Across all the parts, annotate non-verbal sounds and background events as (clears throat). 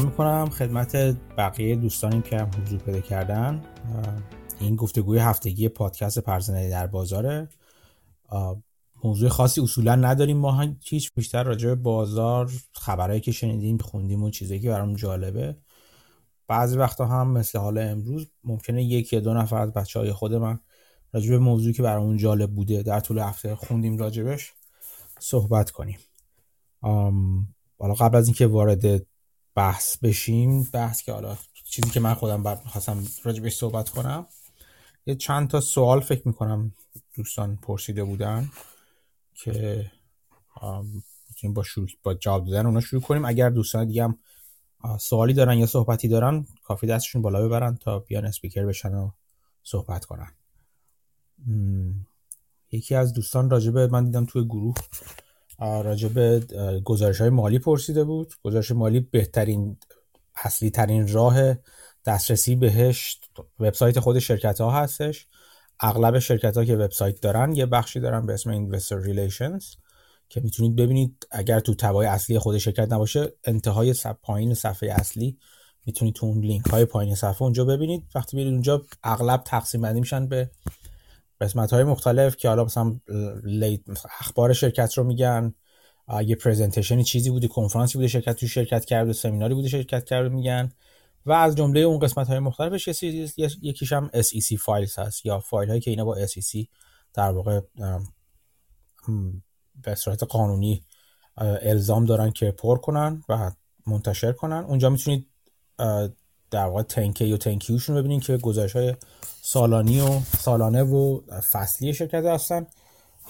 سلام می‌کنم خدمت بقیه دوستانی که حضور پیدا کردن. این گفتگوی هفتگی پادکست پرزنری در بازاره. موضوع خاصی اصولا نداریم. ما هیچ بیشتر راجع به بازار خبرهایی که شنیدیم خوندیم و چیزایی که برام جالبه. بعضی وقتا هم مثل حال امروز ممکنه یک یا دو نفر از بچه های خود من راجع به موضوعی که برامون جالب بوده در طول هفته خوندیم راجبش صحبت کنیم. حالا قبل از اینکه وارد بحث بشیم. بحث که حالا چیزی که من خودم خواستم راجبش صحبت کنم. یه چند تا سوال فکر می‌کنم دوستان پرسیده بودن که می‌تونیم با, شروع با جواب دادن اونا شروع کنیم. اگر دوستان دیگه هم سوالی دارن یا صحبتی دارن کافی دستشون بالا ببرن تا بیان اسپیکر بشن و صحبت کنن. یکی از دوستان راجبه من دیدم توی گروه راجبه گزارش های مالی پرسیده بود. گزارش مالی بهترین اصلی ترین راه دسترسی بهش وبسایت خود شرکت ها هستش. اغلب شرکت ها که وبسایت دارن یه بخشی دارن به اسم Investor Relations که می‌تونید ببینید اگر تو تبای اصلی خود شرکت نباشه انتهای پایین صفحه اصلی می‌تونید تو اون لینک های پایین صفحه اونجا ببینید. وقتی برید اونجا اغلب تقسیم بندی میشن به قسمت های مختلف که حالا مثلا اخبار شرکت رو میگن. یه پرزنتیشنی چیزی بوده کنفرانسی بوده شرکت تو شرکت کرده سمیناری بوده شرکت کرده میگن. و از جمله اون قسمت های مختلفش یکیش هم SEC فایلز هست یا فایل هایی که اینا با SEC در واقع به صورت قانونی الزام دارن که پر کنن و منتشر کنن. اونجا می‌تونید در واقع تنکی و تنکیوشون ببینید که گزارش های سالانی و سالانه و فصلی شرکت هستن.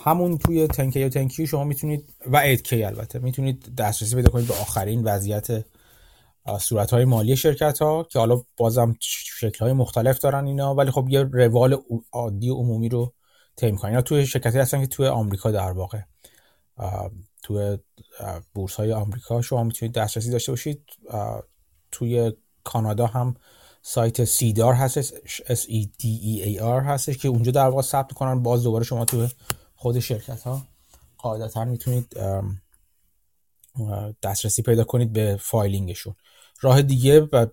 همون توی تنکی و تنکیو شما می‌تونید و 8K البته می‌تونید دسترسی پیدا کنید به آخرین وضعیت صورت های مالی شرکت ها که حالا بازم شکل های مختلف دارن اینا ولی خب یه روال عادی و عمومی رو تیم کنن. توی شرکتی هستن که توی آمریکا در واقع. توی بورس های آمریکا شما می‌تونید دسترسی داشته باشید. توی کانادا هم سایت SEDAR هست S E D E A R هستش که اونجا در واقع ثبت کنن باز دوباره شما توی خود شرکت ها قاعدتا می‌تونید دسترسی پیدا کنید به filing شون. راه دیگه و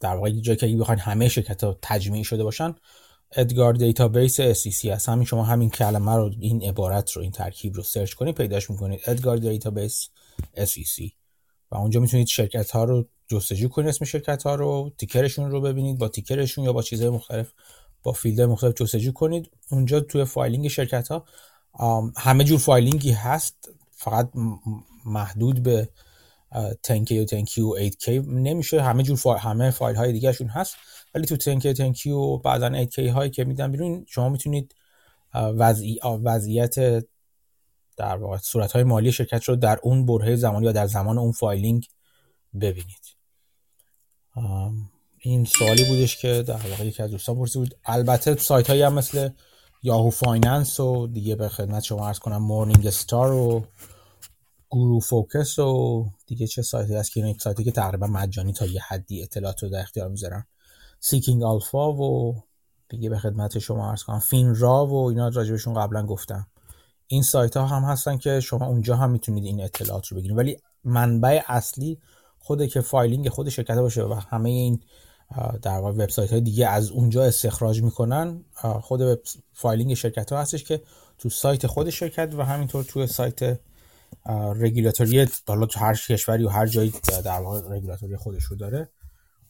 در واقع جایی که بخواین همه شرکت ها تجمیع شده باشن EDGAR database SEC هست. همین شما همین کلمه رو این عبارت رو این ترکیب رو search کنید پیداش می‌کنید EDGAR database SEC و اونجا می‌تونید شرکت ها رو جستجو کنید اسم شرکت ها رو ticker شون رو ببینید با ticker شون یا با چیزهای مختلف با field مختلف جستجو کنید. اونجا توی filing شرکت ها همه جور filing ی هست فقط محدود به 10K و 10Q و 8K نمیشه. همه جور فایل همه فایل های دیگه شون هست ولی تو 10K 10Q و بعدا 8K هایی که میدن بیرون شما می‌تونید وضعی وضعیت در واقع صورت های مالی شرکت رو در اون برهه زمانی یا در زمان اون filing ببینید. این سوالی بودش که در واقع یکی از دوستان پرسید بود. البته سایت هایی هم مثل Yahoo Finance و دیگه به خدمت شما عرض کنم Morningstar و GuruFocus و دیگه چه سایتی هست که این سایتی که تقریبا مجانی تا یه حدی اطلاعات رو در اختیار می‌ذارن. Seeking Alpha و دیگه به خدمت شما عرض کنم FINRA و اینا راجبشون قبلا گفتم. این سایت ها هم هستن که شما اونجا هم می‌تونید این اطلاعات رو بگیرید. ولی منبع اصلی خوده که filing خود شرکت باشه و همه این در واقع وبسایت های دیگه از اونجا استخراج می‌کنن خود filing شرکت ها هستش که تو سایت خود شرکت و همینطور تو سایت رگولاتوری حالا تو هر کشوری و هر جایی در واقع رگولاتوری خودش رو داره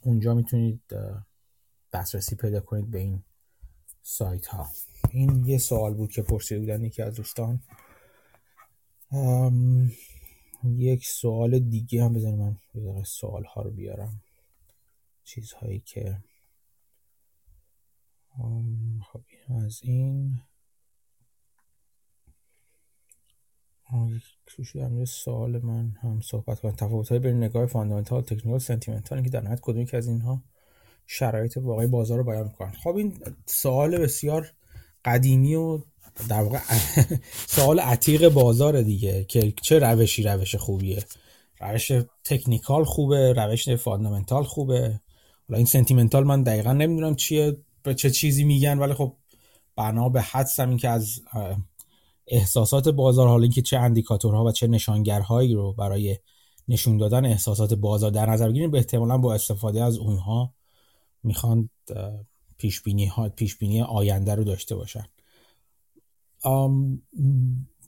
اونجا می‌تونید دسترسی پیدا کنید به این سایت ها این یه سوال بود که پرسیده بودن یکی از دوستان. یک سوال دیگه هم بزنیم من سوال ها رو بیارم. چیزهایی که خب از این. توش در سوال من هم صحبت کنم. تفاوت های بین نگاه fundamental technical sentimental که در نهایت کدوم یک از اینها شرایط واقعی بازار رو بیان می‌کنن. خب این سوال بسیار قدیمی و در واقع (laughs) سوال عتیق بازار دیگه که چه روشی روش خوبیه؟ روش technical خوبه روش fundamental خوبه. حالا این sentimental من دقیقا نمی‌دونم چیه به چه چیزی میگن ولی خب بنا به حدسم این که از احساسات بازار حالا اینکه چه indicator ها و چه نشانگرهایی رو برای نشون دادن احساسات بازار در نظر بگیریم به احتمالا با استفاده از اونها می‌خوان پیش بینی ها پیش بینی آینده رو داشته باشن.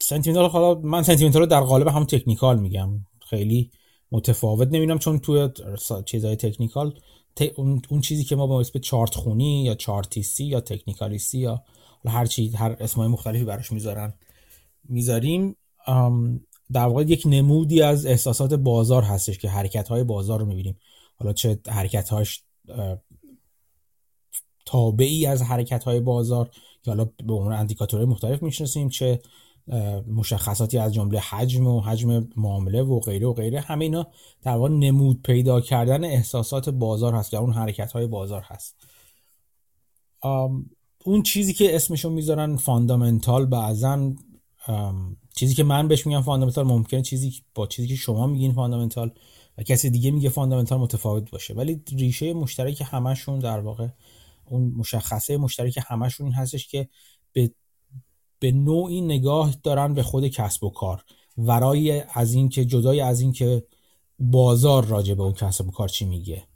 sentimental حالا من sentimental رو در قالب هم technical میگم. خیلی متفاوت نمی‌دونم چون توی چیزهای technical اون چیزی که ما با اسم چارت خونی یا chartist ی یا technicalist ی یا هر چیز هر اسمای مختلفی براش می‌ذارن می‌ذاریم. در واقع یک نمودی از احساسات بازار هستش که حرکت های بازار رو می‌بینیم. حالا چه حرکت هاش تابعی از حرکت های بازار که حالا به عنوان اندیکاتورهای مختلف می‌شناسیم چه مشخصاتی از جمله حجم و حجم معامله و غیره و غیره همه اینا در واقع نمود پیدا کردن احساسات بازار هست یا اون حرکت های بازار هست. اون چیزی که اسمشون می‌ذارن fundamental بعضا چیزی که من بهش میگم fundamental ممکنه چیزی با چیزی که شما میگین fundamental و کسی دیگه میگه fundamental متفاوت باشه. ولی ریشه مشترک همشون در واقع اون مشخصه مشترک همشون این هستش که به به نوعی نگاه دارن به خود کسب و کار. ورای از این که جدای از این که بازار راجع به اون کسب و کار چی میگه.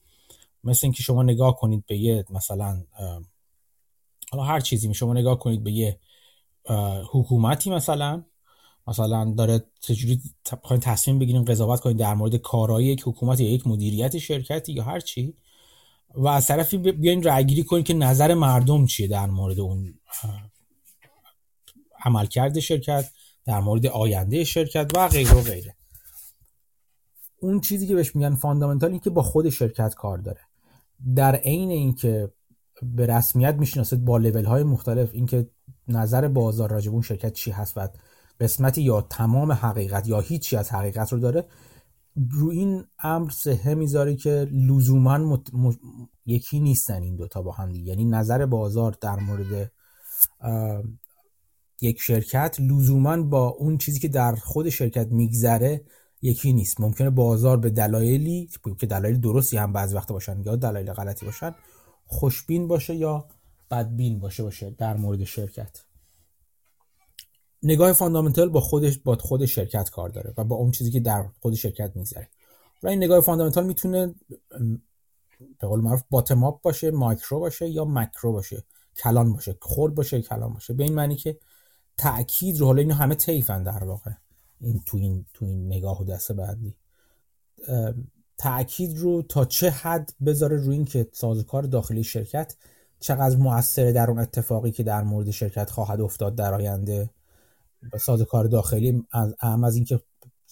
مثل اینکه شما نگاه کنید به یه مثلا حالا هر چیزی شما نگاه کنید به یه حکومتی مثلا مثلا داره چجوری تصمیم بگیرین قضاوت کنید در مورد کارایی یک حکومت یا یک مدیریت شرکتی یا هر چی و از طرفی بیاین رأیگیری کنید که نظر مردم چیه در مورد اون عملکرد شرکت در مورد آینده شرکت و غیره و غیره. اون چیزی که بهش میگن فاندامنتال این که با خود شرکت کار داره. در عین اینکه به رسمیت می‌شناسید با لول های مختلف اینکه نظر بازار راجب اون شرکت چی هست و قسمتی یا تمام حقیقت یا هیچی از حقیقت رو داره رو این امر سهه می‌ذاره که لزوما یکی نیستن این دوتا با هم دیگه. یعنی نظر بازار در مورد یک شرکت لزوما با اون چیزی که در خود شرکت میگذره یکی نیست. ممکنه بازار به دلایلی که دلایل درستی هم بعضی وقت باشن یا دلایل غلطی باشن خوشبین باشه یا بدبین باشه باشه در مورد شرکت. نگاه fundamental با خودش با خود شرکت کار داره و با اون چیزی که در خود شرکت میگذره. و این نگاه fundamental می‌تونه به قول معروف bottom up باشه مایکرو باشه یا مکرو باشه. کلان باشه خرد باشه کلان باشه. به این معنی که تاکید رو حالا اینو همه تیفن در واقع. این تو این تو این نگاه و دسته بعدی. تاکید رو تا چه حد بذاره روی این که سازوکار داخلی شرکت چقدر موثره در اون اتفاقی که در مورد شرکت خواهد افتاد در آینده؟ سازوکار داخلی از اهم از اینکه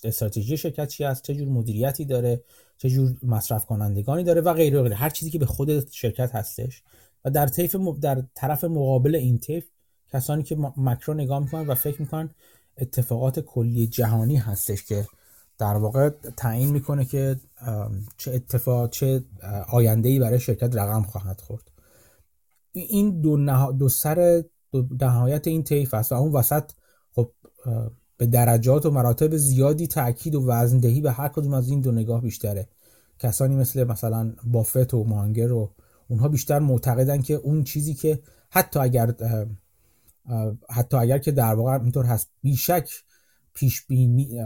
استراتژی شرکت چی است چه جور مدیریتی داره چه جور مصرف کنندگانی داره و غیره غیره. هر چیزی که به خود شرکت هستش و در طیف در طرف مقابل این طیف کسانی که مکرو نگاه می‌کنن و فکر می‌کنن اتفاقات کلی جهانی هستش که در واقع تعیین می‌کنه که چه اتفاق چه آینده ای برای شرکت رقم خواهد خورد. این دو, نه... دو سر دو نهایت این طیف است و اون وسط به درجات و مراتب زیادی تاکید و وزندهی به هر کدوم از این دو نگاه بیشتره. کسانی مثل مثلا بافت و مانگر و اونها بیشتر معتقدن که اون چیزی که حتی اگر حتی اگر که در واقع اینطور هست بیشک پیش بینی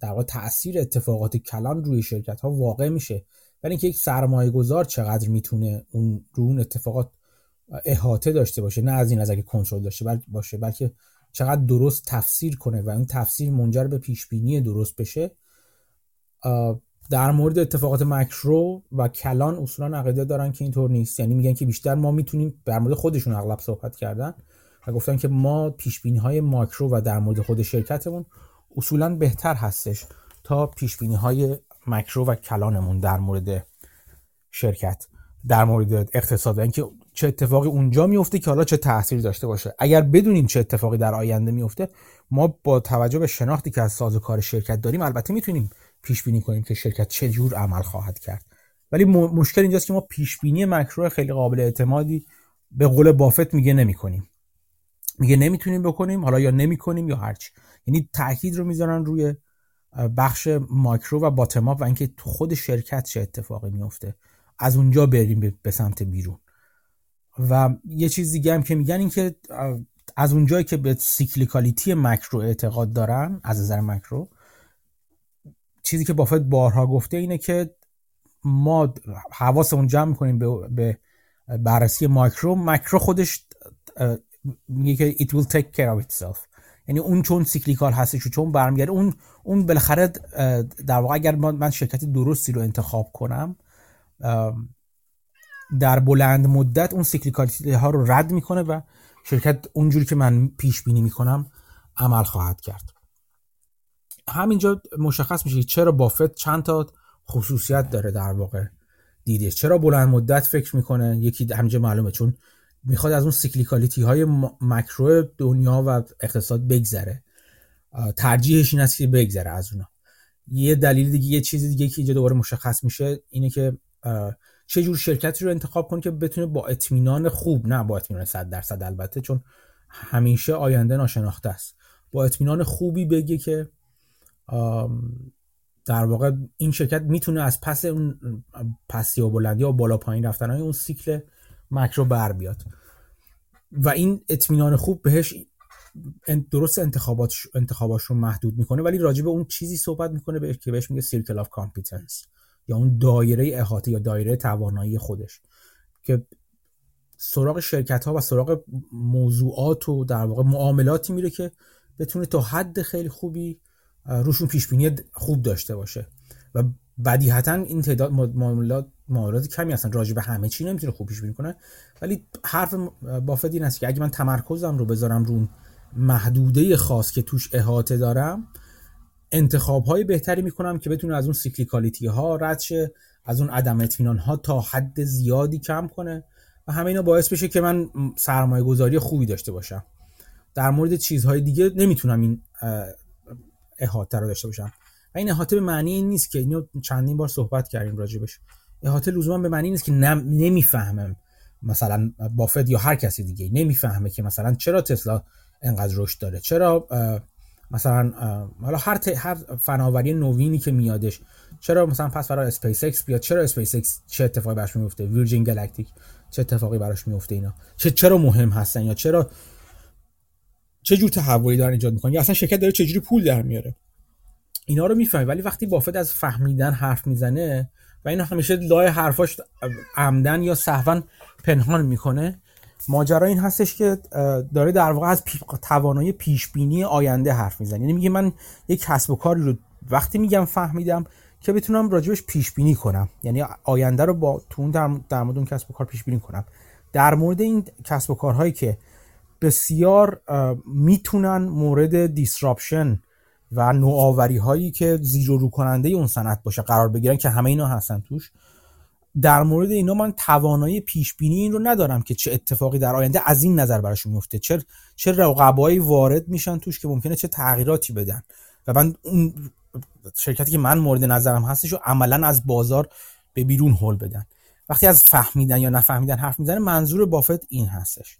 در واقع تاثیر اتفاقات کلان روی شرکت ها واقع میشه. ولی اینکه یک سرمایه گذار چقدر می‌تونه اون رو اون اتفاقات احاطه داشته باشه نه از این نظر که کنترل داشته باشه بلکه چقدر درست تفسیر کنه و این تفسیر منجر به پیش بینی درست بشه در مورد اتفاقات مکرو و کلان اصولا عقیده دارن که اینطور نیست. یعنی میگن که بیشتر ما می‌تونیم در مورد خودشون اغلب صحبت کردن و گفتن که ما پیش های ماکرو و در مورد خود شرکتمون اصولا بهتر هستش تا پیش های مکرو و کلانمون در مورد شرکت در مورد اقتصاد. اینکه چه اتفاقی اونجا میفته که حالا چه تاثیر داشته باشه. اگر بدونیم چه اتفاقی در آینده میفته ما با توجه به شناختی که از سازوکار شرکت داریم البته می‌تونیم پیش بینی کنیم که شرکت چه جور عمل خواهد کرد. ولی مشکل اینجاست که ما پیش بینی مکرو خیلی قابل اعتمادی به قول بافت میگه نمی‌کنیم. میگه نمی‌تونیم بکنیم حالا یا نمی‌کنیم یا هرچی. یعنی تاکید رو می‌ذارن روی بخش مایکرو و باتم و اینکه تو خود شرکت چه اتفاقی میفته از اونجا بریم به سمت بیرون. و یه چیز دیگه هم که میگن این که از اونجایی که به cyclicality macro اعتقاد دارن از نظر مکرو چیزی که بافت بارها گفته اینه که ما حواسمون جمع می‌کنیم به بررسی macro macro خودش میگه که it will take care of itself. یعنی اون چون cyclical هستش و چون برمیگرده اون اون بالاخره در واقع اگر من شرکت درستی رو انتخاب کنم در بلند مدت اون cyclicality ها رو رد می‌کنه و شرکت اونجوری که من پیش بینی می‌کنم عمل خواهد کرد. همینجا مشخص میشه چرا بافت چند تا خصوصیت داره در واقع دیده. چرا بلند مدت فکر می‌کنه؟ یکی همینجا معلومه چون می‌خواد از اون cyclicality های مکرو دنیا و اقتصاد بگذره. ترجیحش این است که بگذره از اونا. یه دلیل دیگه یه چیز دیگه که اینجا دوباره مشخص میشه اینه که چه جور شرکتی رو انتخاب کنه که بتونه با اطمینان خوب نه با اطمینان 100 درصد البته چون همیشه آینده ناشناخته است. با اطمینان خوبی بگه که در واقع این شرکت می‌تونه از پس اون پسی و بلندی و بالا پایین رفتن های اون سیکل مکرو بر بیاد. و این اطمینان خوب بهش درست انتخاباتش انتخاباش رو محدود می‌کنه ولی راجع به اون چیزی صحبت می‌کنه که بهش میگه circle of competence یا اون دایره احاطه یا دایره توانایی خودش که سراغ شرکت ها و سراغ موضوعات و در واقع معاملاتی میره که بتونه تا حد خیلی خوبی روشون پیش بینی خوب داشته باشه. و بدیهتا این تعداد معاملات معاملات کمی هستن. راجع به همه چی نمی‌تونه خوب پیش بینی کنه. ولی حرف بافت این است که اگه من تمرکزم رو بذارم رو محدوده خاص که توش احاطه دارم انتخاب های بهتری می‌کنم که بتونه از اون سیکلیکالیتی ها رد شه از اون عدم اطمینان ها تا حد زیادی کم کنه و همه اینا باعث بشه که من سرمایه گذاری خوبی داشته باشم. در مورد چیزهای دیگه نمی‌تونم این احاطه رو داشته باشم. و این احاطه به معنی این نیست که اینو چندین بار صحبت کردیم راجبش. احاطه لزوما به معنی نیست که نمی‌فهمم مثلا بافت یا هر کسی دیگه نمی‌فهمه که مثلا چرا تسلا انقدر رشد داره چرا مثلا حالا هر هر فناوری نوینی که میادش چرا مثلا پس برای اسپیس اکس بیاد؟ چرا اسپیس اکس چه اتفاقی براش میفته؟ Virgin Galactic چه اتفاقی براش میفته اینا؟ چه چرا مهم هستن یا چرا چه جور تحولی دارن ایجاد می‌کنن؟ یا اصلا شرکت داره چه جوری پول در میاره؟ اینا رو می‌فهمی ولی وقتی بافت از فهمیدن حرف می‌زنه و اینا همیشه لای حرفاش عمدن یا سهوا پنهان می‌کنه ماجرا این هستش که داره در واقع از توانایی پیش بینی آینده حرف می‌زنه. یعنی میگه من یک کسب و کاری رو وقتی میگم فهمیدم که بتونم راجبش پیش بینی کنم. یعنی آینده رو با تو در, در مورد اون کسب و کار پیش بینی کنم. در مورد این کسب و کارهایی که بسیار می‌تونن مورد دیسراپشن و نوآوری هایی که زیر و رو کننده اون صنعت باشه قرار بگیرن که همه اینا هستن توش. در مورد اینا من توانایی پیش بینی این رو ندارم که چه اتفاقی در آینده از این نظر براشون میفته. چه چه رقبایی وارد میشن توش که ممکنه چه تغییراتی بدن. و من اون شرکتی که من مورد نظرم هستش رو عملا از بازار به بیرون هول بدن. وقتی از فهمیدن یا نفهمیدن حرف می‌زنه منظور بافت این هستش.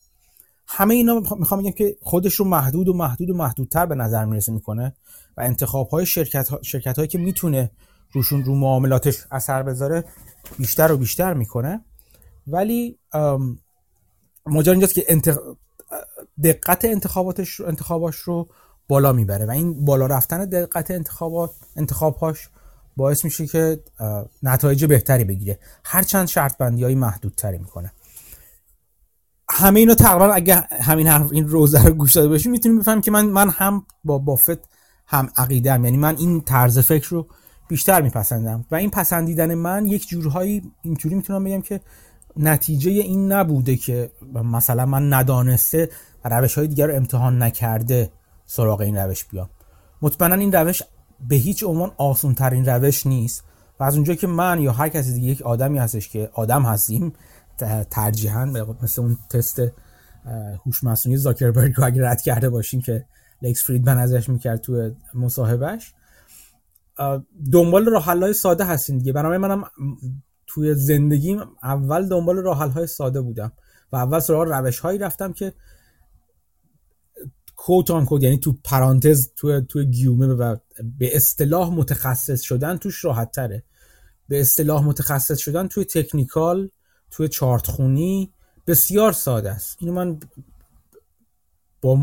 همه اینا می‌خوام بگم که خودش رو محدود و محدود و محدودتر به نظر می‌رسه می‌کنه و انتخاب های شرکت, ها، شرکت هایی که می‌تونه روشون رو معاملاتش اثر بذاره بیشتر و بیشتر می‌کنه. ولی ماجرا اینجاست که دقت انتخاباتش انتخاباش رو بالا می‌بره و این بالا رفتن دقت انتخابات انتخابهاش باعث میشه که نتایج بهتری بگیره. هرچند شرط بندی های محدودتری می‌کنه. همه اینا تقریبا اگه همین حرف این روزه رو گوش داده باشیم می‌تونیم بفهمیم که من من هم با بافت هم عقیدم یعنی من این طرز فکر رو بیشتر میپسندم. و این پسندیدن من یک جورهایی اینجوری می‌تونم بگم که نتیجه این نبوده که مثلا من ندانسته و روش های دیگر رو امتحان نکرده سراغ این روش بیام. مطمئنا این روش به هیچ عنوان آسون ترین روش نیست و از اونجا که من یا هر کسی دیگه یک آدمی هستش که آدم هستیم ترجیحاً مثل اون تست هوش مصنوعی زاکربرگ رو اگه رد کرده باشیم که لکس فریدمن ازش می‌کرد تو مصاحبهش دنبال راه های ساده هستین دیگه. برای منم توی زندگیم اول دنبال راه های ساده بودم و اول سراغ روش هایی رفتم که کوت آن کود یعنی تو پرانتز تو تو گیومه و به اصطلاح متخصص شدن توش راحت تره. به اصطلاح متخصص شدن توی تکنیکال توی چارت خونی بسیار ساده است. اینو من با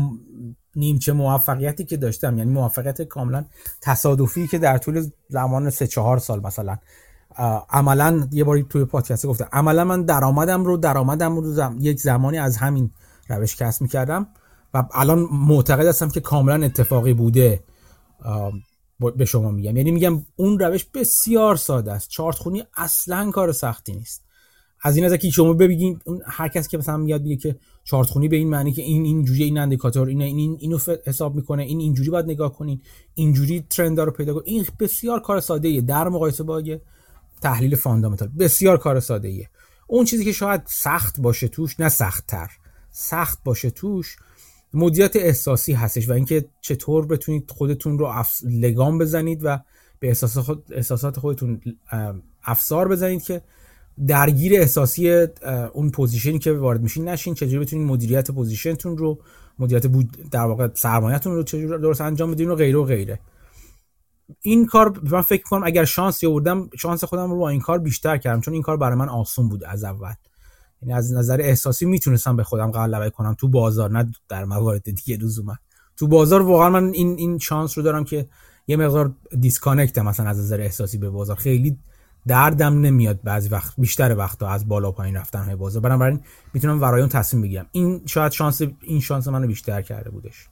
نیمچه موفقیتی که داشتم. یعنی موفقیت کاملا تصادفی که در طول زمان سه چهار سال مثلا عملا یه باری توی پادکست گفتم عملا من درآمدم رو درآمدم رو یک زمانی از همین روش کسب می‌کردم و الان معتقد هستم که کاملا اتفاقی بوده به شما میگم. یعنی میگم اون روش بسیار ساده است. چارت خونی اصلا کار سختی نیست. از این نظر که شما ببینید هر کسی که مثلا میاد میگه که چارت خونی به این معنی که این اینجوری این اندیکاتور این این اینو حساب می‌کنه این اینجوری باید نگاه کنین اینجوری trend رو پیدا کن این بسیار کار ساده ایه در مقایسه با تحلیل fundamental بسیار کار ساده ایه اون چیزی که شاید سخت باشه توش نه سخت تر سخت باشه توش مدیریت احساسی هستش و اینکه چطور بتونید خودتون رو لگام بزنید و به احساسات, خود... احساسات خودتون افسار بزنید که درگیر احساسی اون position ی که وارد میشین نشین. چجوری بتونید مدیریت position تون رو مدیریت بود در واقع سرمایه‌تون رو چجوری درست انجام بدین و غیره و غیره. این کار من فکر کنم اگر شانس آوردم شانس خودم رو با این کار بیشتر کردم چون این کار برای من آسون بود از اول. یعنی از نظر احساسی می‌تونستم به خودم غلبه کنم تو بازار نه در موارد دیگه لزوما. تو بازار واقعا من این این شانس رو دارم که یه مقدار disconnect مثلا از نظر احساسی به بازار. خیلی دردم نمیاد بعضی وقت بیشتر وقتا از بالا پایین رفتن های بازار. بنابراین می‌تونم ورای اون تصمیم بگیرم. این شاید شانس این شانس منو بیشتر کرده بودش.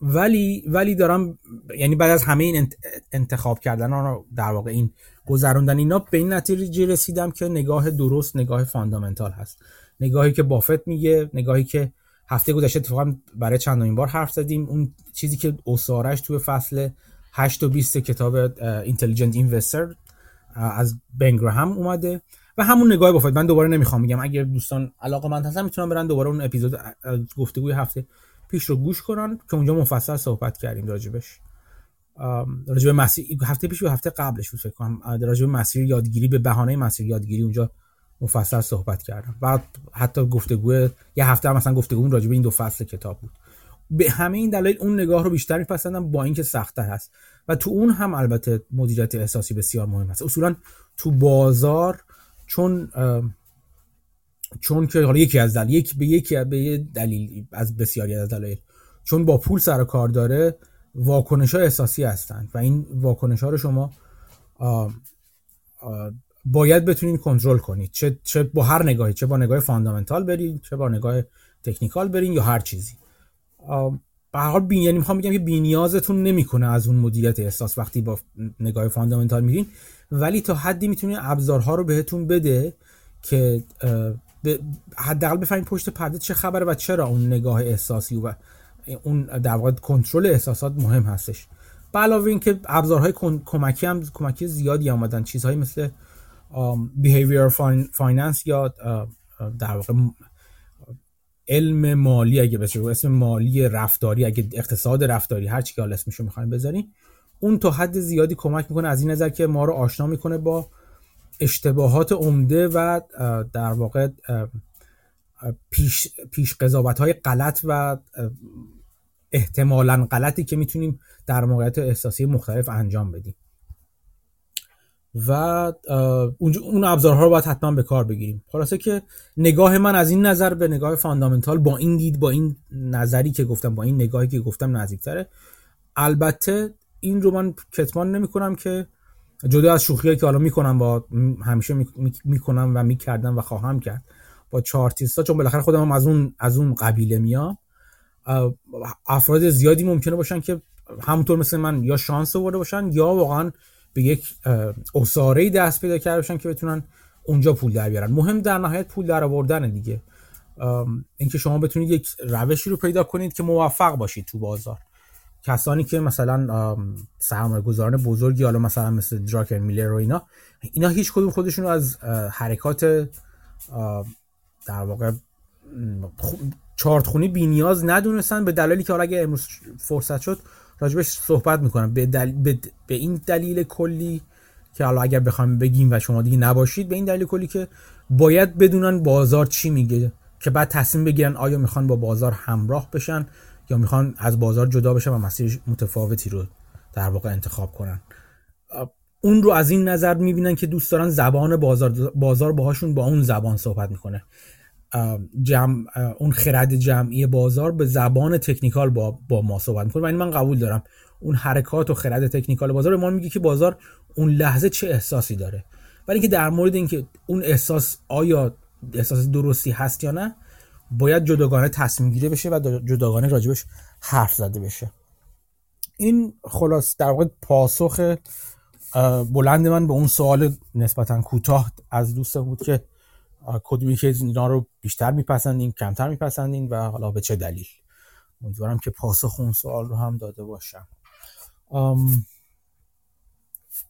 ولی ولی دارم یعنی بعد از همه این انتخاب کردن در واقع این گذروندن اینا به این نتیجه رسیدم که نگاه درست نگاه fundamental هست. نگاهی که بافت میگه نگاهی که هفته گذشته اتفاقا برای چندمین بار حرف زدیم. اون چیزی که اسارش توی فصل 8 و 20 کتاب اینتلیجنت اینوستر از بنگرهم اومده و همون نگاه بافت من دوباره نمی‌خوام میگم اگر دوستان علاقه من هستن می‌تونن برن دوباره اون اپیزود گفتگوی هفته پیش رو گوش کنن که اونجا مفصل صحبت کردیم راجبش. راجب مسیر هفته پیش و هفته قبلش بود فکر کنم. راجب مسیر یادگیری به بهانه مسیر یادگیری اونجا مفصل صحبت کردم. بعد حتی گفتگو یه هفته هم مثلا گفتگو راجب این دو فصل کتاب بود. به همه این دلایل اون نگاه رو بیشتر میپسندم با اینکه سختتر هست. و تو اون هم البته مدیریت احساسی بسیار مهم هست. اصولا تو بازار چون چون که حالا یکی از دلیل یک به یکی به دلیل از بسیاری از دلایل. چون با پول سر کار داره واکنش ها احساسی هستند و این واکنش ها رو شما باید بتونید کنترل کنید. چه, چه با هر نگاهی چه با نگاه fundamental برید چه با نگاه technical برین یا هر چیزی. به هر حال یعنی می‌خوام بگم که بینیازتون نمی‌کنه از اون مدیریت احساس وقتی با نگاه fundamental میرین. ولی تا حدی می‌تونه ابزارها رو بهتون بده که حداقل بفهمید پشت پرده چه خبره و چرا اون نگاه احساسی و اون در واقع کنترل احساسات مهم هستش. به علاوه اینکه ابزارهای کمکی هم کمکی زیادی آمدن چیزهایی مثل behavior finance یا در واقع علم مالی اگه بشه اسم مالی رفتاری اگه اقتصاد رفتاری هر چی که حالا اسمشو می‌خوایم بذاریم اون تا حد زیادی کمک می‌کنه. از این نظر که ما رو آشنا می‌کنه با اشتباهات عمده و در واقع پیش, پیش قضاوت های غلط و احتمالا غلطی که می‌تونیم در موقعیت احساسی مختلف انجام بدیم. و اون ابزارها رو باید حتما به کار بگیریم. خلاصه که نگاه من از این نظر به نگاه فاندامنتال با این دید با این نظری که گفتم با این نگاهی که گفتم نزدیکتره. البته این رو من کتمان نمی کنم که جدا از شوخی که حالا می‌کنم با همیشه می‌کنم و می‌کردم و خواهم کرد با چارتیستا چون بالاخره خودم هم از اون از اون قبیله میام. افراد زیادی ممکنه باشن که همونطور مثل من یا شانس آورده باشن یا واقعا به یک اساره دست پیدا کرده باشن که بتونن اونجا پول در بیارن. مهم در نهایت پول در آوردن دیگه. اینکه شما بتونید یک روشی رو پیدا کنید که موفق باشید تو بازار. کسانی که مثلا سرمایه گذاران بزرگی حالا مثلا مثل دراکر میلر و اینا اینا هیچ کدوم خودشون رو از حرکات در واقع چارت خونی بی نیاز ندونستن به دلیلی که حالا اگه امروز فرصت شد راجبش صحبت می‌کنم. به, به... به این دلیل کلی که حالا اگر بخوام بگیم و شما دیگه نباشید به این دلیل کلی که باید بدونن بازار چی میگه. که بعد تصمیم بگیرن آیا می‌خوان با بازار همراه بشن یا می‌خوان از بازار جدا بشن و مسیر متفاوتی رو در واقع انتخاب کنن. اون رو از این نظر می‌بینن که دوست دارن زبان بازار بازار باهاشون با اون زبان صحبت می‌کنه. جمع اون خرد جمعی بازار به زبان تکنیکال با, با ما صحبت می‌کنه. و این من قبول دارم. اون حرکات و خرد تکنیکال بازار به ما میگه که بازار اون لحظه چه احساسی داره. ولی اینکه در مورد اینکه اون احساس آیا احساس درستی هست یا نه باید جداگانه تصمیم گیری بشه و جداگانه راجبش حرف زده بشه. این خلاص در واقع پاسخ بلند من به اون سوال نسبتا کوتاه از دوستم بود که کدومی که اینا رو بیشتر میپسندین کمتر میپسندین و حالا به چه دلیل؟ امیدوارم که پاسخ اون سوال رو هم داده باشم.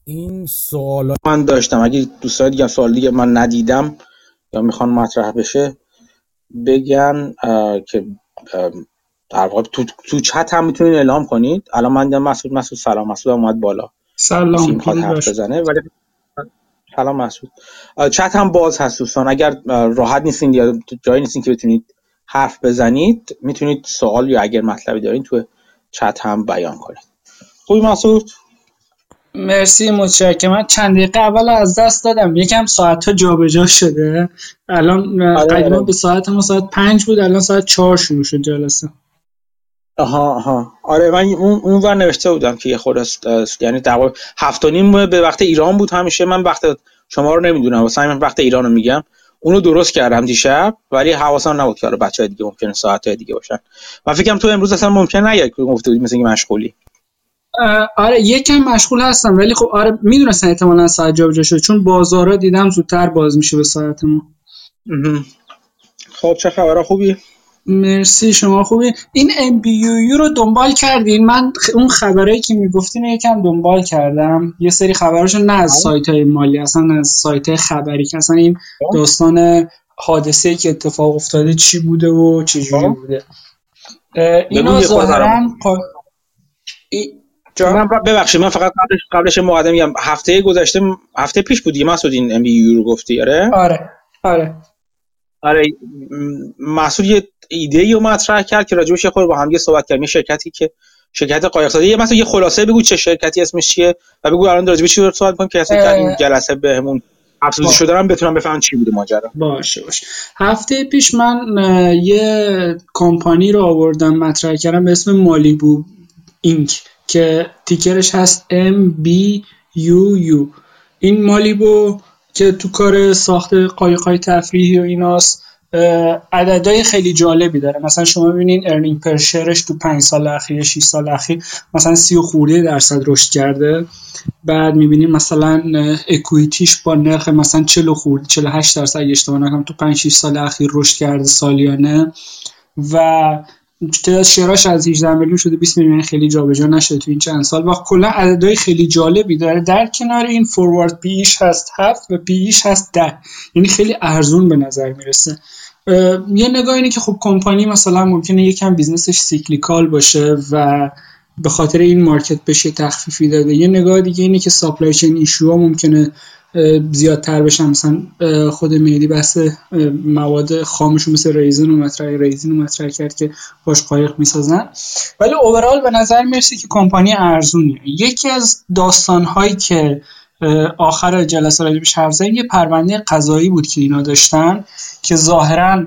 این سوال من داشتم. اگه دوستان دیگه سوال دیگه من ندیدم یا می‌خوان مطرح بشه بگن که در واقع تو, تو چت هم می‌تونید اعلام کنید. الان من دیدم مسعود مسعود سلام مسعود اومد بالا. سلام بزنه. ولی سلام مسعود. چت هم باز هست دوستان. اگر راحت نیستین یا جایی نیستین که بتونید حرف بزنید می‌تونید سوال یا اگر مطلبی دارین تو چت هم بیان کنید. خوبی مسعود؟ مرسی متشکرم. من چند دقیقه اول از دست دادم. یکم ساعت ها جابجا شده. الان آره قدیما آره. به ساعت ما ساعت پنج بود الان ساعت چهار شروع شد جلسه. آها آها. آره من اون اون ور نوشته بودم که یه خورده یعنی در هفت و نیم به وقت ایران بود همیشه. من وقت شما رو نمی‌دونم. واسه من وقت ایران رو میگم. اونو درست کردم دیشب ولی حواسم نبود که بچه دیگه ممکنه ساعت دیگه باشن. من فکرم تو امروز اصلا ممکن نیاد که گفته بودی مثل مشغولی. آره یکم مشغول هستم ولی خب آره می‌دونستم احتمالا ساعت جابجا شده. چون بازارا دیدم زودتر باز میشه به ساعت ما. خب چه خبر خوبی؟ مرسی شما خوبی. این MBUU رو دنبال کردین؟ من اون خبرایی که می‌گفتین یکم دنبال کردم. یه سری خبراشو نه از بله. سایت های مالی اصلا از سایت های خبری که اصلا این. داستان حادثه که اتفاق افتاده چی بوده و چجوری خب. بوده؟ اینا ظاهرا من ببخشید من فقط قبلش قبلش مقدم میگم. هفته گذشته هفته پیش بودی مسعود این ام بی رو گفتی آره؟ آره آره. آره مسعود یه ایده رو مطرح کرد که راجبش خود با هم یه صحبت کردیم. شرکتی که شرکت قایق‌سازی یه مثلا یه خلاصه بگو چه شرکتی اسمش چیه و بگو الان راجبش چی صحبت کنیم که اصلا این جلسه بهمون افزوده شده. هم بتونم بفهمم چی بوده ماجرا. باشه باشه. هفته پیش من یه کمپانی رو آوردم مطرح کردم به اسم مالیبو اینک که تیکرش هست MBUU این مالیبو که تو کار ساخت قایقای تفریحی و ایناست عددهای خیلی جالبی داره. مثلا شما ببینین ارنینگ پرشرش تو 5 سال اخیر 6 سال اخیر مثلا 30 خورده درصد رشد کرده. بعد می‌بینیم مثلا اکویتیش با نرخ مثلا 40 خورده 48 درصد اگه اشتباه نکنم تو 5 6 سال اخیر رشد کرده سالیانه. و تعداد share اش از 18 میلیون شده 20 میلیون خیلی جابجا نشده تو این چند سال. و کلا عددهای خیلی جالبی داره در کنار این forward P/E ش هست 7 و P/E ش هست 10 یعنی خیلی ارزون به نظر می‌رسه. یه نگاه اینه که خب کمپانی مثلا ممکنه یکم business ش cyclical باشه و به خاطر این market بهش تخفیفی داده. یه نگاه دیگه اینه که supply chain issue ممکنه زیادتر بشن. مثلا خود میدی بحث مواد خامش مثل ریزن و مطرح ریزن و مطرح کرد که باش قایق می‌سازن. ولی اوورال به نظر می‌رسه که کمپانی ارزونیه یکی از داستان هایی که آخر جلسه راجبش حرف یه پرونده قضایی بود که اینا داشتن که ظاهرا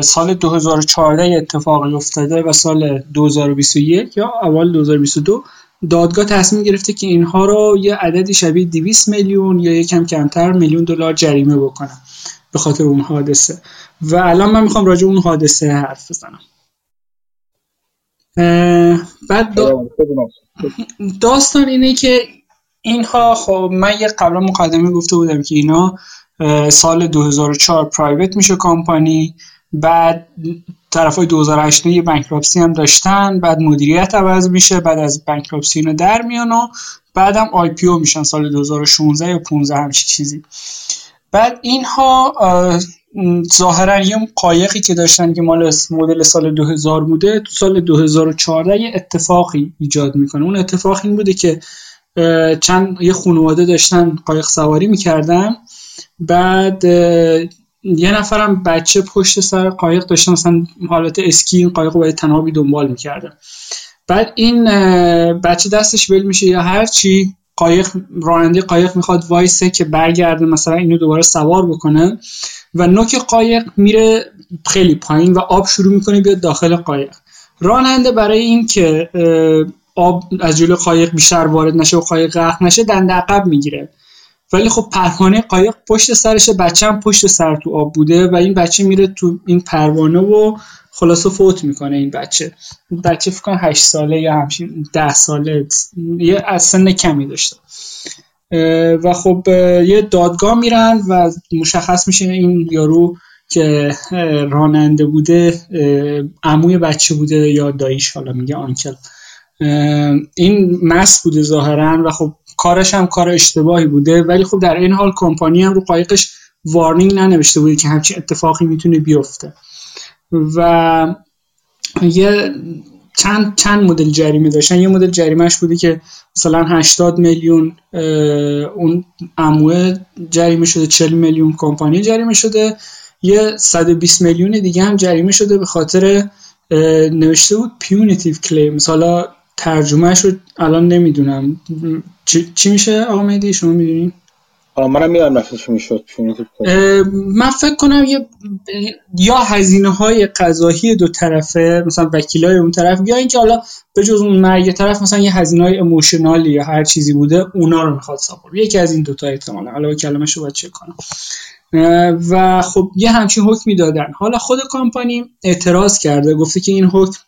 سال 2014 اتفاقی افتاده و سال 2021 یا اول 2022 دادگاه تصمیم گرفته که اینها رو یه عددی شبیه 200 میلیون یا یکم کمتر میلیون دلار جریمه بکنن به خاطر اون حادثه. و الان من می‌خوام راجع اون حادثه حرف بزنم. بعد داستان اینه که اینها خب من یه قبلا مقدمه گفته بودم که اینا سال 2004 پرایوت میشه کمپانی بعد طرف های 2008 یه بانکراپسی هم داشتن بعد مدیریت عوض میشه بعد از بانکراپسی اینو در میان و بعدم آی پی او میشن سال 2016 یا 15 همچی چیزی. بعد اینها ظاهرا یه قایقی که داشتن که مال مدل سال 2000 بوده تو سال 2014 یه اتفاقی ایجاد می‌کنه. اون اتفاق این بوده که چند یه خانواده داشتن قایق سواری می‌کردن بعد یه نفرم بچه پشت سر قایق داشته مثلا حالت اسکی این قایق رو باید دنبال می‌کرده بعد این بچه دستش ول میشه یا هر چی قایق راننده قایق می‌خواد وایسه که برگرده مثلا اینو دوباره سوار بکنه و نوک قایق میره خیلی پایین و آب شروع می‌کنه بیاد داخل قایق. راننده برای اینکه آب از جلو قایق بیشتر وارد نشه و قایق غرق نشه دند عقب می‌گیره. ولی خب پروانه قایق پشت سرش بچه هم پشت سر تو آب بوده و این بچه میره تو این پروانه و خلاصه فوت می‌کنه این بچه. بچه فکر کنم 8 ساله یا همچین 10 ساله یه از سن کمی داشته. و خب یه دادگاه میرن و مشخص میشه این یارو که راننده بوده عموی بچه بوده یا داییش حالا میگه آنکل. این مس بوده ظاهرا و خب کارش هم کار اشتباهی بوده ولی خب در این حال کمپانی هم رو قایقش وارنینگ ننوشته بوده که همچین اتفاقی می‌تونه بیفته. و یه چند چند مدل جریمه داشتن. یه مدل جریمهش بوده که مثلا 80 میلیون اون اموه جریمه شده 40 میلیون کمپانی جریمه شده. یه 120 میلیون دیگه هم جریمه شده به خاطر نوشته بود پیونیتیو کلیمز حالا ترجمهش رو الان نمی‌دونم. چی, میشه آقا مهدی؟ شما می‌دونین منم می‌دونم نفسش می‌شد. من فکر کنم یه یا هزینه های قضایی دو طرفه مثلا وکیل های اون طرف یا اینکه حالا به جز اون مرگ طرف مثلا یه هزینه های اموشنالی یا هر چیزی بوده اونا رو می‌خواد ساپورت یکی از این دوتا احتمالا. حالا کلمه رو باید چک کنم. و خب یه همچین حکمی دادن. حالا خود کامپانی اعتراض کرده گفته که این حکم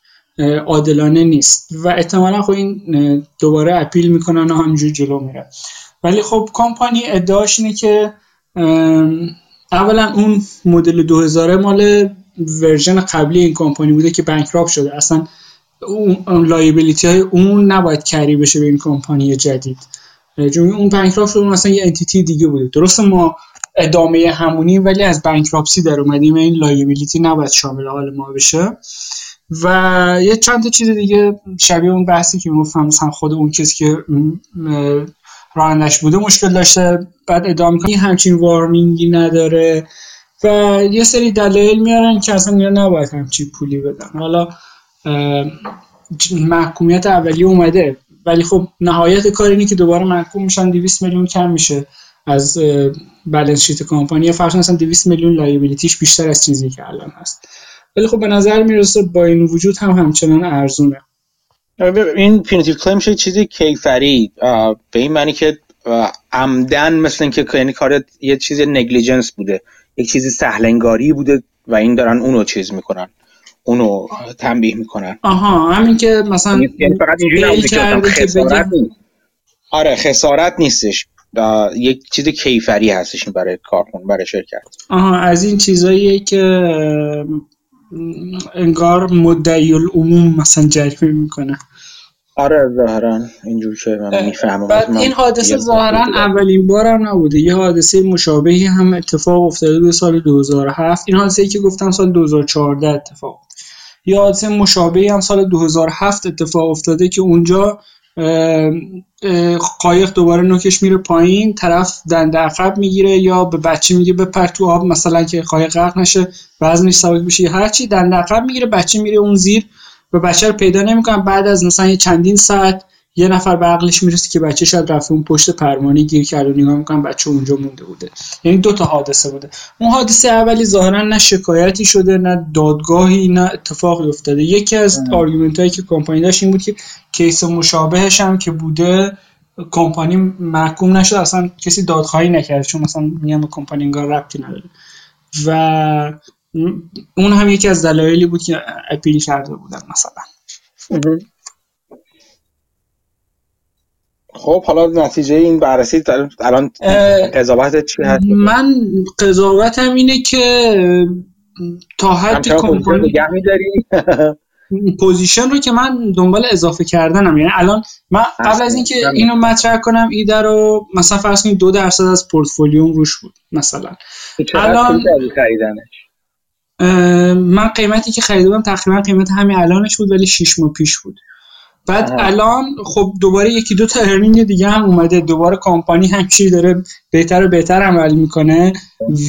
عادلانه نیست. و احتمالا خب این دوباره اپیل می‌کنن و همینجور جلو میره. ولی خب کمپانی ادعاش اینه که اولا اون مدل 2000 مال version قبلی این کمپانی بوده که bankrupt شده. اصلا اون liability های اون نباید carry بشه به این کمپانی جدید. چون اون bankrupt شده اصلا یه entity دیگه بوده. درست ما ادامه همونیم ولی از bankruptcy در اومدیم. این liability نباید شامل حال ما بشه. و یه چند تا چیز دیگه شبیه اون بحثی که می‌گفتم مثلا خود اون کسی که رانندش بوده مشکل داشته بعد ادامه کنی همچین وارنینگی نداره و یه سری دلایل میارن که اصلا اینا نباید همچین پولی بدن. حالا محکومیت اولیه اومده ولی خب نهایت کار اینه که دوباره محکوم میشن 200 میلیون کم میشه از بالانس شیت کمپانی. فرض مثلا 200 میلیون لایبیلیتیش بیشتر از چیزی که الان هست. ولی خب به نظر می‌رسه با این وجود هم همچنان ارزونه. این پینیتیو کلیم شده چیزی کیفری به این معنی که عمدن مثل اینکه یعنی کار یه چیز نگلیجنس بوده یک چیزی سهلنگاری بوده و این دارن اونو چیز می‌کنن اونو تنبیه می‌کنن. آها همین که مثلا یعنی, فقط خسارت نیست. آره خسارت نیستش. یک چیز کیفری هستش برای کارخون برای شرکت. آها از این چیزاییه که انگار مدعی العموم مثلا جریمه می‌کنه. آره ظاهرا اینجور که من می‌فهمم. بعد این حادثه ظاهرا اولین بار هم نبوده. یه حادثه مشابهی هم اتفاق افتاده به سال 2007 این حادثه که گفتم سال 2014 اتفاق یه حادثه مشابهی هم سال 2007 اتفاق افتاده که اونجا قایق دوباره نوکش میره پایین طرف دنده عقب می‌گیره یا به بچه میگه بپر تو آب مثلا که قایق غرق نشه وزنش سبک بشه هرچی دنده عقب می‌گیره بچه میره اون زیر و بچه رو پیدا نمی‌کنن بعد از مثلا چندین ساعت یه نفر به عقلش می‌رسه که بچه شاید رفته اون پشت پروانه گیر کرده و نگاه می‌کنن بچه اونجا مونده بوده. یعنی دو تا حادثه بوده. اون حادثه اولی ظاهرا نه شکایتی شده نه دادگاهی نه اتفاقی افتاده. یکی از argument هایی که کمپانی داشت این بود که case مشابهش هم که بوده کمپانی محکوم نشد اصلا کسی دادخواهی نکرده چون مثلا میگم به کمپانی انگار ربطی نداره. و اون هم یکی از دلایلی بود که appeal کرده بودن مثلا. خب حالا نتیجه این بررسی الان قضاوت چی هست؟ من قضاوتم اینه که تا حدی کمپانی (laughs) position رو که من دنبال اضافه کردنم. یعنی الان من قبل از اینکه اینو مطرح کنم ایده رو مثلا فرض کنید دو درصد از پورتفولیوم روش بود مثلا. الان من قیمتی که خریدم تقریبا قیمت همین الانش بود ولی 6 ماه پیش بود. بعد الان خب دوباره یکی دو تا ارنینگ دیگه هم اومده. دوباره کمپانی همچی داره بهتر و بهتر عمل می‌کنه.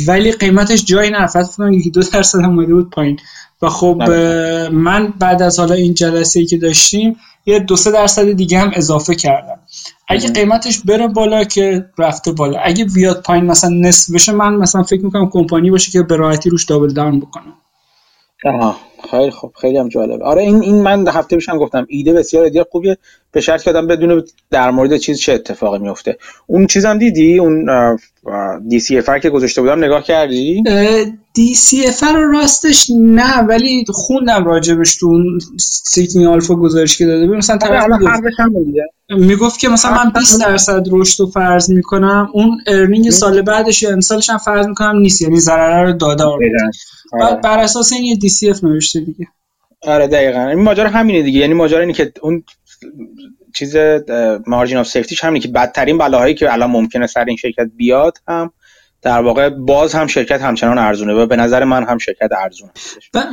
ولی قیمتش جایی نه. فقط یکی دو درصد اومده بود پایین. و خب بله. من بعد از حالا این جلسه ای که داشتیم یه دو سه درصد دیگه هم اضافه کردم. اگه قیمتش بره بالا که رفته بالا. اگه بیاد پایین مثلا نصف بشه من مثلا فکر می‌کنم کمپانی باشه که به راحتی روش دابل داون بکنم آها. خیلی خوب خیلی هم جالب آره این این من هفته پیشم گفتم ایده بسیار ایده خوبیه. به شرط که آدم بدونه در مورد چیز چه اتفاقی میفته. اون چیزم دیدی؟ اون DCF که گذاشته بودم نگاه کردی؟ DC F رو راستش نه ولی خوندم راجبش تو اون Seeking Alpha گزارش که داده مثلا آره، طرف حرفش هم دیگه می‌گفت که مثلا من 20 درصد رشد رو فرض می‌کنم اون earning سال بعدش یا امسالش هم فرض می‌کنم نیست یعنی ضرر رو داده بعد بر اساس این یه DCF نوشته دیگه. آره دقیقا. این ماجرا همینه دیگه. یعنی ماجرا اینه که اون چیز margin of safety ش همینه که بدترین بلاهایی که الان ممکنه سر این شرکت بیاد هم در واقع باز هم شرکت همچنان ارزونه و به نظر من هم شرکت ارزونه.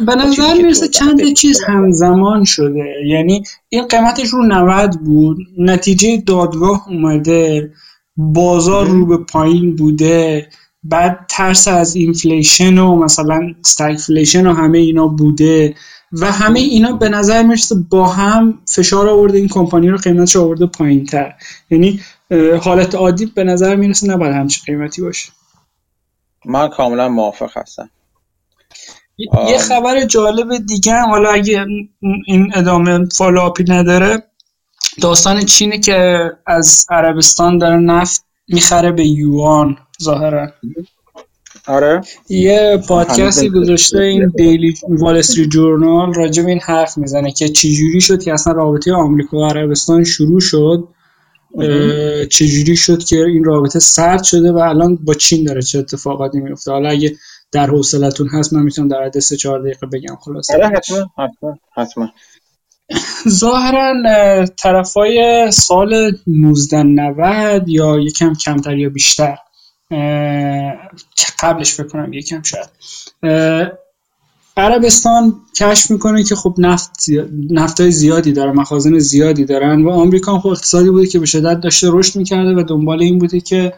به نظر می‌رسه چند چیز همزمان شده. یعنی این قیمتش رو 90 بود نتیجه دادگاه اومده بازار رو به پایین بوده بعد ترس از inflation و مثلا stagflation و همه اینا بوده و همه اینا به نظر می‌رسه با هم فشار آورده این کمپانی رو قیمتش آورده پایین تر یعنی حالت عادی به نظر می‌رسه نباید همچین قیمتی باشه. من کاملا موافق هستم. یه خبر جالب دیگه هم حالا اگه این ادامه follow-up ی نداره داستان چینه که از عربستان داره نفت می‌خره به یوان ظاهرا. آره. یه پادکستی گذاشته این دیلی وال استریت جورنال راجع به این حرف می‌زنه که چجوری شد که اصلا رابطه آمریکا و عربستان شروع شد. چجوری شد که این رابطه سرد شده و الان با چین داره چه اتفاقاتی میفته؟ حالا اگه در حوصلتون هست من می‌تونم در حد 3 4 دقیقه بگم خلاصه. آره حتما حتما حتما. ظاهرا طرفای سال 1990 یا یکم کمتر یا بیشتر قبلش فکر کنم یکم شاید عربستان کشف می‌کنه که خب نفت. نفتای زیادی داره مخازن زیادی دارن و آمریکا خب اقتصادی بوده که به شدت داشته رشد می‌کرده و دنبال این بوده که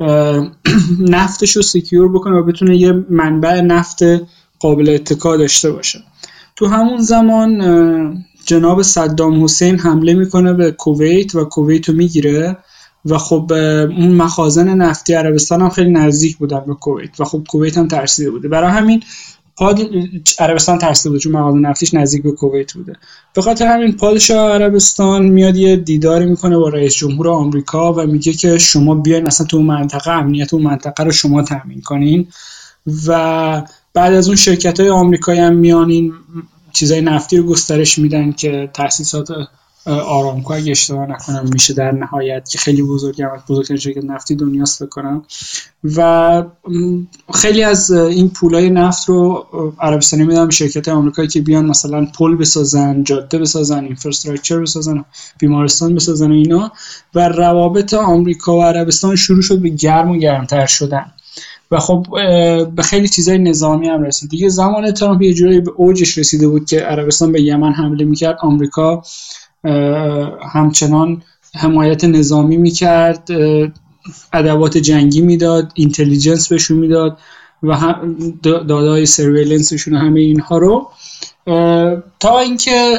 (clears throat) نفتش رو سکیور بکنه و بتونه یه منبع نفت قابل اتکا داشته باشه تو همون زمان جناب صدام حسین حمله می‌کنه به کویت و کویت رو می‌گیره و خب اون مخازن نفتی عربستان هم خیلی نزدیک بودن به کویت و خب کویت هم ترسیده بوده برای همین پاد عربستان بود چون مغازه نفتیش نزدیک به کویت بوده. به خاطر همین پادشاه عربستان میاد یه دیداری می‌کنه با رئیس جمهور آمریکا و میگه که شما بیاین مثلا تو منطقه امنیت اون منطقه رو شما تامین کنین و بعد از اون شرکت های آمریکایی هم میان این چیزای نفتی رو گسترش میدن که تاسیسات آرامکو اگه اشتباه نکنم میشه در نهایت که خیلی بزرگم از بزرگترین شرکت نفتی دنیاست بکنم و خیلی از این پولای نفت رو عربستانی میدن به شرکت آمریکایی که بیان مثلا پل بسازن جاده بسازن اینفراستراکچر بسازن بیمارستان بسازن و اینا. و روابط آمریکا و عربستان شروع شد به گرم و گرمتر شدن. و خب به خیلی چیزای نظامی هم رسید. دیگه زمان ترامپ یه جوری به اوجش رسیده بود که عربستان به یمن حمله می‌کرد. آمریکا همچنان حمایت نظامی می‌کرد ادوات جنگی می‌داد اینتلیجنس بهشون می‌داد. و دادای سرویلنسشون همه اینها رو تا اینکه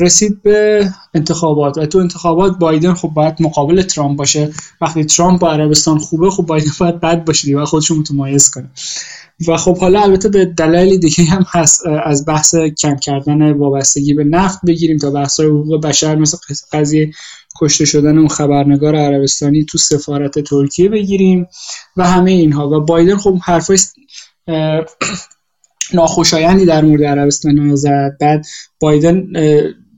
رسید به انتخابات. و تو انتخابات بایدن خب باید مقابل ترامپ باشه. وقتی ترامپ با عربستان خوبه خب بایدن باید بد باشه و خودشون متمایز کنه. و خب حالا البته به دلایل دیگه هم هست از بحث کم کردن وابستگی به نفت بگیریم تا بحث حقوق بشر مثل قضیه کشته شدن اون خبرنگار عربستانی تو سفارت ترکیه بگیریم و همه اینها. و بایدن خب حرفای ناخوشایندی در مورد عربستان زد. بعد بایدن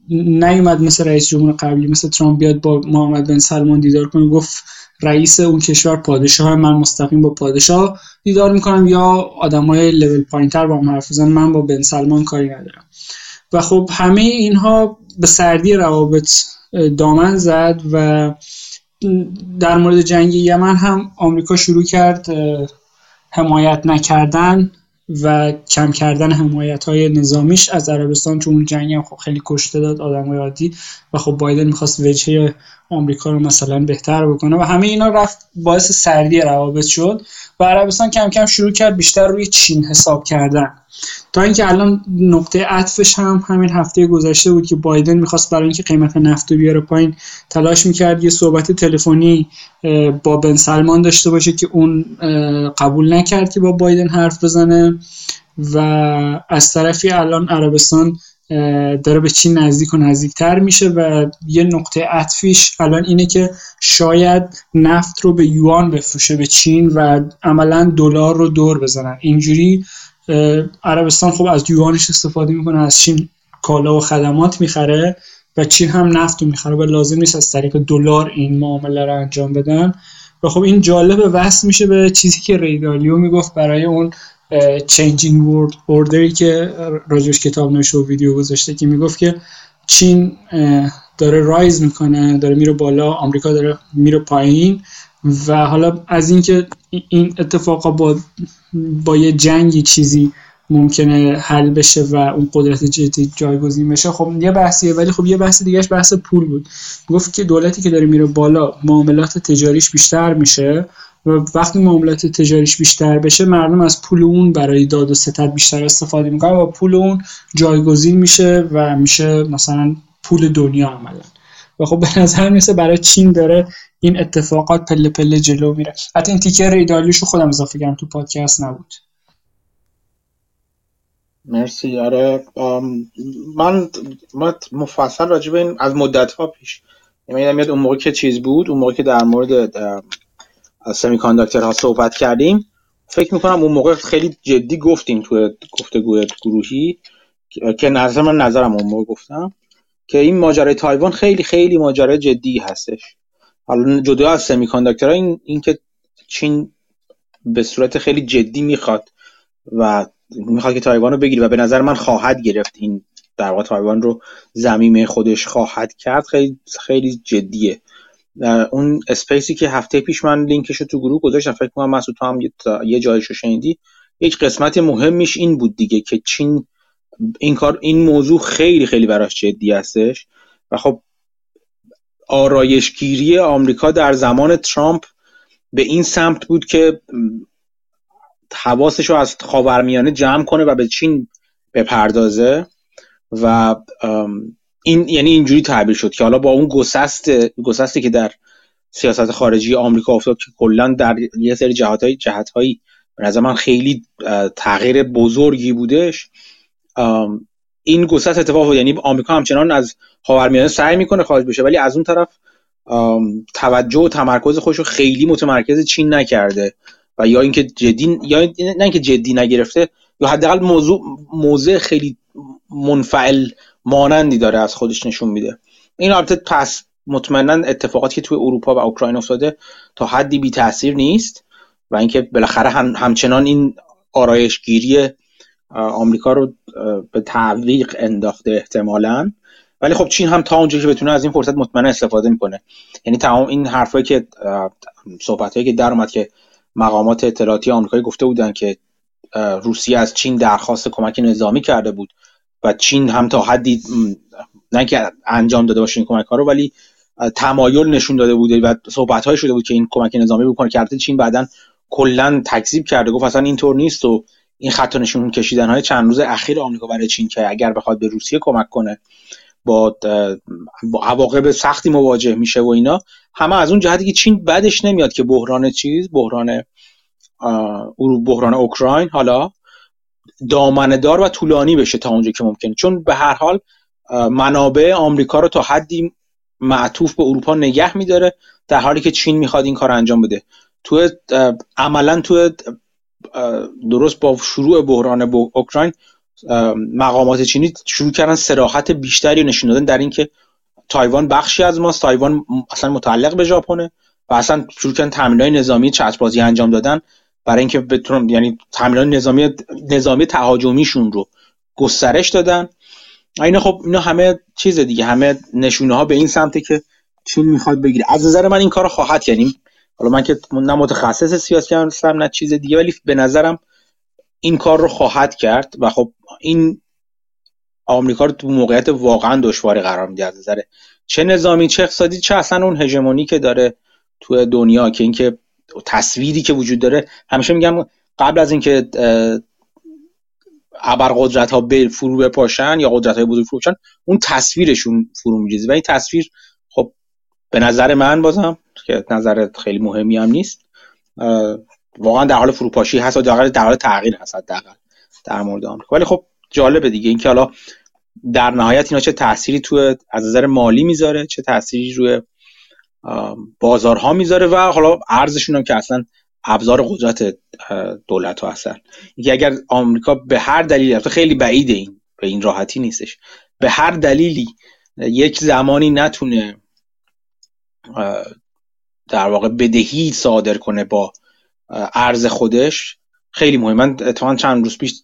نیومد مثل رئیس جمهور قبلی مثل ترامپ بیاد با محمد بن سلمان دیدار کنه گفت رئیس اون کشور پادشاه من مستقیم با پادشاه دیدار می‌کنم. یا آدمای لول پایینتر با هم من با بن سلمان کاری ندارم. و خب همه اینها به سردی روابط دامن زد و در مورد جنگ یمن هم آمریکا شروع کرد حمایت نکردن و کم کردن حمایت های نظامیش از عربستان چون جنگ هم خب خیلی کشته داد آدم عادی و خب بایدن می‌خواست وجهه آمریکا رو مثلا بهتر بکنه و همه اینا رفت باعث سردی روابط شد و عربستان کم کم شروع کرد بیشتر روی چین حساب کردن. تا اینکه الان نقطه عطفش هم همین هفته گذشته بود که بایدن می‌خواست برای اینکه قیمت نفت رو بیاره پایین تلاش می‌کرد یه صحبت تلفنی با بن سلمان داشته باشه که اون قبول نکرد که با بایدن حرف بزنه و از طرفی الان عربستان داره به چین نزدیک و نزدیکتر میشه و یه نقطه عطفیش الان اینه که شاید نفت رو به یوان بفروشه به چین و عملا دلار رو دور بزنن. اینجوری عربستان خب از یوانش استفاده می‌کنه از چین کالا و خدمات می‌خره و چین هم نفت رو می‌خره و لازم نیست از طریق دلار این معامله رو انجام بدن. و خب این جالب وصل میشه به چیزی که ری دالیو می‌گفت برای اون changing world order ی که راجبش کتاب نوشته و ویدیو گذاشته که می‌گفت که چین داره rise می‌کنه داره میره بالا آمریکا داره میره پایین و حالا از اینکه این اتفاقا با با یه جنگی چیزی ممکنه حل بشه و اون قدرت جدید جایگزین بشه خب یه بحثیه ولی خب یه بحث دیگهش بحث پول بود. گفت که دولتی که داره میره بالا معاملات تجاریش بیشتر میشه و وقتی معاملات تجاریش بیشتر بشه مردم از پول اون برای داد و ستد بیشتر استفاده می‌کنن و پول اون جایگزین میشه و میشه مثلا پول دنیا عملا. و خب به نظر میسه برای چین داره این اتفاقات پله پله جلو میره. حتی این تیکر ایدالیشو خودم اضافه کردم تو پادکست نبود. مرسی. آره من مفصل راجع به این از مدت ها پیش. یعنی اون موقع که چیز بود اون موقع که در مورد سمی ها صحبت کردیم. فکر می‌کنم اون موقع خیلی جدی گفتیم تو گفتگوی گروهی که نظر من نظرم اون موقع گفتم که این ماجرای تایوان خیلی خیلی ماجرای جدی هستش. حالا جدا از سمی این اینکه چین به صورت خیلی جدی می‌خواد و می‌خواد که تایوان رو بگیره و به نظر من خواهد گرفت این در واقع تایوان رو زمین خودش خواهد کرد خیلی خیلی جدیه. اون space ی که هفته پیش من لینکش رو تو گروه گذاشتم فکر کنم مسعود تو هم یه جایشو شنیدی. یک قسمت مهمیش این بود دیگه که چین این کار این موضوع خیلی خیلی براش جدی هستش. و خب آرایشگیری آمریکا در زمان ترامپ به این سمت بود که حواسش رو از خاورمیانه جمع کنه و به چین بپردازه. و این یعنی اینجوری تعبیر شد که حالا با اون گسست گسستی که در سیاست خارجی آمریکا افتاد که کلا در یه سری جهات جهتهایی به من خیلی تغییر بزرگی بودش این گسست اتفاق یعنی آمریکا همچنان از خاورمیانه سعی می‌کنه خارج بشه ولی از اون طرف توجه و تمرکز خودش رو خیلی متمرکز چین نکرده و یا اینکه جدی یا نه اینکه جدی نگرفته یا حداقل موضوع موضع خیلی منفعل مانندی داره از خودش نشون میده. این البته پس مطمئنا اتفاقاتی که توی اروپا و اوکراین افتاده تا حدی بی تاثیر نیست و اینکه بالاخره هم همچنان این آرایشگیری آمریکا رو به تعویق انداخته احتمالا. ولی خب چین هم تا اونجایی که بتونه از این فرصت مطمئنا استفاده می‌کنه. یعنی تمام این حرفایی که صحبتهایی که در اومد که مقامات اطلاعاتی آمریکایی گفته بودن که روسیه از چین درخواست کمک نظامی کرده بود و چین هم تا حدی نه که انجام داده باشه این کمک ها رو ولی تمایل نشون داده بوده و صحبت شده بود که این کمک نظامی بکنه کرده چین بعدا کلا تکذیب کرده. گفت اصلا اینطور نیست و این خط نشون کشیدن های چند روز اخیر آمریکا برای چین که اگر بخواد به روسیه کمک کنه با با عواقب سختی مواجه میشه و اینا همه از اون جهتی که چین بعدش نمیاد که بحران چیز بحران بحران اوکراین حالا دامنهدار و طولانی بشه تا اونجا که ممکنه. چون به هر حال منابع آمریکا رو تا حدی معطوف به اروپا نگه میداره در حالی که چین می‌خواد این کار انجام بده. تو عملا تو درست با شروع بحران اوکراین مقامات چینی شروع کردن سراحت بیشتری نشون دادن در اینکه تایوان بخشی از ماست. تایوان اصلا متعلق به ژاپنه و اصلا شروع کردن تامینات نظامی چسبازی انجام دادن. برای اینکه بتونن یعنی تامینات نظامی نظامی تهاجمیشون رو گسترش دادن. اینا خب اینا همه چیز دیگه. همه نشونه ها به این سمته که چین می‌خواد بگیره. از نظر من این کار خواهد یعنی حالا من که نه متخصص سیاست هستم نه چیز دیگه ولی به نظرم این کار رو خواهد کرد و خب این آمریکا رو تو موقعیت واقعا دشواری قرار میده از نظر چه نظامی چه اقتصادی چه اصلا اون هژمونی که داره تو دنیا که اینکه تصویری که وجود داره همیشه میگم قبل از اینکه ابرقدرت ها به فرو بپاشن یا قدرت های بزرگ فرو بپاشن اون تصویرشون فرو میریزه. و این تصویر خب به نظر من بازم که نظر خیلی مهمی هم نیست واقعا در حال فروپاشی هست و در حال, در حال تغییر هست حداقل در مورد آمریکا. ولی خب جالبه دیگه اینکه حالا در نهایت اینا چه تأثیری تو از نظر مالی می‌ذاره چه تأثیری روی بازارها می‌ذاره و حالا ارزشون هم که اصلا ابزار قدرت دولت ها هستن. اینکه اگر آمریکا به هر دلیلی خیلی بعیده این به این راحتی نیستش. به هر دلیلی یک زمانی نتونه در واقع بدهی صادر کنه با ارز خودش خیلی مهمه. من اتفاقا چند روز پیش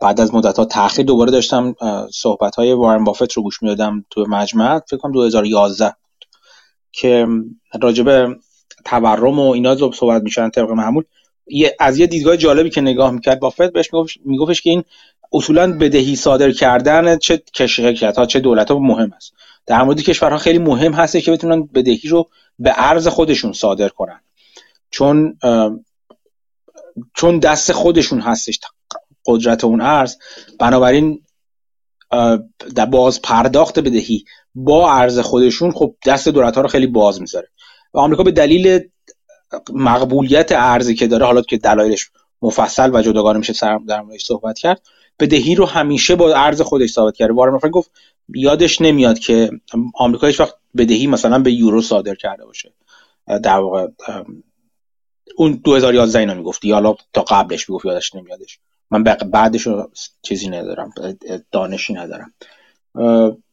بعد از مدت ها تاخیر دوباره داشتم صحبت های وارن بافت رو گوش می‌دادم تو مجمع. فکر کنم 2011 که راجب تورم و اینا صحبت میشن طبق معمول از یه دیدگاه جالبی که نگاه می‌کرد بافت بهش میگفتش که این اصولا بدهی صادر کردن چه شرکت ها چه دولت ها مهم است. در مورد کشورها خیلی مهم هست که بتونن بدهی رو به ارز خودشون صادر کنن. چون چون دست خودشون هستش قدرت اون ارز بنابراین باز پرداخت بدهی. با ارز خودشون خب دست دولت ها رو خیلی باز می‌ذاره. و آمریکا به دلیل مقبولیت ارزی که داره حالا که دلایلش مفصل و جداگانه میشه سر در موردش صحبت کرد بدهی رو همیشه با ارز خودش ثابت کرده. وارن گفت یادش نمیاد که آمریکا هیچ وقت بدهی مثلا به یورو صادر کرده باشه. در واقع اون 2011 اینا می‌گفت یا تا قبلش می‌گفت یادش نمیادش من بعدش چیزی ندارم دانشی ندارم.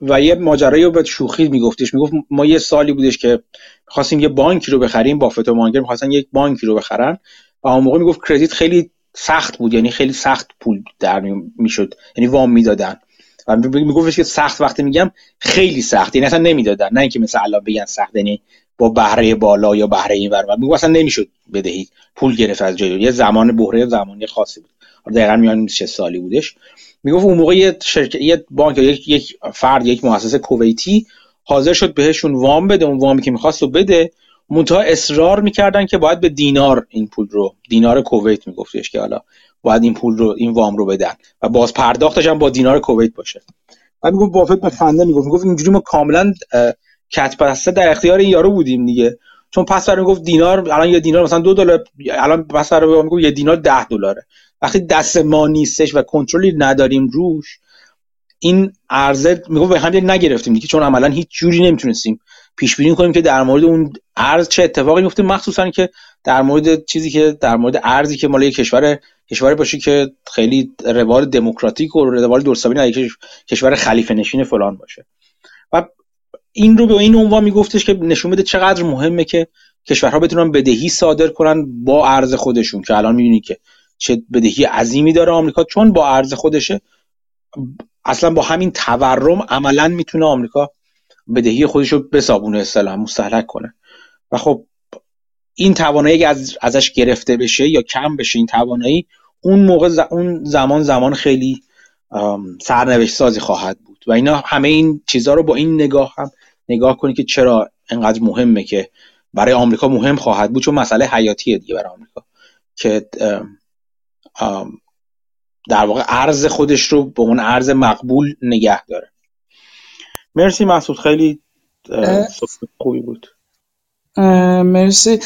و یه ماجرایی رو به شوخی میگفتش می‌گفت ما یه سالی بودش که خواستیم یه بانکی رو بخریم بافت و مانگر می‌خواستن یک بانکی رو بخرن. و اون موقع می‌گفت کردیت خیلی سخت بود یعنی خیلی سخت پول در می‌شد یعنی وام می‌دادن. و میگفتش که سخت وقتی میگم خیلی سخت یعنی اصلا نمی‌دادن. نه اینکه مثلا الان بگن سخت یعنی با بهره بالا یا بهره این ور می‌گفت اصلا نمی‌شد بدهید پول گرفت از جای. یه زمان بحره زمانی خاصی بود. دقیقا میان چه سالی بودش. می‌گفت اون موقع یه شرکت یه بانک یک یک فرد یک مؤسسه کویتی حاضر شد بهشون وام بده اون وامی که می‌خواست رو بده. منتها اصرار می‌کردن که باید به دینار این پول رو دینار کویت میگفتش که حالا باید این پول رو این وام رو بدن و باز پرداختش هم با دینار کویت باشه. بعد می‌گفت بافت به خنده می‌گفت. می‌گفت اینجوری ما کاملا کت بسته در اختیار این یارو بودیم دیگه. چون پس برای می‌گفت دینار الان یه دینار مثلا دو دلار الان پس برای می‌گفت یه دینار ده دلاره. وقتی دست ما نیستش و کنترلی نداریم روش این ارزه می‌گفت به هم نگرفتیم دیگه چون عملا هیچ جوری نمی‌تونستیم پیش بینی کنیم که در مورد اون ارز چه اتفاقی میفته مخصوصا که در مورد چیزی که در مورد ارزی که مال کشور کشور باشه که خیلی روال دموکراتیک و روال درستابی نه کشور خلیفه نشین فلان باشه. و این رو به این عنوان میگفتش که نشون بده چقدر مهمه که کشورها بتونن بدهی صادر کنن با ارز خودشون که الان می‌بینید که چه بدهی عظیمی داره آمریکا چون با ارز خودشه. اصلا با همین تورم عملا می‌تونه آمریکا بدهی خودش رو بسابونه اصطلاحا مستحلک کنه. و خب این توانایی از ازش گرفته بشه یا کم بشه این توانایی اون موقع اون زمان زمان خیلی سرنوشت سازی خواهد بود. و اینا همه این چیزها رو با این نگاه هم نگاه کنید که چرا انقدر مهمه که برای آمریکا مهم خواهد بود چون مسئله حیاتیه دیگه برای آمریکا. که در واقع ارز خودش رو به اون ارز مقبول نگه داره. مرسی محسود خیلی خوبی بود. مرسی.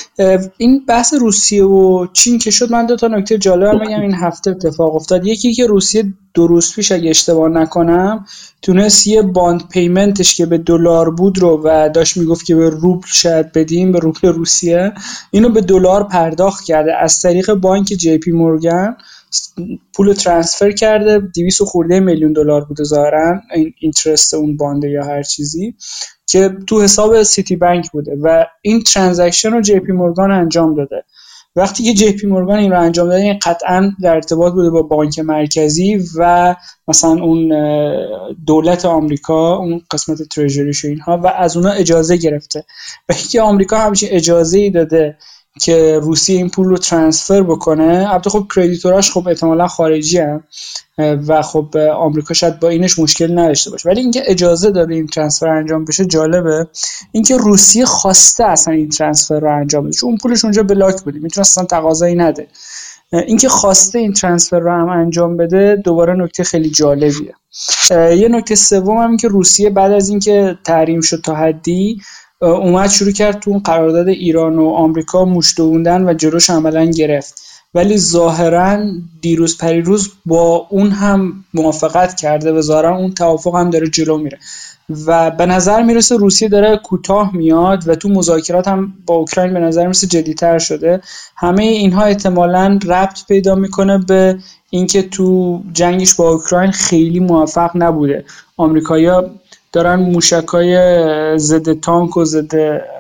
این بحث روسیه و چین که شد من دو تا نکته جالب بگم این هفته اتفاق افتاد. یکی که روسیه دو روز پیش اگه اشتباه نکنم تونست یه bond payment ش که به دلار بود رو و داشت می‌گفت که به روبل شاید بدیم به روبل روسیه اینو به دلار پرداخت کرده. از طریق بانک جی پی مورگان پول transfer کرده. 200 خورده میلیون دلار بوده ظاهرا این interest اون bond ه یا هر چیزی. که تو حساب سیتی بانک بوده و این transaction رو جی پی مورگان انجام داده. وقتی که جی پی مورگان این رو انجام داده این قطعا در ارتباط بوده با بانک مرکزی و مثلا اون دولت آمریکا اون قسمت treasury ش و اینها و از اونا اجازه گرفته. و اینکه آمریکا همیشه اجازه ای داده که روسیه این پول رو transfer بکنه. البته خب creditor اش خب احتمالا خارجی هم و خب آمریکا شاید با اینش مشکل نداشته باشه. ولی اینکه اجازه داره این transfer انجام بشه جالبه. اینکه روسیه خواسته اصلا این ترانسفر رو انجام بده. چون پولش اونجا بلاک بوده. می‌تونه اصلا تقاضایی نده. اینکه خواسته این ترانسفر رو هم انجام بده دوباره نکته خیلی جالبیه. یه نکته سوم هم که روسیه بعد از اینکه تحریم شد تا حدی اومد شروع کرد تو اون قرارداد ایران و آمریکا موش و جلوش عملا گرفت. ولی ظاهرا دیروز پریروز با اون هم موافقت کرده و ظاهرا اون توافق هم داره جلو میره. و به نظر می‌رسه روسیه داره کوتاه میاد و تو مذاکرات هم با اوکراین به نظر می‌رسه جدیتر شده. همه اینها احتمالا ربط پیدا می‌کنه به اینکه تو جنگش با اوکراین خیلی موفق نبوده. آمریکایی‌ها دارن موشکای ضد تانک و ضد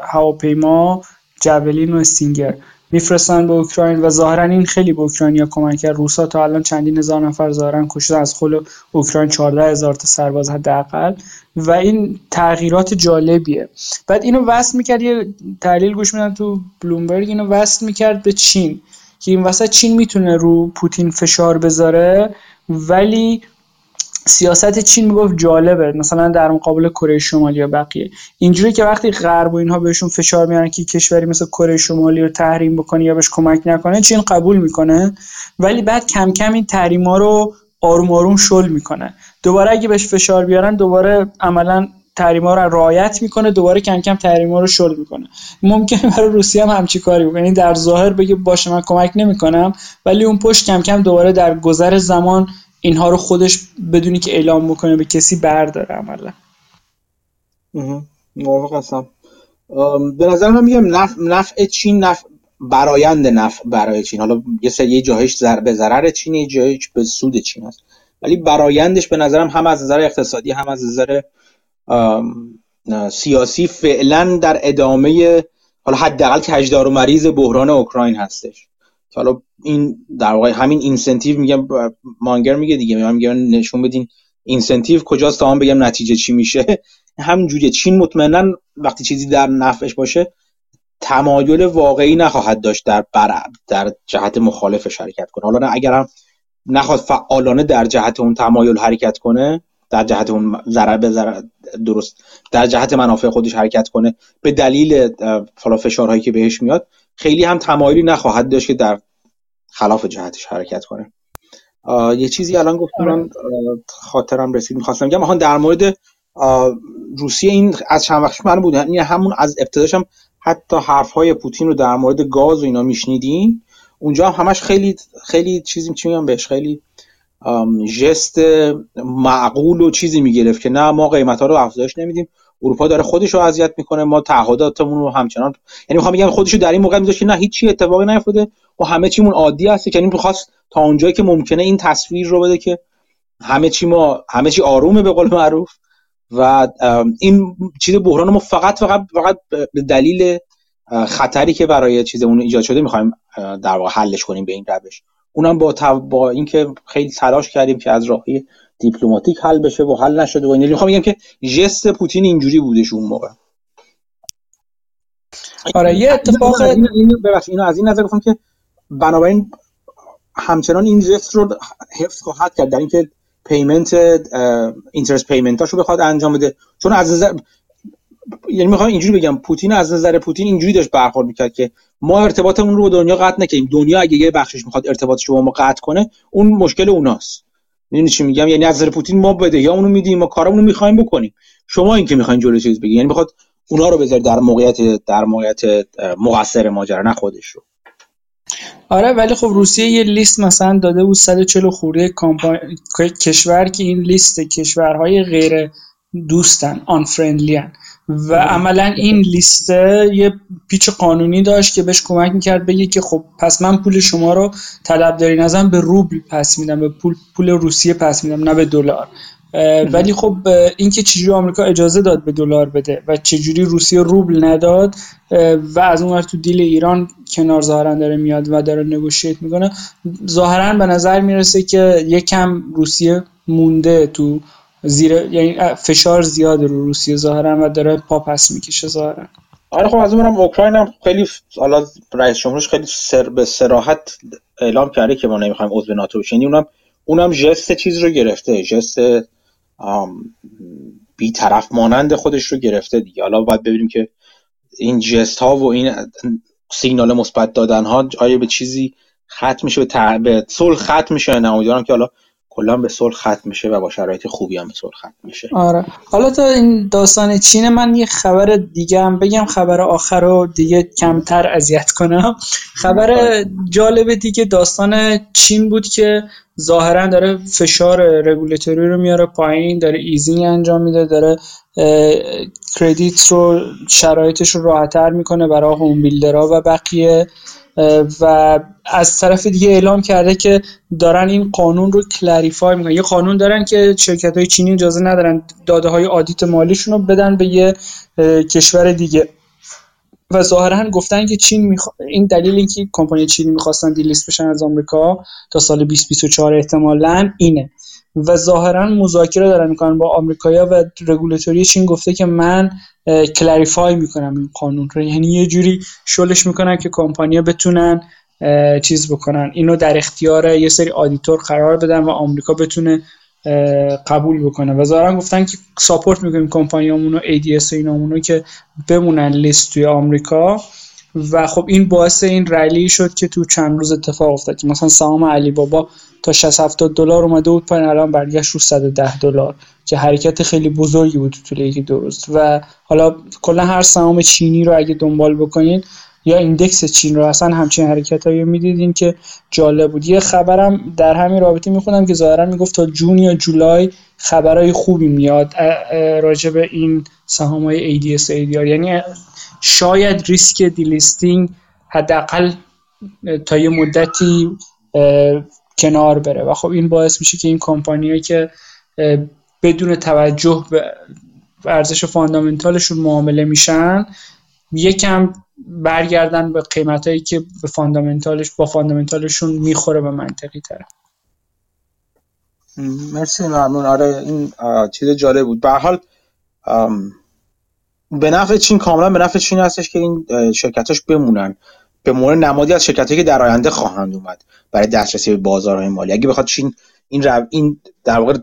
هواپیما جولین و استینگر میفرستن به اوکراین و ظاهرا این خیلی به اوکراینیا کمک کرد. روسا تا الان چندین هزار نفر ظاهرا کشته از خل اوکراین 14 هزار تا سرباز حداقل و این تغییرات جالبیه. بعد اینو وصل می‌کرد یه تحلیل گوش میدم تو بلومبرگ اینو وصل می‌کرد به چین که این وسط چین می‌تونه رو پوتین فشار بذاره ولی سیاست چین می‌گفت جالبه مثلا در مقابل کره شمالی یا بقیه. اینجوری که وقتی غرب و اینها بهشون فشار میارن که کشوری مثل کره شمالی رو تحریم بکنه یا بهش کمک نکنه چین قبول می‌کنه ولی بعد کم کم این تحریما رو آروم آروم شل می‌کنه. دوباره اگه بهش فشار بیارن دوباره عملا تحریما رو رعایت می‌کنه دوباره کم کم تحریما رو شل می‌کنه. ممکنه برای روسیه هم همچی کاری بکنه. یعنی در ظاهر بگه باشه من کمک نمی‌کنم. ولی اون پشت کم کم دوباره در گذر زمان اینها رو خودش بدونی که اعلام بکنه به کسی برداره عملا. موافق هستم. به نظر من میگم نفع, نفع چین نفع برایند نفع برای چین. حالا یه سری جاهاش ضر به ضرر چین یه جایش به سود چین هست. ولی برایندش به نظرم هم از نظر اقتصادی هم از نظر سیاسی فعلا در ادامه حالا حداقل کجدار و مریض بحران اوکراین هستش. حالا این در واقع همین incentive میگم مانگر میگه دیگه میگم میگم نشون بدین incentive کجاست تا من بگم نتیجه چی میشه. همینجوریه. چین مطمئنا وقتی چیزی در نفعش باشه تمایل واقعی نخواهد داشت در بر در جهت مخالف حرکت کنه. حالا اگر هم نخواد فعالانه در جهت اون تمایل حرکت کنه در جهت اون ضرر به درست در جهت منافع خودش حرکت کنه به دلیل فشارهایی که بهش میاد خیلی هم تمایلی نخواهد داشت که در خلاف جهتش حرکت کنه. یه چیزی الان گفتم من خاطرم رسید می‌خواستم بگم در مورد روسیه این از چند وقت من بود این همون از ابتداشم حتی حرف های پوتین رو در مورد گاز و اینا میشنیدیم اونجا هم همش خیلی خیلی چیزی چی میگم بهش خیلی ژست معقول و چیزی می‌گرفت که نه ما قیمت ها رو افزایش نمیدیم. اروپا داره خودش رو اذیت می‌کنه ما تعهداتمون رو همچنان یعنی می‌خوام بگم خودش رو در این موقع که نه هیچی اتفاقی نیفتاده. و همه چیمون عادی هست یعنی می‌خواست تا اونجایی که ممکنه این تصویر رو بده که همه چی ما همه چی آرومه به قول معروف. و این چیز بحران ما فقط فقط فقط به دلیل خطری که برای چیز اون ایجاد شده می‌خوایم در واقع حلش کنیم به این روش. اونم با با اینکه خیلی تلاش کردیم که از راهی دیپلماتیک حل بشه و حل نشده و این می‌خوام بگم که ژست پوتین اینجوری بودش اون موقع. آره یه اتفاق اینو, اینو از این نظر گفتم که بنابراین همچنان این ژست رو حفظ خواهد کرد در اینکه پیمنت اینترست پیمنتاشو بخواد انجام بده. چون از نظر یعنی می‌خوام اینجوری بگم پوتین از نظر پوتین اینجوری داشت برخورد می‌کرد که ما ارتباطمون رو با دنیا قطع نکنیم دنیا اگه یه بخشش می‌خواد ارتباطش رو با ما قطع کنه اون مشکل اوناست. می‌دونی چی میگم؟ یعنی از پوتین ما بده یا اونو میدیم ما کارمون رو می‌خوایم بکنیم. شما این که می‌خواین جلوی چیز بگی یعنی می‌خواد اونا رو بذار در موقعیت در موقعیت مقصر ماجرا نه خودش رو. آره ولی خب روسیه یه لیست مثلا داده بود 140 خورده کمپانی کشور که این لیست کشورهای غیر دوستن آن فرندلی و عملا این لیست یه پیچ قانونی داشت که بهش کمک می‌کرد بگه که خب پس من پول شما رو طلبداری نظرم به روبل پس میدم به پول پول روسیه پس میدم نه به دلار. ولی خب اینکه چجوری آمریکا اجازه داد به دلار بده و چجوری روسیه روبل نداد و از اون تو دیل ایران کنار ظاهرا داره میاد و داره نگوشیت می‌کنه ظاهرا به نظر می‌رسه که یکم روسیه مونده تو زیر یعنی فشار زیاد رو روسیه ظاهرا و داره پا پس می‌کشه ظاهرا. آره خب از اونم اوکراین هم خیلی حالا رئیس جمهورش خیلی سر به سراحت اعلام کرده که ما نمی‌خوایم عضو ناتو بشیم. یعنی اونم اونم جست چیز رو گرفته جست بی طرف مانند خودش رو گرفته دیگه. حالا باید ببینیم که این جست ها و این سیگنال مثبت دادن ها آیا به چیزی ختم میشه به, صلح ختم میشه نه. امیدوارم که حالا کلا به صلح ختم میشه و با شرایط خوبی هم به صلح ختم میشه. آره. حالا تا این داستان چین من یه خبر دیگه هم بگم. خبر آخر رو دیگه کمتر اذیت کنم. خبر جالب دیگه داستان چین بود که ظاهرا داره فشار رگولاتوری رو میاره پایین داره easing انجام میده داره credit رو شرایطش رو راحتتر می‌کنه برای home builder ها و بقیه. و از طرف دیگه اعلام کرده که دارن این قانون رو clarify می‌کنن. یه قانون دارن که شرکت های چینی اجازه ندارن داده های audit مالیشون رو بدن به یه کشور دیگه. و ظاهرا گفتن که چین میخوا... این دلیل اینکه کمپانی چینی می‌خواستن delist بشن از آمریکا تا سال 2024 احتمالا اینه. و ظاهرا مذاکره دارن می‌کنن با آمریکایا و رگولاتوری چین گفته که من clarify می‌کنم این قانون رو. یعنی یه جوری شلش می‌کنن که کمپانیا بتونن چیز بکنن. اینو در اختیار یه سری auditor قرار بدن و آمریکا بتونه قبول بکنه. و ظاهرا گفتن که support می‌کنیم کمپانیامون و ADS و اینامونو که بمونن لیست توی آمریکا. و خب این باعث این رلی شد که تو چند روز اتفاق افتاد که مثلا سهام علی بابا تا 60 70 دلار اومده بود پایین الان برگشت رو 110 دلار که حرکت خیلی بزرگی بود تو یکی روز و حالا کلا هر سهام چینی رو اگه دنبال بکنید یا ایندکس چین رو اصلا همچین حرکت هایی می‌دیدین که جالب بود. یه خبرم در همین رابطه می‌خونم که ظاهرا می‌گفت تا جون یا جولای خبرهای خوبی میاد راجع به این سهام های ADS ADR یعنی شاید ریسک delisting حداقل تا یه مدتی کنار بره. و خب این باعث میشه که این کمپانیایی که بدون توجه به ارزش fundamental شون معامله میشن یکم برگردن به قیمتایی که به fundamental ش با fundamental شون می‌خوره به منطقی تر. مرسی ممنون. آره این چیز جالب بود. به هر حال به نفع چین کاملا به نفع چین هستش که این شرکتاش بمونن. به مورد نمادی از شرکتایی که در آینده خواهند اومد برای دسترسی به بازارهای مالی. اگه بخواد چین این رو... این در واقع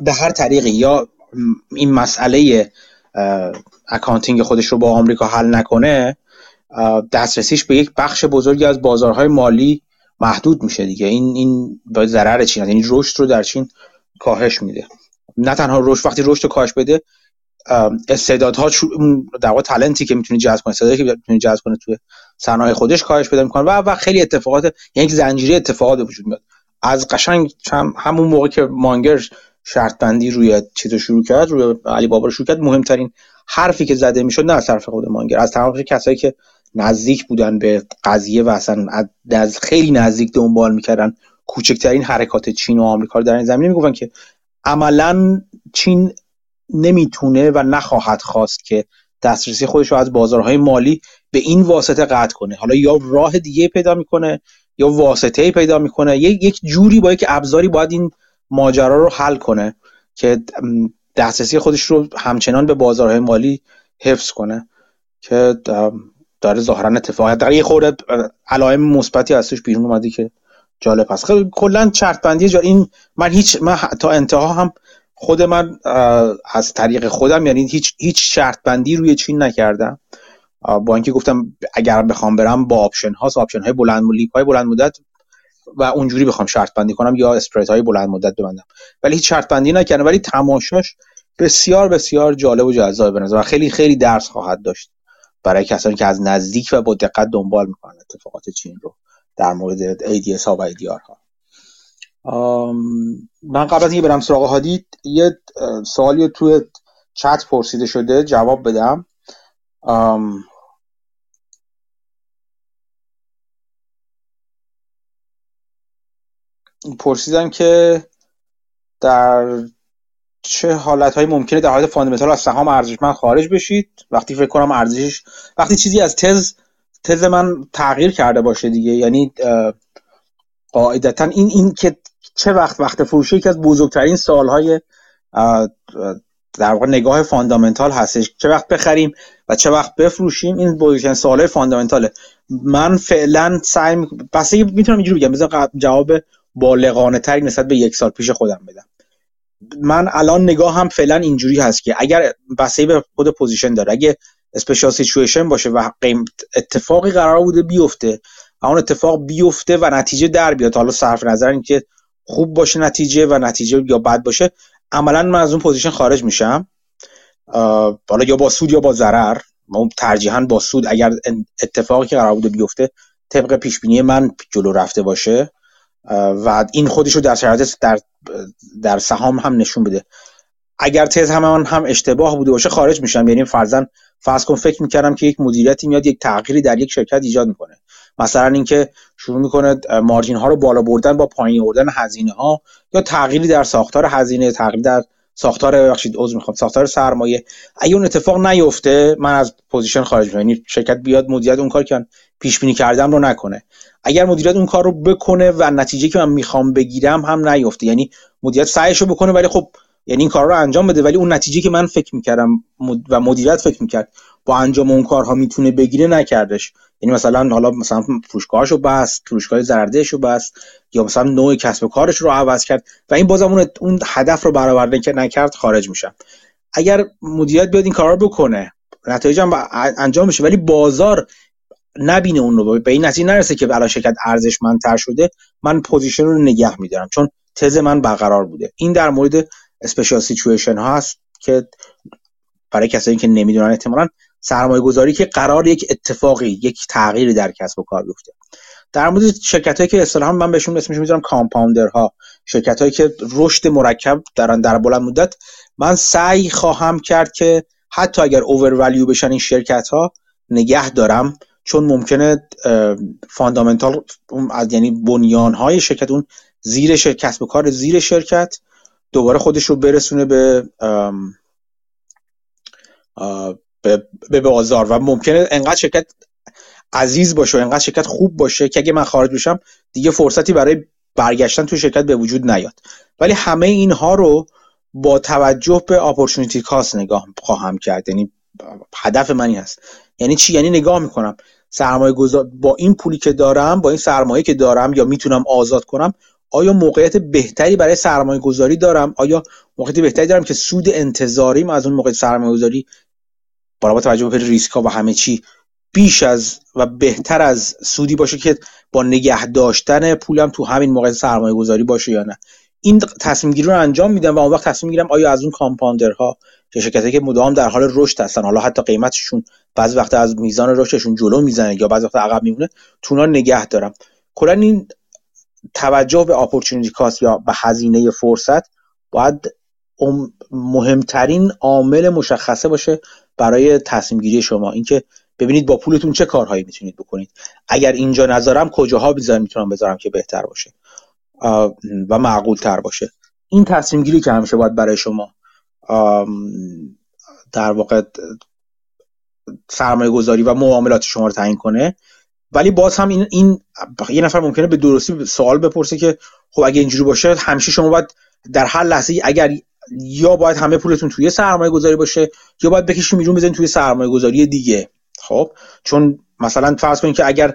به هر طریقی یا این مسئله accounting خودش رو با آمریکا حل نکنه دسترسیش به یک بخش بزرگی از بازارهای مالی محدود میشه دیگه. این این با ضرر چین یعنی رشد رو در چین کاهش میده. نه تنها رشد وقتی رشد رو کاهش بده استعدادها در واقع تالنتی که می‌تونی جذب کنه استعدادی که می‌تونی جذب کنه توی صنایع خودش کاهش پیدا می‌کنه و و خیلی اتفاقات یعنی یک زنجیره اتفاقات وجود میاد. از قشنگ همون موقع که مانگر شرط بندی روی چیزو شروع کرد روی علی بابا رو شروع کرد مهمترین حرفی که زده می‌شد نه از طرف خود مانگر از تمام کسایی که نزدیک بودن به قضیه و اصلا از خیلی نزدیک دنبال می‌کردن کوچکترین حرکات چین و آمریکا رو در این زمینه می‌گفتن که عملا چین نمی‌تونه و نخواهد خواست که دسترسی خودش رو از بازارهای مالی به این واسطه قطع کنه. حالا یا راه دیگه پیدا می‌کنه یا واسطه پیدا می‌کنه. یک جوری با یک ابزاری باید این ماجرا رو حل کنه که دسترسی خودش رو همچنان به بازارهای مالی حفظ کنه که داره ظاهرا اتفاق در یه خورده علائم مثبتی ازش بیرون اومدی که جالب خیلی کلا چرت بندی جا این من هیچ من تا انتها هم خود من از طریق خودم یعنی هیچ هیچ شرط بندی روی چین نکردم. با اینکه گفتم اگر بخوام برم با آپشن ها آپشن های بلند لیپ های بلند مدت و اونجوری بخوام شرط بندی کنم یا اسپریت های بلند مدت ببندم. ولی هیچ شرط بندی نکردم. ولی تماشاش بسیار بسیار جالب و جذاب بنظر و خیلی خیلی درس خواهد داشت برای کسانی که از نزدیک و با دقت دنبال می‌کنن اتفاقات چین رو در مورد ADS ها و ADR ها. من قبل از اینکه برم سراغ هادی یه سوالی توی چت پرسیده شده جواب بدم. پرسیدم که در چه حالت های ممکنه در حالت fundamental از سهام ارزشمند خارج بشید؟ وقتی فکر کنم ارزشش وقتی چیزی از تز تز من تغییر کرده باشه دیگه یعنی قاعدتا این این که چه وقت وقت فروشی یکی از بزرگترین سوالای در واقع نگاه fundamental هستش. چه وقت بخریم و چه وقت بفروشیم این بزرگترین سوالای fundamental ه. من فعلا سعی بس می‌تونم اینجوری بگم. بذار جواب بالغانه تری نسبت به یک سال پیش خودم بدم. من الان نگاه هم فعلا اینجوری هست که اگر بسته به خود position داره اگه special situation باشه و قیمت اتفاقی قرار بوده بیفته و اون اتفاق بیفته و نتیجه در بیاد حالا صرف نظر اینکه خوب باشه نتیجه و نتیجه یا بد باشه عملا من از اون position خارج میشم. حالا یا با سود یا با ضرر ما ترجیحاً با سود اگر اتفاقی که قرار بوده بیفته طبق پیش بینی من جلو رفته باشه. و این خودش رو در در در سهام هم نشون بده. اگر تز هم من هم اشتباه بوده باشه خارج میشم. یعنی فرضاً فرض کن فکر می‌کردم که یک مدیریتی میاد یک تغییری در یک شرکت ایجاد می‌کنه. مثلا اینکه شروع می‌کنه مارجین ها رو بالا بردن با پایین آوردن هزینه ها یا تغییری در ساختار هزینه تغییری در ساختار بخشید عذر می‌خوام ساختار سرمایه. اگه اون اتفاق نیفته من از position خارج میشم یعنی شرکت بیاد مدیریت اون کار که پیش بینی کردم رو نکنه. اگر مدیریت اون کار رو بکنه و نتیجه که من می‌خوام بگیرم هم نیفته یعنی مدیریت سعیش رو بکنه ولی خب یعنی این کار رو انجام بده ولی اون نتیجه که من فکر می‌کردم و مدیریت فکر می‌کرد با انجام اون کارها می‌تونه بگیره نکردش. یعنی مثلا حالا مثلا فروشگاهشو بس فروشگاه زردهشو بس یا مثلا نوع کسب و کارش رو عوض کرد و این بازم اون, اون هدف رو برآورده که نکرد خارج میشم اگر مدیریت بیاد این کار رو بکنه نتایج هم انجام بشه ولی بازار نبینه اون رو. به این نتیجه نرسه که الان شرکت ارزشمندتر شده من position رو نگه میدارم. چون تز من برقرار بوده. این در مورد special situation ها هست که برای کسایی که نمی‌دونن احتمالاً سرمایه گذاری که قرار یک اتفاقی یک تغییری در کسب و کار بیفته. در مورد شرکت هایی که اصطلاحا من بهشون اسمش می‌ذارم کامپاوندر ها شرکت هایی که رشد مرکب دارن در بلند مدت من سعی خواهم کرد که حتی اگر اوور بشن این شرکت ها نگه دارم. چون ممکنه فاندامنتال از یعنی بنیان های شرکت اون زیر شرکت کسب و کار زیر شرکت دوباره خودش رو برسونه به به بازار و ممکنه انقدر شرکت عزیز باشه و انقدر شرکت خوب باشه که اگه من خارج بشم دیگه فرصتی برای برگشتن تو شرکت به وجود نیاد. ولی همه اینها رو با توجه به اپورتونتی کاست نگاه خواهم کرد. یعنی هدف منی هست. یعنی چی؟ یعنی نگاه می‌کنم. سرمایه گذار با این پولی که دارم با این سرمایه که دارم یا می‌تونم آزاد کنم آیا موقعیت بهتری برای سرمایه گذاری دارم؟ آیا موقعیت بهتری دارم که سود انتظاریم از اون موقع سرمایه گذاری با توجه به ریسک ها و همه چی بیش از و بهتر از سودی باشه که با نگه داشتن پولم تو همین موقع سرمایه گذاری باشه یا نه. این تصمیم گیری رو انجام میدم و اون وقت تصمیم می‌گیرم آیا از اون کامپاندرها که شرکتی که مدام در حال رشد هستن حالا حتی قیمتشون بعضی وقت از میزان رشدشون جلو می‌زنه یا بعضی وقت عقب میمونه تو نگه دارم. کلا این توجه به اپورتونتی کاست یا به هزینه فرصت باید مهمترین عامل مشخصه باشه برای تصمیم گیری شما. اینکه ببینید با پولتون چه کارهایی می‌تونید بکنید. اگر اینجا نذارم کجاها بذارم می‌تونم بذارم که بهتر باشه؟ و معقول تر باشه. این تصمیم گیری که همیشه باید برای شما در واقع سرمایه گذاری و معاملات شما رو تعیین کنه. ولی باز هم این, این یه نفر ممکنه به درستی سوال بپرسه که خب اگه اینجوری باشه همیشه شما باید در هر لحظه اگر یا باید همه پولتون توی سرمایه گذاری باشه یا باید بکشین بیرون بزنین توی سرمایه گذاری دیگه. خب؟ چون مثلا فرض کنید که اگر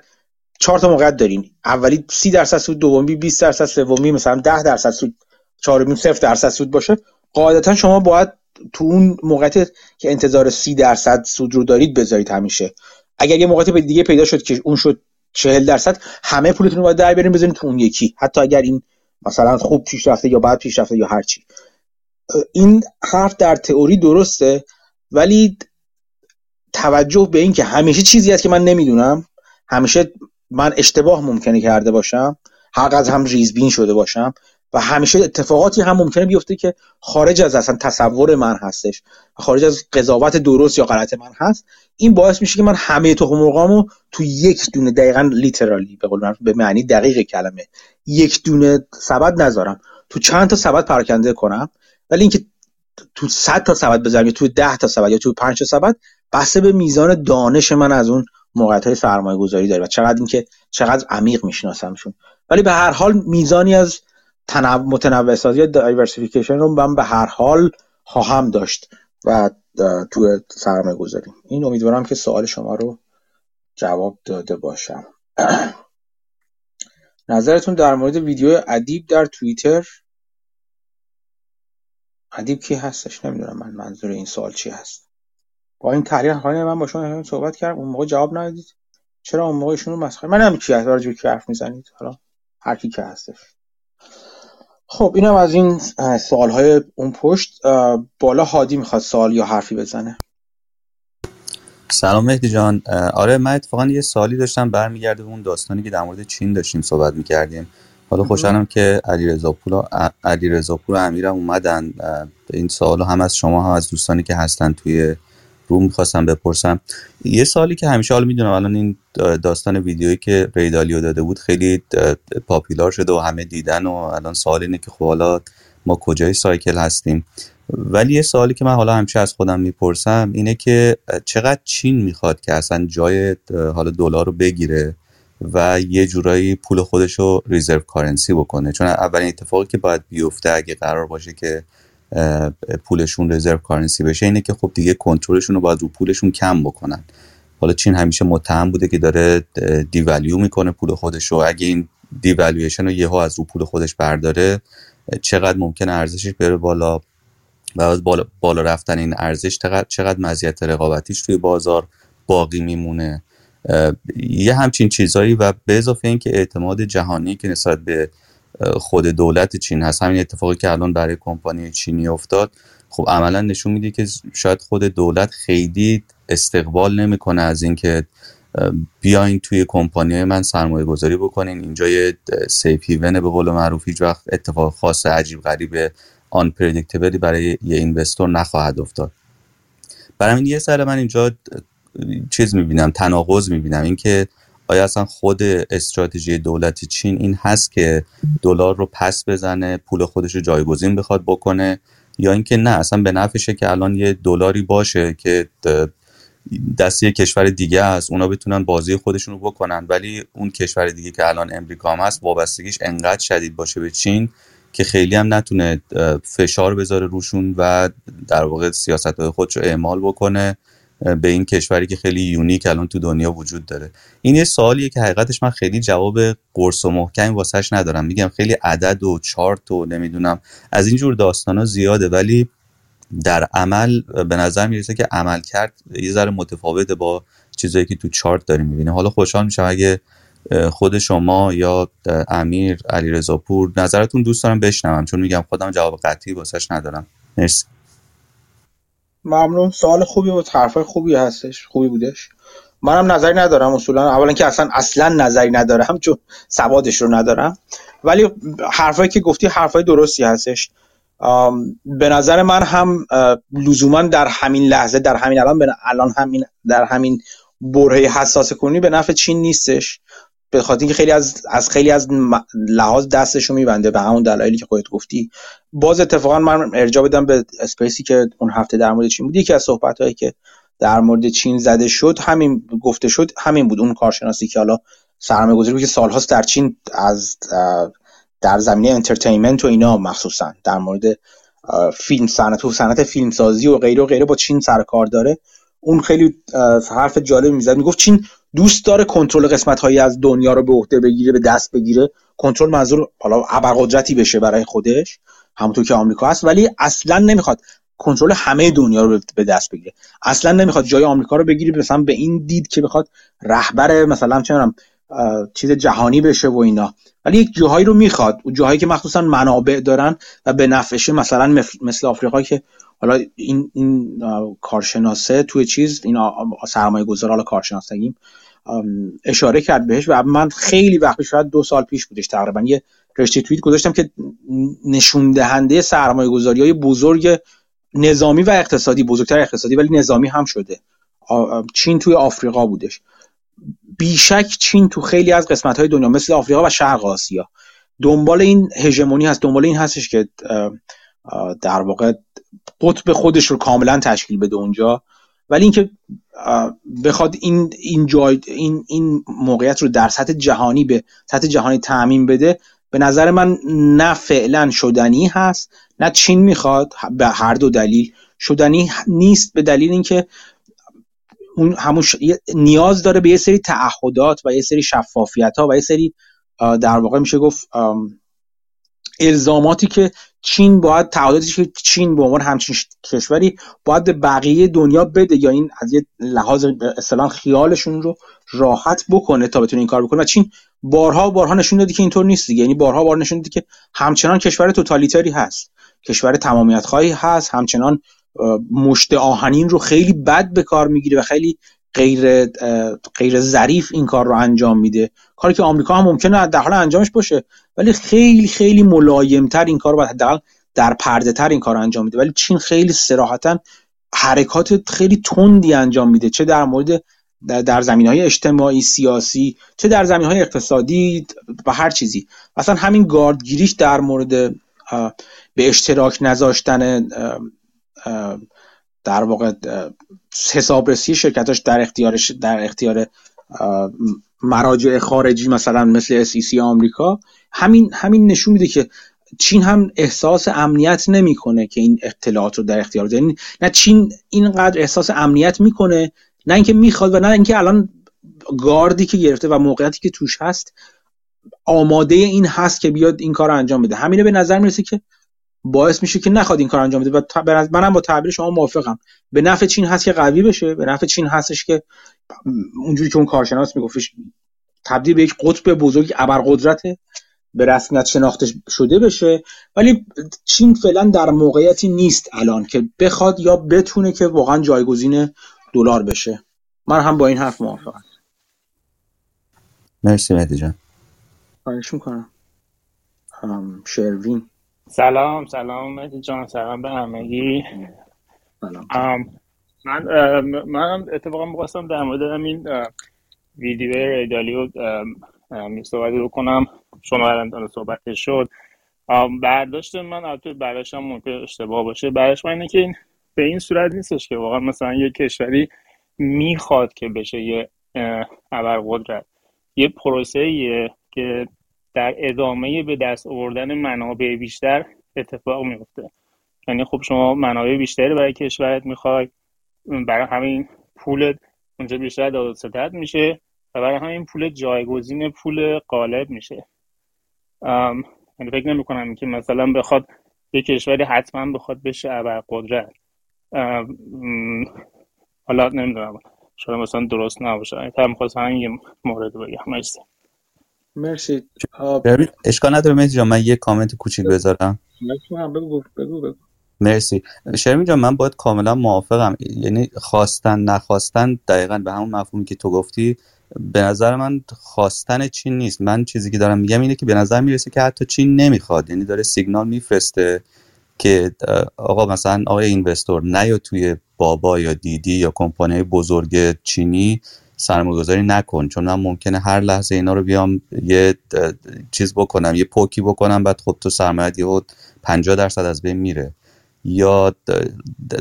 چهار تا موقعیت دارین اولی 30 درصد سود دومی 20 درصد سومی مثلا 10 درصد سود چهارمی 0 درصد سود باشه. قاعدتا شما باید تو اون موقعیت که انتظار 30 درصد سود رو دارید بذارید همیشه. اگر یه موقعیت دیگه پیدا شد که اون شد 40 درصد همه پولتون رو باید در برین بزنید تو اون یکی. حتی اگر این مثلا خوب پیشرفته یا بعد پیشرفته یا هر چی. این حرف در تئوری درسته ولی توجه به این که همیشه چیزی هست که من نمی‌دونم همیشه من اشتباه ممکنه کرده باشم حق از هم ریزبین شده باشم و همیشه اتفاقاتی هم ممکنه بیفته که خارج از اصلا تصور من هستش خارج از قضاوت درست یا غلط من هست این باعث میشه که من همه تخم مرغامو تو یک دونه دقیقا لیترالی به قول به معنی دقیق کلمه یک دونه سبد نذارم. تو چند تا سبد پراکنده کنم ولی اینکه تو 100 تا سبد بذارم یا تو 10 تا سبد یا تو 5 تا سبد بسته به میزان دانش من از اون موقعیت های سرمایه گذاری داره و چقدر اینکه چقدر عمیق میشناسمشون. ولی به هر حال میزانی از تنوع متنوع سازی یا دایورسیفیکیشن رو من به هر حال خواهم داشت و تو سرمایه گذاری این امیدوارم که سوال شما رو جواب داده باشم. (clears throat) نظرتون در مورد ویدیو ادیب در توییتر؟ ادیب کی هستش نمی‌دونم من منظور این سوال چی هست. با این تحلیل من با شما صحبت کردم اون موقع جواب ندادید. چرا اون موقع رو مسخره من هم کی راجع کی حرف می‌زنید؟ حالا هر کی که هستش. خب اینم از این سوال های اون پشت بالا هادی می‌خواد سوال یا حرفی بزنه. سلام مهدی جان. آره من اتفاقا یه سوالی داشتم برمیگرده به اون داستانی که در مورد چین داشتیم صحبت می‌کردیم. حالا خوشحالم که علی رضا پور علی رضا پور امیرم اومدن این سوال هم از شما هم از دوستانی که هستن توی رو می‌خواستم بپرسم. یه سالی که همیشه حالا می‌دونم الان این داستان ویدیویی که ریدالیو داده بود خیلی پاپیلار شده و همه دیدن و الان سوال اینه که خب حالا ما کجای سایکل هستیم؟ ولی یه سوالی که من حالا همیشه از خودم می‌پرسم اینه که چقدر چین می‌خواد که اصلا جای حالا دلار رو بگیره؟ و یه جورایی پول خودش رو ریزرو کارنسی بکنه. چون اولین اتفاقی که باید بیفته اگه قرار باشه که پولشون رزرو کارنسی بشه اینه که خب دیگه کنترلشون رو باید رو پولشون کم بکنن. حالا چین همیشه متهم بوده که داره دیولیو می‌کنه پول خودش رو اگه این دیولیویشن رو یهو از رو پول خودش برداره چقدر ممکنه ارزشش بره بالا؟ و از بالا, بالا رفتن این ارزش چقدر مزیت رقابتیش توی بازار باقی میمونه؟ یه همچین چیزهایی و به اضافه اینکه اعتماد جهانی که نسبت به خود دولت چین هست همین اتفاقی که الان برای کمپانی چینی افتاد خب عملا نشون میده که شاید خود دولت خیلی استقبال نمی‌کنه از اینکه بیاین توی کمپانی من سرمایه گذاری بکنین. اینجا یه سیف به قول معروف هیچ وقت اتفاق خاص عجیب غریب آن برای یه اینوستور نخواهد افتاد. برای این یه سر من اینجا چیز می‌بینم تناقض می‌بینم. اینکه آیا اصلا خود استراتژی دولت چین این هست که دلار رو پس بزنه پول خودش رو جایگزین بخواد بکنه یا اینکه نه اصلا به نفعشه که الان یه دلاری باشه که دست یه کشور دیگه است اونا بتونن بازی خودشون رو بکنن. ولی اون کشور دیگه که الان امریکا هم هست وابستگیش انقدر شدید باشه به چین که خیلی هم نتونه فشار بذاره روشون و در واقع سیاست خودش رو اعمال بکنه. به این کشوری که خیلی یونیک الان تو دنیا وجود داره. این یه سوالیه که حقیقتش من خیلی جواب قرص و محکم واسش ندارم. میگم خیلی عدد و چارت و نمی‌دونم. از اینجور داستانا زیاده ولی در عمل به نظر می‌رسه که عمل کرد یه ذره متفاوته با چیزایی که تو چارت داریم می‌بینه حالا خوشحال میشم اگه خود شما یا امیر علی پور نظرتون دوست دارم بشنوم چون میگم خودم جواب قطعی واسش ندارم. مرسی. ممنون. سوال خوبی بود. حرفای خوبی هستش. خوبی بودش. منم نظری ندارم اصولا. اولا که اصلا اصلا نظری ندارم چون سوادش رو ندارم. ولی حرفایی که گفتی حرفای درستی هستش. به نظر من هم لزوما در همین لحظه در همین الان الان همین در همین برهه حساس کنی به نفع چین نیستش. به خاطر اینکه خیلی از از خیلی از لحاظ دستشو میبنده. به همون دلایلی که خودت گفتی. باز اتفاقا من ارجاع بدم به space ی که اون هفته در مورد چین بود. یکی از صحبت هایی که در مورد چین زده شد همین گفته شد همین بود. اون کارشناسی که حالا سرمایه گذاری که سالهاست در چین از در زمینه entertainment و اینا مخصوصا در مورد فیلم صنعت و صنعت فیلم سازی و غیره و غیره با چین سر کار داره. اون خیلی حرف جالب می‌زد. می‌گفت چین دوست داره کنترل قسمت هایی از دنیا رو به عهده بگیره به دست بگیره. کنترل منظور حالا ابرقدرتی بشه برای خودش. همونطور که آمریکا هست ولی اصلا نمی‌خواد کنترل همه دنیا رو به دست بگیره. اصلا نمی‌خواد جای آمریکا رو بگیره مثلا به این دید که بخواد رهبر مثلا چه چیز جهانی بشه و اینا. ولی یک جاهایی رو می‌خواد اون جاهایی که مخصوصا منابع دارن و به نفعشه مثلا مثل آفریقا که حالا این این کارشناسه توی چیز این سرمایه گذار حالا کارشناسگیم اشاره کرد بهش و من خیلی وقت شاید دو سال پیش بودش تقریبا یه رشته توییت گذاشتم که نشون دهنده سرمایه گذاری های بزرگ نظامی و اقتصادی بزرگتر اقتصادی ولی نظامی هم شده. چین توی آفریقا بودش. بیشک چین تو خیلی از قسمت های دنیا مثل آفریقا و شرق آسیا. دنبال این هژمونی هست دنبال این هستش که در واقع قطب خودش رو کاملا تشکیل بده اونجا. ولی اینکه بخواد این این جای این این موقعیت رو در سطح جهانی به سطح جهانی تعمین بده به نظر من نه فعلا شدنی هست نه چین می‌خواد به هر دو دلیل. شدنی نیست به دلیل اینکه اون همون نیاز داره به یه سری تعهدات و یه سری شفافیت ها و یه سری در واقع میشه گفت الزاماتی که چین باید تعهداتی که چین به عنوان همچین کشوری باید به بقیه دنیا بده یا این از یه لحاظ اصطلاح خیالشون رو راحت بکنه تا بتونه این کار بکنه. و چین بارها بارها نشون دادی که اینطور نیست دیگه. یعنی بارها بار نشون دادی که همچنان کشور توتالیتری هست. کشور تمامیت خواهی هست. همچنان مشت آهنین رو خیلی بد به کار می‌گیره و خیلی غیر غیر ظریف این کار رو انجام میده. کاری که آمریکا هم ممکنه در حال انجامش باشه ولی خیلی خیلی ملایمتر این کار رو حداقل در پرده تر این کار رو انجام میده. ولی چین خیلی سراحتا حرکات خیلی تندی انجام میده. چه در مورد در زمین های اجتماعی سیاسی چه در زمین های اقتصادی و هر چیزی. اصلا همین گاردگیریش در مورد به اشتراک نذاشتن در واقع حسابرسی شرکتاش در اختیارش در اختیار مراجع خارجی مثلا مثل SEC آمریکا همین همین نشون میده که چین هم احساس امنیت نمی‌کنه که این اطلاعات رو در اختیار یعنی نه چین اینقدر احساس امنیت می‌کنه نه اینکه می‌خواد و نه اینکه الان گاردی که گرفته و موقعیتی که توش هست آماده این هست که بیاد این کار رو انجام بده. همینه به نظر می‌رسه که باعث میشه که نخواد این کار انجام بده. و منم با تعبیر شما موافقم. به نفع چین هست که قوی بشه به نفع چین هستش که اونجوری که اون کارشناس میگفتش تبدیل به یک قطب بزرگ ابرقدرت به رسمیت شناخته شده بشه. ولی چین فعلا در موقعیتی نیست الان که بخواد یا بتونه که واقعا جایگزین دلار بشه. من هم با این حرف موافقم. مرسی مهدی جان. خواهش می‌کنم. شروین. سلام سلام مهدی جان سلام به همگی. من من اتفاقا می‌خواستم در مورد همین ویدیو ریدالیو صحبت بکنم. شما الان صحبت شد. برداشت من البته برداشتم ممکن اشتباه باشه. برداشت من اینه که این به این صورت نیستش که واقعا مثلا یه کشوری می‌خواد که بشه یه ابرقدرت. یه پروسه که در ادامه به دست آوردن منابع بیشتر اتفاق میفته یعنی خب شما منابع بیشتری برای کشورت می‌خوای برای همین پول اونجا بیشتر داد ستد میشه و برای همین پول جایگزین پول غالب میشه. یعنی فکر نمی کنم که مثلا بخواد یه کشوری حتما بخواد بشه ابرقدرت. حالا نمی‌دونم. شاید مثلا درست نباشه. تا می‌خواستم یه مورد بگم. مرسی. مرسی. اشکال نداره مهدی جان من یه کامنت کوچیک بذارم. بگو بگو بگو. مرسی. شرمی جان من باید کاملا موافقم. یعنی خواستن نخواستن دقیقا به همون مفهومی که تو گفتی به نظر من خواستن چین نیست. من چیزی که دارم میگم اینه که به نظر می‌رسه که حتی چین نمی‌خواد. یعنی داره سیگنال میفرسته که آقا مثلا آقای اینوستور نه توی بابا یا دیدی یا کمپانی بزرگ چینی سرمایه‌گذاری نکن چون من ممکنه هر لحظه اینا رو بیام یه چیز بکنم یه پوکی بکنم بعد خب تو سرمایه یهو 50 درصد از بین میره. یا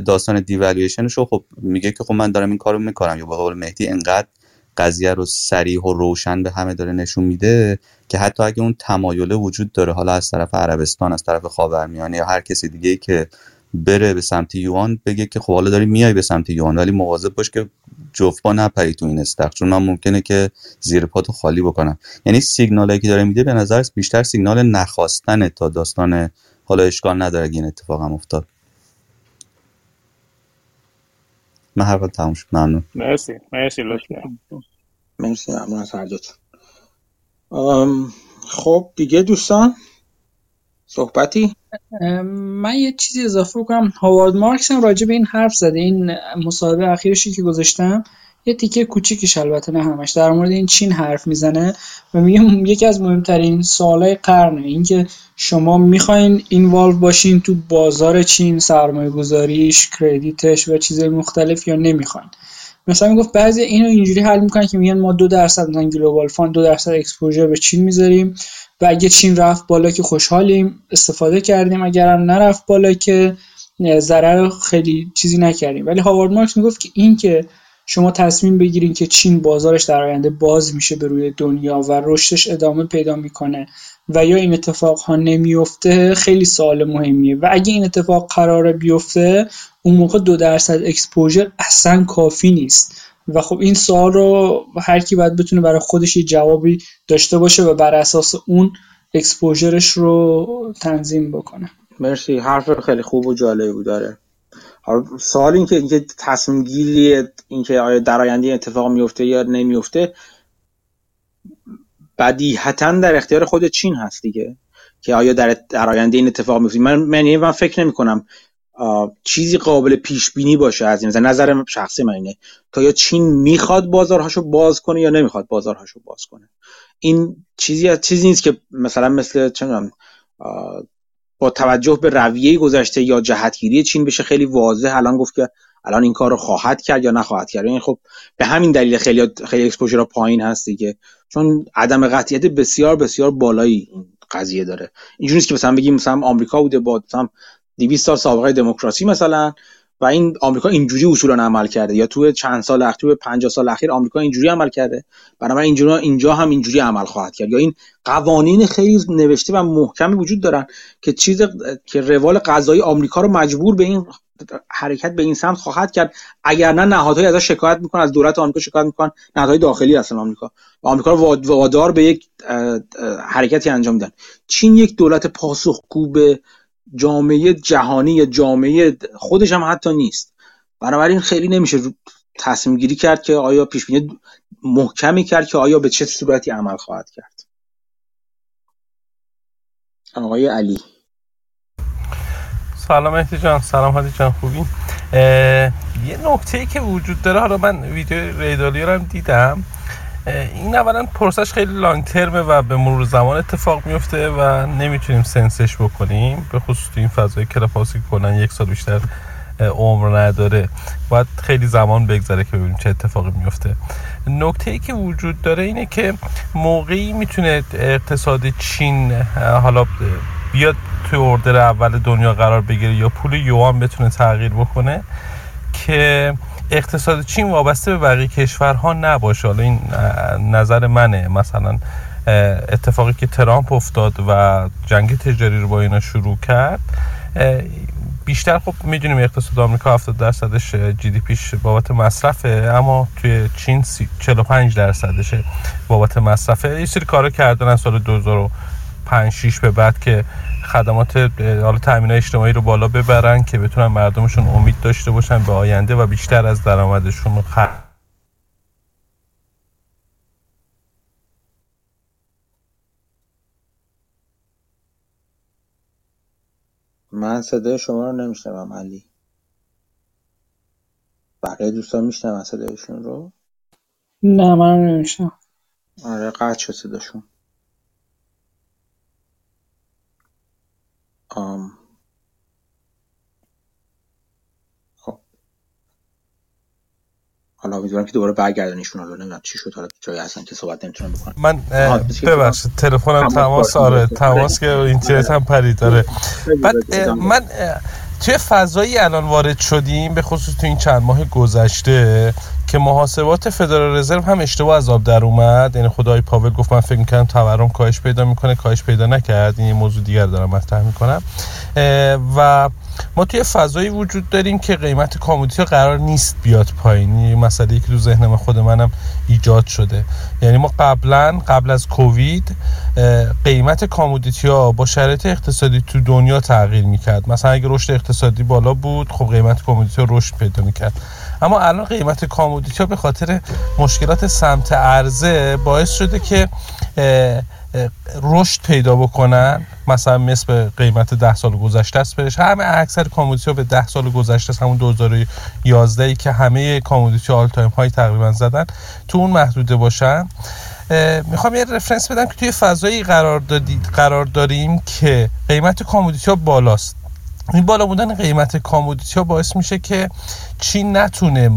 داستان دیوالویشنش رو خب میگه که خب من دارم این کارو می‌کنم. یا به قول مهدی انقدر قضیه رو سریح و روشن به همه داره نشون میده که حتی اگه اون تمایله وجود داره حالا از طرف عربستان از طرف خاورمیانه یا هر کسی دیگه که بره به سمت یوان بگه که خب حالا داری میای به سمت یوان ولی مواظب باش که جفت پا نپری تو این استخر چون من ممکنه که زیر پاتو خالی بکنم. یعنی سیگنالی که داره میده به نظر بیشتر سیگنال نخواستن تا داستان حالا اشکال نداره این اتفاق هم افتاد. من هر تموم شد. ممنون. مرسی. مرسی لطفا. مرسی. ممنون از هر خب دیگه دوستان؟ صحبتی؟ من یه چیزی اضافه کنم هاوارد مارکس هم راجع به این حرف زده. این مصاحبه اخیرشی که گذاشتم. یه تیکه کوچیکش البته نه همش. در مورد این چین حرف می‌زنه و میگه یکی از مهمترین سوالای قرنه. اینکه شما می‌خواین involve باشین تو بازار چین سرمایه گذاریش کردیتش و چیزهای مختلف یا نمی‌خواین. مثلا می‌گفت بعضی اینو اینجوری حل می‌کنن که میگن ما دو درصد مثلا global fund دو درصد exposure به چین می‌ذاریم. و اگه چین رفت بالا که خوشحالیم. استفاده کردیم. اگرم نرفت بالا که ضرر خیلی چیزی نکردیم. ولی هاوارد مارکس می‌گفت که این که شما تصمیم بگیرین که چین بازارش در آینده باز میشه به روی دنیا و رشدش ادامه پیدا می‌کنه و یا این اتفاق ها نمیفته خیلی سوال مهمیه. و اگه این اتفاق قراره بیفته اون موقع دو درصد اکسپوژر اصلا کافی نیست. و خب این سوال رو هر کی باید بتونه برای خودش یه جوابی داشته باشه و بر اساس اون اکسپوژرش رو تنظیم بکنه. مرسی. حرف خیلی خوب و جالبی بود. داره سوال این که اینکه تصمیم گیری اینکه آیا در آینده اتفاق میفته یا نمیفته بدیهتا در اختیار خود چین هست دیگه. که آیا در, در آینده این اتفاق میفته؟ من من, من فکر نمی کنم چیزی قابل پیش بینی باشه از این مثلا نظر شخصی من اینه که یا چین می‌خواد بازارهاشو باز کنه یا نمی‌خواد بازارهاشو باز کنه؟ این چیزی چیزی نیست که مثلا مثل چه با توجه به رویه گذشته یا جهتگیری چین بشه خیلی واضح الان گفت که الان این کار رو خواهد کرد یا نخواهد کرد. این یعنی خب به همین دلیل خیلی خیلی اکسپوژر پایین هست دیگه چون عدم قطعیت بسیار بسیار بالایی قضیه داره. اینجوری نیست که مثلا بگیم مثلا آمریکا بوده با مثلا 200 سال سابقه دموکراسی مثلا و این آمریکا اینجوری اصولا عمل کرده. یا تو چند سال اخیر تو 50 سال اخیر آمریکا اینجوری عمل کرده. بنابراین اینجوری اینجا هم اینجوری عمل خواهد کرد. یا این قوانین خیلی نوشته و محکمی وجود دارن که چیز که روال قضایی آمریکا رو مجبور به این حرکت به این سمت خواهد کرد. اگر نه نهادهای ازش شکایت می‌کنن. از دولت آمریکا شکایت می‌کنن. نهادهای داخلی هستن آمریکا. و آمریکا رو وادار به یک حرکتی انجام میدن. چین یک دولت پاسخگو به جامعه جهانی یا جامعه خودش هم حتی نیست. بنابراین خیلی نمیشه تصمیم گیری کرد که آیا پیش بینی محکمی کرد که آیا به چه صورتی عمل خواهد کرد. آقای علی. سلام مهدی جان. سلام هادی جان. خوبی یه نکته که وجود داره حالا من ویدیو ریدالی رو هم دیدم. این اولا پرسش خیلی لانگ ترمه و به مرور زمان اتفاق میفته و نمی‌تونیم سنسش بکنیم به خصوص تو این فضای کلاپاسی کنن یک سال بیشتر عمر نداره. باید خیلی زمان بگذره که ببینیم چه اتفاقی میفته. نکته ای که وجود داره اینه که موقعی می‌تونه اقتصاد چین حالا بیاد توی اردر اول دنیا قرار بگیره یا پول یوان بتونه تغییر بکنه که اقتصاد چین وابسته به بقیه کشورها نباشه. حالا این نظر منه. مثلا اتفاقی که ترامپ افتاد و جنگ تجاری رو با اینا شروع کرد بیشتر خب می‌دونیم اقتصاد آمریکا 70 درصدش جی دی پیش بابت مصرفه اما توی چین 45 درصدشه بابت مصرفه. یه سری کارا کردن از سال 2005 6 به بعد که خدمات حالا تامین اجتماعی رو بالا ببرن که بتونن مردمشون امید داشته باشن به آینده و بیشتر از درآمدشون خ... من صدای شما رو نمیشنوم علی. بقیه دوستان میشنون صدایشون رو؟ نه من نمیشنم آره قطع شد صداشون. خب. حالا امیدوارم که دوباره برگردنیشون حالا نمی‌دونم چی شد. حالا جایی هستن که صحبت نمی‌تونم بکنم. من ببخشید تلفنم تماس آره تماس که اینترنت هم پرید داره بعد من توی فضایی الان وارد شدیم به خصوص تو این چند ماه گذشته که محاسبات فدرال رزرو هم اشتباه از آب در اومد. یعنی خدای پاول گفت من فکر می‌کنم تورم کاهش پیدا می‌کنه کاهش پیدا نکرد. این موضوع دیگر دارم مطرح می‌کنم. و ما توی فضایی وجود داریم که قیمت کامودیتی قرار نیست بیاد پایین. این مسئله که تو ذهن خود منم ایجاد شده. یعنی ما قبلا قبل از کووید قیمت commodity ها با شرایط اقتصادی تو دنیا تغییر می‌کرد. مثلا اگه رشد اقتصادی بالا بود خب قیمت commodity ها رشد پیدا می‌کرد. اما الان قیمت commodity ها به خاطر مشکلات سمت عرضه باعث شده که رشد پیدا بکنن مثلا مثل قیمت ده سال گذشته است بهش. همه اکثر commodity ها به ده سال گذشته است همون 2011 ای که همه commodity all time high تقریبا زدن. تو اون محدوده باشن. می‌خوام یه reference بدم که توی فضایی قرار, قرار داریم که قیمت commodity ها بالاست. این بالا بودن قیمت commodity ها باعث میشه که چین نتونه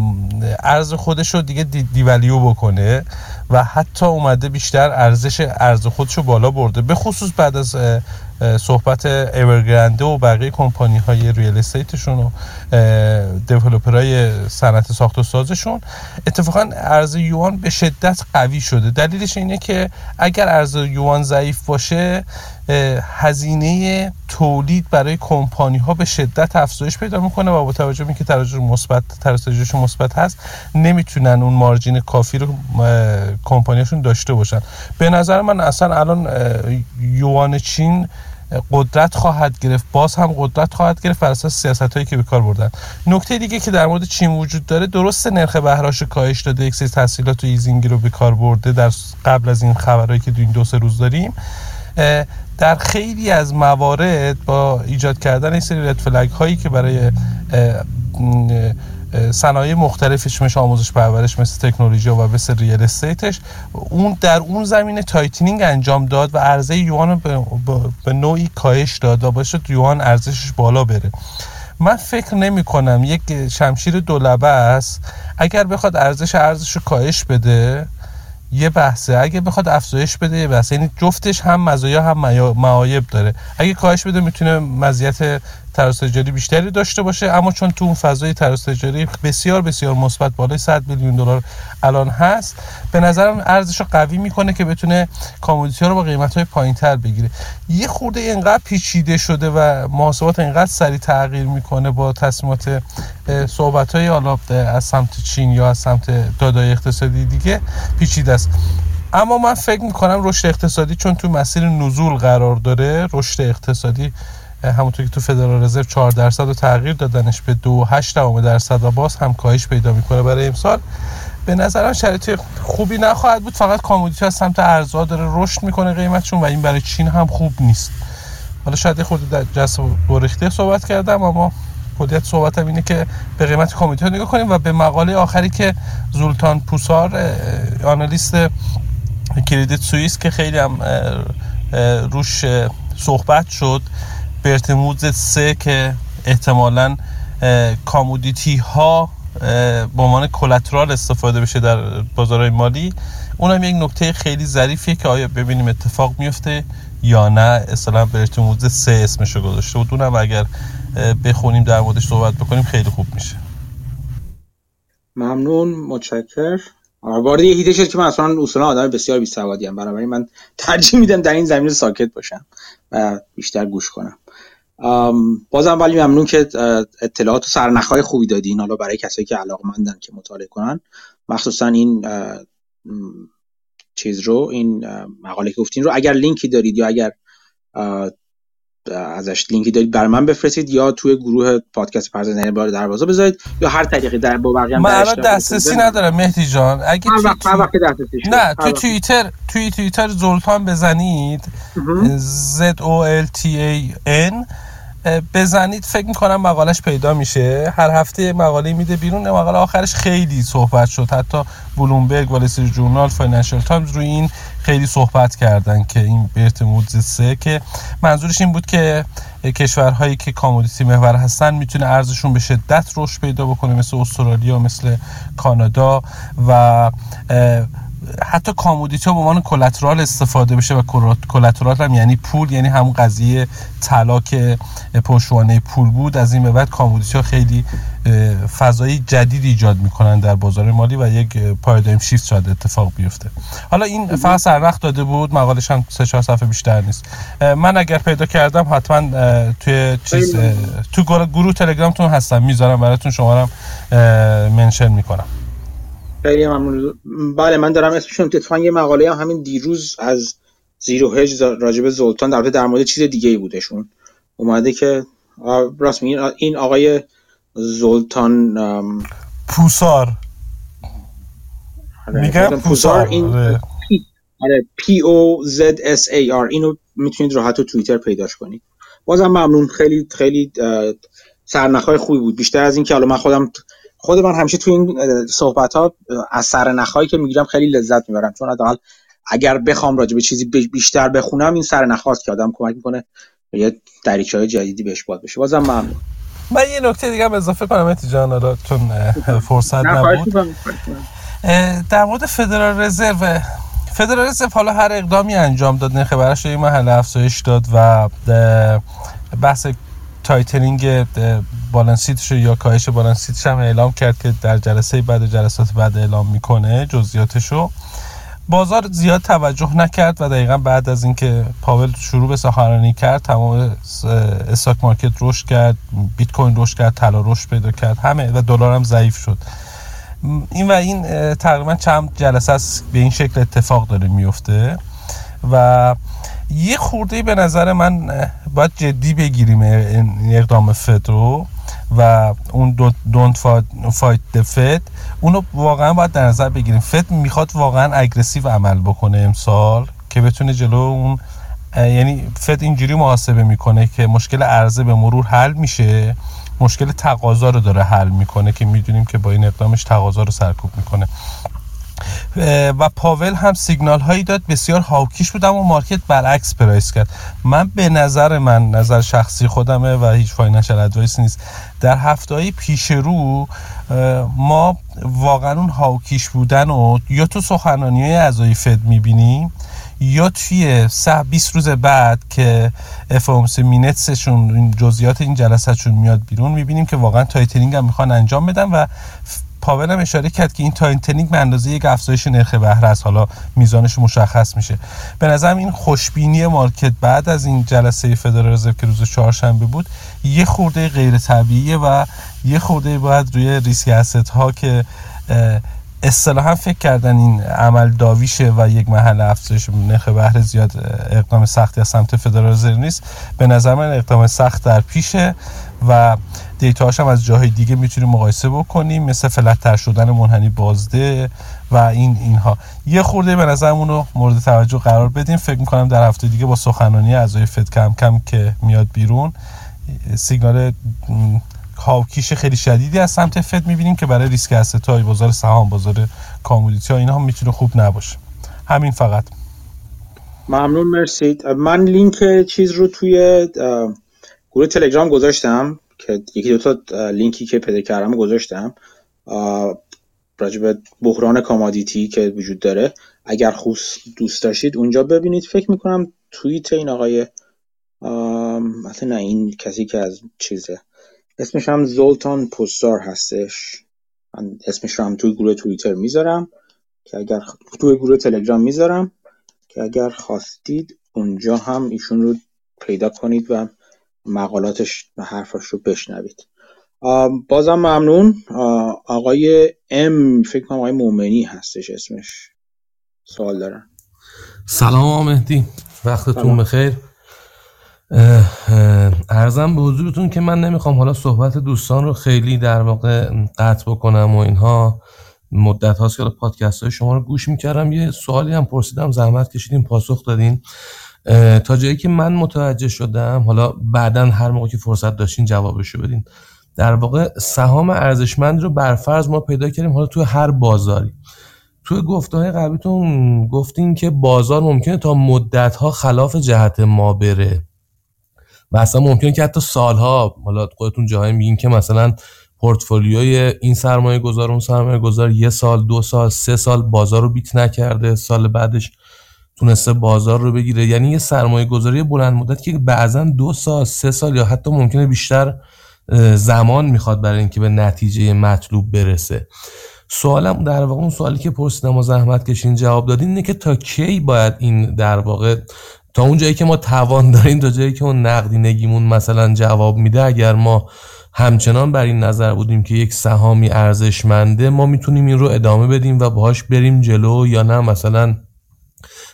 ارز خودش رو دیگه devalue بکنه. و حتی اومده بیشتر ارزش ارز خودش رو بالا برده. به خصوص بعد از صحبت اورگرند و بقیه کمپانی های real estate شون و های صنعت ساخت و سازشون اتفاقا ارز یوان به شدت قوی شده. دلیلش اینه که اگر ارز یوان ضعیف باشه هزینه تولید برای کمپانی ها به شدت افزایش پیدا می‌کنه و با توجه به اینکه تراجع مثبت تراجعش مثبت هست نمی‌تونن اون مارجین کافی رو کمپانیشون داشته باشن. به نظر من اصلا الان یوان چین قدرت خواهد گرفت باز هم قدرت خواهد گرفت بر اساس سیاست هایی که به کار بردن. نکته دیگه که در مورد چین وجود داره درست نرخ بهره‌اش کاهش داده یک سری تسهیلات و easing رو به کار برده در قبل از این خبرهایی که دو این دو سه روز داریم. در خیلی از موارد با ایجاد کردن این سری red flag هایی که برای صنایع مختلفش مثل آموزش پرورش مثل تکنولوژی و مثل real estate ش اون در اون زمینه tightening انجام داد و عرضه یوان به, نوعی کاهش داد و باعث شد یوان ارزشش بالا بره. من فکر نمی کنم یک شمشیر دولبه است. اگر بخواد ارزش ارزش رو کاهش بده یه بحثه. اگه بخواد افزایش بده یه بحثه. یعنی جفتش هم مزایا هم معایب داره. اگه کاهش بده می‌تونه مزیت تجاری بیشتری داشته باشه اما چون تو اون فضای تجاری بسیار بسیار مثبت بالای 100 میلیون دلار الان هست به نظرم ارزش رو قوی می‌کنه که بتونه کامودیتی ها رو با قیمت های پایین تر بگیره. یه خورده اینقدر پیچیده شده و محاسبات اینقدر سریع تغییر می‌کنه با تصمیمات صحبت های از سمت چین یا از سمت دادای اقتصادی دیگه پیچیده است. اما من فکر می‌کنم رشد اقتصادی چون تو مسیر نزول قرار داره رشد اقتصادی همونطور که تو فدرال رزرو 4 درصد رو تغییر دادنش به 2.8 درصد و باز هم کاهش پیدا می‌کنه برای امسال. به نظرم شرایط خوبی نخواهد بود فقط کامودیتی از سمت ارزها داره رشد می‌کنه قیمتشون و این برای چین هم خوب نیست. حالا شاید خود در جسم گریخته صحبت کردم اما کلیت صحبتم اینه که به قیمت commodity نگاه کنیم و به مقاله آخری که زولتان پوسار analyst کریدیت سوئیس که خیلی هم روش صحبت شد. Bretton Woods سه که احتمالا commodity ها به عنوان collateral استفاده بشه در بازارهای مالی اونم یک نکته خیلی ظریفیه که آیا ببینیم اتفاق میفته یا نه. اصلا برتموز سه اسمشو گذاشته بود. اونم اگر بخونیم در موردش صحبت بکنیم خیلی خوب میشه. ممنون. متشکر وارد یه هیته شد که من اصلا اصولا آدم بسیار بی‌سوادی ام. بنابراین من ترجیح میدم در این زمینه ساکت باشم و بیشتر گوش کنم. بازم ولی ممنون که اطلاعات و سرنخهای خوبی دادین حالا برای کسایی که علاقمندن که مطالعه کنن. مخصوصا این چیز رو این مقاله که گفتین رو. اگر لینکی دارید یا اگر ازش لینکی دارید بر من بفرستید یا توی گروه پادکست پرزنده بار دروازه بذارید یا هر طریقی در با بقیه من الان دسترسی ندارم مهدی جان. اگه تو... وقت دسترسی نه تو توییتر توی توییتر زولتان بزنید. Z O L T A N بزنید فکر می‌کنم مقالش پیدا میشه. هر هفته مقاله میده بیرون. مقاله آخرش خیلی صحبت شد. حتی بلومبرگ و جورنال فاینانشال تایمز روی این خیلی صحبت کردن که این Bretton Woods سه که منظورش این بود که کشورهایی که commodity محور هستن می‌تونه ارزشون به شدت رشد پیدا بکنه مثل استرالیا مثل کانادا و حتی commodity ها به عنوان collateral استفاده بشه و collateral هم یعنی پول یعنی همون قضیه طلا که پشتوانه پول بود. از این به بعد commodity ها خیلی فضای جدید ایجاد می‌کنن در بازار مالی و یک پارادایم شیفت شاید اتفاق بیفته. حالا این فقط سرنخ داده بود مقالش هم سه چهار صفحه بیشتر نیست. من اگر پیدا کردم حتما توی چیز تو گروه تلگرامتون هستم. می‌ذارم براتون شما هم منشن می‌کنم. خیلی ممنون. بله من دارم اسمشون اتفاقا یه مقاله هم همین دیروز از زیرو هج راجب زولتان در در مورد چیز دیگه ای بودشون. اومده که راست این آقای زولتان پوسار. آره، میگم پوسار این آره. P O Z S A R اینو می‌تونید راحت تو توییتر پیداش کنید. بازم ممنون. خیلی خیلی سرنخهای خوبی بود. بیشتر از این که حالا من خودم خود من همیشه تو این صحبت ها از سر نخهایی که می‌گیرم خیلی لذت می‌برم. چون حداقل اگر بخوام راجع به چیزی بیشتر بخونم این سر نخ‌هاست که آدم کمک می‌کنه یه دریچه های جدیدی بهش باز بشه. بازم ممنون. من یه نکته دیگه هم اضافه کنم جان چون فرصت نبود. در مورد فدرال رزرو فدرال رزرو حالا هر اقدامی انجام داد نرخ بهره‌اش یه مرحله افزایش داد و بحث tightening balance sheet ش یا کاهش balance sheet ش هم اعلام کرد که در جلسه بعد جلسات بعد اعلام می‌کنه جزئیاتشو. بازار زیاد توجه نکرد و دقیقا بعد از اینکه پاول شروع به سخنرانی کرد تمام استاک مارکت رشد کرد بیت کوین رشد کرد طلا رشد پیدا کرد همه و دلار هم ضعیف شد. این و این تقریبا چند جلسه است به این شکل اتفاق داره میفته و یه خورده به نظر من باید جدی بگیریم اقدام فد رو و اون دونت فایت فد اونو واقعا باید در نظر بگیریم. فد می‌خواد واقعا اگرسیو عمل بکنه امسال که بتونه جلو اون یعنی فد اینجوری محاسبه می‌کنه که مشکل عرضه به مرور حل میشه. مشکل تقاضا رو داره حل می‌کنه که می‌دونیم که با این اقدامش تقاضا رو سرکوب می‌کنه. و پاول هم سیگنال هایی داد. بسیار hawkish بود اما market برعکس price کرد. من به نظر من نظر شخصی خودمه و هیچ financial advice نیست. در هفته های پیش رو ما واقعا اون hawkish بودن و یا تو سخنانی های اعضای فد می‌بینیم یا توی سه 20 روز بعد که FOMC minutes شون جزئیات این جلسهشون میاد بیرون می‌بینیم که واقعا tightening هم می‌خوان انجام بدن و پاول هم اشاره کرد که این tightening به اندازه یک افزایش نرخ بهره است. حالا میزانش مشخص میشه. به نظرم این خوشبینی market بعد از این جلسه فدرال رزرو که روز چهارشنبه بود یه خورده غیر طبیعیه و یه خورده باید روی risk asset ها که اصطلاحا فکر کردن این عمل داویشه و یک محل افزایش نرخ بهره زیاد اقدام سختی از سمت فدرال رزرو نیست. به نظر من اقدام سخت در پیشه و دیتاهاش هم از جاهای دیگه می‌تونیم مقایسه بکنیم مثل فلت شدن منحنی بازده و این اینها. یه خورده به نظرمون رو مورد توجه قرار بدیم. فکر می‌کنم در هفته دیگه با سخنانی اعضای فد کم کم که میاد بیرون سیگنال hawkish خیلی شدیدی از سمت فد می‌بینیم که برای ریسک های بازار سهام بازار commodity ها اینا هم می‌تونه خوب نباشه. همین فقط. ممنون مرسی. من لینک چیز رو توی گروه تلگرام گذاشتم. که یکی دو تا لینکی که پیدا کردم گذاشتم راجب بحران commodity که وجود داره. اگر خوص دوست داشتید اونجا ببینید. فکر می‌کنم توییت این آقای مثلا نه این کسی که از چیزه. اسمش هم زولتان پوستار هستش. من اسمش رو هم توی گروه توییتر می‌ذارم که اگر توی گروه تلگرام می‌ذارم که اگر خواستید اونجا هم ایشون رو پیدا کنید و مقالاتش و حرفاش رو بشنوید بازم ممنون. آقای ام فکر کنم آقای مومنی هستش اسمش. سوال دارن سلام مهدی. وقتتون بخیر. ارزم به حضورتون که من نمی‌خوام حالا صحبت دوستان رو خیلی در واقع قطع بکنم و اینها. مدت هاست که پادکست های شما رو گوش می‌کردم. یه سوالی هم پرسیدم. زحمت کشیدیم. پاسخ دادین. تا جایی که من متوجه شدم حالا بعدا هر موقع که فرصت داشتین جوابشو بدین. در واقع سهام ارزشمند رو برفرض ما پیدا کردیم حالا توی هر بازاری. توی گفته های قبلیتون گفتین که بازار ممکنه تا مدت ها خلاف جهت ما بره. و اصلا ممکنه که حتی سالها حالا خودتون جاهای میگین که مثلا پورتفولیوی این سرمایه گذار اون سرمایه گذار یه سال دو سال سه سال بازار رو بیت نکرده سال بعدش تونسته بازار رو بگیره. یعنی یه سرمایه گذاری بلند مدت که بعضا دو سال سه سال یا حتی ممکنه بیشتر زمان می‌خواد برای اینکه به نتیجه مطلوب برسه. سوالم در واقع اون سوالی که پرسیدم و زحمت کشین جواب دادین اینه که تا کی باید این در واقع تا اون جایی که ما توان داریم تا جایی که اون نقدینگیمون مثلا جواب میده اگر ما همچنان بر این نظر بودیم که یک سهامی ارزشمنده ما می‌تونیم این رو ادامه بدیم و باهاش بریم جلو یا نه؟ مثلا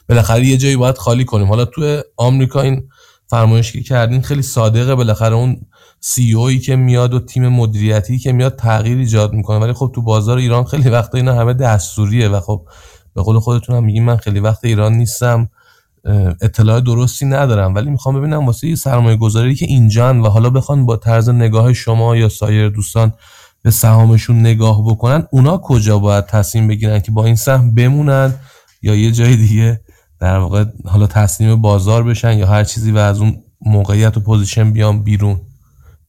بالاخره یه جایی باید خالی کنیم. حالا تو آمریکا این فرمایش که کردین خیلی صادقه. بالاخره اون CEO ای که میاد و تیم مدیریتی که میاد تغییر ایجاد می‌کنه. ولی خب تو بازار ایران خیلی وقتا اینا همه دستوریه و خب به قول خودتون هم میگیم من خیلی وقت ایران نیستم اطلاع درستی ندارم. ولی می‌خوام ببینم واسه سرمایه گذاری که اینجان و حالا بخوان با طرز نگاه شما یا سایر دوستان به سهامشون نگاه بکنن اونا کجا باید تصمیم بگیرن که با این سهم بمونن یا یه جای دیگه در واقع حالا تسلیم بازار بشن یا هر چیزی و از اون موقعیت و position بیان بیرون.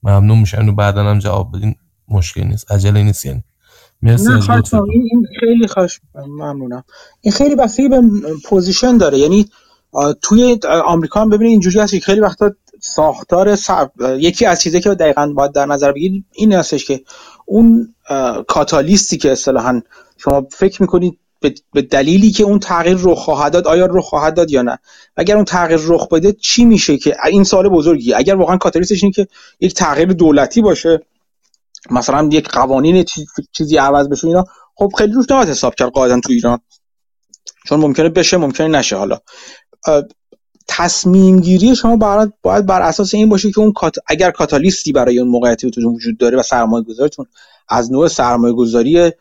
ممنون میشن و بعدا هم جواب بدین. مشکل نیست. عجله نیست یعنی. مرسی نه این خیلی خوش ممنونم. این خیلی بستگی به پوزیشن داره. یعنی توی آمریکا هم ببینید اینجوری هست که خیلی وقتا ساختار یکی از چیزایی که دقیقا باید در نظر بگیرید این هستش که اون کاتالیستی که اصطلاحا شما فکر می‌کنید به دلیلی که اون تغییر رخ خواهد داد آیا رخ خواهد داد یا نه؟ اگر اون تغییر رخ بده چی میشه که؟ این سال بزرگی اگر واقعا کاتالیستش اینه که یک تغییر دولتی باشه مثلا یک قوانین چیزی عوض بشه اینا خب خیلی روش نباید حساب کرد قاعدن تو ایران. چون ممکنه بشه ممکنه نشه. حالا تصمیم گیری شما باید, باید بر اساس این باشه که اون اگر کاتالیستی برای اون موقعیتی وجود داره و سرمایه گذارتون از نوع سرمایه گذاری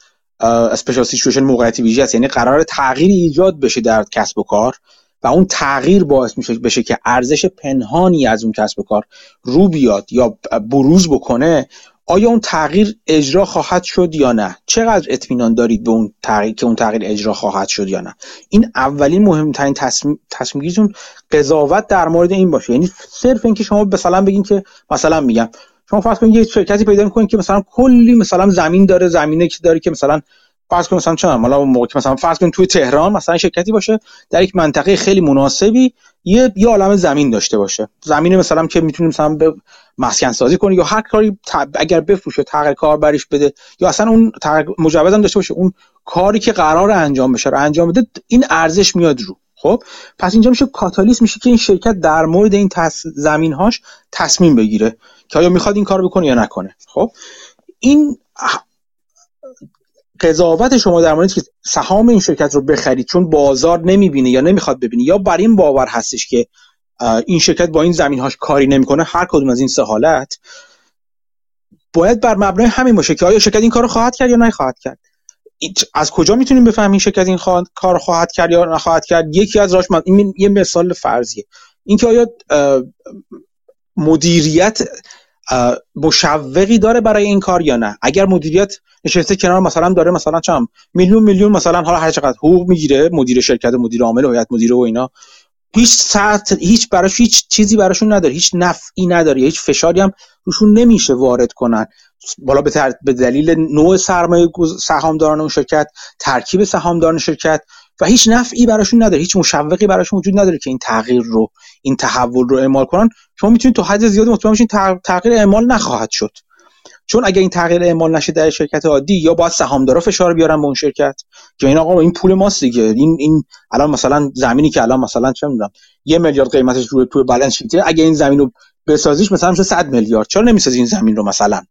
اسپیشال سیچویشن موقعیتی ویژه است. یعنی قرار تغییری ایجاد بشه در کسب و کار و اون تغییر باعث میشه بشه که ارزش پنهانی از اون کسب و کار رو بیاد یا بروز بکنه آیا اون تغییر اجرا خواهد شد یا نه؟ چقدر اطمینان دارید به اون تغییر که اون تغییر اجرا خواهد شد یا نه؟ این اولین مهمترین تصمیم تصمیمگیریتون قضاوت در مورد این باشه. یعنی صرف اینکه شما مثلا بگین که مثلا میگم شما فرض کنید یه شرکتی پیدا می‌کنید که مثلا کلی مثلا زمین داره زمینه که داره که مثلا فرض کنید مثلا چه حالا موقع که مثلا فرض کنید توی تهران مثلا شرکتی باشه در یک منطقه خیلی مناسبی یه یه عالم زمین داشته باشه. زمین مثلا که می‌تونیم مثلا به مسکن سازی کنه یا هر کاری اگر بفروشه تغییر کار برش بده یا اصلا اون مجوز هم داشته باشه اون کاری که قرار انجام بشه رو انجام بده این ارزش میاد رو. خب؟ پس اینجا میشه کاتالیست میشه که این شرکت در مورد این تص... زمین هاش تصمیم بگیره. که آیا می‌خواد این کار بکنه یا نکنه. خب؟ این قضاوت شما در مورد که سهام این شرکت رو بخرید چون بازار نمی‌بینه یا نمی‌خواد ببینه یا بر این باور هستش که این شرکت با این زمین هاش کاری نمی‌کنه هر کدوم از این سه حالت باید بر مبنای همین باشه که آیا شرکت این کار خواهد کرد یا نخواهد کرد. از کجا می‌تونیم بفهمیم شرکت این خواهد، کار خواهد کرد یا نخواهد کرد؟ یکی از راش این یه مثال فرضیه. اینکه آیا مدیریت مشوقی داره برای این کار یا نه؟ اگر مدیریت نشسته کنار مثلا داره مثلا چم میلیون میلیون مثلا حالا هر چقدر حقوق می‌گیره مدیر شرکت مدیر عامل هیئت مدیره و اینا هیچ ساعت هیچ براش هیچ چیزی براشون نداره هیچ نفعی نداره هیچ فشاری هم روشون نمیشه وارد کنن. بالا به, به دلیل نوع سرمایه سهامداران اون شرکت ترکیب سهامداران شرکت و هیچ نفعی براشون نداره هیچ مشوقی براشون وجود نداره که این تغییر رو این تحول رو اعمال کنن. شما می‌تونید تا حد زیادی مطمئن باشین تغییر اعمال نخواهد شد. چون اگه این تغییر اعمال نشه در شرکت عادی یا باید سهامدارا فشار بیارن به اون شرکت که این آقا این پول ماست دیگه. این این الان مثلا زمینی که الان مثلا چه می‌دونم یه میلیارد قیمتش روی توی بالانس شیته اگه این زمین رو بسازیش مثلا میشه 100 میلیارد. چرا نمی‌سازی این زمین رو مثلا؟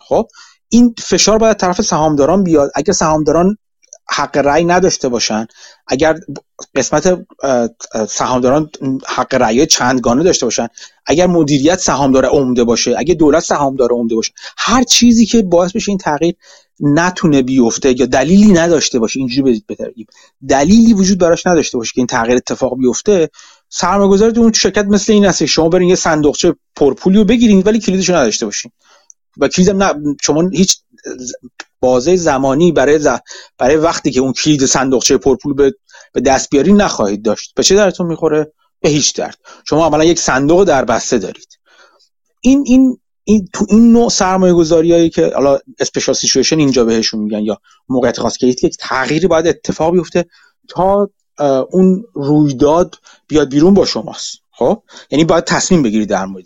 خب این فشار باید طرف سهامداران بیاد. اگه سهامداران حق رأی نداشته باشن. اگر قسمت سهامداران حق رأی چندگانه داشته باشن اگر مدیریت سهامدار عمده باشه اگر دولت سهامدار عمده باشه هر چیزی که باعث بشه این تغییر نتونه بیفته یا دلیلی نداشته باشه اینجوری بگیم دلیلی وجود براش نداشته باشه که این تغییر اتفاق بیفته. سرمایه‌گذار اون شرکت مثل این هست شما برین یه صندوقچه پرپولی رو بگیرین ولی کلیدشو نداشته باشین. و کلیدم نه شما هیچ بازه زمانی برای برای وقتی که اون کلید صندوقچه پرپول به به دست بیاری نخواهید داشت. به چه درتون می‌خوره؟ به هیچ درد. شما اولا یک صندوق در بسته دارید. این این این تو این نوع سرمایه گذاری هایی که حالا اسپیشال سیچویشن اینجا بهشون میگن یا موقعیت خاص که یک تغییری باید اتفاق بیفته تا اون رویداد بیاد بیرون با شماست. خب؟ یعنی باید تصمیم بگیرید در مورد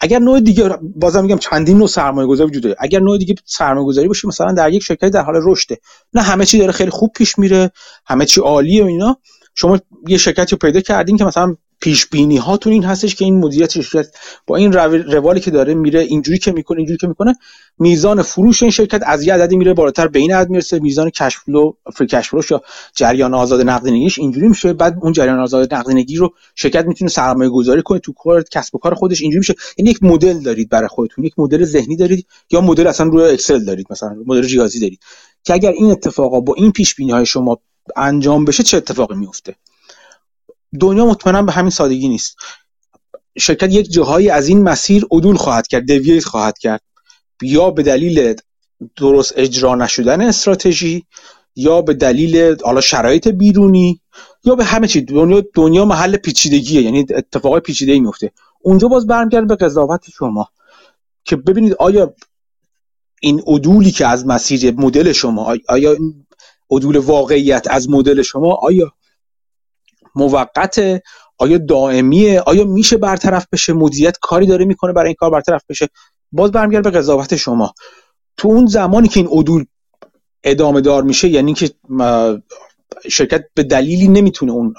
اگر نوع دیگه بازم میگم چندین نوع سرمایه گذاری وجود داره. اگر نوع دیگه سرمایه گذاری باشه مثلا در یک شرکت در حال رشده. نه همه چی داره خیلی خوب پیش میره همه چی عالیه و اینا. شما یه شرکتی رو پیدا کردین که مثلا پیش بینی هاتون این هستش که این مدیریت شرکت با این روالی که داره میره اینجوری که می‌کنه اینجوری که می‌کنه میزان فروش این شرکت از یه عددی میره بالاتر به این عدد می‌رسه میزان cash flow free cash flow ش یا جریان آزاد نقدینگیش اینجوری میشه. بعد اون جریان آزاد نقدینگی رو شرکت می‌تونه سرمایه گذاری کنه تو کار کسب و کار خودش اینجوری میشه. این یک مدل دارید برای خودتون یک مدل ذهنی دارید یا مدل اصلا روی اکسل دارید مثلا مدل ریاضی دارید. که اگر این اتفاقا با این پیش بینی های شما انجام بشه چه اتفاقی میفته دنیا مطمئنا به همین سادگی نیست. شرکت یک جاهایی از این مسیر عدول خواهد کرد دوییت خواهد کرد. یا به دلیل درست اجرا نشدن استراتژی یا به دلیل حالا شرایط بیرونی یا به همه چی. دنیا دنیا محل پیچیدگیه یعنی اتفاقای پیچیده ای میفته. اونجا باز برمیگرده به قضاوت شما که ببینید آیا این عدولی که از مسیر مدل شما آیا این عدول واقعیت از مدل شما آیا موقت آیا دائمیه؟ آیا میشه برطرف بشه؟ مدیریت کاری داره می‌کنه برای این کار برطرف بشه؟ باز برمیگرده به قضاوت شما. تو اون زمانی که این عدول ادامه دار میشه یعنی که شرکت به دلیلی نمی‌تونه اون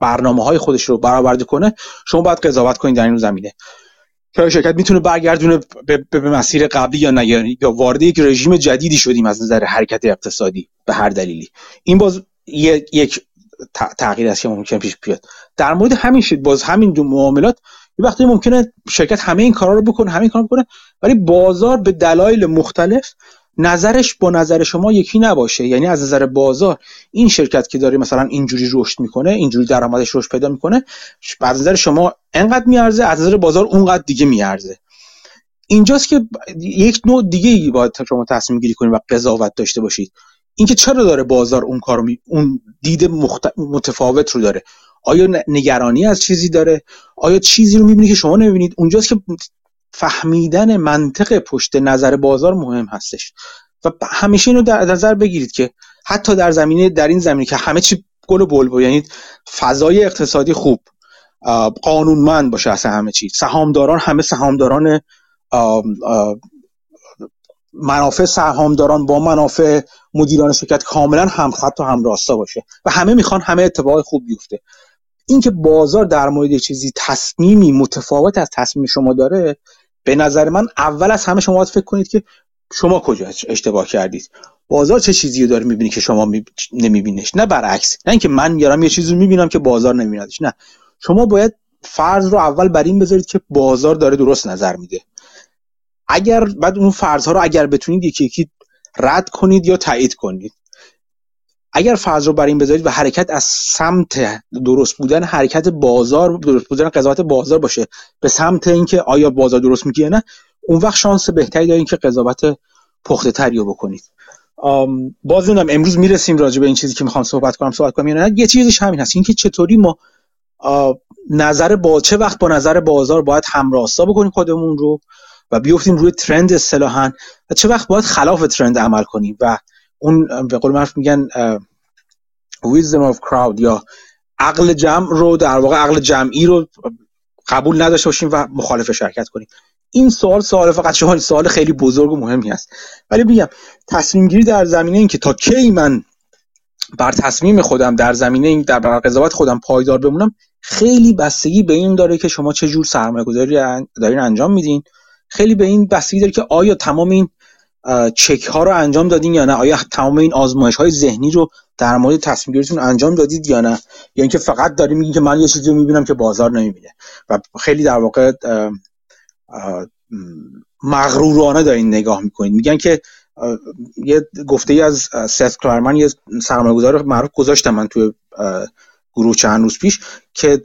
برنامه های خودش رو برآورده کنه شما باید قضاوت کنید در این زمینه. که شرکت می‌تونه برگردونه به مسیر قبلی یا نه؟ یا وارد یک رژیم جدیدی شدیم از نظر حرکت اقتصادی به هر دلیلی. این باز یک تغییر است که ممکن پیش بیاد. در مورد همین شد باز همین دو معاملات یه وقتی ممکنه شرکت همه این کارا رو بکنه همین کارا بکنه ولی بازار به دلایل مختلف نظرش با نظر شما یکی نباشه. یعنی از نظر بازار این شرکت که داره مثلا اینجوری رشد می‌کنه اینجوری درآمدش رشد پیدا می‌کنه از نظر شما انقدر میارزه از نظر بازار اونقدر دیگه میارزه. اینجاست که یک نوع دیگه ای باید شما تصمیم گیری کنید و قضاوت داشته باشید. اینکه چرا داره بازار اون کارو می... اون دید متفاوت رو داره؟ آیا نگرانی از چیزی داره؟ آیا چیزی رو می‌بینی که شما نمی‌بینید؟ اونجاست که فهمیدن منطق پشت نظر بازار مهم هستش. و همیشه اینو در نظر بگیرید که حتی در زمینه در این زمینه که همه چی گل و بلبل یعنی فضای اقتصادی خوب قانونمند باشه اصلا همه چی. سهامداران همه سهامداران منافع سهامداران با منافع مدیران شرکت کاملا همخط و همراستا باشه و همه می‌خوان همه اتفاق خوب بیفته. اینکه بازار در مورد چیزی تصمیمی متفاوت از تصمیم شما داره به نظر من اول از همه شما باید فکر کنید که شما کجا اشتباه کردید. بازار چه چیزی رو داره می‌بینی که شما نمیبینیش نه برعکس. نه اینکه من میارم یه چیزی رو می‌بینم که بازار نمیبیندش. نه. شما باید فرض رو اول بر این بذارید که بازار داره درست نظر میده. اگر بعد اون فرض رو اگر بتونید یکی یکی رد کنید یا تایید کنید. اگر فرض رو بر این بذارید و حرکت از سمت درست بودن حرکت بازار درست بودن قضاوت بازار باشه به سمت اینکه آیا بازار درست میگه نه اون وقت شانس بهتری دارین که قضاوت پخته تری رو بکنید. باز نمی‌دونم امروز می‌رسیم راجع به این چیزی که می‌خوام صحبت کنم صحبت کنم یا یه چیزش همین هست اینکه چطوری ما نظر با چه وقت با نظر بازار باید همراستا بکنیم خودمون رو؟ و بیفتیم روی ترند اصطلاحا و چه وقت باید خلاف ترند عمل کنیم و اون به قول معروف میگن wisdom of crowd یا عقل جمع رو در واقع عقل جمعی رو قبول نداشته باشیم و مخالف شرکت کنیم. این سوال سوال فقط شما سوال خیلی بزرگ و مهمی هست ولی بگم تصمیم گیری در زمینه این که تا کی من بر تصمیم خودم در زمینه این در قضاوت خودم پایدار بمونم خیلی بستگی به این داره که شما چه جور سرمایه گذاری دارین انجام میدین. خیلی به این بستگی داره که آیا تمام این چک ها رو انجام دادین یا نه؟ آیا تمام این آزمایش های ذهنی رو در مورد تصمیم گیریتون انجام دادید یا نه؟ یا اینکه فقط داریم میگین که من یه چیزی رو می‌بینم که بازار نمی‌بینه و خیلی در واقع مغرورانه دارین نگاه می‌کنین. میگن که یه گفته ای از ست کلارمن یه سرمایه‌گذار معروف گذاشتم من توی گروه چند روز پیش که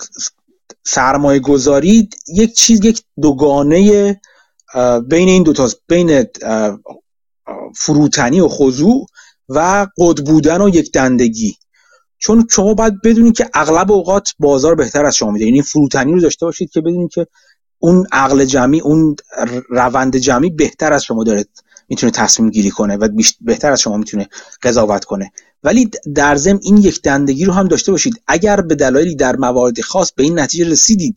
سرمایه گذاری یک چیز یک دوگانه بین این دو بین فروتنی و خضوع و قد بودن و یک دندگی. چون شما باید بدونید که اغلب اوقات بازار بهتر از شما میده. یعنی فروتنی رو داشته باشید که بدونید که اون عقل جمعی اون روند جمعی بهتر از شما داره می‌تونه تصمیم گیری کنه و بهتر از شما می‌تونه قضاوت کنه. ولی در ضمن این یک دندگی رو هم داشته باشید. اگر به دلایلی در موارد خاص به این نتیجه رسیدید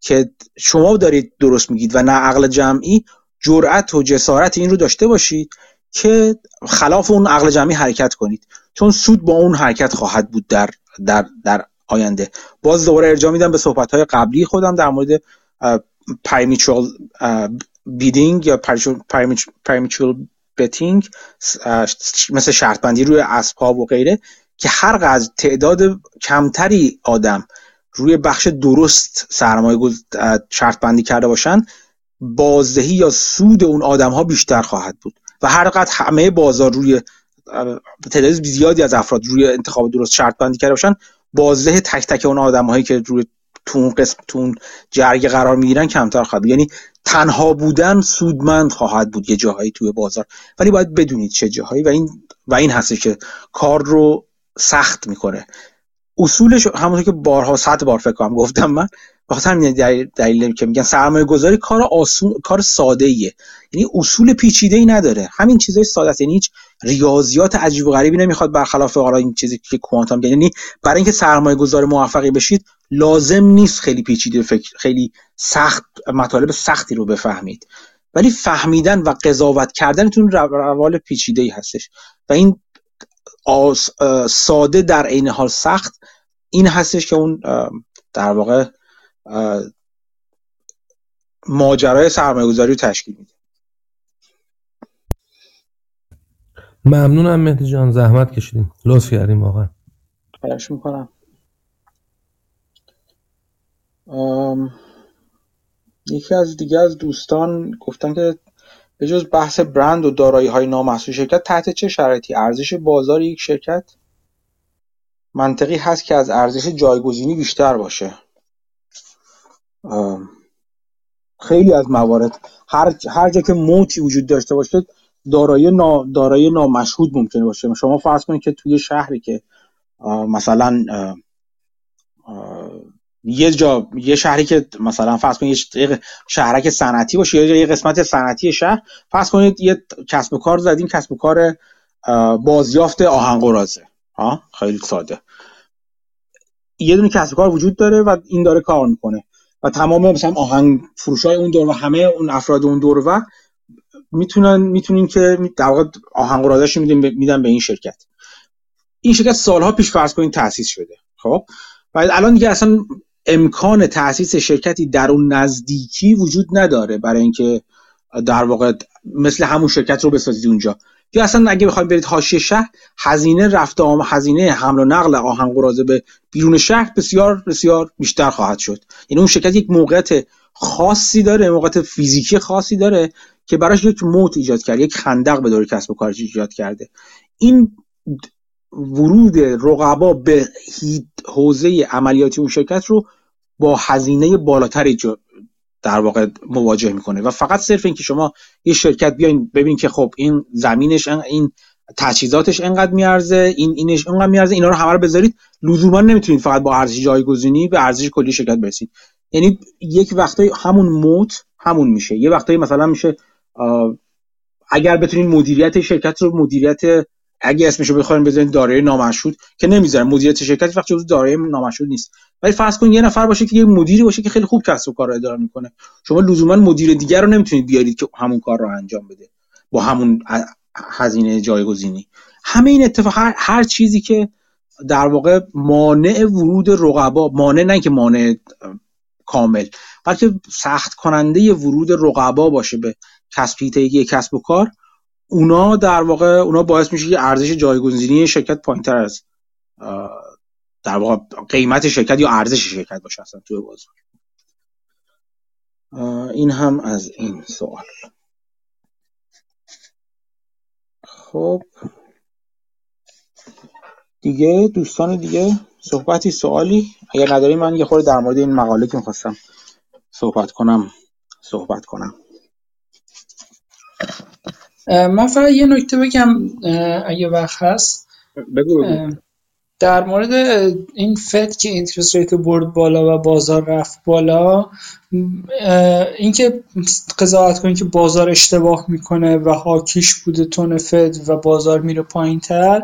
که شما دارید درست میگید و نه عقل جمعی جرأت و جسارت این رو داشته باشید که خلاف اون عقل جمعی حرکت کنید. چون سود با اون حرکت خواهد بود در در در آینده. باز دوباره ارجاع میدم به صحبت های قبلی خودم در مورد پریمیچوال بیدینگ یا پریمیچوال بتینگ مثل شرط بندی روی اسباب و غیره که هر قدر تعداد کمتری آدم روی بخش درست سرمایه شرط بندی کرده باشن بازدهی یا سود اون آدم ها بیشتر خواهد بود. و هر قدر همه بازار روی تعداد زیادی از افراد روی انتخاب درست شرط بندی کرده باشن بازده تک تک اون آدم هایی که روی تو اون قسم تو اون جرگ قرار می‌گیرن کمتر خواهد یعنی تنها بودن سودمند خواهد بود یه جاهایی توی بازار. ولی باید بدونید چه جاهایی و این و این هستش که کار رو سخت می‌کنه. اصولش همونطور که بارها صد بار فکر کنم گفتم من بخاطر همین دلیل که میگن سرمایه گذاری کار آسون کار ساده ایه یعنی اصول پیچیده ای نداره. همین چیزای ساده است. یعنی هیچ ریاضیات عجیب و غریبی نمی‌خواد برخلاف حالا این چیزی که کوانتوم یعنی برای اینکه سرمایه گذار موفقی بشید لازم نیست خیلی پیچیده فکر خیلی سخت مطالب سختی رو بفهمید. ولی فهمیدن و قضاوت کردنتون روال پیچیده ای هستش. و این ساده در عین حال سخت. این هستش که اون در واقع ماجرای سرمایه گذاری رو تشکیل میده. ممنونم مهدی جان. زحمت کشیدیم. لطف کردیم واقعا. خواهش می‌کنم. یکی از دیگه از دوستان گفتن که به جز بحث برند و دارایی های نامحصول شرکت تحت چه شرایطی؟ ارزش بازار یک شرکت؟ منطقی هست که از ارزش جایگزینی بیشتر باشه. خیلی از موارد هر هر جا که موتی وجود داشته باشه دارایی نا دارایی نامشهود ممکنه باشه. شما فرض کنید که توی شهری که مثلا یه جا یه شهری که مثلا فرض کنید یه شهرک صنعتی باشه یا یه قسمت صنعتی شهر فرض کنید یه کسب و کار زدین کسب و کار بازیافت آهن قرازه ها؟ خیلی ساده. یه دونه کسب و کار وجود داره و این داره کار می‌کنه. و تمام مثلا آهنگ فروشای اون دور و همه اون افراد اون دور و می‌تونن می‌تونین که در واقع آهن قرازش میدن به این شرکت. این شرکت سالها پیش فرض کنید تاسیس شده. خب؟ و الان دیگه اصلا امکان تاسیس شرکتی در اون نزدیکی وجود نداره برای اینکه در واقع مثل همون شرکت رو بسازید اونجا. یا اصلا اگه بخواید برید حاشیه شهر هزینه رفت آم هزینه حمل و نقل آهن قرازه به بیرون شهر بسیار بسیار بیشتر خواهد شد. یعنی اون شرکت یک موقعیت خاصی داره موقعیت فیزیکی خاصی داره که براش یک موت ایجاد کرده یک خندق به دور کسب و کارش ایجاد کرده. این ورود رقبا به حوزه عملیاتی اون شرکت رو با هزینه بالاتری در واقع مواجه می‌کنه. و فقط صرف اینکه شما یه شرکت بیاین ببین که خب این زمینش این تجهیزاتش انقدر میارزه این اینش انقدر میارزه اینا رو همه رو بذارید. لزوما نمی‌تونید فقط با ارزش جایگزینی به ارزش کلی شرکت برسید. یعنی یک وقتای همون موت همون میشه. یه وقتایی مثلا میشه اگر بتونید مدیریت شرکت رو مدیریت اگه اسمشو بخوایم بزنید دارایی نامشهود که نمی‌ذارن مدیریت شرکت وقتی جزو دارایی نامشهود نیست. ولی فرض کن یه نفر باشه که یه مدیری باشه که خیلی خوب کسب و کار رو اداره می‌کنه. شما لزوما مدیر دیگر رو نمی‌تونید بیارید که همون کار رو انجام بده. با همون هزینه جایگزینی. همه این اتفاق هر, هر چیزی که در واقع مانع ورود رقبا مانع نه که مانع کامل بلکه سخت کننده ورود رقبا باشه به کسب یک کسب و کار اونا در واقع اونا باعث میشه که ارزش جایگزینی شرکت پایینتر از در واقع قیمت شرکت یا ارزش شرکت باشه اصلا توی بازار. این هم از این سوال. خب. دیگه دوستان دیگه صحبتی سوالی؟ اگر نداری من یه خورده در مورد این مقاله که می‌خواستم صحبت کنم صحبت کنم. من فقط یه نکته بگم اگه وقت هست. بگو, در مورد این فد که اینترست ریت برد بالا و بازار رفت بالا اینکه قضاوت کنید که بازار اشتباه می‌کنه و حاکیش بوده تون فد و بازار میره پایین تر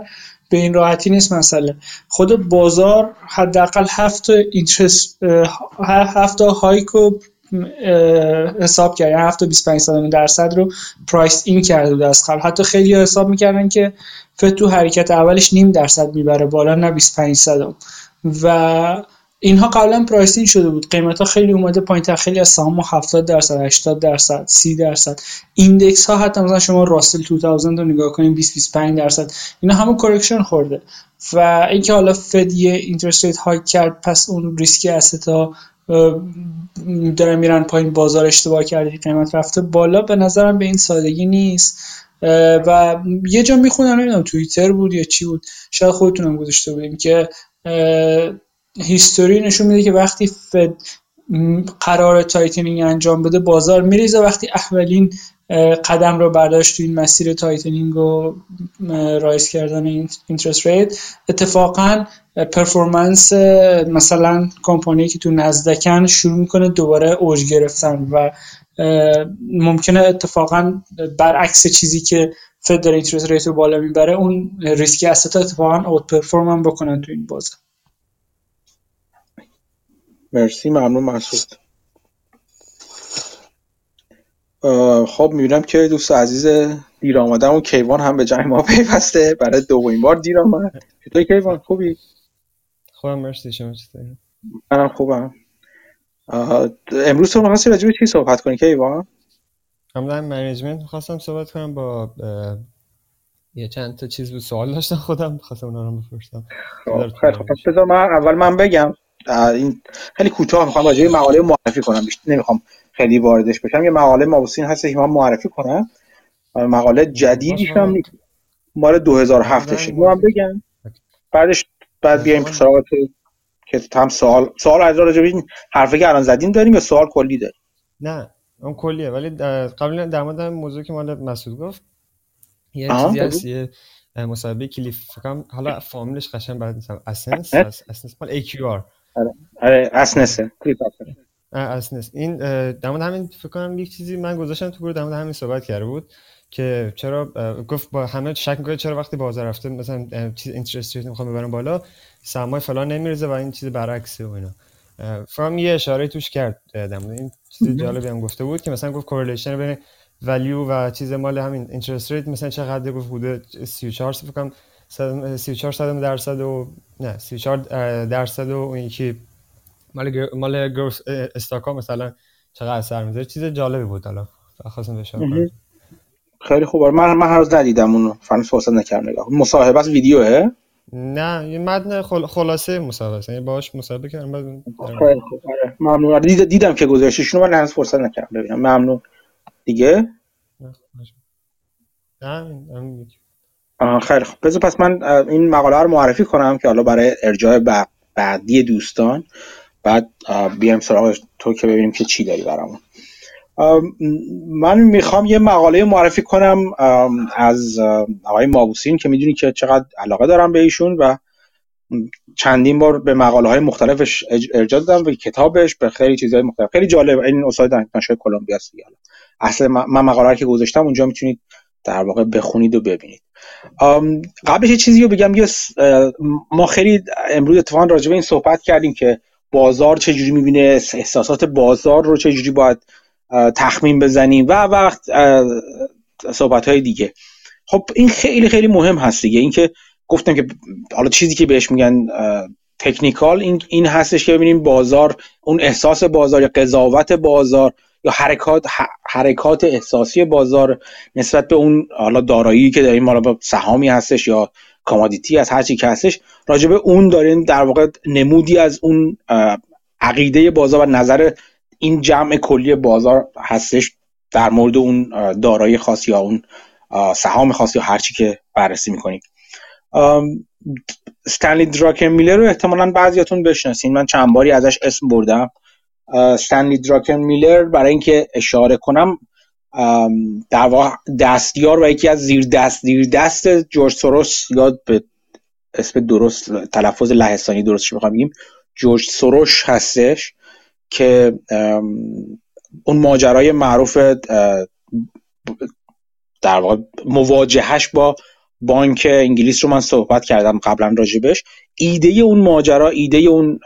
به این راحتی نیست مسئله. خود بازار حداقل هفت اینترست هفت hike و حساب کرد یعنی 7 تا 25 درصد رو price in کرده بود از قبل. حتی خیلی حساب می‌کردن که فد تو حرکت اولش نیم درصد می‌بره بالا نه 25 صدم و اینها قبلا pricing شده بود. قیمت ها خیلی اومده پایین خیلی از سهام 70 درصد 80 درصد 30 درصد. index ها حتی مثلا شما راسل 2000 رو نگاه کنیم 20 25 درصد. اینا همه correction خورده. و اینکه حالا فد یه interest rate hike کرد پس اون risky asset ا دارن میرن پایین بازار اشتباه کردی قیمت رفته بالا به نظرم به این سادگی نیست. و یه جا می‌خونم نمی‌دونم توییتر بود یا چی بود شاید خودتونم گذاشته بودیم که history نشون میده که وقتی فد قرار tightening انجام بده بازار میریزه وقتی اولین قدم رو برداشت تو این مسیر tightening و raise کردن interest rate. اتفاقا performance مثلا کمپانی که تو نزدک ان شروع می‌کنه دوباره اوج گرفتن و ممکنه اتفاقا برعکس چیزی که فد داره interest rate رو بالا می‌بره اون risky asset ا اتفاقا outperform بکنن تو این بازار مرسی ممنون مسعود خب می‌بینم که دوست عزیز دیر آمدم و کیوان هم به جای ما (laughs) پیوسته. برای دومین بار دیر آمد. چطوری کیوان؟ خوبی؟ خوبم مرسی شما چطوری؟ منم خوبم. امروز تو می‌خواستی راجع به چی صحبت کنی کیوان؟ هم در منیجمنت می‌خواستم صحبت کنم با یه چند تا چیز بود سوال داشتم خودم خواستم اونا رو بپرسم. خب، خب بذار من اول من بگم. این خیلی کوتاه می‌خوام راجع مقاله معرفی کنم. بیشتر نمی‌خوام. خیلی واردش بشم یه مقاله مابوسین هست که من معرفی کنم. مقاله جدیدیش هم نیست مال 2007 شه من بگم. بعدش بعد بیایم سراغ که هم سوال سوال از راجع به این حرفی که الان زدیم داریم یا سوال کلی داریم؟ نه اون کلیه. ولی قبل در مورد موضوع که مال مسعود گفت یه چیزی هست یه مصاحبه کلیف فکرم حالا فامیلش قشنگ بعد نیستم. اسنس اسنس مال AQR آره. آره اسنس کلیپ اسنس این در مورد همین فکر کنم یک چیزی من گذاشتم تو گروه در مورد همین صحبت کرده بود که چرا گفت با همه شک می‌کنه چرا وقتی بازار رفته مثلا چیز اینترست ریت می‌خوام ببرم بالا سرمایه فلان نمیرزه و این چیز برعکسه و اینا. فرام یه اشاره توش کرد دم این چیز جالبی هم گفته بود که مثلا گفت کورلیشن بین ولیو و چیز مال همین اینترست ریت مثلا چقدر گفت حدود 34 فکر کنم 34 درصد و نه 34 درصد و اون یکی مال مال گروس استاکا مثلا چقدر اثر می‌ذاره؟ چیز جالبی بود حالا. خواستم بشم خیلی خوبه من من هر روز ندیدم اونو. فن فرصت نکردم نگاه مصاحبه از ویدیوه؟ نه یه متن خل... خلاصه مصاحبه است. یعنی باهاش مصاحبه کردم بعد آره. ممنون. دید... دیدم که گذاشتیشون من هنوز فرصت نکردم ببینم. ممنون. دیگه؟ نه خیلی بذار پس من این مقاله رو معرفی کنم که حالا برای ارجاع بعدی دوستان. بعد بیایم سراغ تو که ببینیم که چی داری برامون. من می‌خوام یه مقاله معرفی کنم از آقای مابوسین که می‌دونی که چقدر علاقه دارم به ایشون و چندین بار به مقاله های مختلفش ارجاع دادم به کتابش به خیلی چیزهای مختلف. خیلی جالب. این استاد دانشگاه کلمبیا است اصلا من مقاله که گذاشتم اونجا می‌تونید در واقع بخونید و ببینید. قبلش یه چیزی رو بگم. یه ما خیلی امروز اتفاقا راجع به این صحبت کردیم که بازار چجوری می‌بینه احساسات بازار رو چجوری باید تخمین بزنیم و وقت صحبت های دیگه. خب این خیلی خیلی مهم هست دیگه. اینکه گفتم که حالا چیزی که بهش میگن تکنیکال این این هستش که ببینیم بازار اون احساس بازار یا قضاوت بازار یا حرکات حرکات احساسی بازار نسبت به اون حالا دارایی که داریم حالا سهامی هستش یا commodity از هر چی که هستش راجع به اون داریم در واقع نمودی از اون عقیده بازار و نظر این جمع کلی بازار هستش در مورد اون دارایی خاص یا اون سهام خاص یا هر چی که بررسی می‌کنیم استنلی دراکن میلر رو احتمالا بعضیاتون بشناسین. من چند باری ازش اسم بردم. استنلی دراکن میلر برای اینکه اشاره کنم در واقع دستیار و یکی از زیر دست زیر دست جورج سوروس یاد به اسم درست تلفظ لهستانی درستش می‌خوام بگیم جورج سوروش هستش که اون ماجرای معروف در واقع مواجهش با بانک انگلیس رو من صحبت کردم قبلا راجبش ایده اون ماجرا ایده اون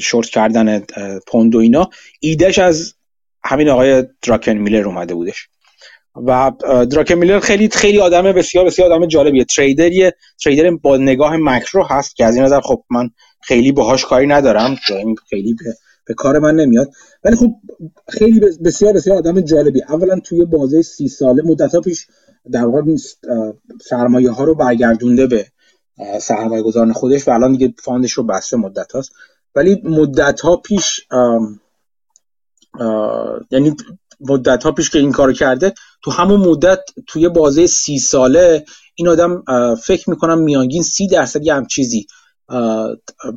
شورت کردن پوند و اینا ایدهش از همین آقای دراکن میلر اومده بودش. و دراکن میلر خیلی خیلی آدم بسیار بسیار آدم جالبیه. تریدریه تریدر با نگاه مکرو هست که از این نظر خب من خیلی باهاش کاری ندارم خیلی به به کار من نمیاد. ولی خب خیلی بسیار بسیار آدم جالبی اولا توی بازه سی ساله مدت پیش در واقع سرمایه ها رو برگردونده به سرمایه گذاران خودش و الان دیگه fund ش رو بسته مدت هاست ولی مدت ها پیش یعنی مدت ها پیش که این کارو کرده تو همون مدت توی بازه سی ساله این آدم فکر می‌کنم میانگین سی درصد یه هم چیزی.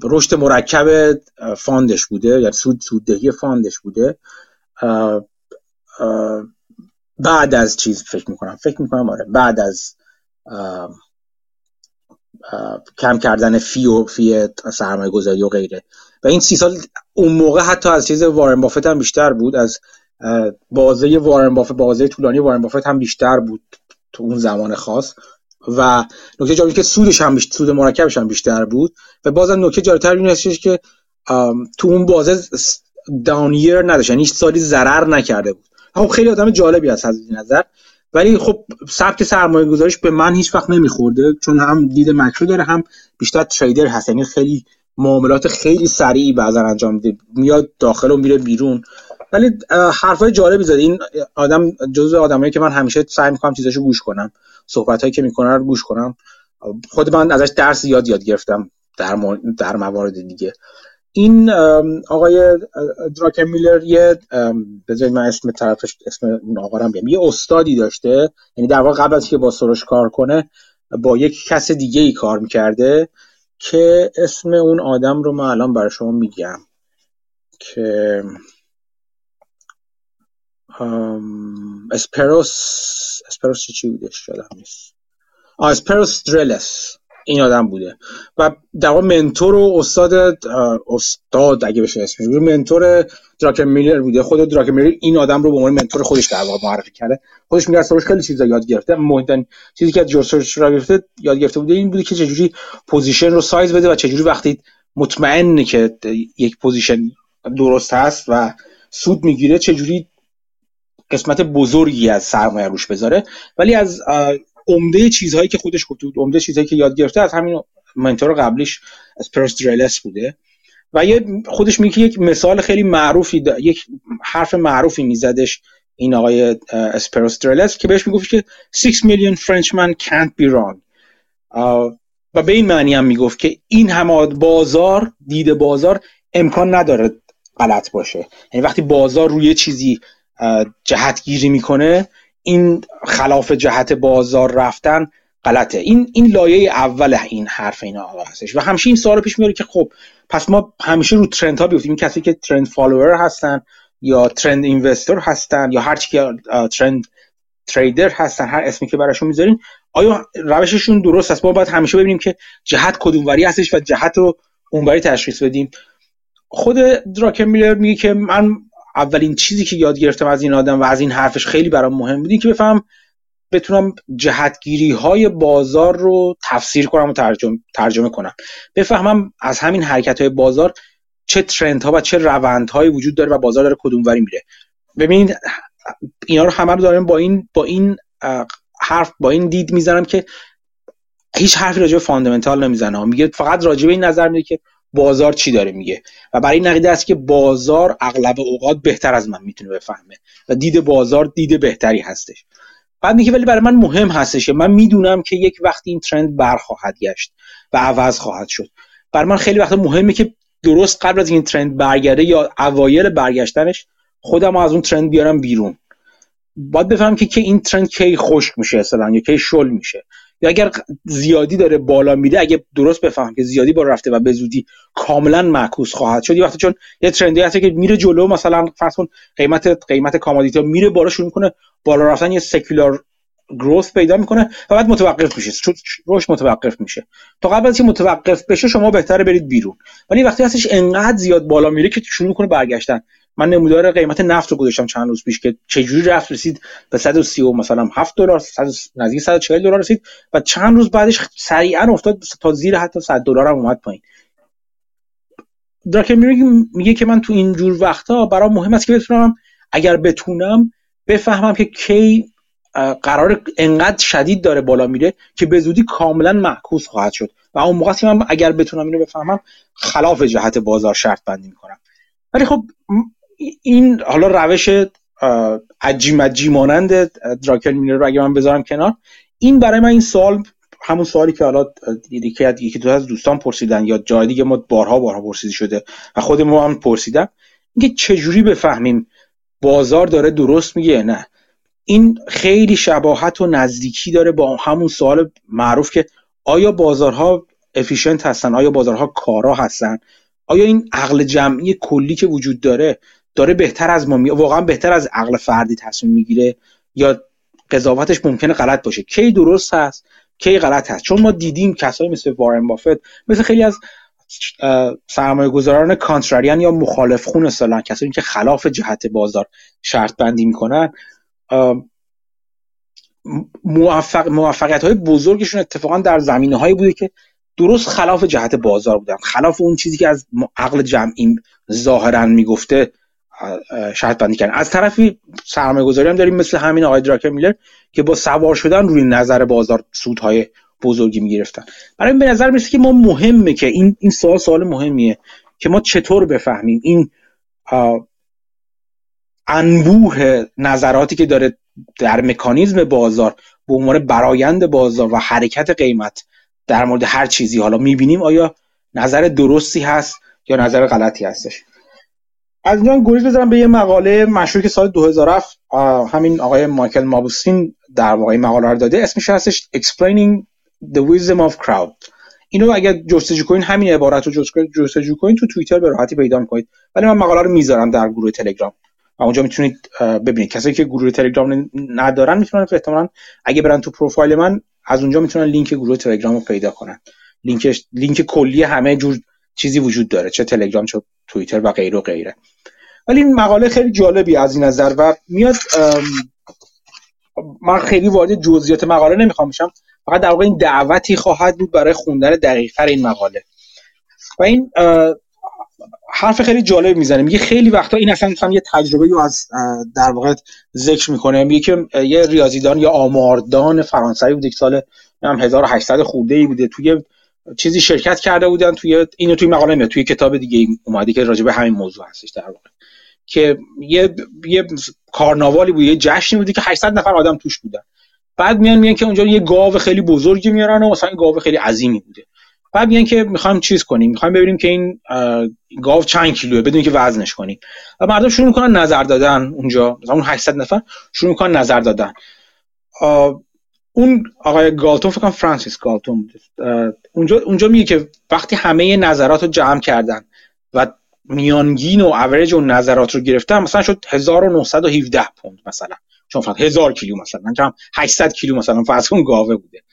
رشد مرکب fund ش بوده یعنی سود سوددهی fund ش بوده. بعد از چیز فکر می‌کنم فکر می‌کنم آره بعد از کم کردن فی و فی سرمایه گذاری و غیره. و این سی سال اون موقع حتی از چیز وارن بافت هم بیشتر بود از بازه وارن بافت بازه طولانی وارن بافت هم بیشتر بود تو اون زمان خاص. و نکته جالبی که سودش هم بیشتر سود مرکبش هم بیشتر بود. و بازم نکته جالبتر این هستش که تو اون بازه دانیر نداشت یعنی سالی ضرر نکرده بود. خب خیلی آدم جالبی هست از این نظر. ولی خب سبک سرمایه گذاریش به من هیچ وقت نمیخورده چون هم دید مکرو داره هم بیشتر تریدر هست. یعنی خیلی معاملات خیلی سریعی بعضا انجام میده. میاد داخل و میره بیرون. ولی حرفای جالبی زده این آدم جزو آدمایی که من همیشه سعی می‌کنم چیزاشو گوش کنم. صحبت هایی که می‌کنن رو گوش کنم. خود من ازش درس زیاد یاد گرفتم در, در موارد دیگه. این آقای دراکن میلر یه بذارید من اسم طرفش اسم اون آقا رو یه استادی داشته. یعنی در واقع قبل از که با سروش کار کنه با یک کس دیگه ای کار می‌کرده. که اسم اون آدم رو من الان برای شما میگم که اسپروس اسپروس چی بودش؟ یادم نیست. اسپروس درلس. این آدم بوده. و در واقع mentor و استاد استاد اگه بشه اسمش mentor دراکن میلر بوده. خود دراکن میلر این آدم رو به عنوان mentor خودش در واقع معرفی کرده. خودش میگه سرش خیلی چیزا یاد گرفته. مهمترین چیزی که از جورج را گرفته یاد گرفته بوده این بوده که چجوری position رو سایز بده و چجوری وقتی مطمئنه که یک position درست هست و سود می‌گیره چجوری قسمت بزرگی از سرمایه روش بذاره. ولی از عمده چیزهایی که خودش گفته بود عمده چیزهایی که یاد گرفته از همین منتور قبلیش اسپرسترلس بوده. و یه خودش میگه یک مثال خیلی معروفی یک حرف معروفی میزدش این آقای اسپرسترلس که بهش می‌گفت که 6 میلیون فرنچمن can't be wrong. و به این معنی هم می‌گفت که این همه بازار دید بازار امکان نداره غلط باشه. یعنی وقتی بازار روی چیزی جهتگیری می‌کنه این خلاف جهت بازار رفتن غلطه. این این لایه اول این حرف این آقا هستش. و همیشه این سوال پیش میاره که خب پس ما همیشه رو ترند ها بیفتیم. این کسی که ترند فالوور هستن یا ترند اینوستر هستن یا هر که ترند تریدر هستن هر اسمی که براشون می‌ذارین آیا روششون درست است؟ ما باید همیشه ببینیم که جهت کدوموری هستش و جهت رو اونوری تشخیص بدیم. خود دراکن میلر میگه که من اولین چیزی که یاد گرفتم از این آدم و از این حرفش خیلی برام مهم بود که بفهم بتونم جهتگیری های بازار رو تفسیر کنم و ترجمه, ترجمه کنم. بفهمم از همین حرکت های بازار چه ترند ها و چه روند های وجود داره و بازار داره کدوم وری میره. ببینید اینا رو همه رو دارم با این با این حرف با این دید می‌زنم که هیچ حرفی راجع به فاندامنتال نمی‌زنه. میگه فقط راجع به این نظر میده که بازار چی داره میگه؟ و برای این عقیده است که بازار اغلب اوقات بهتر از من می‌تونه بفهمه و دید بازار دید بهتری هستش. بعد میگه ولی برای من مهم هستش من می‌دونم که یک وقتی این ترند برخواهد گشت و عوض خواهد شد. برای من خیلی وقت مهمه که درست قبل از این ترند برگرده یا اوایل برگشتنش خودم از اون trend بیارم بیرون. باید بفهمم که که این trend کی خشک میشه اصلا یا کی شل میشه. یا اگر زیادی داره بالا میره اگه درست بفهمم که زیادی بالا رفته و به زودی کاملا معکوس خواهد شد یه وقتی چون یه trend ی هست که میره جلو مثلا فرض کن قیمت قیمت commodity میره بالا شروع می‌کنه بالا رفتن یه secular growth پیدا می‌کنه و بعد متوقف میشه چون رشدش متوقف میشه. تا قبل از اینکه متوقف بشه شما بهتره برید بیرون. ولی وقتی هستش انقدر زیاد بالا میره که شروع می‌کنه برگشتن. من نمودار قیمت نفت رو گذاشتم چند روز پیش که چجوری رفت رسید به 130 و مثلا 7 دلار نزدیک 140 دلار رسید و چند روز بعدش سریعا افتاد تا زیر حتی 100 دلار هم اومد پایین. دراکن میگه که من تو این جور وقتا برام مهم است که بتونم اگر بتونم بفهمم که کی قرار انقدر شدید داره بالا میره که به زودی کاملا معکوس خواهد شد. و اون موقع من اگر بتونم اینو بفهمم خلاف جهت بازار شرط بندی می‌کنم. ولی خب این حالا روش عجی مجی مانند دراکن مینر رو اگه من بذارم کنار این برای من این سوال همون سوالی که حالا یکی یکی دو از دوستان پرسیدن یا جای دیگه ما بارها بارها پرسیده شده و خود ما هم پرسیدم اینکه چجوری بفهمیم بازار داره درست میگه؟ نه. این خیلی شباهت و نزدیکی داره با همون سوال معروف که آیا بازارها افیشنت هستن؟ آیا بازارها کارا هستن؟ آیا این عقل جمعی کلی که وجود داره داره بهتر از ما می... واقعا بهتر از عقل فردی تصمیم می‌گیره یا قضاوتش ممکنه غلط باشه. کی درست هست کی غلط هست. چون ما دیدیم کسایی مثل وارن بافت مثل خیلی از سرمایه گذاران کانتراریان یا مخالف خون اصلا کسایی که خلاف جهت بازار شرط بندی می‌کنن موفق موفقیت های بزرگشون اتفاقا در زمینه هایی بوده که درست خلاف جهت بازار بودن. خلاف اون چیزی که از عقل جمعی ظاهرا می‌گفته شرط بندی کردن. از طرفی سرمایه گذاری هم داریم مثل همین آقای دراکر میلر که با سوار شدن روی نظر بازار سودهای بزرگی می‌گرفتن. برای این به نظر می‌رسه که ما مهمه که این این سوال سوال مهمیه که ما چطور بفهمیم این انبوه نظراتی که داره در مکانیزم بازار به عنوان برایند بازار و حرکت قیمت در مورد هر چیزی حالا می‌بینیم آیا نظر درستی هست یا نظر غلطی هستش. از اینجا گریز بذارم به یه مقاله مشهور که سال 2007 همین آقای مایکل مابوسین در واقع مقاله رو داده. اسمش هستش Explaining the Wisdom of Crowd. اینو اگر جستجو کنین همین عبارت رو جستجو کنین تو توییتر به راحتی پیدا می‌کنید. ولی من مقاله رو می‌ذارم در گروه تلگرام. و اونجا می‌تونید ببینید. کسایی که گروه تلگرام ندارن می‌تونن احتمالاً اگه برن تو پروفایل من از اونجا می‌تونن لینک گروه تلگرام رو پیدا کنن. لینک لینک کلی همه جور چیزی وجود داره چه تلگرام چه توییتر و غیره و غیره. ولی این مقاله خیلی جالبی از این نظر و میاد من خیلی وارد جزئیات مقاله نمی‌خوام بشم. فقط در واقع این دعوتی خواهد بود برای خوندن دقیقتر این مقاله. و این حرف خیلی جالب می‌زنه. میگه خیلی وقتا این اصلا مثلا یه تجربه رو از در واقع ذکر می‌کنه. میگه که یه ریاضیدان یا آماردان فرانسوی بوده که سال 1800 خورده ای بوده. توی چیزی شرکت کرده بودن توی اینو توی مقاله میاد توی کتاب دیگه اومده که راجع به همین موضوع هستش در واقع. که یه یه کارناوالی بود یه جشنی بودی که 800 نفر آدم توش بودن. بعد میان میان که اونجا یه گاو خیلی بزرگی میارن و مثلا گاو خیلی عظیمی بوده. بعد میگن که می‌خوایم چیز کنیم می‌خوایم ببینیم که این گاو چند کیلوه بدون که وزنش کنیم. و مردم شروع می‌کنن نظر دادن اونجا مثلا اون 800 نفر شروع می‌کنن نظر دادن. اون آقای گالتون فکر کنم فرانسیس گالتون اونجا اونجا میگه که وقتی همه نظرات رو جمع کردن و میانگین و اوریج اون نظرات رو گرفتن مثلا شد 1917 پوند مثلا. چون فقط 1000 کیلو مثلا من 800 کیلو مثلا فرض کن گاوه بوده.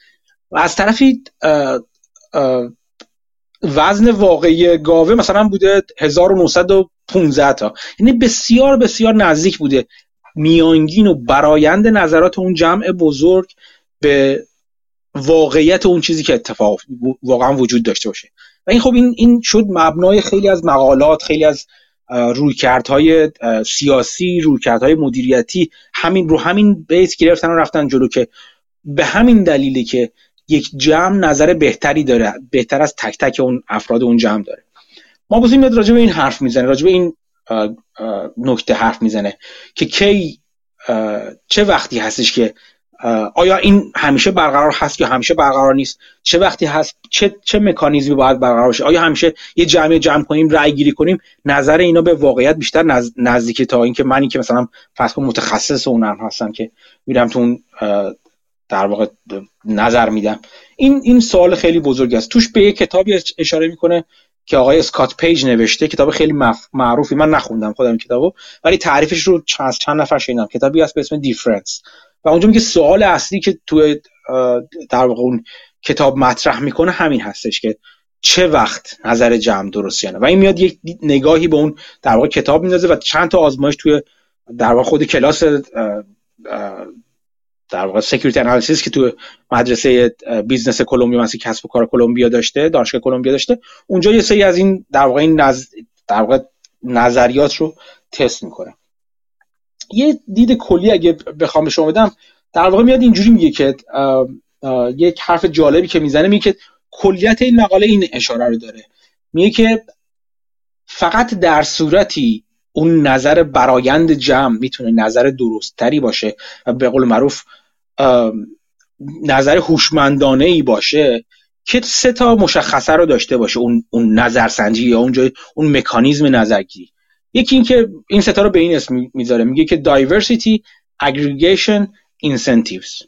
و از طرفی وزن واقعی گاوه مثلا بوده 1915 تا. یعنی بسیار بسیار نزدیک بوده. میانگین و برایند نظرات اون جمع بزرگ به واقعیت اون چیزی که اتفاق واقعا وجود داشته باشه. و این خب این این شد مبنای خیلی از مقالات خیلی از رویکردهای سیاسی رویکردهای مدیریتی همین رو همین بیس گرفتن و رفتن جلو که به همین دلیله که یک جمع نظر بهتری داره بهتر از تک تک اون افراد اون جمع داره. ما بزنیم راجع به این حرف می‌زنه راجع به این نکته حرف می‌زنه که کی چه وقتی هستش که آیا این همیشه برقرار هست یا همیشه برقرار نیست؟ چه وقتی هست؟ چه چه مکانیزمی باید برقرار باشه؟ آیا همیشه یه جمع جمع کنیم رأی گیری کنیم نظر اینا به واقعیت بیشتر نز... نزدیک تا اینکه منی که مثلا فرض متخصص اونم هستم که میرم تو اون در واقع نظر میدم. این این سوال خیلی بزرگی است. توش به یه کتابی اشاره می‌کنه که آقای اسکات پیج نوشته کتاب خیلی معروفی. من نخوندم خودم کتابو ولی تعریفش رو چند چند نفر شنیدم. کتابی هست به اسم Difference و اونجا میگه سوال اصلی که تو در واقع اون کتاب مطرح می‌کنه همین هستش که چه وقت نظر جمع درست یعنی. و این میاد یک نگاهی به اون در واقع کتاب میندازه و چند تا آزمایش توی در واقع خود کلاس در واقع security analysis که تو مدرسه business کلمبیا مثل کسب و کار کلمبیا داشته دانشگاه کلمبیا داشته اونجا یه سری از این در واقع این نظ... در واقع نظریات رو تست می‌کنه. یه دید کلی اگه بخوام شما بدم در واقع میاد اینجوری میگه که یک حرف جالبی که می‌زنه میگه که کلیت این مقاله این اشاره رو داره. میگه که فقط در صورتی اون نظر برایند جمع می‌تونه نظر درستتری باشه و به قول معروف نظر هوشمندانه ای باشه که سه تا مشخصه رو داشته باشه اون اون نظرسنجی یا اون اون مکانیزم نظرگیری. یکی اینکه این ستا رو به این اسم می‌ذاره. میگه که diversity aggregation incentives.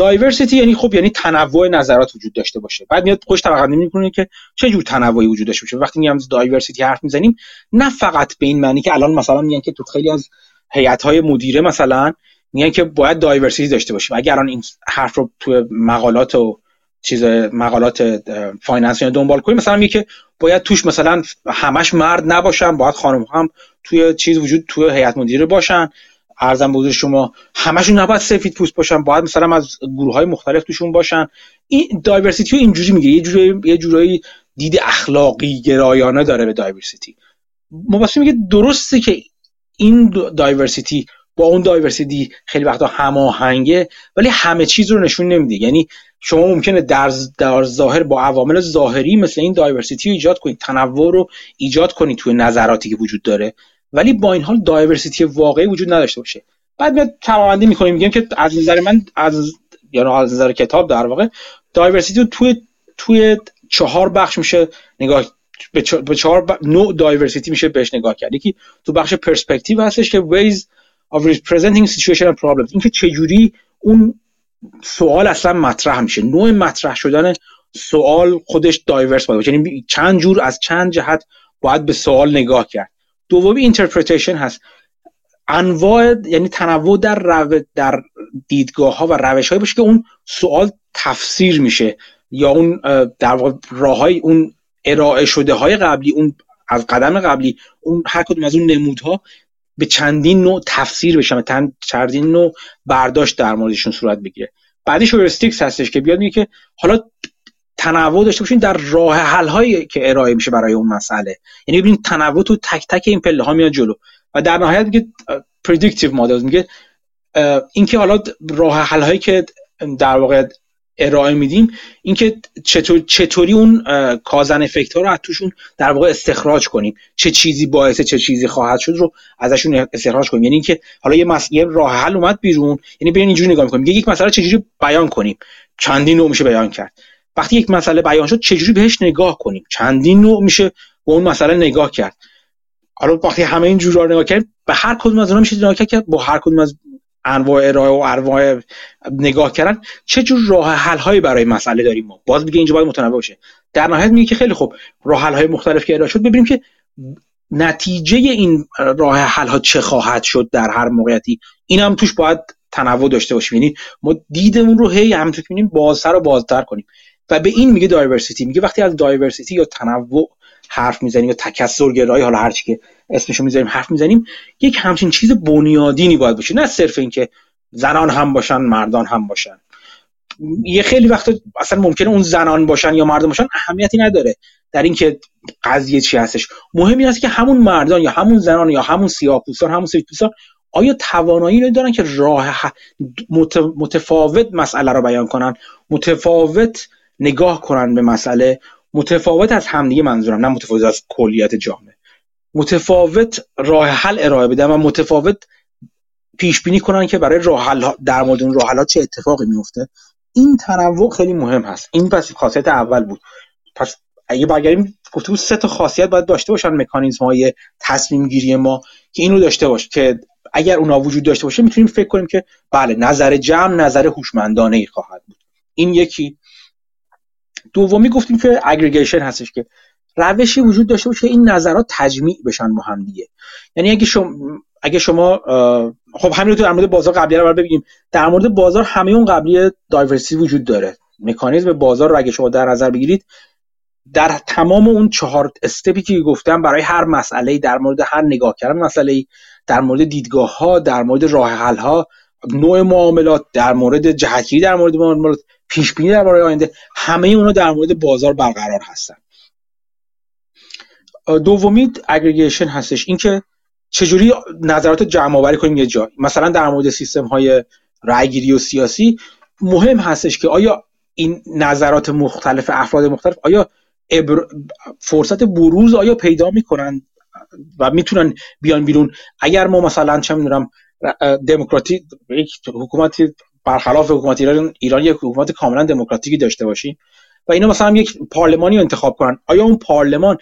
Diversity یعنی خب یعنی تنوع نظرات وجود داشته باشه. بعد میاد خوش طبقه می‌کنه که چه جور تنوعی وجود داشته باشه. وقتی میگم diversity حرف می‌زنیم نه فقط به این معنی که الان مثلا میگن که تو خیلی از هیئت های مدیره مثلا میگن که باید diversity داشته باشیم. اگر الان این حرف رو تو مقالات و چیز مقالات finance دنبال کنیم مثلا میگه که باید توش مثلا همش مرد نباشن باید خانم هم توی چیز وجود توی هیئت مدیره باشن. عرضم به شما همشون نباید سفید پوست باشن باید مثلا از گروه های مختلف توشون باشن. این diversity رو اینجوری میگه یه جورایی یه جورایی دید اخلاقی گرایانه داره به diversity موبوسین میگه درسته که این diversity با اون diversity خیلی وقتا هماهنگه ولی همه چیز رو نشون نمیده. یعنی شما ممکنه در, در ظاهر با عوامل ظاهری مثل این diversity رو ایجاد کنید تنوع رو ایجاد کنید توی نظراتی که وجود داره. ولی با این حال diversity واقعی وجود نداشته باشه. بعد میاد تقسیم بندی می‌کنیم میگیم که از نظر من از یا از نظر کتاب در واقع diversity رو توی توی چهار بخش میشه نگاه به چهار نوع diversity میشه بهش نگاه کرد. یکی تو بخش پرسپکتیو هستش که ways of representing situation and problems. اینکه چجوری اون سوال اصلا مطرح میشه. نوع مطرح شدن سوال خودش diverse باشه. یعنی چند جور از چند جهت باید به سوال نگاه کرد. دومی interpretation هست. انواع یعنی تنوع در رو... در دیدگاه ها و روش های باشه که اون سوال تفسیر میشه. یا اون در راه های اون ارائه شده های قبلی اون از قدم قبلی اون هر کدوم از اون نمودها به چندین نوع تفسیر بشه و چندین نوع برداشت در موردشون صورت بگیره. بعدش هورستیکس هستش که بیاد میگه که حالا تنوع داشته باشین در راه حل هایی که ارائه میشه برای اون مسئله. یعنی ببینید تنوع تو تک تک این پله ها میاد جلو. و در نهایت میگه پردیکتیو مدل میگه اینکه حالا راه حل هایی که در واقع ارائه میدیم اینکه چطور چطوری اون کازن افکت ها رو از توشون در واقع استخراج کنیم. چه چیزی باعث چه چیزی خواهد شد رو ازشون استخراج کنیم. یعنی اینکه حالا یه مسئله راه حل اومد بیرون یعنی برین اینجوری نگاه می‌کنیم. یک مسئله چجوری بیان کنیم. چندین نوع میشه بیان کرد. وقتی یک مسئله بیان شد چجوری بهش نگاه کنیم؟ چندین نوع میشه به اون مسئله نگاه کرد. حالا وقتی همه این جورا نگاه کردیم به هر کدوم از اونها میشه نگاه کرد با هر کدوم از انواع ارائه و انواع نگاه کردن چه جور راه حل هایی برای مسئله داریم ما؟ باز میگه اینجا باید متنوع باشه. در نهایت میگه که خیلی خوب راه حل های مختلف که ارائه شد ببینیم که نتیجه این راه حل ها چه خواهد شد در هر موقعیتی. این هم توش باید تنوع داشته باشیم. یعنی ما دیدمون رو هی همونطور که می‌بینیم بازتر و بازتر کنیم. و به این میگه دایورسیتی میگه وقتی از دایورسیتی یا تنوع حرف می‌زنیم یا تکثر گرایی حالا هر که اسمشو می‌ذاریم حرف می‌زنیم یک همچین چیز بنیادینی باید باشه. نه صرف اینکه زنان هم باشن مردان هم باشن. یه خیلی وقت اصلا ممکنه اون زنان باشن یا مردان باشن اهمیتی نداره در اینکه قضیه چی هستش. مهم این است که همون مردان یا همون زنان یا همون سیاه‌پوستان همون سفیدپوستان آیا توانایی رو دارن که راه متفاوت مسئله رو بیان کنن؟ متفاوت نگاه کنن به مسئله متفاوت از همدیگه منظورم نه متفاوت از کلیت جامعه. متفاوت راه حل ارائه بدن و متفاوت پیش بینی کنن که برای راه حل در مورد اون راه حل چه اتفاقی میفته. این تنوع خیلی مهم هست. این پس خاصیت اول بود. پس اگه برگردیم گفتم سه تا خاصیت باید داشته باشن مکانیزم های تصمیم گیری ما که اینو داشته باشه که اگر اونا وجود داشته باشه می‌تونیم فکر کنیم که بله نظر جمع نظر هوشمندانه ای خواهد بود. این یکی. دومی گفتیم که اگریگیشن هستش که روشی وجود داشته باشه که این نظرات تجمیع بشن با هم دیگه. یعنی اگه شما اگه شما خب همین رو در مورد بازار قبلی رو ببینیم در مورد بازار همه اون قبلی دایورسی وجود داره. مکانیزم بازار رو اگه شما در نظر بگیرید در تمام اون چهار استپی که گفتم برای هر مسئله در مورد هر نگاه کردن مسئله در مورد دیدگاه ها در مورد راه حل ها نوع معاملات در مورد جهتگیری در مورد معاملات پیش بینی در مورد آینده همه اونا در مورد بازار برقرار هستن. دومی اگریگیشن هستش. اینکه چجوری نظرات جمع آوری کنیم یه جا مثلا در مورد سیستم های رأیگیری و سیاسی مهم هستش که آیا این نظرات مختلف افراد مختلف آیا فرصت بروز آیا پیدا می‌کنن و می‌تونن بیان بیرون؟ اگر ما مثلا چه می‌دونم دموکراتی یک حکومتی برخلاف حکومت ایران ایران یک حکومت کاملا دموکراتیکی داشته باشیم و اینا مثلا یک پارلمانی رو انتخاب کنن. آیا اون پارلمان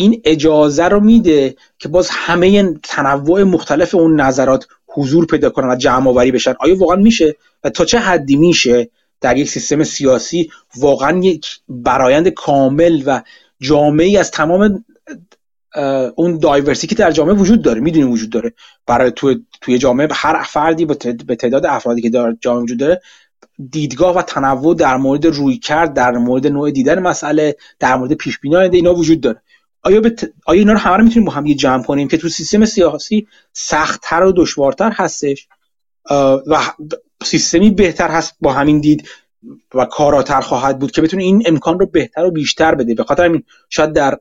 این اجازه رو میده که باز همه تنوع مختلف اون نظرات حضور پیدا کنن و جمع آوری بشن. آیا واقعا میشه؟ و تا چه حدی میشه در یک سیستم سیاسی واقعا یک برایند کامل و جامعی از تمام اون دایورسی که در جامعه وجود داره می‌دونیم وجود داره. برای توی توی جامعه هر فردی به تعداد افرادی که در جامعه وجود داره دیدگاه و تنوع در مورد روی کرد در مورد نوع دیدن مسئله در مورد پیش بینی اینا وجود داره. آیا, آیا اینا رو همه رو می‌تونیم با هم جمع کنیم که تو سیستم سیاسی سختتر و دشوارتر هستش؟ و سیستمی بهتر هست با همین دید و کاراتر خواهد بود که بتونه این امکان رو بهتر و بیشتر بده. به خاطر همین شاید در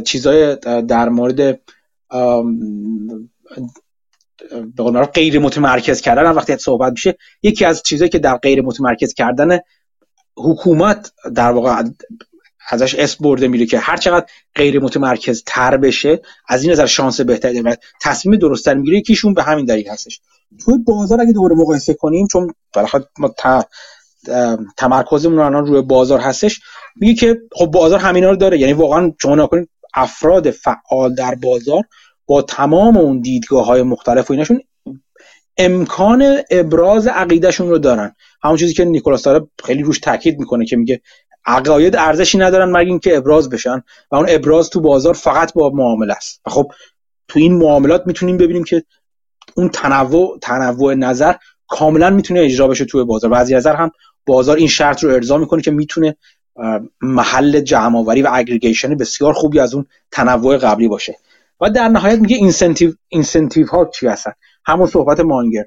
چیزای در مورد به غیر متمرکز کردن وقتی صحبت میشه یکی از چیزایی که در غیر متمرکز کردن حکومت در واقع ازش اس برده میره که هر چقدر غیر متمرکز تر بشه از این نظر شانس بهتری و تصمیم درستتر می‌گیره. یکیشون به همین دلیل هستش. توی بازار اگه دوباره مقایسه کنیم چون بالاخره ما تمرکزمون الان روی بازار هستش میگه که خب بازار همینا رو داره. یعنی واقعا شما نکنید افراد فعال در بازار با تمام اون دیدگاه های مختلف و ایناشون امکان ابراز عقیدهشون رو دارن. همون چیزی که نیکولاس داره خیلی روش تاکید می‌کنه که میگه عقاید ارزشی ندارن مگر اینکه ابراز بشن و اون ابراز تو بازار فقط با معامله است. و خب تو این معاملات می‌تونیم ببینیم که اون تنوع تنوع نظر کاملا می‌تونه اجرا بشه توی بازار. و باز هم بازار این شرط رو ارضا می‌کنه که می‌تونه محل جمع و aggregation بسیار خوبی از اون تنوع قبلی باشه. و در نهایت میگه incentive incentive ها چی هستن؟ همون صحبت مانگر.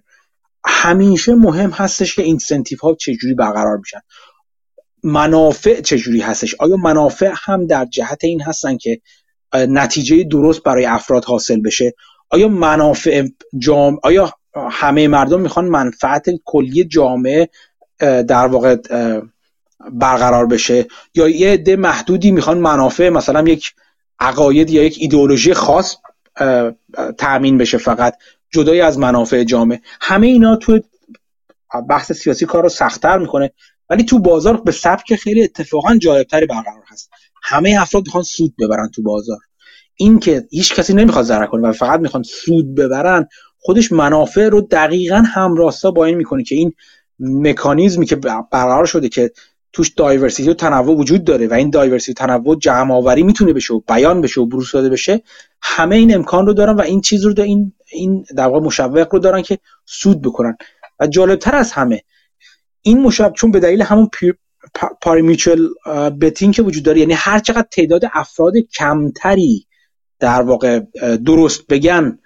همیشه مهم هستش که incentive ها چجوری برقرار میشن. منافع چجوری هستش؟ آیا منافع هم در جهت این هستن که نتیجه درست برای افراد حاصل بشه؟ آیا منافع جام آیا همه مردم می‌خوان منفعت کلی جامعه در واقع برقرار بشه؟ یا یه عده محدودی می‌خوان منافع مثلا یک عقاید یا یک ایدئولوژی خاص تأمین بشه فقط جدای از منافع جامعه؟ همه اینا تو بحث سیاسی کار رو سختتر می‌کنه. ولی تو بازار به سبک خیلی اتفاقا جالبتری برقرار هست. همه افراد می‌خوان سود ببرن تو بازار. این که هیچ کسی نمی‌خواد ضرر کنه و فقط می‌خوان سود ببرن خودش منافع رو دقیقا همراستا با این می‌کنه که این مکانیزمی که برقرار شده که توش دایورسیتی و تنوع وجود داره و این دایورسیتی و تنوع جمع آوری می‌تونه بشه و بیان بشه و بروز داده بشه همه این امکان رو دارن و این چیز رو دارن این این در واقع مشوق رو دارن که سود بکنن. و جالبتر از همه این مشابه چون به دلیل همون پاریمیچل بتینگ که وجود داره یعنی هر چقدر تعداد افراد کمتری در واقع درست بگن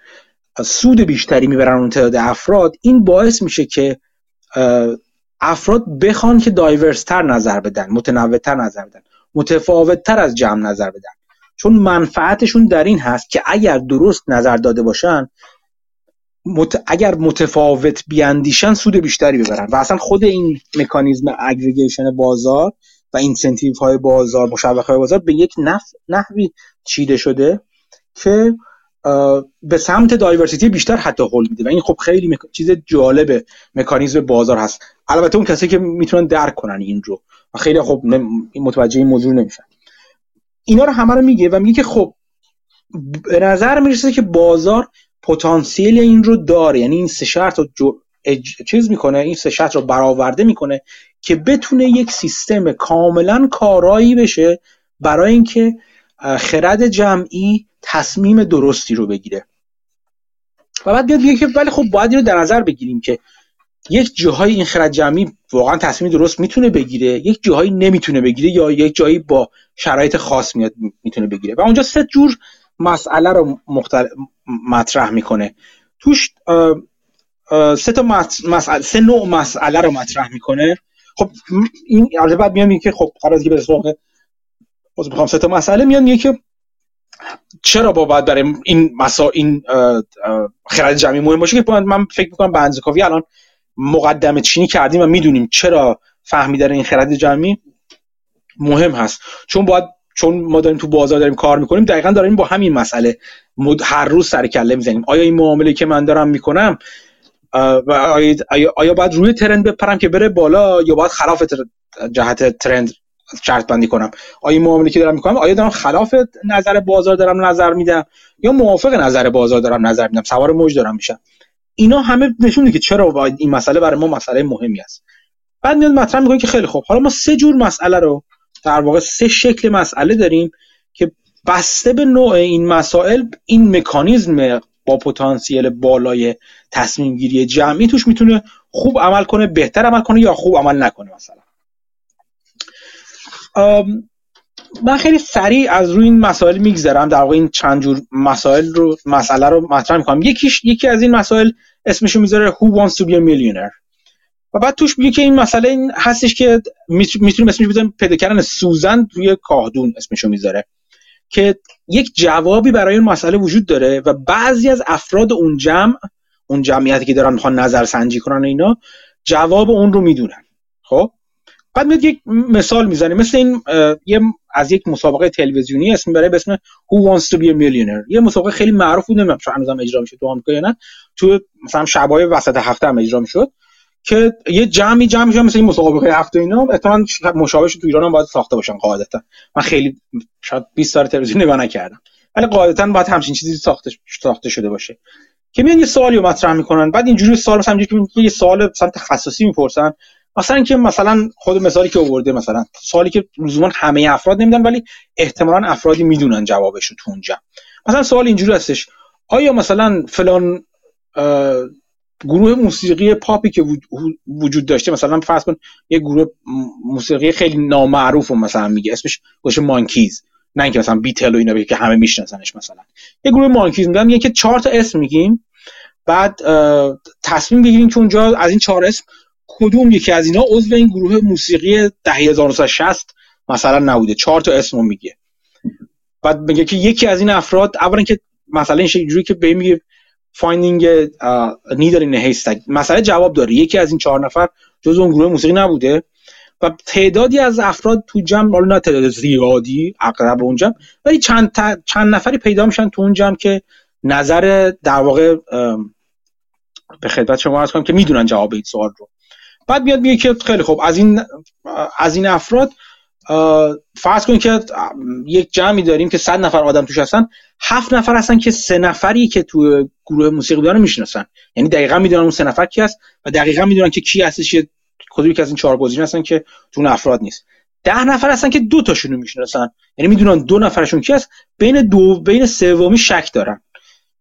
سود بیشتری می‌برن اون تعداد افراد این باعث میشه که افراد بخوان که دایورستر نظر بدن متنوعتر نظر بدن متفاوتتر از جمع نظر بدن. چون منفعتشون در این هست که اگر درست نظر داده باشن مت... اگر متفاوت بیاندیشن سود بیشتری ببرن. و اصلا خود این مکانیزم aggregation بازار و incentive های بازار مشوق های بازار به یک نف... نحوی چیده شده که به سمت diversity بیشتر حتی هول میده. و این خب خیلی مک... چیز جالب مکانیزم بازار هست. البته اون کسی که می‌تونن درک کنن این رو. و خیلی خب متوجه این موضوع نمیشن. اینا رو همه رو میگه و میگه که خب به نظر می‌رسه که بازار پتانسیل این رو داره. یعنی این سه شرط رو جو... اج... چیز می‌کنه این سه شرط رو برآورده می‌کنه که بتونه یک سیستم کاملا کارایی بشه برای اینکه خرد جمعی تصمیم درستی رو بگیره. و بعد بیاد که ولی خب باید این رو در نظر بگیریم که یک جاهای این خرد جمعی واقعا تصمیم درست می‌تونه بگیره یک جاهایی نمی‌تونه بگیره یا یک جایی با شرایط خاص میاد می‌تونه بگیره. و اونجا سه جور مسئله رو مختل... مطرح می‌کنه. توش سه تا مسئله سه نوع مسئله رو مطرح می‌کنه. خب این البته بعد میام که خب قرار که به سراغ می‌خوام سه تا مسئله میان میگه که چرا با باید برای این مسا این خرد جمعی مهم باشه که من فکر می‌کنم به الان مقدمه چینی کردیم و می‌دونیم چرا فهمیدن این خرد جمعی مهم هست. چون باید چون ما داریم تو بازار داریم کار می‌کنیم دقیقا داریم با همین مسئله هر روز سر کله می‌زنیم. آیا این معامله که من دارم می‌کنم و آیا, آیا باید روی ترند بپرم که بره بالا یا باید خلاف جهت ترند شرط بندی کنم؟ آیا معامله که دارم می‌کنم آیا دارم خلاف نظر بازار دارم نظر میدم یا موافق نظر بازار دارم نظر میدم؟ سوار موج دارم میشم. اینا همه نشون که چرا باید این مسئله برای ما مسئله مهمی است. بعد میاد مطرح می‌کنه که خیلی خوب. حالا ما سه جور مسئله رو در واقع سه شکل مسئله داریم که بسته به نوع این مسائل این مکانیزم با پتانسیل بالای تصمیم گیری جمعی توش می‌تونه خوب عمل کنه بهتر عمل کنه یا خوب عمل نکنه مثلا. من خیلی سریع از روی این مسائل میگذرم. در واقع این چند جور مسائل رو مسئله رو مطرح می‌کنم. یکیش یکی از این مسائل اسمشو می‌ذاره Who wants to be a millionaire و بعد توش میگه که این مسئله این هستش که می‌تونیم اسمش بزنیم پیدا کردن. سوزن روی کاهدون اسمشو می‌ذاره. که یک جوابی برای این مسئله وجود داره و بعضی از افراد اون جمع اون جمعیتی که دارن می‌خوان نظر سنجی کنن اینا جواب اون رو می‌دونن. خب؟ بعد میاد یک مثال می‌زنه. مثل این یه از یک مسابقه تلویزیونی اسم برای به اسم Who Wants to be a Millionaire. یه مسابقه خیلی معروف بود نمی‌دونم شاید هنوزم اجرا میشه تو آمریکا یا نه. تو مثلا شبای وسط هفته هم اجرا می‌شد. که یه جمعی جمع میشه مثل این مسابقه هفته اینا احتمالاً مشابهش تو ایران هم باید ساخته باشن قاعدتا. من خیلی شاید 20 سال تلویزیون نگاه نکردم. ولی قاعدتا باید همچین چیزی ساخته ساخته شده باشه. که میان یه سوالی مطرح می‌کنن بعد اینجوری سوال مثلا که یه سوال مثلا تخصصی می‌پرسن. مثلا که مثلا خود مثالی که آورده مثلا سوالی که لزوما همه افراد نمیدن ولی احتمالا افرادی می‌دونن جوابش رو تو اونجا. مثلا سوال اینجوری هستش. آیا مثلا فلان گروه موسیقی پاپی که وجود داشته مثلا فرض کن یه گروه موسیقی خیلی نامعروف مثلا میگه اسمش گوشه مانکیز. نه اینکه مثلا بیتل و اینا که همه میشناسنش مثلا. یه گروه مانکیز میگم که چهار تا اسم میگیم. بعد تصمیم بگیریم که اونجا از این چهار اسم کدوم یکی از اینا عضو این گروه موسیقی دهه 1960 مثلا نبوده. چهار تا اسمو میگه. بعد میگه که یکی از این افراد اولا که مثلا این جوری که به میگه finding needle in a haystack مسئله جواب داره. یکی از این چهار نفر جز اون گروه موسیقی نبوده و تعدادی از افراد تو جمع حالا نه تعداد زیادی اغلب اون جمع ولی چند, چند نفری پیدا میشن تو اون جمع که نظر در واقع به خدمت شما عرض کنم که می‌دونن جواب این سوال رو. بعد میاد میگه که خیلی خوب از این از این افراد فرض کنید که یک جمعی داریم که صد نفر آدم توش هستن هفت نفر هستن که سه نفری که تو گروه موسیقی دارن می‌شناسن. یعنی دقیقا می‌دونن اون سه نفر کی هست و دقیقا می‌دونن که کی هستش کدومی که از این چهار گزینه هستن که تو اون افراد نیست. ده نفر هستن که دو تاشون رو می‌شناسن. یعنی می‌دونن دو نفرشون کی هست بین دو بین سومی شک دارن.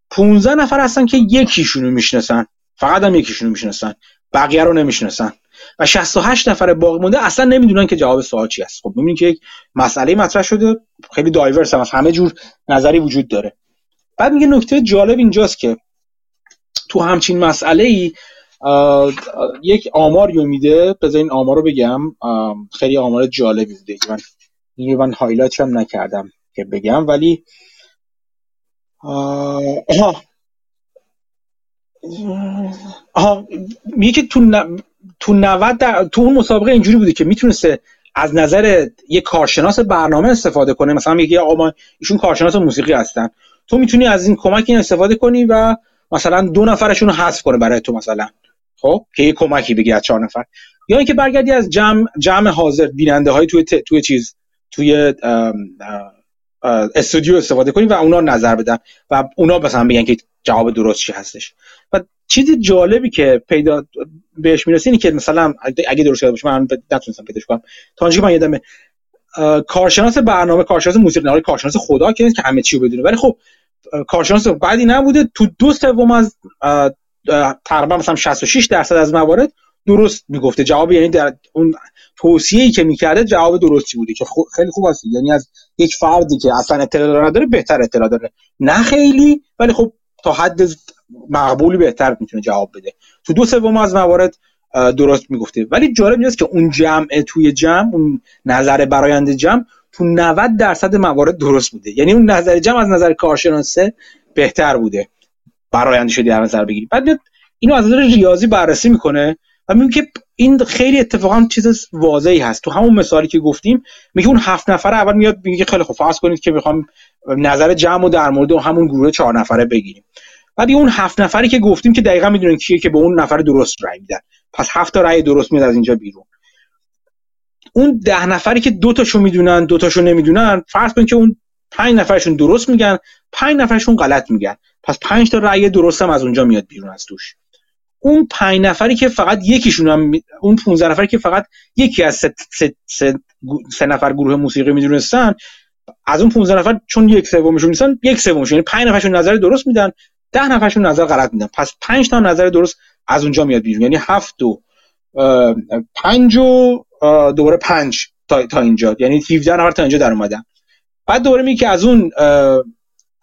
15 نفر هستن که یکیشون رو می‌شناسن. فقط هم یکیشون رو می‌شناسن. بقیه رو نمی‌شناسن. و 68 نفر باقی مونده اصلا نمی‌دونن که جواب سوال چی است. خب می‌بینید که یک مسئله مطرح شده خیلی diverse هم همه جور نظری وجود داره. بعد میگه نکته جالب اینجاست که تو همچین مسئله ای یک آمار رو میده. بذار این آمار رو بگم خیلی آمار جالبی بوده من این من highlight هم نکردم که بگم ولی آها. آها. میگه که تو تو 90 در... تو اون مسابقه اینجوری بوده که می‌تونسته از نظر یه کارشناس برنامه استفاده کنه. مثلا میگه آقا ما ایشون کارشناس موسیقی هستن. تو می‌تونی از این کمک این استفاده کنی و مثلا دو نفرشون رو حذف کنه برای تو مثلا. خب؟ که یه کمکی بگی از چهار نفر. یا اینکه برگردی از جمع جمع حاضر بیننده های توی توی چیز توی استودیو استفاده کنی و اونا نظر بدن و اونا مثلا بگن که جواب درست چی هستش. و چیزی جالبی که پیدا بهش می‌رسه اینه که مثلا اگه درست باشه من نتونستم پیداش کنم. تا من یادمه کارشناس برنامه کارشناس موسیقی نه کارشناس خدا که همه چی رو بدونه. ولی خب کارشناس بعدی نبوده. تو دو سوم از تقریبا مثلا 66 درصد از موارد درست می‌گفته. جواب یعنی در اون توصیه‌ای که می‌کرده جواب درستی بوده که خیلی خوب است یعنی از یک فردی که اصلا اطلاع نداره بهتر اطلاع داره. نه خیلی ولی خب تا حد مقبولی بهتر می‌تونه جواب بده. تو دو سوم از موارد درست می‌گفته ولی جالب اینجاست که اون جمع توی جمع اون نظر برایند جمع تو 90 درصد موارد درست بوده. یعنی اون نظر جمع از نظر کارشناسه بهتر بوده. براینده شدی در نظر بگیری. بعد اینو از نظر ریاضی بررسی می‌کنه و میگه که این خیلی اتفاقا چیز واضحی هست. تو همون مثالی که گفتیم میگه اون هفت نفر اول میاد میگه خیلی خوب فرض کنید که می‌خوام نظر جمع و در مورد همون گروه چهار نفره بگیریم. بعد اون هفت نفری که گفتیم که دقیقا می‌دونن کیه که به اون نفر درست رأی میدن. پس هفت تا رأی درست میاد از اینجا بیرون. اون ده نفری که دو تاشو می‌دونن دو تاشو نمی‌دونن فرض کن که اون پنج نفرشون درست میگن پنج نفرشون غلط میگن. پس پنج تا رأی درست هم از اونجا میاد بیرون از توش. اون پنج نفری که فقط یکیشون هم اون 15 نفری که فقط یکی از سه, سه, سه, سه نفر گروه موسیقی می‌دونستن از اون 15 نفر چون یک سومشون نیستن یک سومشون یعنی 5 نفرشون نظر درست میدن. 10 نفرشون نظر غلط میدن. پس 5 تا نظر درست از اونجا میاد بیرون. یعنی 7 و 5 و دوباره 5 تا تا اینجا. یعنی 17 نفر تا اینجا در اومدن. بعد دوباره میگه از اون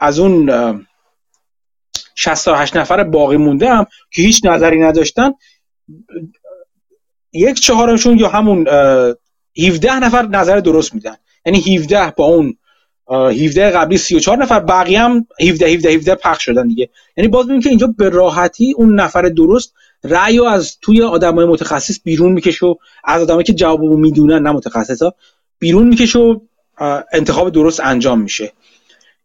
از اون 68 نفر باقی مونده هم که هیچ نظری نداشتن یک چهارمشون یا همون 17 نفر نظر درست میدن. یعنی 17 با اون 17 قبلی 34 نفر بقیه هم 17 17 17 پخش شدن دیگه. یعنی باز می‌بینیم که اینجا به راحتی اون نفر درست رأی رو از توی آدمای متخصص بیرون می‌کشه و از آدمایی که جوابو می‌دونن نه متخصصا بیرون می‌کشه و انتخاب درست انجام میشه.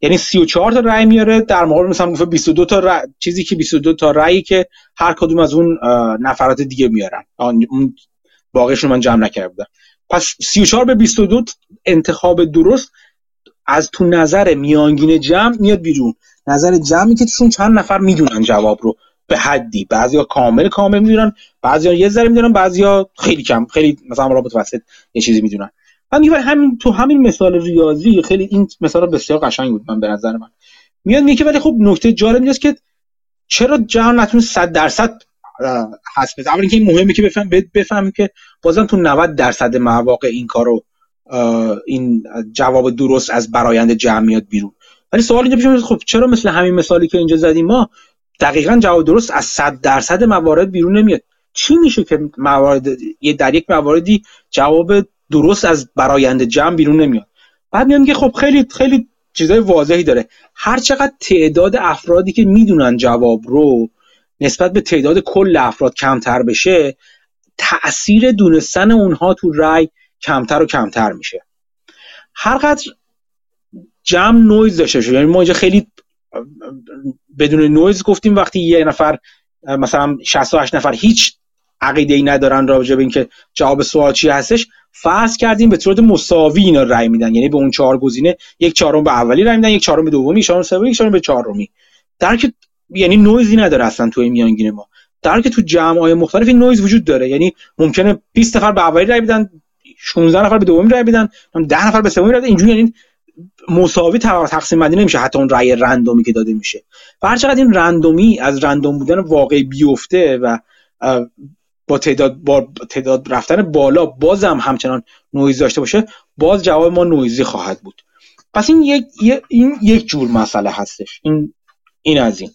یعنی 34 تا رأی میاره در مقابل مثلا 22 تا رأی چیزی که 22 تا رأیی که هر کدوم از اون نفرات دیگه میارن. اون باقیشون من جمع نکرده بودم. پس 34 به 22 انتخاب درست. از تو نظر میانگین جمع میاد بیرون. نظر جمعی که توشون چند نفر می‌دونن جواب رو به حدی. بعضیا کامل کامل می‌دونن بعضیا یه ذره می‌دونن بعضیا خیلی کم خیلی مثلا رابط متوسط یه چیزی می‌دونن. من میگم همین تو همین مثال ریاضی خیلی این مثال بسیار قشنگ بود من به نظر من. میاد میگه ولی خب نکته جالب اینجاست که چرا جمع نتونه 100 درصد حذف بزنه؟ اینکه این مهمه که بفهم بفهمیم که بازم تو 90 درصد مواقع این کارو این جواب درست از برایند جمع میاد بیرون. ولی سوال اینجا پیش خب چرا مثل همین مثالی که اینجا زدیم ما دقیقا جواب درست از 100 درصد موارد بیرون نمیاد؟ چی میشه که موارد یه در یک مواردی جواب درست از برایند جمع بیرون نمیاد؟ بعد میگم که خب خیلی خیلی چیزای واضحی داره. هر چقدر تعداد افرادی که می‌دونن جواب رو نسبت به تعداد کل افراد کمتر بشه تاثیر دونستن اونها تو رای کمتر و کمتر میشه. هر قدر جمع نویز داشته باشه. یعنی ما اینجا خیلی بدون نویز گفتیم وقتی یه نفر مثلا 68 نفر هیچ عقیده ای ندارن راجع به اینکه جواب سوال چی هستش فرض کردیم به صورت مساوی اینا رای میدن. یعنی به اون چهار گزینه یک چهارم به اولی رای میدن یک چهارم به دومی یک چهارم سومی یک چهارم به چهارمی. در که یعنی نویزی نداره اصلا تو میانگین ما. در که تو جمع های مختلف این نویز وجود داره. یعنی ممکنه 20 نفر به اولی رای بدن 16 نفر به دومی رای بدن. 10 نفر به سومی رای بدن. اینجوری یعنی مساوی تقسیم بندی نمیشه. حتی اون رای random ی که داده میشه. و هر چقدر این random ی از random بودن واقعی بیفته و با تعداد با تعداد رفتن بالا بازم همچنان نویز داشته باشه باز جواب ما نویزی خواهد بود. پس این یک این یک جور مسئله هستش. این این از این.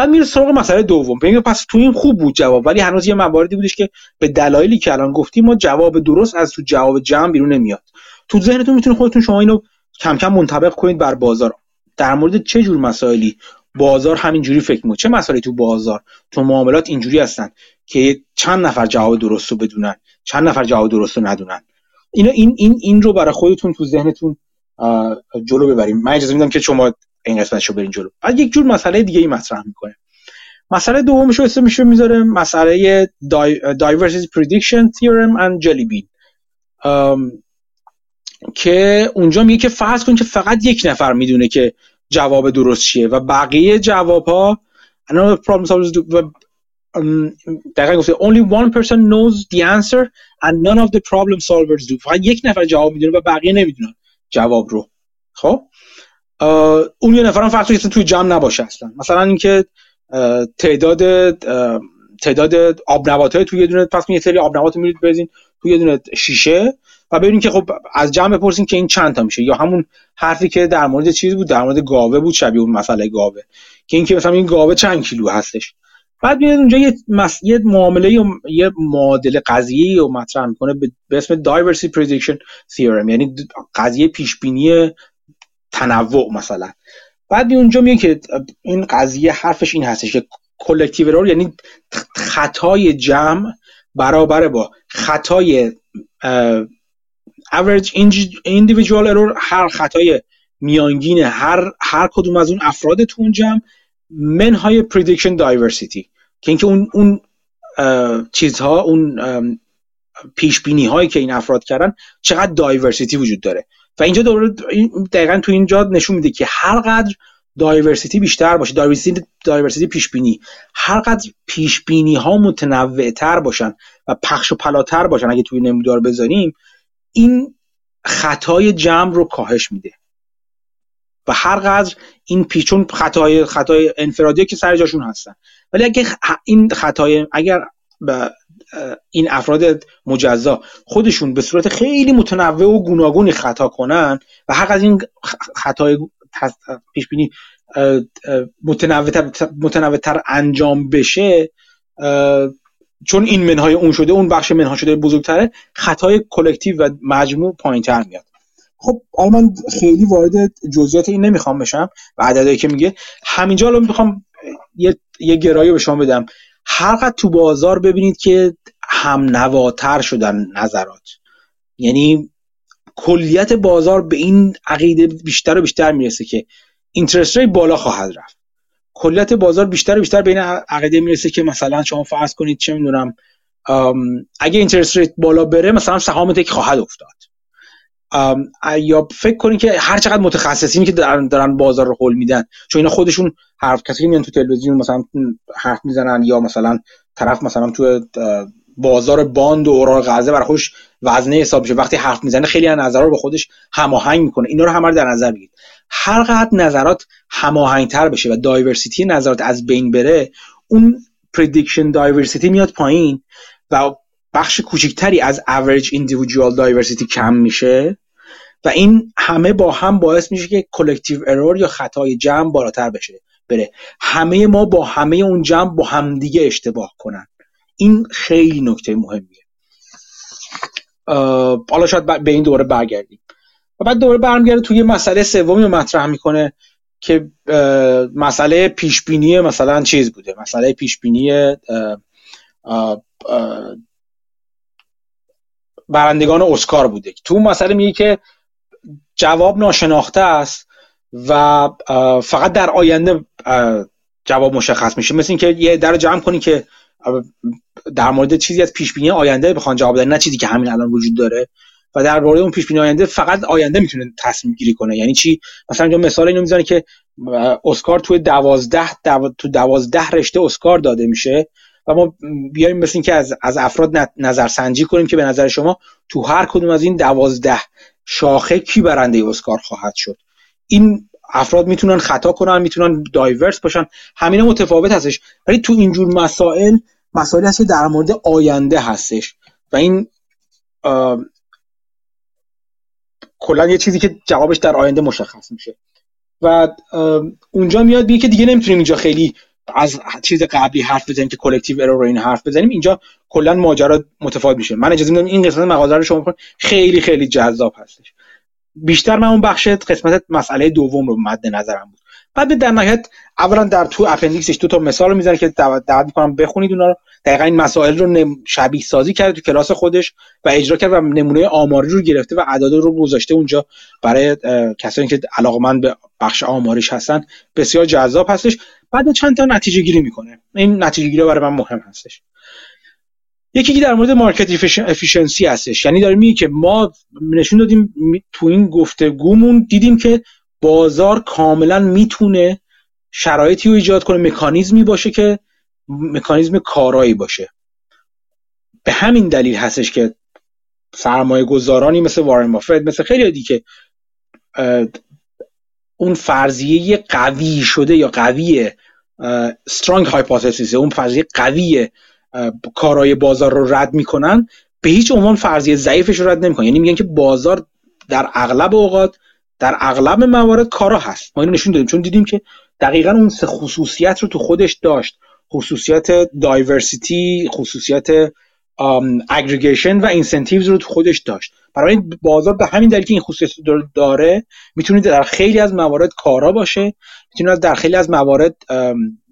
بعد میره سراغ مسئله دوم. ببین پس تو این خوب بود جواب ولی هنوز یه مواردی بودش که به دلایلی که الان گفتیم ما جواب درست از تو جواب جمع بیرون نمیاد. تو ذهنتون می‌تونه خودتون شما اینو کم کم منطبق کنید بر بازار. در مورد چه جور مسائلی؟ بازار همینجوری فکر می‌کنه. چه مسائلی تو بازار؟ تو معاملات اینجوری هستن که چند نفر جواب درست رو بدونن چند نفر جواب درست رو ندونن. اینا این این این رو برای خودتون تو ذهنتون جلو ببریم. من اجازه میدم که شما این قسمتش رو برین جلو. بعد یک جور مسئله دیگه ای مطرح می‌کنه مسئله دومش رو اسمش می‌ذاره مسئله diversity prediction theorem and jelly bean. که اونجا میگه که فرض کن که فقط یک نفر می‌دونه که جواب درست چیه و بقیه جواب ها دقیقا گفته only one person knows the answer and none of the problem solvers do. فقط یک نفر جواب می‌دونه و بقیه نمی‌دونن جواب رو. خب؟ اون یه نفر هم فرق توی جمع نباشه اصلا. مثلا اینکه تعداد تعداد آب نبات های توی یه دونه پس یه سری آب نبات میرید بزین توی یه دونه شیشه و ببینید که خب از جمع بپرسین که این چند تا میشه. یا همون حرفی که در مورد چیز بود در مورد گاوه بود شبیه اون مسئله گاوه. که اینکه مثلا این گاوه چند کیلو هستش. بعد میاد اونجا یه, مس... یه معامله یه معادله قضیه رو مطرح می‌کنه به اسم diversity prediction theorem. یعنی قضیه پیش بینی تنوع مثلا. بعد می اونجا میگه که این قضیه حرفش این هستش که کلکتیو ارور یعنی خطای جمع برابر با خطای average individual error هر خطای میانگین هر هر کدوم از اون افراد تو اون جمع منهای prediction diversity. که اینکه اون اون چیزها اون پیش بینی هایی که این افراد کردن چقدر diversity وجود داره. و اینجا دقیقا تو اینجا نشون میده که هر قدر diversity بیشتر باشه. diversity diversity پیش بینی هر قدر پیش بینی ها متنوع تر باشن و پخش و پلاتر باشن اگه توی نمودار بذاریم این خطای جمع رو کاهش میده. و هر قدر این پیچون خطای خطای انفرادی که سر جاشون هستن. ولی اگه این خطای اگر این افراد مجزا خودشون به صورت خیلی متنوع و گوناگونی خطا کنن و هر از این خطای پیش بینی متنوع تر انجام بشه چون این منهای اون شده اون بخش منها شده بزرگتره خطای کلکتیو و مجموع پایین تر میاد. خب حالا من خیلی وارد جزئیات این نمی‌خوام بشم و عددهایی که میگه. همینجا الان می‌خوام یه, یه گرایی به شما بدم. هر تو بازار ببینید که هم نواتر شدن نظرات. یعنی کلیت بازار به این عقیده بیشتر و بیشتر می‌رسه که اینترست بالا خواهد رفت. کلیت بازار بیشتر و بیشتر بین عقیده می‌رسه که مثلا شما فرض کنید چه می‌دونم اگه interest rate بالا بره مثلا سهام tech خواهد افتاد. یا فکر کنید که هر چقدر متخصصینی که دارن, دارن بازار رو هل میدن چون اینا خودشون حرف کسی میان تو تلویزیون مثلا حرف می‌زنن یا مثلا طرف مثلا تو بازار bond و اوراق قرضه برای خودش وزنه حساب میشه وقتی حرف می‌زنه خیلی از نظرها رو به خودش هماهنگ می‌کنه. اینا رو رو در نظر بگیرید هر قدر نظرات هماهنگتر بشه و diversity نظرات از بین بره اون prediction diversity میاد پایین و بخش کوچکتری از average individual diversity کم میشه و این همه با هم باعث میشه که collective error یا خطای جمع بالاتر بشه بره. همه ما با همه اون جمع با همدیگه اشتباه کنن. این خیلی نکته مهمیه. حالا شاید به این دوره برگردیم. و بعد دوره برمیگرده توی مسئله سومی رو مطرح می‌کنه که مسئله پیشبینی مثلا چیز بوده. مسئله پیشبینی برندگان اسکار بوده. تو مسئله میگه که جواب ناشناخته است و فقط در آینده جواب مشخص میشه. مثل اینکه یه در جمع کنی که در مورد چیزی از پیش بینی آینده بخوان جواب بدن نه چیزی که همین الان وجود داره. و در مورد اون پیش بینی آینده فقط آینده می‌تونه تصمیم گیری کنه. یعنی چی؟ مثلا اینجا مثال اینو می‌زنه که اسکار توی دوازده تو دوازده رشته اسکار داده میشه. و ما بیایم مثل این که از, از افراد نظرسنجی کنیم که به نظر شما تو هر کدوم از این دوازده شاخه کی برنده اسکار خواهد شد. این افراد می‌تونن خطا کنن می‌تونن دایورس باشن همین متفاوت هستش. ولی تو اینجور مسائل مسائل هست که در مورد آینده هستش. و این کلا یه چیزی که جوابش در آینده مشخص میشه. و اونجا میاد بیه که دیگه نمی‌تونیم اینجا خیلی از چیز قبلی حرف بزنیم که کلکتیو ارور رو این حرف بزنیم اینجا کلا ماجرا متفاوت میشه. من اجازه میدم این قسمت مغازه رو شما خیلی خیلی جذاب هستش. بیشتر من اون بخش قسمت مسئله دوم رو مد نظرم بود. بعد در نهایت اولا در تو appendix ش دو تا مثال می‌زنه که دعوت می‌کنم بخونید اونا رو. دقیقا این مسائل رو شبیه سازی کرده تو کلاس خودش و اجرا کرد و نمونه آماری رو گرفته و اعداد رو گذاشته اونجا برای کسانی که علاقمند به بخش آماریش هستن بسیار جذاب هستش. بعد چند تا نتیجه گیری می‌کنه. این نتیجه گیری برای من مهم هستش. یکی که در مورد market efficiency هستش. یعنی داره میگه که ما نشون دادیم تو این گفتگومون دیدیم که بازار کاملا می‌تونه شرایطی رو ایجاد کنه مکانیزمی باشه که مکانیزم کارایی باشه. به همین دلیل هستش که سرمایه گذارانی مثل وارن بافت مثل خیلی دیگه اون فرضیه قوی شده یا قوی strong hypothesis اون فرضیه قوی کارای بازار رو رد می‌کنن به هیچ عنوان فرضیه ضعیفش رو رد نمی‌کنن. یعنی میگن که بازار در اغلب اوقات در اغلب موارد کارا هست. ما اینو نشون دادیم. چون دیدیم که دقیقا اون سه خصوصیت رو تو خودش داشت. خصوصیت diversity خصوصیت aggregation و incentives رو تو خودش داشت. برای بازار به همین دلیل که این خصوصیت رو داره می‌تونه در خیلی از موارد کارا باشه. می‌تونه در خیلی از موارد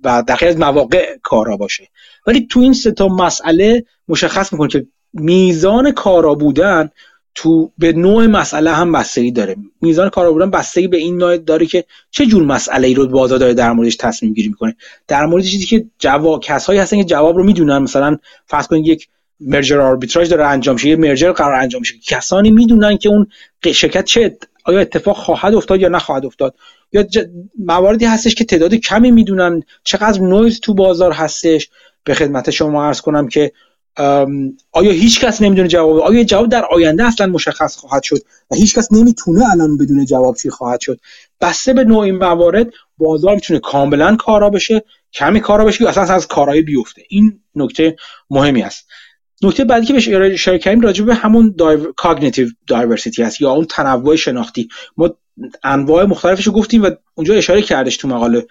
و در خیلی از مواقع کارا باشه. ولی تو این سه تا مسئله مشخص می‌کنه که میزان کارا بودن تو به نوع مسئله هم بستگی داره. میزان کارا بودن بستگی به این نوع داره که چه جور مسئله ای رو بازار داره در موردش تصمیم گیری می‌کنه. در مورد چیزی که جواب کسایی هستن که جواب رو می‌دونن مثلا فرض کنید یک مرجر آربیتراژ داره انجام میشه یه مرجر قرار انجام شه. کسانی می‌دونن که اون شرکت چه آیا اتفاق خواهد افتاد یا نخواهد افتاد؟ یا مواردی هستش که تعداد کمی می‌دونن چقدر نویز تو بازار هستش؟ به خدمت شما عرض کنم که آیا هیچ کس نمی‌دونه جواب آیا جواب در آینده اصلا مشخص خواهد شد؟ و هیچ کس نمی‌تونه الان بدونه جواب چی خواهد شد؟ بسته به نوع این موارد بازار می‌تونه کاملا کارا بشه کمی کارا بشه اصلا از کارایی بیفته. این نکته مهمی است. نکته بعدی که بهش اشاره کردیم راجع به همون. cognitive diversity هست یا اون تنوع شناختی. ما انواع مختلفش رو گفتیم و اونجا اشاره کردش تو مقاله.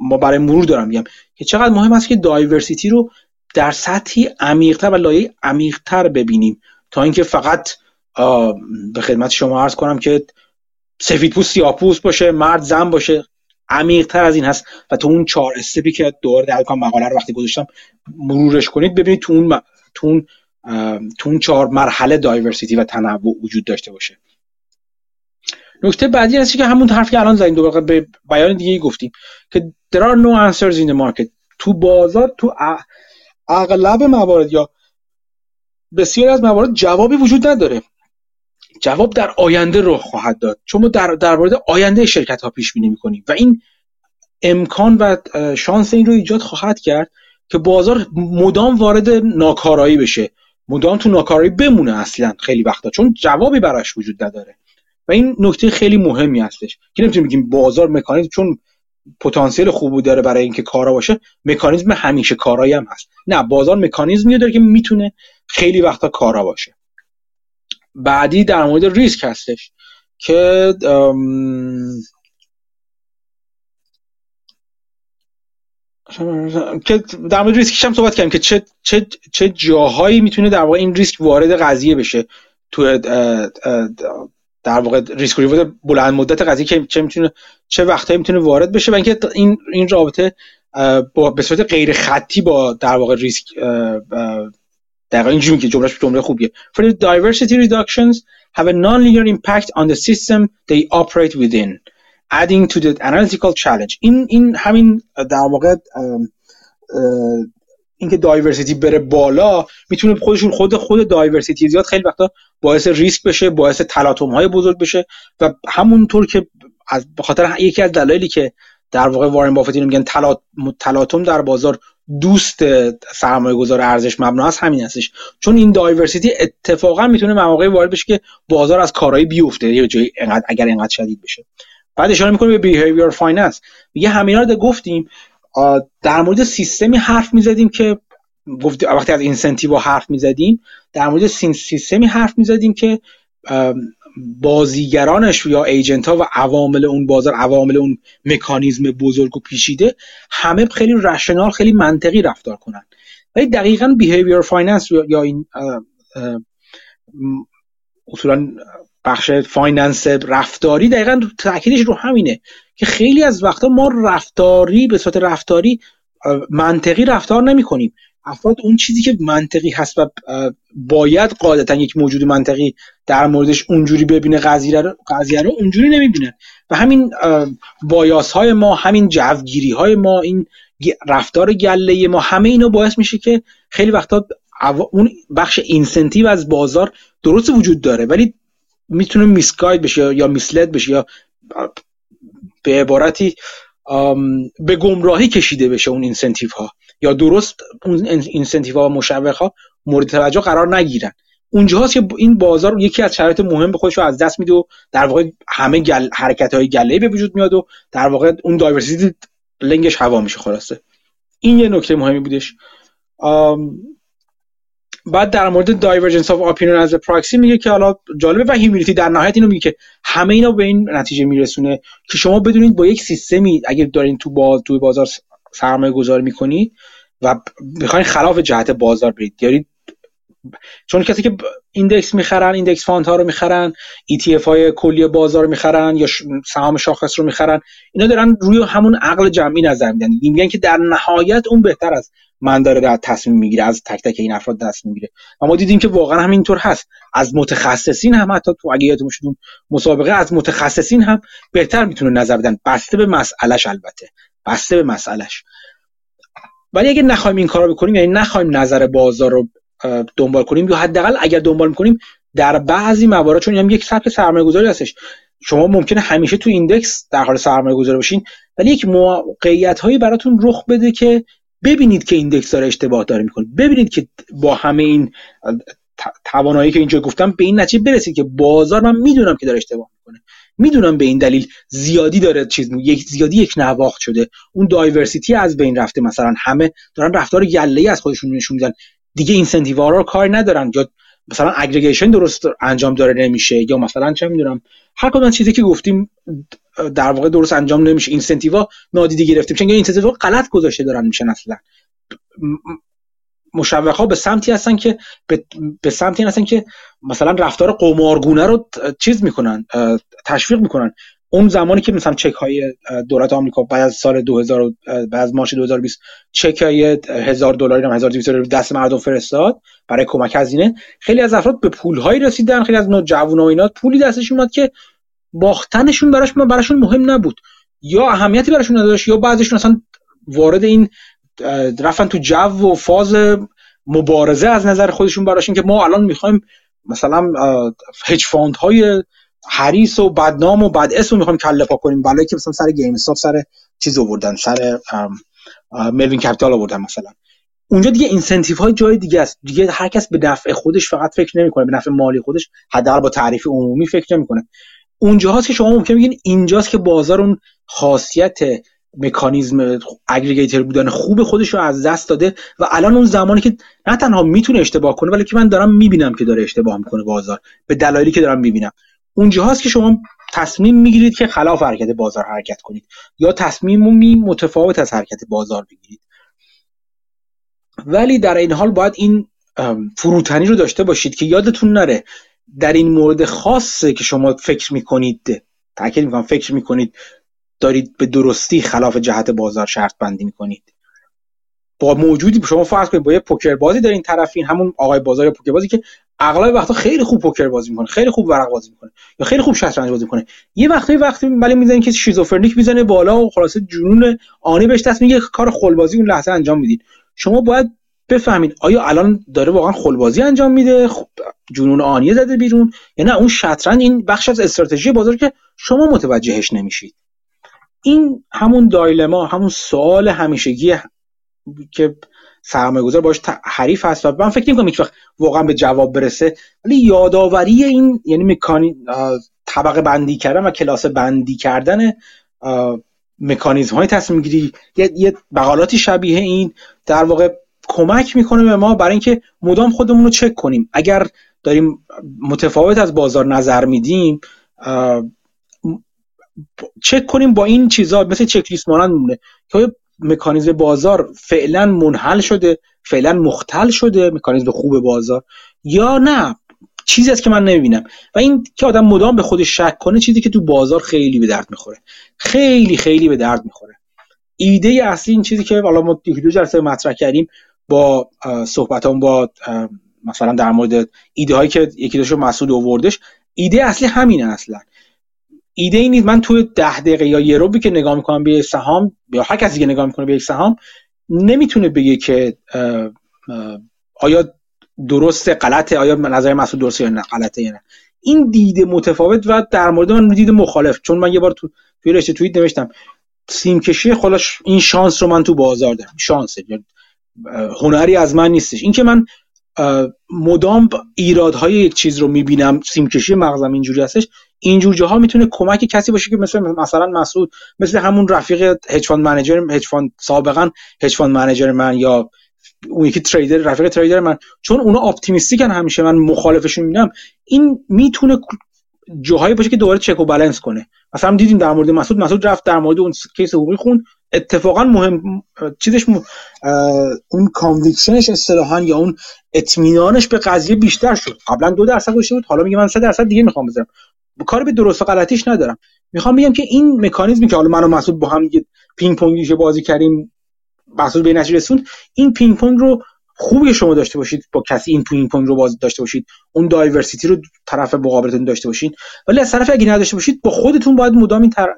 ما برای مرور دارم میگم که چقدر مهم است که دایورسیتی رو در سطحی عمیقتر و لایه عمیقتر ببینیم. تا اینکه فقط به خدمت شما عرض کنم که سفید پوست سیاه پوست باشه مرد زن باشه عمیقتر از این هست. و تو اون چهار استپی که دور در مقاله رو وقتی گذاشتم مرورش کنید ببینید تو اون تو اون تو اون چهار مرحله دایورسیتی و تنوع وجود داشته باشه. نکته بعدی هستی که همون حرفی که الان زدیم دوباره به بیان دیگه گفتیم که there are no answers in the market. تو بازار تو اغلب موارد یا بسیاری از موارد جوابی وجود نداره. جواب در آینده رخ خواهد داد. چون ما در, در مورد آینده شرکت ها پیش بینی می‌کنیم و این امکان و شانس این رو ایجاد خواهد کرد که بازار مدام وارد ناکارایی بشه. مدام تو ناکارایی بمونه اصلا خیلی وقتا چون جوابی براش وجود نداره. و این نکته خیلی مهمی هستش که نمی‌تونیم بگیم بازار مکانیزم چون پتانسیل خوبی داره برای اینکه کارا باشه مکانیزم همیشه کارایی هم هست. نه بازار مکانیزمی داره که می‌تونه خیلی وقتا کارا باشه. بعدی در مورد ریسک هستش که که در مورد ریسکش هم صحبت کردیم که چه, چه, چه جاهایی می‌تونه در واقع این ریسک وارد قضیه بشه. تو در واقع ریسک ریوارد بلند مدت قضیه که چه می‌تونه چه وقتایی می‌تونه وارد بشه و اینکه این این رابطه با به صورت غیر خطی با در واقع ریسک در اینجوری که جملهش جمله خوبیه. For the diversity reductions have a non-linear impact on the system they operate adding to the analytical challenge. این این همین در واقع اینکه دایورسیتی بره بالا می‌تونه خودشون خود خود دایورسیتی زیاد خیلی وقتا باعث ریسک بشه باعث تلاطم های بزرگ بشه و همونطور که از بخاطر یکی از دلایلی که در واقع وارن بافت اینو میگن تلاطم در بازار دوست سرمایه گذار ارزش مبنا هست همین هستش. چون این دایورسیتی اتفاقا می‌تونه مواقعی وارد بشه که بازار از کارایی بیفته یه جایی اگر اینقدر شدید بشه. بعد اشاره می‌کنه به behavioral finance میگه همینا رو گفتیم در مورد سیستمی حرف می‌زدیم که وقتی از incentive حرف می‌زدیم در مورد سیستمی حرف می‌زدیم که بازیگرانش یا agent ها و عوامل اون بازار عوامل اون مکانیزم بزرگ و پیچیده همه خیلی rational خیلی منطقی رفتار کنن. ولی دقیقا behavioral finance یا این اصولا بخش finance رفتاری دقیقا تاکیدش رو همینه که خیلی از وقتا ما رفتاری به صورت رفتاری منطقی رفتار نمی کنیم افراد اون چیزی که منطقی هست و باید قاعدتا یک موجود منطقی در موردش اونجوری ببینه قضیه رو قضیه رو اونجوری نمی‌بینه. و همین bias های ما همین جوگیری های ما این رفتار گله‌ای ما همه اینو باعث میشه که خیلی وقتا اون بخش incentive از بازار درست وجود داره. ولی می‌تونه misguide بشه یا misled بشه یا به عبارتی به گمراهی کشیده بشه اون incentive ها یا درست اون incentive ها و مشوق ها مورد توجه قرار نگیرن. اونجاست که این بازار یکی از شرایط مهم به خودش رو از دست میده و در واقع همه گل... حرکت های گله‌ای به وجود میاد و در واقع اون diversity لنگش هوا میشه خلاصه. این یه نکته مهمی بودش. بعد در مورد divergence of opinion از پراکسی میگه که حالا جالبه و humility در نهایت اینو میگه که همه اینا به این نتیجه میرسونه که شما بدونید با یک سیستمی اگر دارین تو باز تو بازار سرمایه گذاری می‌کنید و می‌خواین خلاف جهت بازار برید. یعنی چون کسی که index می‌خرن index fund ها رو می‌خرن ETF های کلی بازار رو می‌خرن یا سهام شاخص رو می‌خرن اینا دارن روی همون عقل جمعی نظر میدن. میگن که در نهایت اون بهتر از من داره در تصمیم می‌گیره از تک تک این افراد دست می‌گیره. و ما دیدیم که واقعا همینطور هست. از متخصصین هم حتی تو اگه یادتون مسابقه از متخصصین هم بهتر می‌تونه نظر بدن. بسته به مسئلهش البته. بسته به مسئلهش. ولی اگه نخوایم این کارو بکنیم یعنی نخوایم نظر بازار رو دنبال کنیم یا حداقل اگر دنبال می‌کنیم در بعضی موارد چون هم یک سرمایه گذاری هستش. شما ممکنه همیشه تو index در حال سرمایه گذاری باشین ولی یک موقعیت هایی براتون رخ بده که ببینید که index داره اشتباه داره می‌کنه. ببینید که با همه این توانایی که اینجا گفتم به این نتیجه برسید که بازار من می‌دونم که داره اشتباه می‌کنه. می‌دونم به این دلیل زیادی داره چیز یک زیادی یک نواخت شده. اون diversity از بین رفته. مثلا همه دارن رفتار گله‌ای از خودشون نشون میدن. دیگه اینسنتیو رو کار ندارن یا مثلا اگریگیشن درست انجام داره نمیشه یا مثلا چه می‌دونم هر کدوم چیزی که گفتیم در واقع درست انجام نمیشه اینسنتیوا نادیده گرفتیم. چون اینسنتیوا غلط گذاشته دارن میشن اصلا. مشوق ها به سمتی هستن که به, به سمتی هستن که مثلا رفتار قمارگونه رو چیز می‌کنن تشویق می‌کنن. اون زمانی که مثلا چک های دولت آمریکا بعد از سال 2000 بعد از مارچ 2020 چک های 1000 دلاری هم 1200 دلار دست مردم فرستاد برای کمک هزینه خیلی از افراد به پول هایی رسیدن خیلی از نوجوان و اینا پولی دستشون اومد که باختنشون براش براشون مهم نبود. یا اهمیتی براشون نداشت یا بعضیشون اصلا وارد این رفتن تو جو و فاز مبارزه از نظر خودشون براشون که ما الان می‌خوایم مثلا hedge fund های حریص و بدنام و بد اسم می‌خوایم کله پا کنیم. برای که مثلا سر گیم استاپ سر چیز آوردن سر Melvin Capital آوردن مثلا. اونجا دیگه incentive های جای دیگه است. دیگه هر کس به نفع خودش فقط فکر نمی‌کنه به نفع مالی خودش حداقل با تعریف عمومی فکر نمی‌کنه. اونجاست که شما ممکن بگین اینجاست که بازار اون خاصیت مکانیزم aggregator بودن خوب خودش رو از دست داده و الان اون زمانی که نه تنها می‌تونه اشتباه کنه که من دارم می‌بینم که داره اشتباه می‌کنه بازار. به دلایلی که دارم می‌بینم. اونجاست که شما تصمیم می‌گیرید که خلاف حرکت بازار حرکت کنید یا تصمیمی متفاوت از حرکت بازار بگیرید. ولی در این حال باید این فروتنی رو داشته باشید که یادتون نره در این مورد خاصه که شما فکر می‌کنید تاکید می‌کنم فکر می‌کنید دارید به درستی خلاف جهت بازار شرط بندی می‌کنید. موجودی شما فرض کنید با یه پوکر بازی دارین طرفین همون آقای بازار پوکر بازی که اغلب وقتا خیلی خوب پوکر بازی می‌کنه خیلی خوب ورق بازی می‌کنه یا خیلی خوب شطرنج بازی می‌کنه. یه وقتی وقتی ولی می‌زنین که شیزوفرنیک می‌زنه بالا و خلاصه جنون آنی بهش دست میگه کار خلبازی اون لحظه انجام می‌دید. شما باید بفهمید آیا الان داره واقعا خلبازی انجام میده خب جنون آنیه زده بیرون یا نه؟ اون شطرنج این بخش از استراتژی بازار که شما متوجهش نمیشید. این همون دایلما همون سوال همیشگی که سرمایه گذار باش حریف هست و من فکر نمی‌کنم هیچ وقت واقعا به جواب برسه. ولی یادآوری این یعنی مکانی طبقه بندی کردن و کلاس بندی کردن مکانیزم های تصمیم گیری یه, یه بقالاتی شبیه این در واقع کمک می‌کنه به ما برای اینکه مدام خودمون رو چک کنیم. اگر داریم متفاوت از بازار نظر میدیم چک کنیم با این چیزا مثل چک لیست مانند میمونه. که مکانیزم بازار فعلا منحل شده فعلا مختل شده مکانیزم خوب بازار. یا نه چیزی است که من نمی‌بینم. و این که آدم مدام به خودش شک کنه چیزی که تو بازار خیلی به درد می‌خوره. خیلی خیلی به درد می‌خوره. ایده اصلی این چیزی که حالا ما دو جلسه مطرح کردیم با صحبتام با مثلا در مورد ایده هایی که یکی داشت مسعود آوردش ایده اصلی همینه اصلا. ایده ای نیست. من توی ده دقیقه یا یه روبی که نگاه می‌کنم به یک سهام یا هر کسی که نگاه می‌کنه به یک سهام نمی‌تونه بگه که آیا درسته غلطه آیا نظر مسعود درسته یا نه غلطه یا نه. این دیده متفاوت و در مورد من دید مخالف. چون من یه بار تو توی رشته توییت نوشتم سیم کشی خودش این شانس رو من تو بازار دارم. شانسه هنری از من نیستش. اینکه من مدام ایرادهای یک چیز رو می‌بینم سیمکشی مغزم اینجوری هستش اینجور جاها می‌تونه کمک کسی باشه که مثل مثلا مسعود مثل همون رفیق hedge fund manager hedge fund سابقا hedge fund manager من یا اون یکی trader رفیق trader من. چون اونا optimistic ن همیشه من مخالفشون می‌بینم این می‌تونه جاهایی باشه که دوباره چک و بالانس کنه. مثلا دیدیم در مورد مسعود مسعود رفت در مورد اون case حقوقی خون. اتفاقا مهم چیزش اون conviction ش اصطلاحا یا اون اطمینانش به قضیه بیشتر شد. قبلا دو درصد گذاشته بود حالا میگه من 3 درصد دیگه می‌خوام بذارم. کار به درست و غلطیش ندارم. می‌خوام بگم که این مکانیزمی که حالا من و مسعود با هم پینگ پونگی بازی کردیم مسعود به نتیجه رسوند این پینگ پونگ رو خوبی شما داشته باشید با کسی این پینگ پونگ رو بازی داشته باشید اون diversity رو طرف مقابلتون داشته باشید ولی از طرف اگه نداشته باشید با خودتون باید مدام این تر...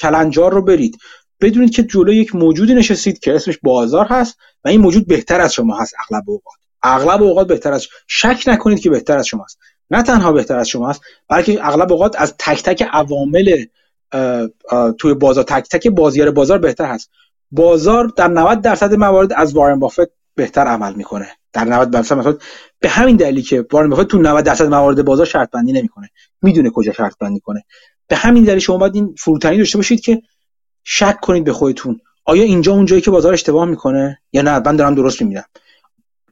کلنجار رو برید. بدونید که جلو یک موجودی نشستید که اسمش بازار هست و این موجود بهتر از شما هست اغلب اوقات. اغلب اوقات بهتر از شک نکنید که بهتر از شما هست نه تنها بهتر از شما هست بلکه اغلب اوقات از تک تک عوامل توی بازار تک تک بازیار بازار بهتر هست. بازار در 90 درصد موارد از وارن بافت بهتر عمل می‌کنه. در 90 درصد مثلا به همین دلیلی که وارن بافت تو 90 درصد موارد بازار شرط بندی نمی‌کنه. می‌دونه کجا شرط بندی کنه. به همین دلیل شما باید این فروتنی داشته باشید که شک کنید به خودتون. آیا اینجا اونجایی که بازار اشتباه می‌کنه یا نه؟ من دارم درست می‌بینم.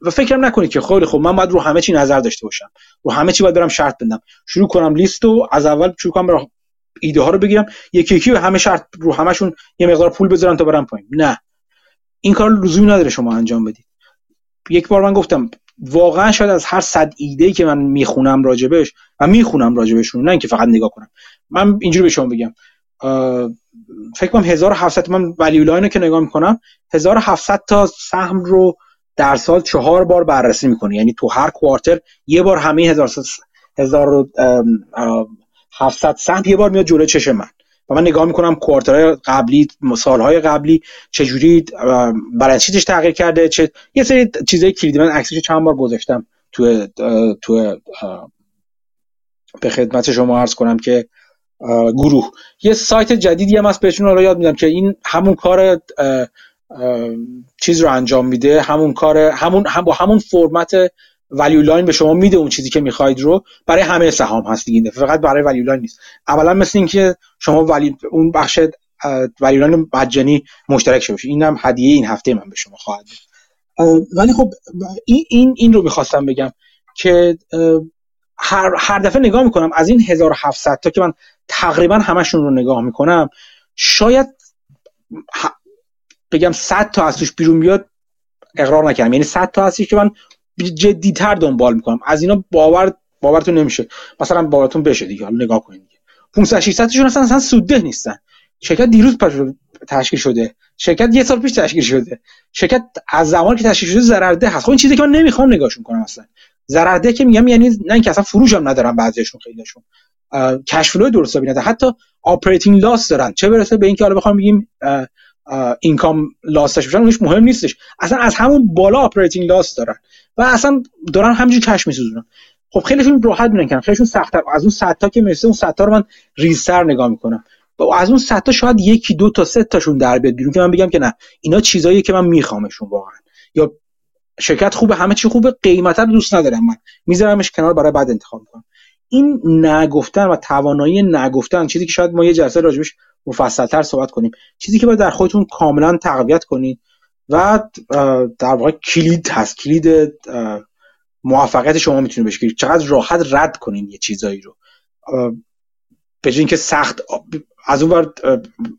و فکرم نکنید که خیلی خب من باید رو همه چی نظر داشته باشم. رو همه چی باید برم شرط بندم شروع کنم لیست و از اول شروع کنم ایده ها رو بگیرم. یکی یکی به همه شرط رو همشون یه مقدار پول بذارم تا برم پایین. نه. این کار لزومی نداره شما انجام بدید. یک بار من گفتم واقعا شاید از هر صد ایده که من می‌خونم راجبش و می‌خونم راجبشون نه اینکه فقط نگاه کنم. من اینجوری به شما بگم. فکر کنم 1700 من ولیو لاین که نگاه می‌کنم 1700 تا سهم رو در سال چهار بار بررسی می‌کنه یعنی تو هر کوارتر یه بار همه 1000 700 سهم یه بار میاد جلوی چشم من. و من نگاه می‌کنم کوارترهای قبلی سالهای قبلی چجوری برنسیتش تغییر کرده چه یه سری چیزای کلیدی. من عکسش چند بار گذاشتم تو تو به خدمت شما عرض کنم که گروه. یه سایت جدیدی هم هست بهشون رو یاد میدم که این همون کار چیز رو انجام میده همون کار همون هم با همون فرمت ولیو لاین به شما میده اون چیزی که می‌خواید رو. برای همه سهام هست دیگه فقط برای ولیو لاین نیست. اولا مثل اینکه شما ولی اون بخش ولیو لاین مجانی مشترک شده این هم هدیه این هفته من به شما خواهد ولی خب این این این رو می‌خواستم بگم که هر, هر دفعه نگاه می‌کنم از این 1700 تا که من تقریبا همشون رو نگاه می‌کنم شاید بگم 100 تا از توش بیرون بیاد اقرار نکردم. یعنی 100 تا هستی که من جدیتر دنبال می‌کنم. از اینا باور باورتون نمیشه. مثلا باورتون بشه دیگه. حالا نگاه کنید 500 600 تاشون اصلا اصلا سودده نیستن. شرکت دیروز تشکیل شده. شرکت یه سال پیش تشکیل شده. شرکت از زمانی که تشکیل شده ضررده هست. خب این چیزی که من نمی‌خوام نگاهشون کنم اصلا. ضررده که میگم یعنی نه اینکه اصلا فروش هم ندارن بعضیشون خیلیشون cash flow درست حسابی حتی operating loss دارن. چه برسه به اینکه حالا بخوام بگیم income loss داشته اونش مهم نیستش. اصلا از همون بالا operating loss دارن و اصلا دارن همینجوری کش میسوزونن. خب خیلیشون راحت میرن خیلیشون سختتر. از اون 100 تا که مثل اون 100 تا رو من ریزتر نگاه می‌کنم. و از اون 100 تا شاید یکی دو تا سه تاشون در بیاد بیرون که من بگم که نه. اینا چیزاییه که من میخوامشون واقعا. یا شرکت خوبه همه چی خوبه قیمت رو دوست ندارم من. میذارمش کنار برای بعد انتخاب کنم این نگفتن و توانایی نگفتن چیزی که شاید ما یه جلسه راجبش مفصلتر صحبت کنیم. چیزی که باید در خودتون کاملا تقویت کنید و در واقع کلید هست. کلید موفقیت شما می‌تونه بشه چقدر راحت رد کنین یه چیزایی رو. به اینکه سخت از اون ور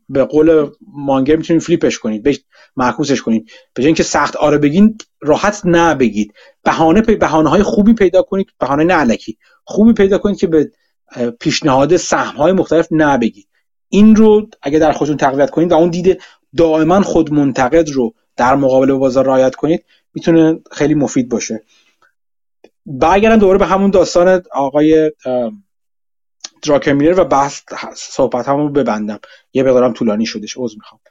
به قول مانگر می‌تونید فلیپش کنید به معکوسش کنید. به اینکه سخت آره بگین راحت نه بگید. بهانه بهانه های خوبی پیدا کنید. بهانه نه علکی خوبی پیدا کنید که به پیشنهاد سهم های مختلف نه بگید. این رو اگه در خودتون تقویت کنید و اون دیده دائما خود منتقد رو در مقابل بازار رعایت کنید می‌تونه خیلی مفید باشه. برگردم دوباره به همون داستان آقای دراکمینر و بحث صحبت همون ببندم. یه بقدرم طولانی شدش عذر می‌خوام.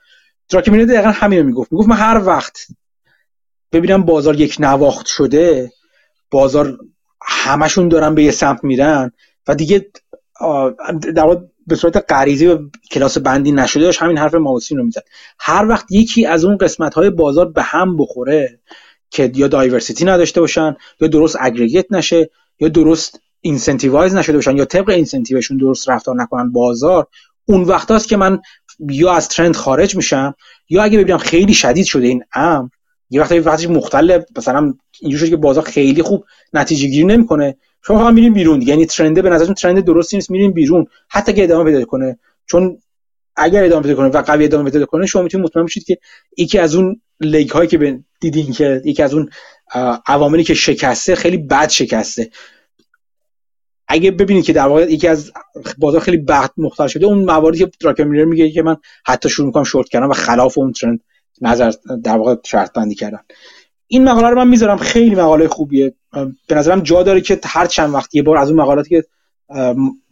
دراکمینر دقیقا همین رو می‌گفت. می‌گفت من هر وقت ببینم بازار یک نواخت شده بازار همشون دارن به یه سمت میرن و دیگه در به صورت غریزی و کلاس بندی نشده داشت همین حرف Mauboussin رو می‌زد. هر وقت یکی از اون قسمت های بازار به هم بخوره که یا diversity نداشته باشن یا درست aggregate نشه یا درست incentivize نشده باشن یا طبق incentive شون درست رفتار نکنن بازار اون وقت است که من یا از trend خارج میشم یا اگه ببینم خیلی شدید شده این امر یه وقتی وقتی مختل مثلا اینجوری شده که بازار خیلی خوب نتیجه گیری نمی‌کنه. شما هم میرین بیرون یعنی ترنده به نظرتون ترند درستی نیست میرین بیرون. حتی که ادامه پیدا کنه. چون اگر ادامه پیدا کنه و قوی ادامه پیدا کنه شما می‌تونید مطمئن بشید که یکی از اون لیگ هایی که دیدین که یکی از اون عواملی که شکسته خیلی بد شکسته. اگه ببینید که در واقع یکی از بازار خیلی بد مختل شده اون مواردی که دراکر میلر میگه که من حتی شروع می‌کنم شورت کردم و خلاف اون ترند نظر در واقع شرط بندی کردن. این مقاله رو من می‌ذارم. خیلی مقاله خوبیه. به نظرم جا داره که هر چند وقت یه بار از اون مقالاتی که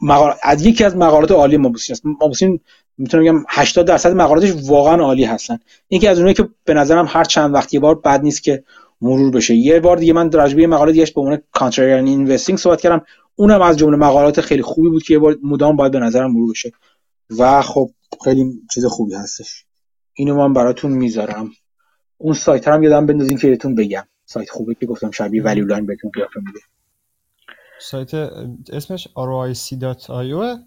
مقال... از یکی از مقالات عالی مابوسین است مابوسین می‌تونم بگم 80 درصد مقالاتش واقعا عالی هستن. یکی از اونایی که به نظرم هر چند وقت یه بار بد نیست که مرور بشه. یه بار دیگه من راجع به مقاله دیگه به عنوان کانتریان اینوستینگ صحبت کردم. اونم از جمله مقالات خیلی خوبی بود که یه بار مدام باید به نظرم مرور بشه. و خب خیلی چیز خوبی هستش. اینو من براتون می‌ذارم. اون سایت هم یادم بندازین که بهتون بگم. سایت خوبه که گفتم شبیه ولیو لاین بهتون قیافه میده. سایت اسمش roic.io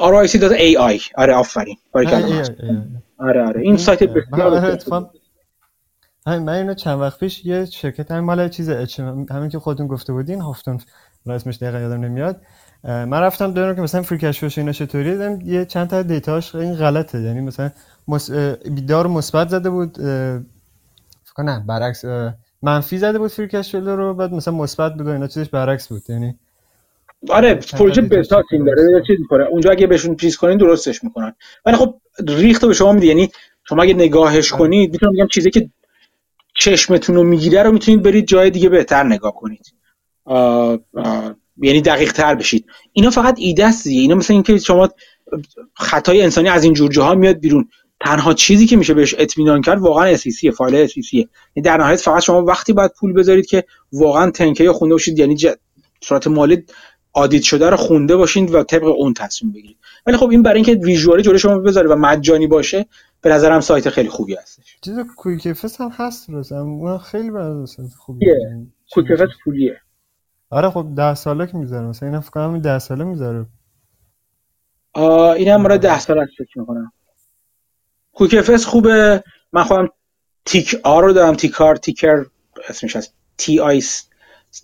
roic.ai آره آفرین. آره آره. این سایت بسیار من اینو چند وقت پیش یه شرکت همین مال چیز همین که خودتون گفته بودین هافتون اسمش دقیقا یادم نمیاد. من رفتم دارم که مثلا فری کش اینا چطوری دیدم یه چند تا دیتاش این غلطه. یعنی مثلا مس... بیدار مثبت زده بود فکر کنم برعکس منفی زده بود فری کش رو بعد مثلا مثبت بود و اینا چیزش برعکس بود. یعنی آره پروژه بتا تیم داره چیز می‌کنه. اونجا اگه بهشون چیز کنین درستش می‌کنن. ولی خب ریخت به شما میده. یعنی شما اگه نگاهش کنید می‌تونم بگم چیزی که چشمتون رو می‌گیره رو می‌تونید برید جای دیگه بهتر نگاه کنید. یعنی دقیق تر بشید. اینا فقط ایده است اینا مثل اینکه شما خطای انسانی از این جور جاها میاد بیرون. تنها چیزی که میشه بهش اطمینان کرد واقعا اسیسی فایل اسیسی یعنی در نهایت فقط شما وقتی باید پول بذارید که واقعا تنکه خونده باشید یعنی صورت مالی آدیت شده رو خونده باشین و طبق اون تصمیم بگیرید. ولی خب این برای اینکه ویژوالی جلوی شما بذاره و مجانی باشه به نظرم سایت خیلی خوبی هستش. چیز QuickFS هم هست من خیلی برای خوبیه QuickFS پولیه. آره خب ده ساله که می‌ذاره مثلا اینا فکر کنم 10 ساله می‌ذاره. هم مورد 10 ساله فکر می‌کنم. QuickFS خوبه. من خودم TIKR رو دارم TIKR TIKR اسمش هست. T I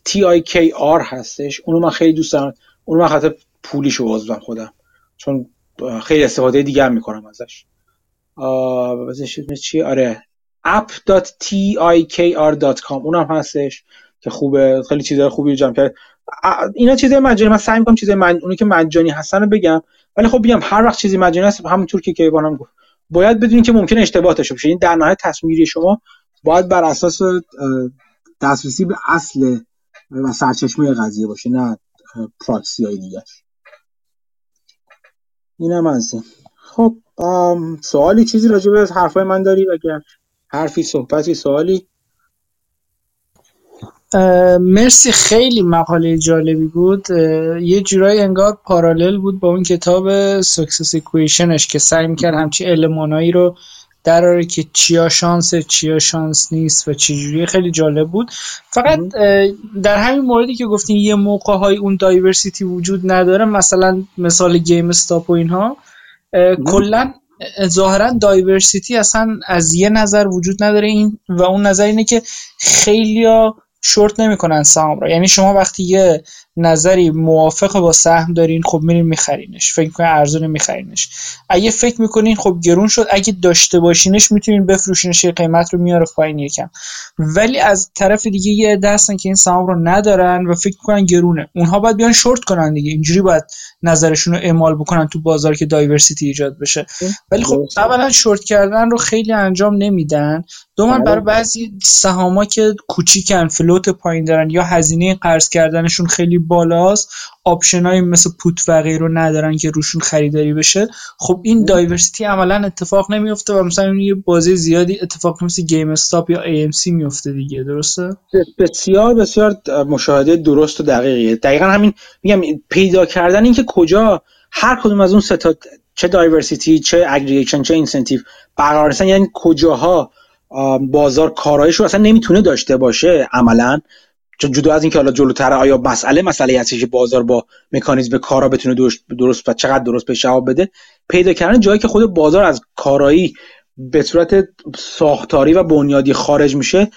T I K R هستش. اونو من خیلی دوست دارم. اونو من خاطر پولیشو عضوم خودم. چون خیلی استفاده دیگه هم می‌کنم ازش. بزنش چی آره. app.tikr.com اونم هستش. که خوبه خیلی چیزای خوبی جمع کرد. اینا چیزای مجانی من سعی می‌کنم چیزای من اونی که مجانی هستن رو بگم. ولی خب بگم هر وقت چیزی مجانی هست همونطور که کیوانم گفت. باید بدونید که ممکن اشتباه داشته باشه. این در نهایت تصمیم گیری شما باید بر اساس دسترسی به اصل و سرچشمه قضیه باشه نه پراکسی های دیگه اینم از خب سوالی چیزی راجع به حرفای من داری؟ اگر حرفی صحبتی سوالی؟ مرسی خیلی مقاله جالبی بود. یه جورایی انگار parallel بود با اون کتاب Success Equation ش که سعی می‌کرد همچی المانایی رو دربیاره که چیا شانس چیا شانس نیست و چجوری خیلی جالب بود. فقط در همین موردی که گفتین یه موقع های اون diversity وجود نداره مثلا مثال GameStop و اینها کلا ظاهرا diversity اصلا از یه نظر وجود نداره این و اون نظر اینه که خیلیا شورت نمی‌کنن سهام رو. یعنی شما وقتی یه نظری موافق با سهم دارین خب میرین میخرینش. فکر می‌کنین ارزون میخرینش. اگه فکر می‌کنین خب گرون شد. اگه داشته باشینش می‌تونین بفروشینش قیمت رو میاره پایین یکم. ولی از طرف دیگه یه دستن که این سهام رو ندارن و فکر می‌کنن گرونه. اونها باید بیان شورت کنن دیگه. اینجوری باید نظرشون رو اعمال بکنن تو بازار که diversity ایجاد بشه. ولی خب اولا شورت کردن رو خیلی انجام نمیدن. دوما برای بعضی سهاما که کوچیکن float پایین دارن یا هزینه قرض کردنشون خیلی بالاست های مثل put و غیره رو ندارن که روشون خریداری بشه. خب این diversity عملا اتفاق نمیفته و مثلا یه بازی زیادی اتفاق مثل GameStop یا AMC میفته دیگه درسته؟ بسیار بسیار مشاهده درست و دقیقیه. دقیقا همین میگم پیدا کردن اینکه کجا هر کدوم از اون سه تا چه diversity چه aggregation چه incentive برقرار یعنی کجاها بازار کاراییش رو اصلا نمی‌تونه داشته باشه عملا. چون جدا از اینکه حالا جلوتر آیا مسئله مسئله هستی که بازار با مکانیزم کارا بتونه درست و چقدر درست به جواب بده پیدا کردن جایی که خود بازار از کارایی به صورت ساختاری و بنیادی خارج میشه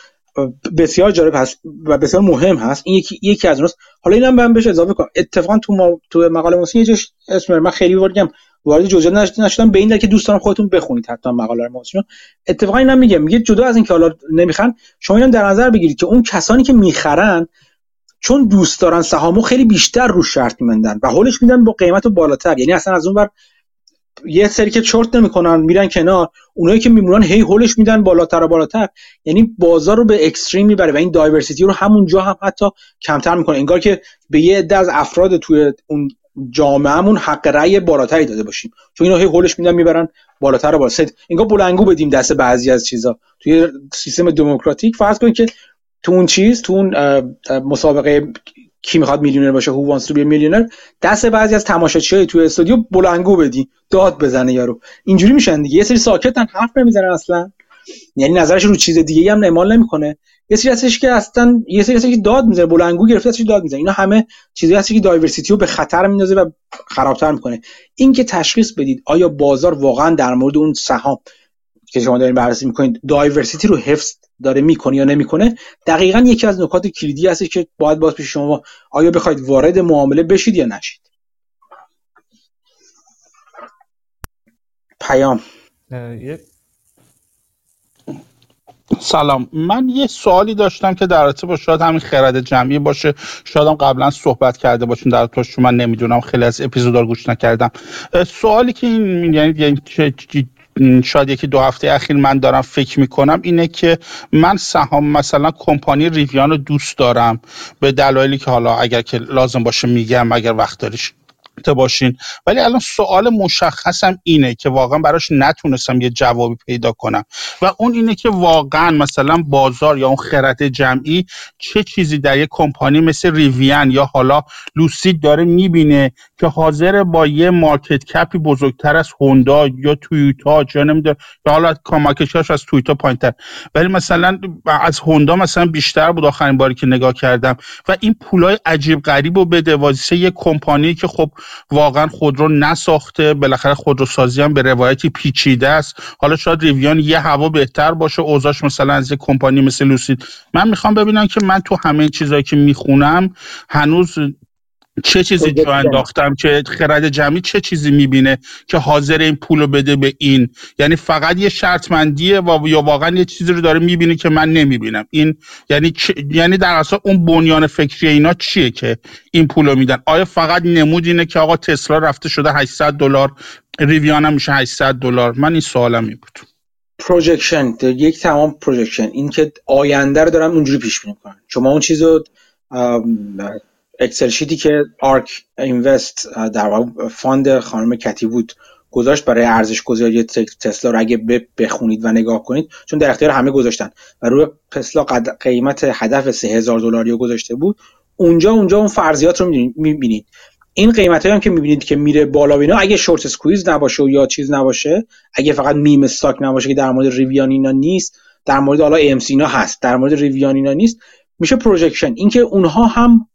بسیار جالب هست و بسیار مهم هست. این یکی یکی از اوناست. حالا اینم من بهش اضافه کنم اتفاقا تو ما تو مقاله موسی یه اسم من خیلی بگم وارد جزئیات نشدم به این دلیل که دوست دارم خودتون بخونید حتما مقاله رو اتفاقا اینم میگم میگه جدا از اینکه حالا نمی‌خرن شما اینم در نظر بگیرید که اون کسانی که می‌خرن چون دوست دارن سهامو خیلی بیشتر رو شرط میمندن و هولش میدن با قیمت بالاتر. یعنی اصلا از اون بر یه سری که چرت نمی‌کنن میرن کنار. اونایی که میمونن هی هولش میدن بالاتر و بالاتر. یعنی بازار رو به اکستریم می‌بره و این دایورسیتی رو همونجا هم حتی کمتر می‌کنه. انگار که به یه عده از افراد توی اون جامعهمون حق رأی بالاتری داده باشیم. چون اینا هی هولش میدن می‌برن بالاتر و بالاتر. انگار بلنگو بدیم دست بعضی از چیزا. توی سیستم دموکراتیک فرض کنید که تو اون چیز تو اون مسابقه کی می‌خواد میلیونر باشه هو وانس تو بی میلیونر دست بعضی از تماشاچیای توی استودیو بلنگو بدی داد بزنه یارو. اینجوری میشن دیگه. یه سری ساکتن حرف نمی‌زنن اصلا. یعنی نظرش رو چیز دیگه هم اعمال نمی‌کنه. یه سری هستش که اصلا یه سری هستش که داد می‌زنه بلنگو گرفته هستش داد می‌زنه. اینا همه چیزی هست که دایورسیتی رو به خطر میندازه و خرابتر می‌کنه. این که تشخیص بدید آیا بازار واقعا در مورد اون سهام که شما دارین بررسی می‌کنید دایورسیتی رو حفظ داره می‌کنه یا نمی‌کنه؟ دقیقا یکی از نکات کلیدی هست که باید باز پیش شما آیا بخواید وارد معامله بشید یا نشید. پیام. سلام. من یه سوالی داشتم که در رابطه با شاید همین خرد جمعی باشه. شاید هم قبلا صحبت کرده باشین در توش من نمی‌دونم. خیلی از اپیزودا گوش نکردم. سوالی که این یعنی شاید یکی دو هفته اخیر من دارم فکر می‌کنم اینه که من سهام مثلا کمپانی Rivian رو دوست دارم. به دلایلی که حالا اگر که لازم باشه میگم اگر وقت داریش باشین. ولی الان سوال مشخصم اینه که واقعا براش نتونستم یه جوابی پیدا کنم. و اون اینه که واقعا مثلا بازار یا اون خرد جمعی چه چیزی در یه کمپانی مثل Rivian یا حالا Lucid داره می‌بینه که حاضره با یه market cap ی بزرگتر از هوندا یا تویوتا یا نمی‌دونم یا حالا مارکت از تویوتا پایینتر. ولی مثلا از هوندا مثلا بیشتر بود آخرین باری که نگاه کردم. و این پولای عجیب غریب و بده واسه یه کمپانی که خب واقعا خودرو نساخته بالاخره خودروسازی هم به روایتی پیچیده است. حالا شاید ریویان یه هوا بهتر باشه اوضاعش مثلا از یه کمپانی مثل لوسید. من می‌خوام ببینم که من تو همه چیزایی که می‌خونم هنوز چه چیزی جا انداختم که خرد جمعی چه چیزی می‌بینه که حاضر این پول رو بده به این؟ یعنی فقط یه شرط‌بندیه و یا واقعا یه چیزی رو داره می‌بینه که من نمی‌بینم. این یعنی یعنی در اصل اون بنیان فکری اینا چیه که این پول رو میدن؟ آیا فقط نمود اینه که آقا تسلا رفته شده 800 دلار ریویان هم میشه 800 دلار؟ من این سوالم این بود. projection یک تمام projection. این که آینده رو دارم اونجوری پیش بینی کنن شما اون چیزو Excel sheet ی که ARK Invest در واقع fund خانم کتی وود گذاشت برای ارزش گذاری تسلا رو اگه بخونید و نگاه کنید چون در اختیار همه گذاشتن و روی تسلا قیمت هدف 3000 دلاری گذاشته بود. اونجا اونجا اون فرضیات رو می‌بینید. این قیمت هم که می‌بینید که میره بالا بینا اگه short squeeze نباشه و یا چیز نباشه اگه فقط meme stock نباشه که در مورد ریویان اینا نیست در مورد حالا AMC هست در مورد ریویان اینا نیست میشه projection. اینکه اونها هم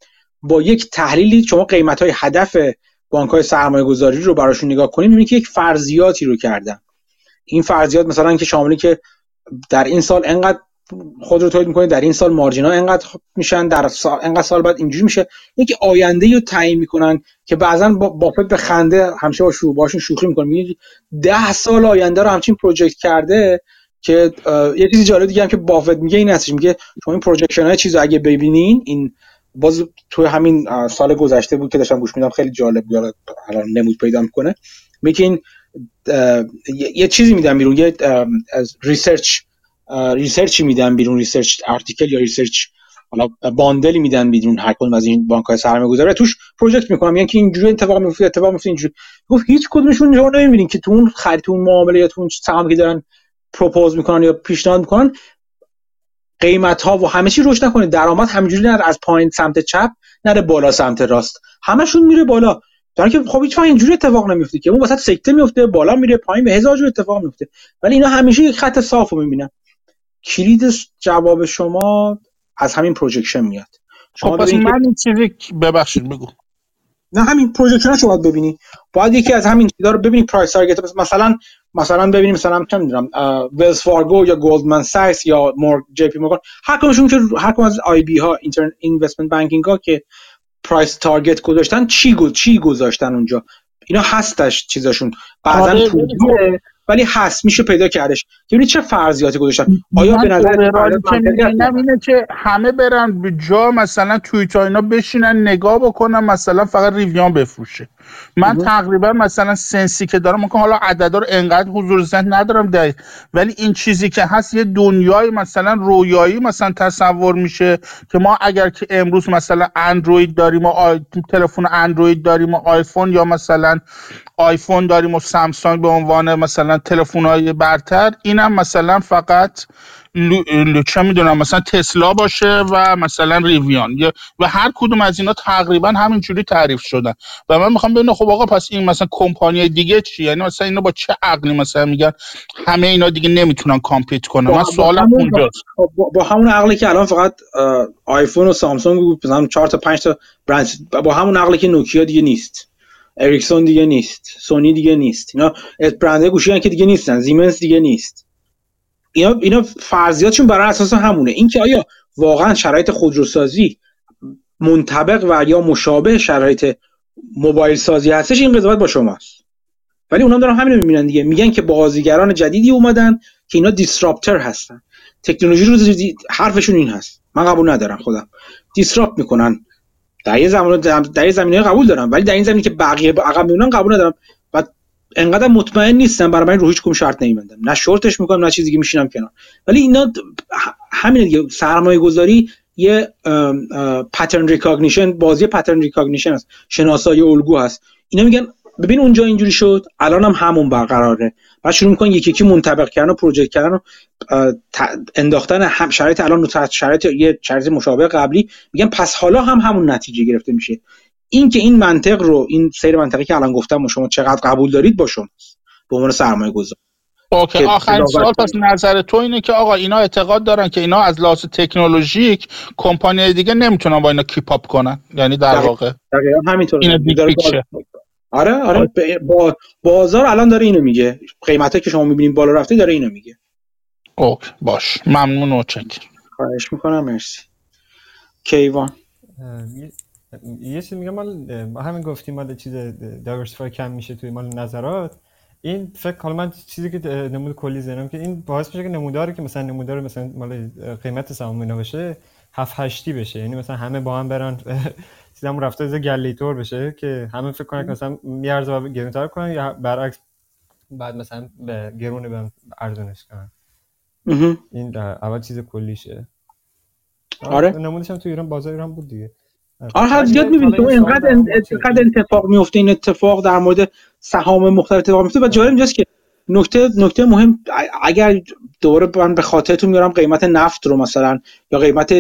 با یک تحلیلی شما قیمت های هدف بانک های سرمایه گذاری رو براشون نگاه کنید می‌بینید که یک فرضیاتی رو کردن. این فرضیات مثلا که شما که در این سال انقدر خودرو تولید می‌کنید در این سال margin ا انقدر میشن در سال انقدر سال بعد اینجوری میشه. یک آینده رو تعیین می‌کنن که بعضا با بافت به خنده همیشه با شو باشون شوخی می‌کنه میگه ده سال آینده رو همچین project کرده که یه چیزی جالب دیگه هم که بافت میگه این هستش میگه شما این projection های چیزو اگه ببینین این باز توی همین سال گذشته بود که داشتم گوش میدم خیلی جالب بود. الان نمود پیدا می‌کنه. میگه این یه چیزی میدم بیرون یه از research research ی میدن بیرون research article یا research حالا bundle ی میدن بیرون هر کدوم از این بانک های سرمایه گذاری توش project می‌کنن. یعنی که اینجوری اتفاق میفته اتفاق میفته اینجوری. گفت هیچ کدومشون شما نمی‌بینین که تو اون خرید اون معامله یا تو اون سهامی که دارن propose می‌کنن یا پیشنهاد می‌کنن قیمت ها و همه چی رشد نکنه درآمد همینجوری نره از پایین سمت چپ نره بالا سمت راست. همشون میره بالا. در که خب هیچ اینجوری اتفاق نمیفته که اون وسط سکته میفته بالا میره پایین به هزار جور اتفاق میفته. ولی اینا همیشه یک خط صاف رو می‌بینن. کلید جواب شما از همین projection میاد. شما خب من این چیزی ببخشید بگو. نه همین projection رو باید ببینی. باید یکی از همین چیزا رو ببینی price target. مثلا مثلا ببینیم مثلا چه می‌دونم ویلز فارگو یا گلدمن ساکس یا مور جی پی مورگان هر کدومشون که هر کدوم از IB ها اینترن investment banking ها که price target گذاشتن چی گو چی گذاشتن اونجا؟ اینا هستش چیزاشون. بعضا آره ولی هست میشه پیدا کردش. ببینید چه فرضیاتی گذاشتن. آیا به نظر اینه که همه برن به جا مثلا توییت اینا بشینن نگاه بکنن مثلا فقط ریویان بفروشه. من تقریبا مثلا سنسی که دارم می‌کنم حالا عددا رو انقدر حضور ذهن ندارم دقیق ولی این چیزی که هست یه دنیای مثلا رویایی مثلا تصور میشه که ما اگر که امروز مثلا اندروید داریم و آی... تلفن اندروید داریم و آیفون یا مثلا آیفون داریم و سامسونگ به عنوان مثلا تلفن های برتر اینم مثلا فقط لو... چه می‌دونم مثلا تسلا باشه و مثلا ریویان. و هر کدوم از اینا تقریبا همینجوری تعریف شدن. و من می‌خوام ببینم خب آقا پس این مثلا کمپانی دیگه چی؟ یعنی مثلا اینا با چه عقلی مثلا میگن همه اینا دیگه نمی‌تونن compete کنن؟ من سوالم اونجاست. با, با همون عقلی که الان فقط آیفون و سامسونگ مثلا 4 تا 5 تا برند با همون عقلی که نوکیا دیگه نیست. اریکسون دیگه نیست. سونی دیگه نیست. اینا برند گوشی که دیگه نیستن. زیمنس دیگه نیست. اینا اینا فرضیاتشون برای اساس همونه. اینکه آیا واقعا شرایط خودروسازی منطبق و یا مشابه شرایط موبایل سازی هستش این قضاوت با شماست. ولی اونا دارن همین رو می‌بینن دیگه. میگن که بازیگران جدیدی اومدن که اینا دیسراپتر هستن. تکنولوژی رو حرفشون این هست. من قبول ندارم خودم. دیسراپت می‌کنن. در یه زمان در یه زمینه قبول دارم ولی در این زمینه که بقیه عقب میمونن قبول ندارم و انقدر مطمئن نیستم برای من رو هیچ کدوم شرط نمیبندم. نه شورتش می‌کنم نه چیزی که میشینم کنار. ولی اینا همین دیگه سرمایه گذاری یه pattern recognition بازی pattern recognition است. شناسایی الگو هست. اینا میگن ببین اونجا اینجوری شد الان هم همون برقراره. بعد شروع می‌کنن یکی یکی منطبق کردن و project کردن و انداختن هم شرایط الان رو شرایط یه شرایط مشابه قبلی. میگن پس حالا هم همون نتیجه گرفته میشه. این که این منطق رو این سیر منطقی که الان گفتم و شما چقدر قبول دارید با شما به عنوان سرمایه گذار okay آخرین سوال پس نظر تو اینه که آقا اینا اعتقاد دارن که اینا از لحاظ تکنولوژیک کمپانی دیگه نمی‌تونن با اینا keep up کنن. یعنی در واقع دقیقاً همینطوره آره آره با بازار الان داره اینو میگه. قیمته که شما می‌بینید بالا رفته داره اینو میگه. okay باش. ممنون و چک خواهش می‌کنم مرسی. کیوان. یه چیز میگم مال همین گفتیم مال چیز دایورسیفای کم میشه توی مال نظرات. این فکر حالا من چیزی که نمود کلی زنم که این باعث میشه که نموداری که مثلا نمودار مثلا مال قیمت سهام اینا بشه 7 8 بشه. یعنی مثلا همه با هم برن چیزام رفته از گلیتور بشه که همه فکر کنن که مثلا میارزه و گرونتر کنن یا برعکس بعد مثلا به گرونه به ارزونش کنن. این اول چیز کلیشه. آره نمودش هم تو ایران بازار ایران بود دیگه. آره حد زیاد می‌بینید تو اینقدر اینقدر اتفاق میفته این اتفاق در مورد سهام مختلف اتفاق میفته و جالب اینجاست که نکته نکته مهم اگر دوباره من به خاطرتون میارم قیمت نفت رو مثلا یا قیمت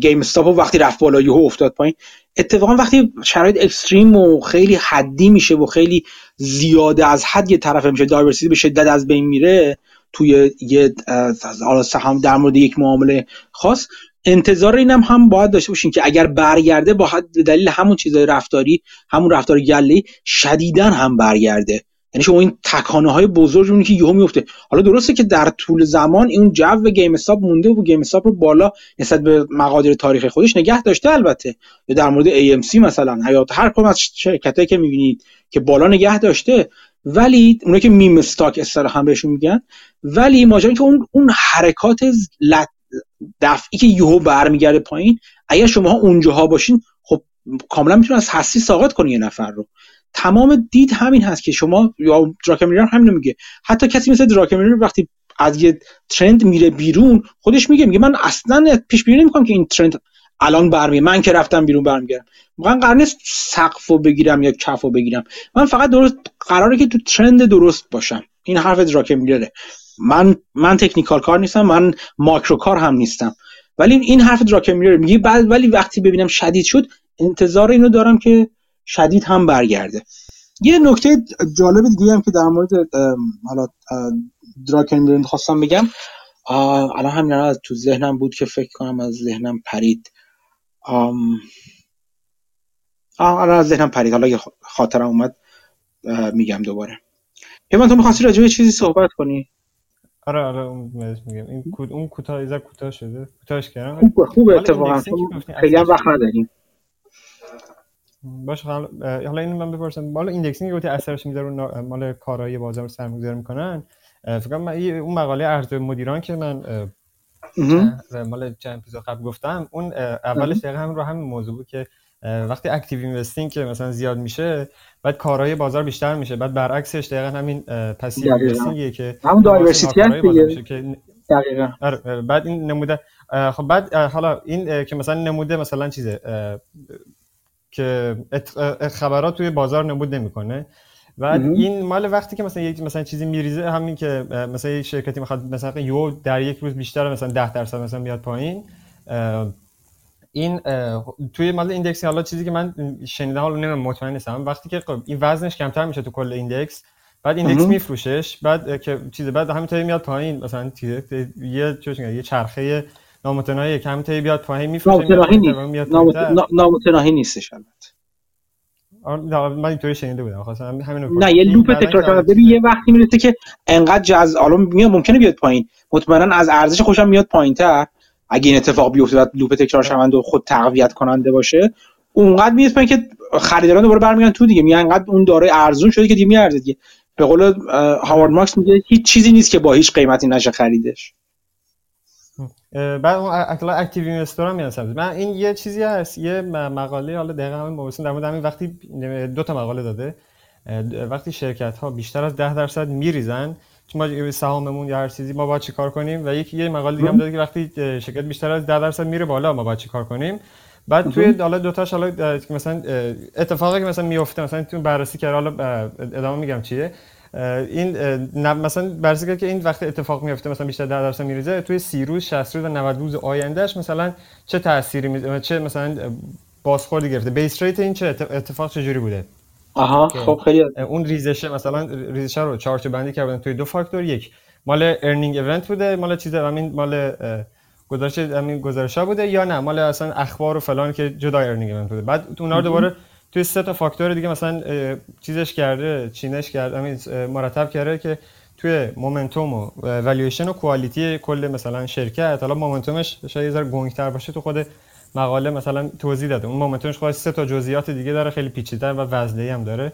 گیم استاپ رو وقتی رفت بالا یهو افتاد پایین. اتفاقا وقتی شرایط اکستریم و خیلی حدی میشه و خیلی زیاده از حد یه طرف میشه دایورسیتی به شدت از بین میره توی یه سهام در مورد یک معامله خاص انتظار اینم هم باید داشته باشین که اگر برگرده به دلیل همون چیزای رفتاری همون رفتار گله شدیدن هم برگرده. یعنی شما این تکانه های بزرگ که یهو میفته حالا درسته که در طول زمان این جو گیم استاپ مونده و گیم استاپ رو بالا نسبت به مقادیر تاریخی خودش نگه داشته البته. یا در مورد AMC مثلا یا هر کدوم از شرکتایی که می‌بینید که بالا نگه داشته ولی اونا که میم استاک اصطلاحا بهشون میگن ولی ماجرا که اون اون حرکات دفعی که یهو برمیگرده پایین اگر شما اونجاها باشین خب کاملا می‌تونه از هستی ساقط کنه یه نفر رو. تمام دید همین هست که شما یا دراکمیرر همین میگه. حتی کسی مثل دراکمیرر وقتی از یه ترند میره بیرون خودش میگه میگه من اصلا پیش بینی نمی‌کنم که این ترند الان برمی من که رفتم بیرون برمیگردم. من قرار نیست سقف بگیرم یا کف بگیرم. من فقط درست قراره که تو ترند درست باشم. این حرف دراکمیرره من من تکنیکال کار نیستم من ماکرو کار هم نیستم. ولی این حرف دراکمیرر میگه بعد ولی وقتی ببینم شدید شد انتظار اینو دارم که شدید هم برگرده. یه نکته جالب دیگه هم که در مورد حالا دراکن خواستم بگم. الان همین از تو ذهنم بود که فکر کنم از ذهنم پرید. الان از ذهنم پرید. حالا یه خاطرم اومد میگم دوباره. من تو می‌خواستی راجع چیزی صحبت کنی؟ آره آره اون میگم. این اون کوتاه ایزا کوتاه شده. کوتاهش کردم. خوب خوب اتفاقا. خیلی وقت نداریم. باشه حالا اینو من بپرسم. بالا indexing گفتی اثرش می‌ذاره مال کارهای بازار سرمایه‌گذاری می‌کنن. فکر کنم اون مقاله ارز مدیران که من مال چند اپیزود قبل گفتم اون اولش دقیقا همین رو همین موضوع بود که وقتی active investing که مثلا زیاد میشه بعد کارهای بازار بیشتر میشه بعد برعکسش دقیقا همین passive investing یه که همون diversity دیگه. دقیقاً. آره بعد این نموده خب بعد حالا این که مثلا نموده مثلا چیزه که خبرات توی بازار نمود نمی‌کنه. و این مال وقتی که مثلا یک مثلا چیزی میریزه همین که مثلا یک شرکتی می‌خواد مثلا یو در یک روز بیشتر مثلا 10 درصد مثلا میاد پایین. این توی مال index حالا چیزی که من شنیدم حالا نمی‌دونم مطمئن نیستم. وقتی که خب این وزنش کمتر میشه تو کل index بعد index میفروشش بعد که چیز بعد همینطوری میاد پایین. مثلا یه چه یه چرخه نامتناهی که همینطوری بیاد پایین میفروشه نامتناهی نیستش البته. من اینطوری شنیده بودم. خواستم همین نه یه لوپ تکرار ببین یه وقتی می‌رسه که انقدر جز حالا میاد ممکنه بیاد پایین. مطمئنا از ارزش خوشم میاد پایینتر. اگه این اتفاق بیفته و لوپ تکرار شونده و خود تقویت کننده باشه اونقدر میاد پایین که خریداران دوباره برمیگردن تو دیگه. میگن انقدر اون داره ارزون شده که دیگه میارزه دیگه. به قول هاوارد ماکس میگه هیچ چیزی نیست که با هیچ قیمتی نشه خریدش. بعد اون اکلا اکتیو اینوستر هم میاد من این یه چیزی هست یه مقاله حالا دقیقا همین موضوع در مورد همین وقتی دو تا مقاله داده وقتی شرکت ها بیشتر از 10 درصد میریزن ما سهاممون یا هر چیزی ما باید چیکار کنیم؟ و یکی یه مقاله دیگه هم داده که وقتی شرکت بیشتر از 10 درصد میره بالا ما باید چیکار کنیم؟ بعد توی حالا دو تاش حالا مثلا اتفاقی که مثلا میفته مثلا تو بررسی کرد حالا ادامه میگم چیه؟ این مثلا بررسی که این وقت اتفاق میفته مثلا بیشتر 10 درصد میریزه توی 30 روز 60 روز و 90 روز آیندهش مثلا چه تأثیری می... چه مثلا بازخوردی گرفته؟ base rate این چه اتفاق چجوری بوده؟ آها خب خیلی اون ریزشه مثلا ریزشه رو چارت بندی کردن توی دو فاکتور. یک مال earning event بوده مال چیز همین مال گزارش همین گزارش بوده یا نه؟ مال اصلا اخبار و فلان که جدا earning event بوده. بعد اون رو دوباره توی سه تا فاکتور دیگه مثلا چیزش کرده چینش کرده مرتب کرده که توی momentum و valuation و quality کل مثلا شرکت حالا momentumش شاید یه ذره گنگتر باشه تو خود مقاله مثلا توضیح داده. اون momentumش خواهد سه تا جزئیات دیگه داره خیلی پیچیده و وزنی هم داره.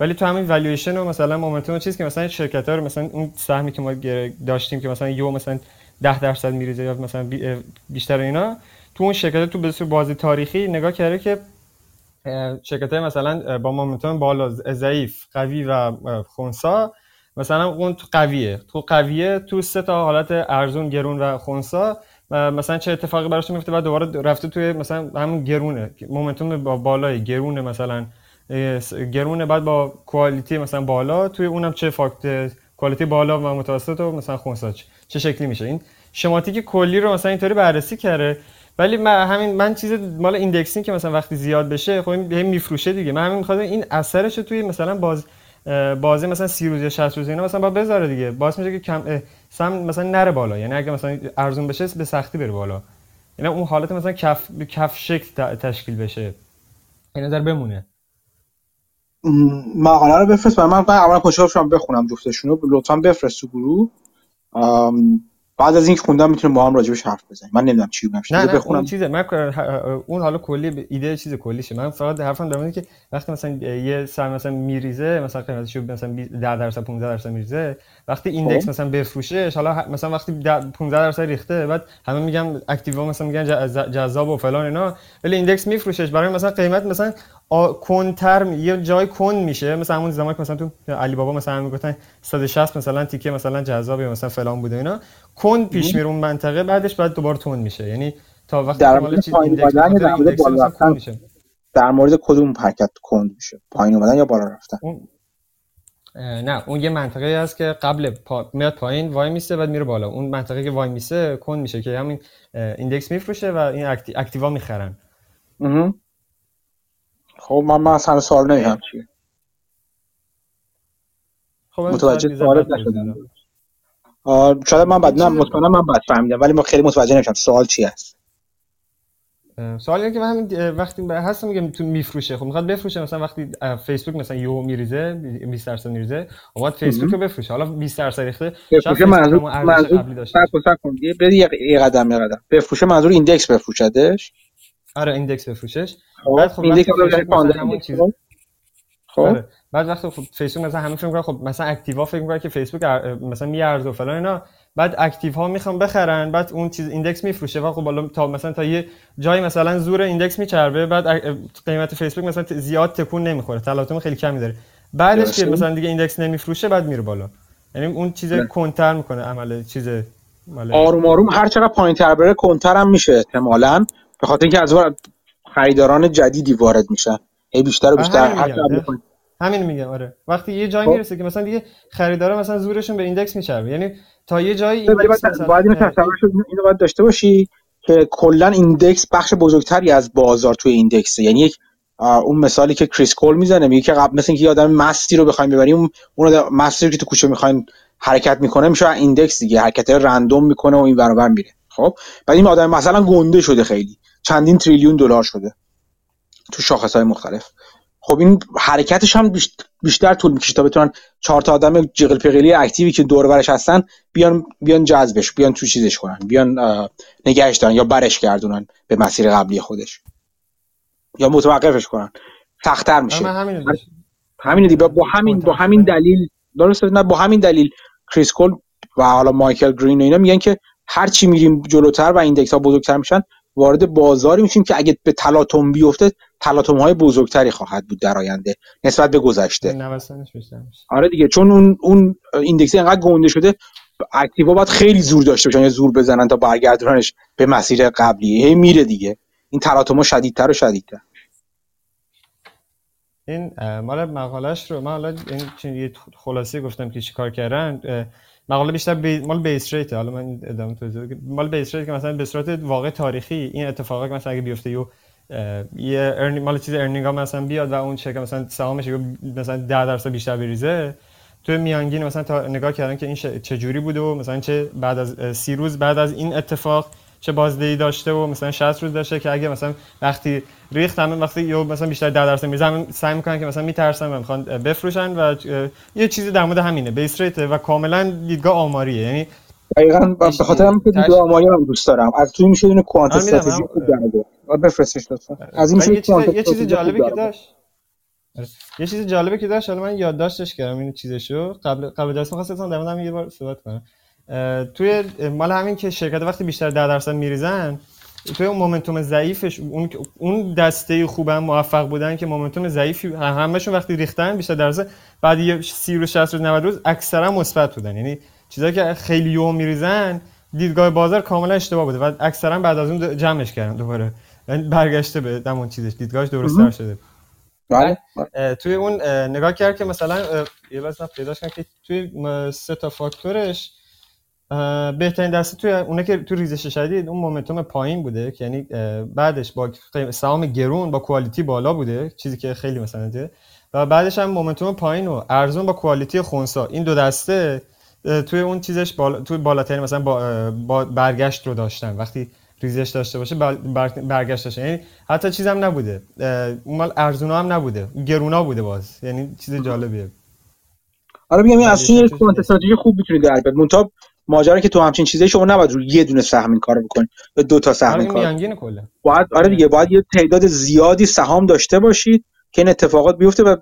ولی تو همین والویشن و مثلا momentum چیزی که مثلا شرکت ها رو مثلا اون سهمی که ما داشتیم که مثلا یو مثلا 10 درصد میریزه یا مثلا بیشتر اینا تو اون شرکت تو یه بازه تاریخی نگاه کرده که شرکت های مثلا با مومنتوم بالا ضعیف قوی و خونسا. مثلا اون قویه. تو قویه تو سه تا حالت ارزون گرون و خونسا. مثلا چه اتفاقی براش میفته بعد دوباره رفته توی مثلا همون گرونه. مومنتوم با بالای گرونه مثلا. گرونه بعد با کوالیتی مثلا بالا توی اونم چه فاکت کوالیتی بالا و متوسط و مثلا خونسا چه شکلی میشه. این شماتیک کلی رو مثلا اینطوری بررسی کرده. ولی من همین من چیز مال indexing که مثلا وقتی زیاد بشه خب این میفروشه دیگه. من همین می‌خوام این اثرش توی مثلا باز بازه مثلا 30 روز یا 60 روز اینا مثلا با بذاره دیگه. باعث میشه که کم سم مثلا نره بالا. یعنی اگه مثلا ارزون بشه به سختی بره بالا. یعنی اون حالت مثلا کف کف شکل تشکیل بشه. این نظر بمونه. مقاله رو بفرست. برای من من اولا شدم بخونم جفتشون رو لطفا بفرست تو گروه. بعد از اینکه خوندم می‌تونیم با هم راجبش حرف بزنیم. من نمی‌دونم چی بگم نه نه بخونم. اون چیزه. من اون حالا کلی ایده چیز کلیشه. من فقط حرفم در که وقتی مثلا یه سهم مثلا میریزه مثلا قیمتش مثلا 10 درصد 15 درصد میریزه وقتی index خب. مثلا بفروشه حالا مثلا وقتی 15 درصد ریخته بعد همه میگن active ا مثلا میگن جذاب و فلان اینا ولی index میفروشش برای مثلا قیمت مثلا کندتر یه جای کند میشه. مثلا همون زمانی که مثلا تو علی بابا مثلا می‌گفتن 160 مثلا تیکه مثلا جذابی مثلا فلان بوده اینا. کن پیش میره اون منطقه بعدش بعد دوباره تون میشه. یعنی تا وقتی در مورد رفتن. میشه. در مورد کدوم حرکت کند میشه؟ پایین اومدن یا بالا رفتن؟ اون... نه اون یه منطقه هست که قبل پا... میاد پایین وای میسه بعد میره بالا. اون منطقه که وای میسه کن میشه که همین ایندکس میفروشه و این اکتی... اکتیوا می‌خرن. خب من من اصلا سوال نمی‌دونم چیه؟ خب متوجه سوالت نشدم. شاید من بد نه مطمئنم من بد فهمیدم ولی ما خیلی متوجه نمیشم سوال چی هست. سوال اینه که من همین وقتی هستم میگم تو میفروشه. خب می‌خواد بفروشه مثلا وقتی فیسبوک مثلا یو میریزه 20 درصد میریزه اومد فیسبوک رو بفروشه. حالا 20 درصد ریخته بفروشه منظور منظور بده یه قدم یه قدم. بفروشه منظور ایندکس بفروشدش؟ آره index بفروشش. خب، بعد خب index رو خب. آره. بعد وقتی خب فیسبوک مثلا همه فکر می‌کنن خب مثلا active ا فکر می‌کنن که فیسبوک مثلا میارزه و فلان اینا. بعد active ها می‌خوام بخرن بعد اون چیز index میفروشه و خب بالا تا مثلا تا یه جای مثلا زور index میچربه بعد قیمت فیسبوک مثلا زیاد تکون نمی‌خوره تلاطم خیلی کمی داره بعدش که مثلا دیگه index نمیفروشه بعد میره بالا. یعنی اون چیز کندتر می‌کنه عمل چیز آروم آروم هر چقدر پایینتر بره کندتر هم میشه احتمالاً. به خاطر اینکه از خریداران جدیدی وارد میشن. هی بیشتر و بیشتر همین, همین میگم آره. وقتی یه جایی خب. می‌رسه که مثلا دیگه خریدارا مثلا زورشون به index میچربه. یعنی تا یه جایی index مثلا باید اینو اینو باید داشته باشی که کلا index بخش بزرگتری از بازار توی index ه یعنی یک اون مثالی که کریس کول می‌زنه میگه که قبل مثل اینکه یه آدم مستی رو بخوایم ببریم اون مستی رو که تو کوچه می‌خواین حرکت می‌کنه میشه index دیگه. حرکت random می‌کنه و این برابر میره. خب؟ بعد این آدم مثلا گنده شده خیلی. چندین تریلیون دلار شده. تو شاخص های مختلف. خب این حرکتش هم بیشتر طول می‌کشه تا بتونن چهار تا آدم جغل بغلی active ی که دور برش هستن بیان بیان جذبش بیان تو چیزش کنن بیان نگهش دارن یا برش گردونن به مسیر قبلی خودش. یا متوقفش کنن. سختتر میشه. همین دیگه با همین با همین دلیل درست نه با همین دلیل کریس کول و حالا مایکل گرین و اینا میگن که هر چی میریم جلوتر و index ها بزرگتر میشن وارد بازاری میشیم که اگه به تلاطم بیفته تلاطم های بزرگتری خواهد بود در آینده نسبت به گذشته. نوسانش بیشتر میشه. آره دیگه چون اون اون index انقدر گنده شده active ا باید خیلی زور داشته باشن یا زور بزنن تا برگردوننش به مسیر قبلی. هی میره دیگه. این تلاطم‌ها شدیدتر و شدیدتر. این مال مقالش رو من حالا این یه خلاصه گفتم که چیکار کردن. مقاله بیشتر بی... مال base rate. حالا من ادامه توضیح. مال base rate که مثلا به صورت واقع تاریخی این اتفاقا که مثلا اگه بیفته یو یه earning مال چیز earning ها مثلا بیاد و اون که مثلا سهامش مثلا 10 درصد بیشتر بریزه. توی میانگین مثلا تا نگاه کردن که این چه جوری بوده و مثلا چه بعد از سی روز بعد از این اتفاق چه بازدهی داشته و مثلا 60 روز داشته که اگه مثلا وقتی ریخت همه وقتی یا مثلا بیشتر 10 درصد میزه همه سعی می‌کنن که مثلا میترسن و می‌خوان بفروشن و یه چیزی در مورد همینه بیس ریت و کاملا دیدگاه آماریه. یعنی دقیقاً به خاطر همین که دیگه آماری هم دوست دارم. از توی میشه اینو کوانت استراتژی هم- خوب بفرستش لطفا. از این یه چیز یه جالبی که. داشت. آره. یه چیز جالبی که داشت حالا من یادداشتش کردم این چیزشو. قبل قبل جلسه خواستم در موردش یه بار صحبت کنم. توی مال همین که شرکت وقتی بیشتر 10 درصد میریزن توی اون مومنتوم ضعیفش اون اون دسته خوبن موفق بودن که مومنتوم ضعیفی همشون وقتی ریختن بیشتر درصد بعد یه 30 روز 60 روز 90 روز اکثرا مثبت بودن. یعنی چیزایی که خیلی یوم میریزن دیدگاه بازار کاملا اشتباه بوده و اکثرا بعد از اون جمعش کردن دوباره. یعنی برگشته به همون چیزش دیدگاهش درست‌تر شده. بله. توی اون اه، نگاه کرد که مثلا یه من پیداش که توی سه تا فاکتورش بهترین دسته توی اونه که تو ریزش شدید اون مومنتوم پایین بوده که یعنی بعدش با سهام گرون با کوالیتی بالا بوده چیزی که خیلی مثلا ده و بعدش هم مومنتوم پایین و ارزون با کوالیتی خونسا. این دو دسته توی اون چیزش بالا توی بالاترین مثلا با برگشت رو داشتن. وقتی ریزش داشته باشه بر- بر- برگشت داشته یعنی حتی چیزم نبوده. اون مال ارزونا هم نبوده. گرونا بوده باز. یعنی چیز جالبیه. آره میگم این از quant دیگه. استراتژی خوب می‌تونید در بیاد منتها ماجرا که تو همچین چیزایی شما نباید روی یه دونه سهم این کارو بکنید. یا دو تا سهم آره این این کار میانگین کله. باید آره دیگه باید یه تعداد زیادی سهام داشته باشید که این اتفاقات بیفته و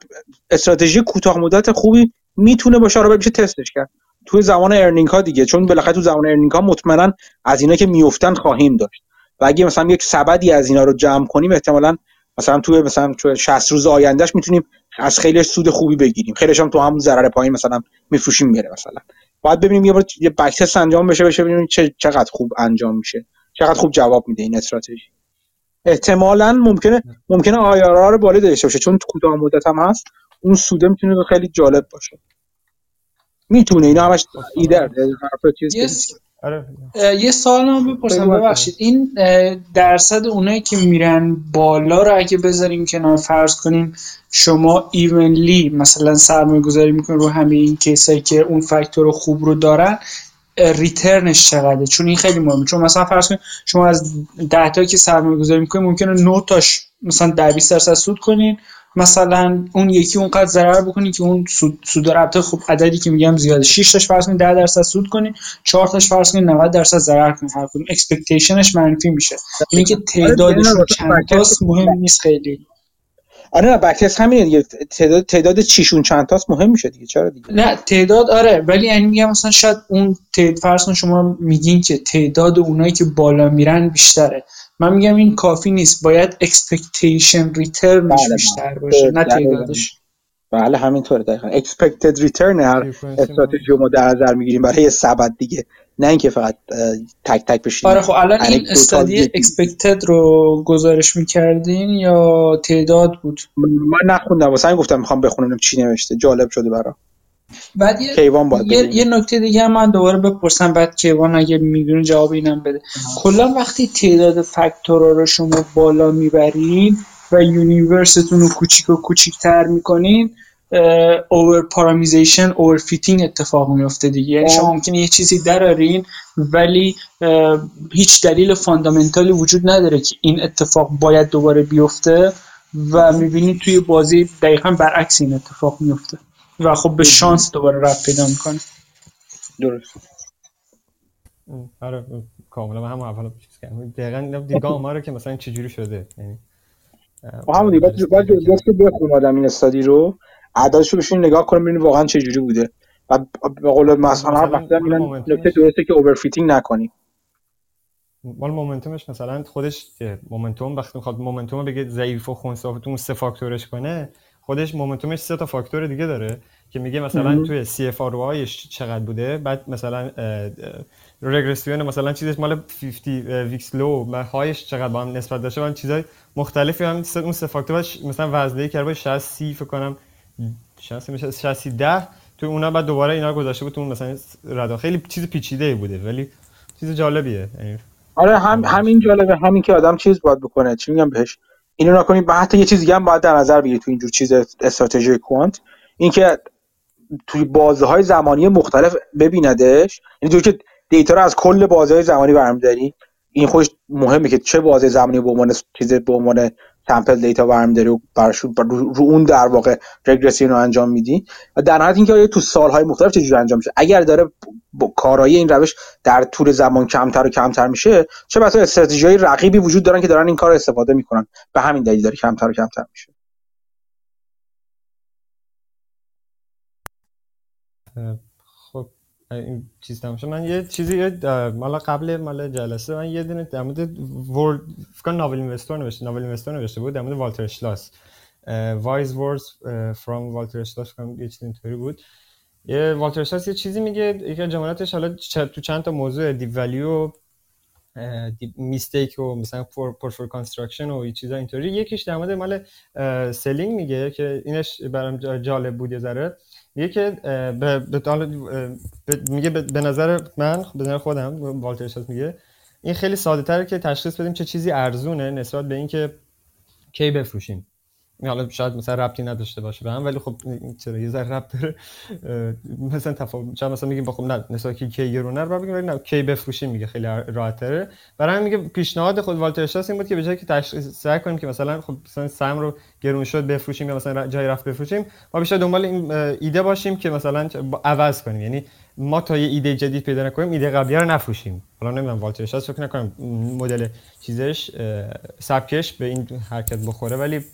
استراتژی کوتاه مدت خوبی می‌تونه باشه آره میشه تستش کرد. توی زمان earning ها دیگه چون بالاخره تو زمان ارنینگ ها مطمئنا از اینا که میافتن خواهیم داشت. و اگه مثلا یک سبدی از اینا رو جمع کنیم احتمالا مثلا توی مثلا توی 60 روز آیندهش می‌تونیم از خیلیش سود خوبی بگیریم. خیلیش هم تو همون ضرر پایین مثلا میفروشیم میره مثلا. باید ببینیم یه بار یه بک انجام بشه بشه ببینیم چه چقدر خوب انجام میشه. چقدر خوب جواب میده این استراتژی. احتمالا ممکنه ممکنه آیارا رو بالا داشته باشه چون تو کوتاه مدت هم هست اون سوده می‌تونه خیلی جالب باشه. می‌تونه اینا همش یه. س- آره. اه، یه سال هم بپرسم ببخشید. این درصد اونایی که میرن بالا رو اگه بذاریم کنار فرض کنیم شما ایونلی مثلا سرمایه گذاری می‌کنین رو همه این کیسایی که اون فاکتور خوب رو دارن ریترنش چقدره؟ چون این خیلی مهمه. چون مثلا فرض کنید شما از 10 تا که سرمایه گذاری می‌کنین ممکنه 9 تاش مثلا 10 20 درصد سود کنین. مثلا اون یکی اونقدر ضرر بکنین که اون سود سود البته خب عددی که میگم زیاده. 6 تاش فرض کنید 10 درصد سود کنین 4 تاش فرض کنید 90 درصد ضرر کنین هر کدوم expectationش منفی میشه. اینی که تعدادشون چند تاست مهم نیست خیلی. آره نه back test همینه دیگه. تعداد تعداد چیشون چند تاست مهم میشه دیگه. چرا دیگه؟ نه تعداد آره ولی یعنی میگم مثلا شاید اون تعداد فرض شما میگین که تعداد اونایی که بالا میرن بیشتره. من میگم این کافی نیست. باید expectation returnش بله، بیشتر باشه نه. تعدادش. بله همینطوره دقیقاً. Expected return هر استراتژی رو ما در نظر می‌گیریم برای یه سبد دیگه. نه اینکه فقط تک تک بشیم آره خب الان این استادی. اکسپکتد رو گزارش می‌کردین یا تعداد بود؟ من نخوندم واسه گفتم می‌خوام بخونم چی نوشته. جالب شده برام. بعد یه کیوان باید یه. یه نکته دیگه هم من دوباره بپرسم بعد کیوان اگه می‌دونه جواب اینم بده. کلا وقتی تعداد فاکتورا رو شما بالا می‌برین و یونیورستون رو کوچیک و کوچیکتر می‌کنین over parameterization overfitting اتفاق میفته دیگه. یعنی شما ممکنه یه چیزی درارین ولی هیچ دلیل fundamental ی وجود نداره که این اتفاق باید دوباره بیفته و می‌بینید توی بازی دقیقا برعکس این اتفاق میفته و خب به شانس دوباره رفت پیدا می‌کنه. درست. آره ام، کاملا من هم اول چیز کردم. دقیقاً اینا دیدگاه ما رو که مثلا چجوری شده. یعنی و همون دیگه. باید باید باید که بخونه آدم این استادی رو اعدادش رو بشین نگاه کنیم ببینیم واقعا چه جوری بوده. و به قول مثلا هر وقت momentum ش؟ نکته درسته که overfitting نکنیم مال momentum ش مثلا خودش momentum وقتی می‌خواد momentum بگه ضعیف و خنثی اون سه فاکتورش کنه خودش momentum ش سه تا فاکتور دیگه داره که میگه مثلا توی CF چقدر بوده بعد مثلا regression مثلا چیزش مال 50 weeks low هایش چقدر با هم نسبت داشته من چیزای مختلفی هم اون سه فاکتور مثلا وزنه کرده 60 سی فکر کنم 60 میشه 60 10 تو اونا بعد دوباره اینا گذاشته بود تو مثلا ردا خیلی چیز پیچیده بوده ولی چیز جالبیه. یعنی آره هم همین جالبه همین که آدم چیز باید بکنه. چی میگم بهش؟ اینو نکنید. بعد حتی یه چیز دیگه هم باید در نظر بگیرید تو اینجور چیز استراتژی کوانت. اینکه توی بازه های زمانی مختلف ببیندش. یعنی که دیتا رو از کل بازه های زمانی برمیداری. این خودش مهمه که چه بازه زمانی به عنوان چیز به عنوان سمپل دیتا برمیداری و برشون رو, رو اون در واقع رگرسیون رو انجام میدی. و در نهایت اینکه تو سالهای مختلف چجوری انجام میشه؟ اگر داره کارایی این روش در طول زمان کمتر و کمتر میشه چه بسا استراتژی رقیبی وجود دارن که دارن این کار استفاده می‌کنن. به همین دلیل داره کمتر و کمتر میشه. این چیز تمام من یه چیزی مالا قبل مال جلسه من یه دونه در مورد ورد فکر ناول اینوستور نوشته ناول اینوستور نوشته بود در مورد والتر شلاس. وایز ورز فرام والتر شلاس کنم یه چیز اینطوری بود. یه والتر شلاس یه چیزی میگه یکی از جملاتش حالا تو چند تا موضوع دی ولیو میستیک و مثلا پورتفول کانستراکشن و چیزا اینطوری. یکیش در مورد مال سلینگ میگه که اینش برام جالب بود یه ذره. میگه که به, به میگه به نظر من به نظر خودم والتر میگه این خیلی ساده تره که تشخیص بدیم چه چیزی ارزونه نسبت به اینکه کی بفروشیم. حالا شاید مثلا ربطی نداشته باشه به هم ولی خب چرا یه ذره ربط داره. مثلا تفاوت چرا مثلا میگیم خب نه مثلا کی کی گرونه رو بگیم ولی نه کی بفروشیم میگه خیلی راحت تره برای میگه پیشنهاد خود والتر اشتاس این بود که به جای که تشخیص سعی کنیم که مثلا خب مثلا سهم رو گرون شد بفروشیم یا مثلا جای رفت بفروشیم ما بیشتر دنبال این ایده باشیم که مثلا عوض کنیم. یعنی ما تا یه ایده جدید پیدا نکنیم ایده قبلی رو نفروشیم. حالا نمی‌دونم والتر اشتاس فکر نکنم مدل چیزش سبکش به این حرکت بخوره ولی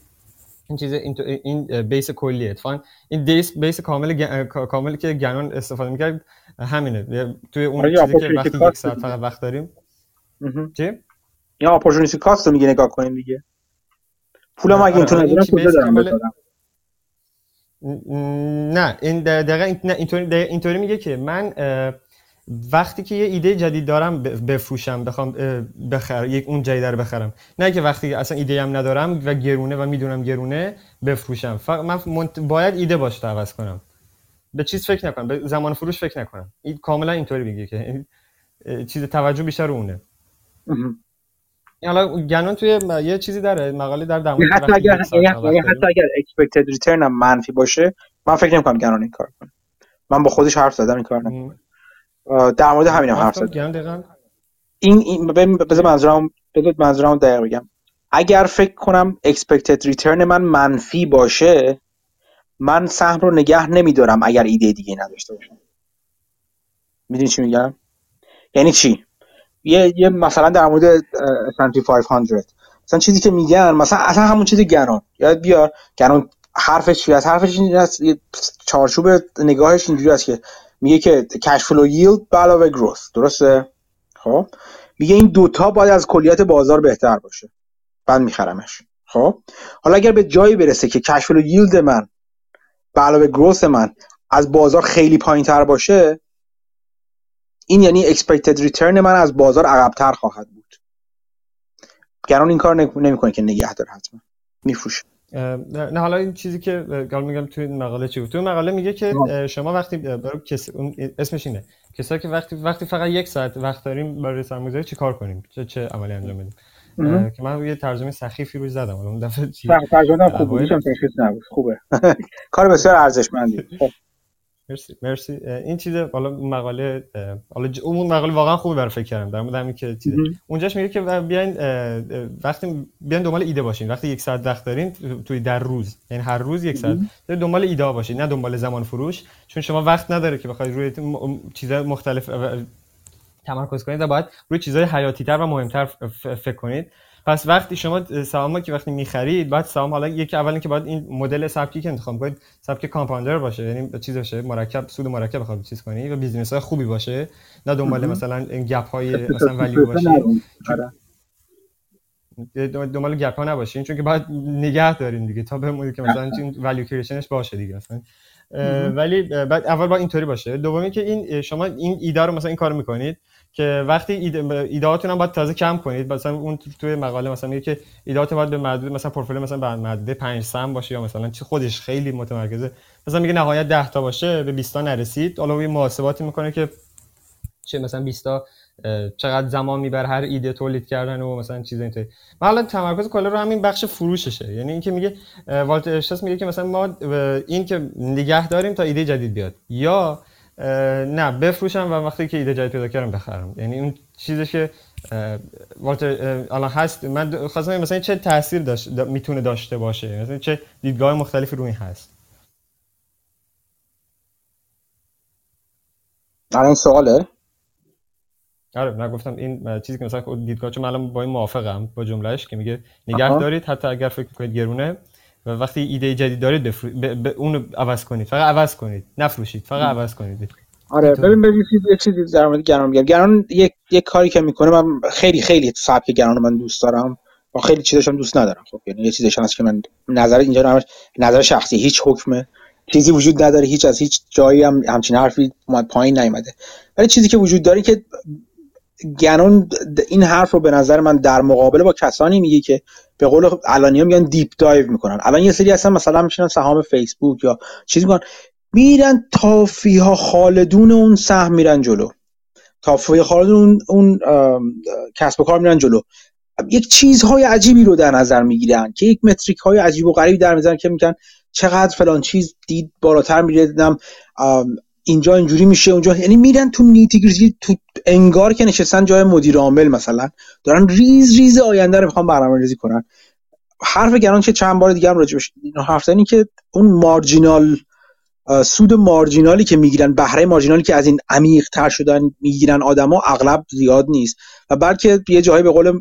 این چیز این, این بیس کلیه اتفاقا. این بیس بیس کامل کاملی که گنون استفاده می‌کرد همینه. توی اون آره، چیزی که وقتی یک ساعت فقط وقت داریم. چی؟ یا اپورتونیتی کاست رو میگه نگاه کنیم دیگه. پولم اگه این تو ندارم کجا دارم نه این دقیقا اینطوری اینطوری میگه که من وقتی که یه ایده جدید دارم بفروشم بخوام بخرم یک اون جدید رو بخرم. نه که وقتی اصلا ایده هم ندارم و گرونه و می‌دونم گرونه بفروشم. فقط من باید ایده باشه عوض کنم. به چیز فکر نکنم به زمان فروش فکر نکنم. این کاملا اینطوری میگه که چیز توجه بیشتر اونه. حالا گنون توی یه چیزی داره مقاله در دمون حتی اگر حتی اگر return هم منفی باشه من فکر نمی‌کنم گنون این کار کنه. من با خودش حرف زدم این کار نکنه. در مورد همین هم حرف زدم. این, این بذار منظورم بذار منظورم دقیق بگم. اگر فکر کنم expected return من منفی باشه من سهم رو نگه نمیدارم اگر ایده دیگه نداشته باشم. می‌دونی چی میگم؟ یعنی چی؟ یه, یه مثلا در مورد S&P 500 مثلا چیزی که میگن مثلا اصلا همون چیزی گران. یاد بیار. گران حرفش چی از حرفش این است چارچوب نگاهش اینجوری است که میگه که cash flow yield به علاوه growth درسته؟ خب. میگه این دوتا باید از کلیت بازار بهتر باشه. بعد میخرمش. خب. حالا اگر به جایی برسه که cash flow yield من به علاوه گروث من از بازار خیلی پایین تر باشه این یعنی expected return من از بازار عقبتر خواهد بود. گران این کار نمی‌کنه که نگه داره حتما. میفروشه. نه حالا این چیزی که گال میگم توی مقاله چی بود توی مقاله میگه که شما وقتی برای کس... اسمش اینه. کسایی که وقتی وقتی فقط یک ساعت وقت داریم برای سرمایه‌گذاری چی کار کنیم؟ چه چه عملی انجام بدیم؟ که من یه ترجمه سخیفی روی زدم. اون دفعه چی؟ ترجمه خوب بود خوبه. (laughs) کار بسیار ارزشمندی. خب. مرسی مرسی. این چیز حالا مقاله حالا اون مقاله واقعا خوبه برای فکر کردم در مورد همین که چیز. اونجاش میگه که بیاین وقتی بیاین دنبال ایده باشین. وقتی یک ساعت وقت دارین توی در روز یعنی هر روز یک ساعت دنبال ایده باشین نه دنبال زمان فروش. چون شما وقت نداره که بخواید روی چیزهای مختلف تمرکز کنید و باید روی چیزهای حیاتی تر و مهمتر فکر کنید. پس وقتی شما سهام که وقتی می‌خرید بعد سهام حالا یکی اول که باید این مدل سبکی که انتخاب کنید سبک compounder باشه یعنی چیز باشه مرکب سود مرکب بخواد چیز کنی و business های خوبی باشه نه دنبال مثلا gap های مثلا value باشه. دنبال gap ها نباشین چون که باید نگه دارین دیگه تا بمونید که مثلا این value creation ش باشه دیگه مثلا ولی بعد اول با اینطوری باشه. دومی که این شما این ایده رو مثلا این کار می‌کنید. که وقتی ایده ایدهاتون هم باید تازه کم کنید. مثلا اون توی مقاله مثلا میگه که ایدهات باید به محدود مثلا پورتفولیو مثلا به محدود 5 سم باشه یا مثلا چه خودش خیلی متمرکزه. مثلا میگه نهایت 10 تا باشه به 20 تا نرسید. حالا یه محاسباتی می‌کنه که چه مثلا 20 تا چقدر زمان می‌بره هر ایده تولید کردن و مثلا چیز اینطوری من الان تمرکز کلا رو همین بخش فروششه. یعنی اینکه میگه والتر اشتاس میگه که مثلا ما این که نگه داریم تا ایده جدید بیاد. یا نه بفروشم و وقتی که ایده جدید پیدا کردم بخرم. یعنی اون چیزی که والتر الان هست. من خواستم مثلا چه تاثیر داشت می‌تونه داشته باشه. مثلا چه دیدگاه مختلفی روی هست. الان سواله؟ آره نگفتم این چیزی که مثلا دیدگاه چون من با این موافقم با جملهش که میگه نگه دارید حتی اگر فکر کنید گرونه و وقتی ایده جدید دارید بفرو... ب... ب... اونو عوض کنید. فقط عوض کنید. نفروشید. فقط عوض کنید. آره ببین ببین یه چیزی در مورد گران میگم. گران یک یک کاری که می‌کنه من خیلی خیلی سبک گران من دوست دارم. و خیلی چیزش هم دوست ندارم. خب یعنی یه چیزش هست که من نظر اینجا نظر شخصی هیچ حکمه. چیزی وجود نداره. هیچ از هیچ جایی هم همچین حرفی پایین نیومده. ولی چیزی که وجود داره که گنون این حرف رو به نظر من در مقابله با کسانی میگه که به قول الانیا میگن دیپ دایو می‌کنن. الان یه سری هستن مثلا میشنن سهام فیسبوک یا چیزی می‌کنن میرن تافی ها خالدون اون سهم میرن جلو. تافی خالدون اون کسب و کار میرن جلو. یک چیزهای عجیبی رو در نظر می‌گیرن که یک متریک های عجیب و غریبی در می‌ذارن که میگن چقدر فلان چیز دید بالاتر میره دیدم اینجا اینجوری میشه اونجا یعنی میرن تو نیتی تو انگار که نشستن جای مدیر عامل مثلا. دارن ریز ریز آینده رو می‌خوان برنامه ریزی کنن. حرف گران که چند بار دیگه هم راجبش حرف زدن که اون مارجینال سود مارجینالی که می‌گیرن بهره مارجینالی که از این عمیق تر شدن می‌گیرن آدما اغلب زیاد نیست. و بلکه یه جایی به قول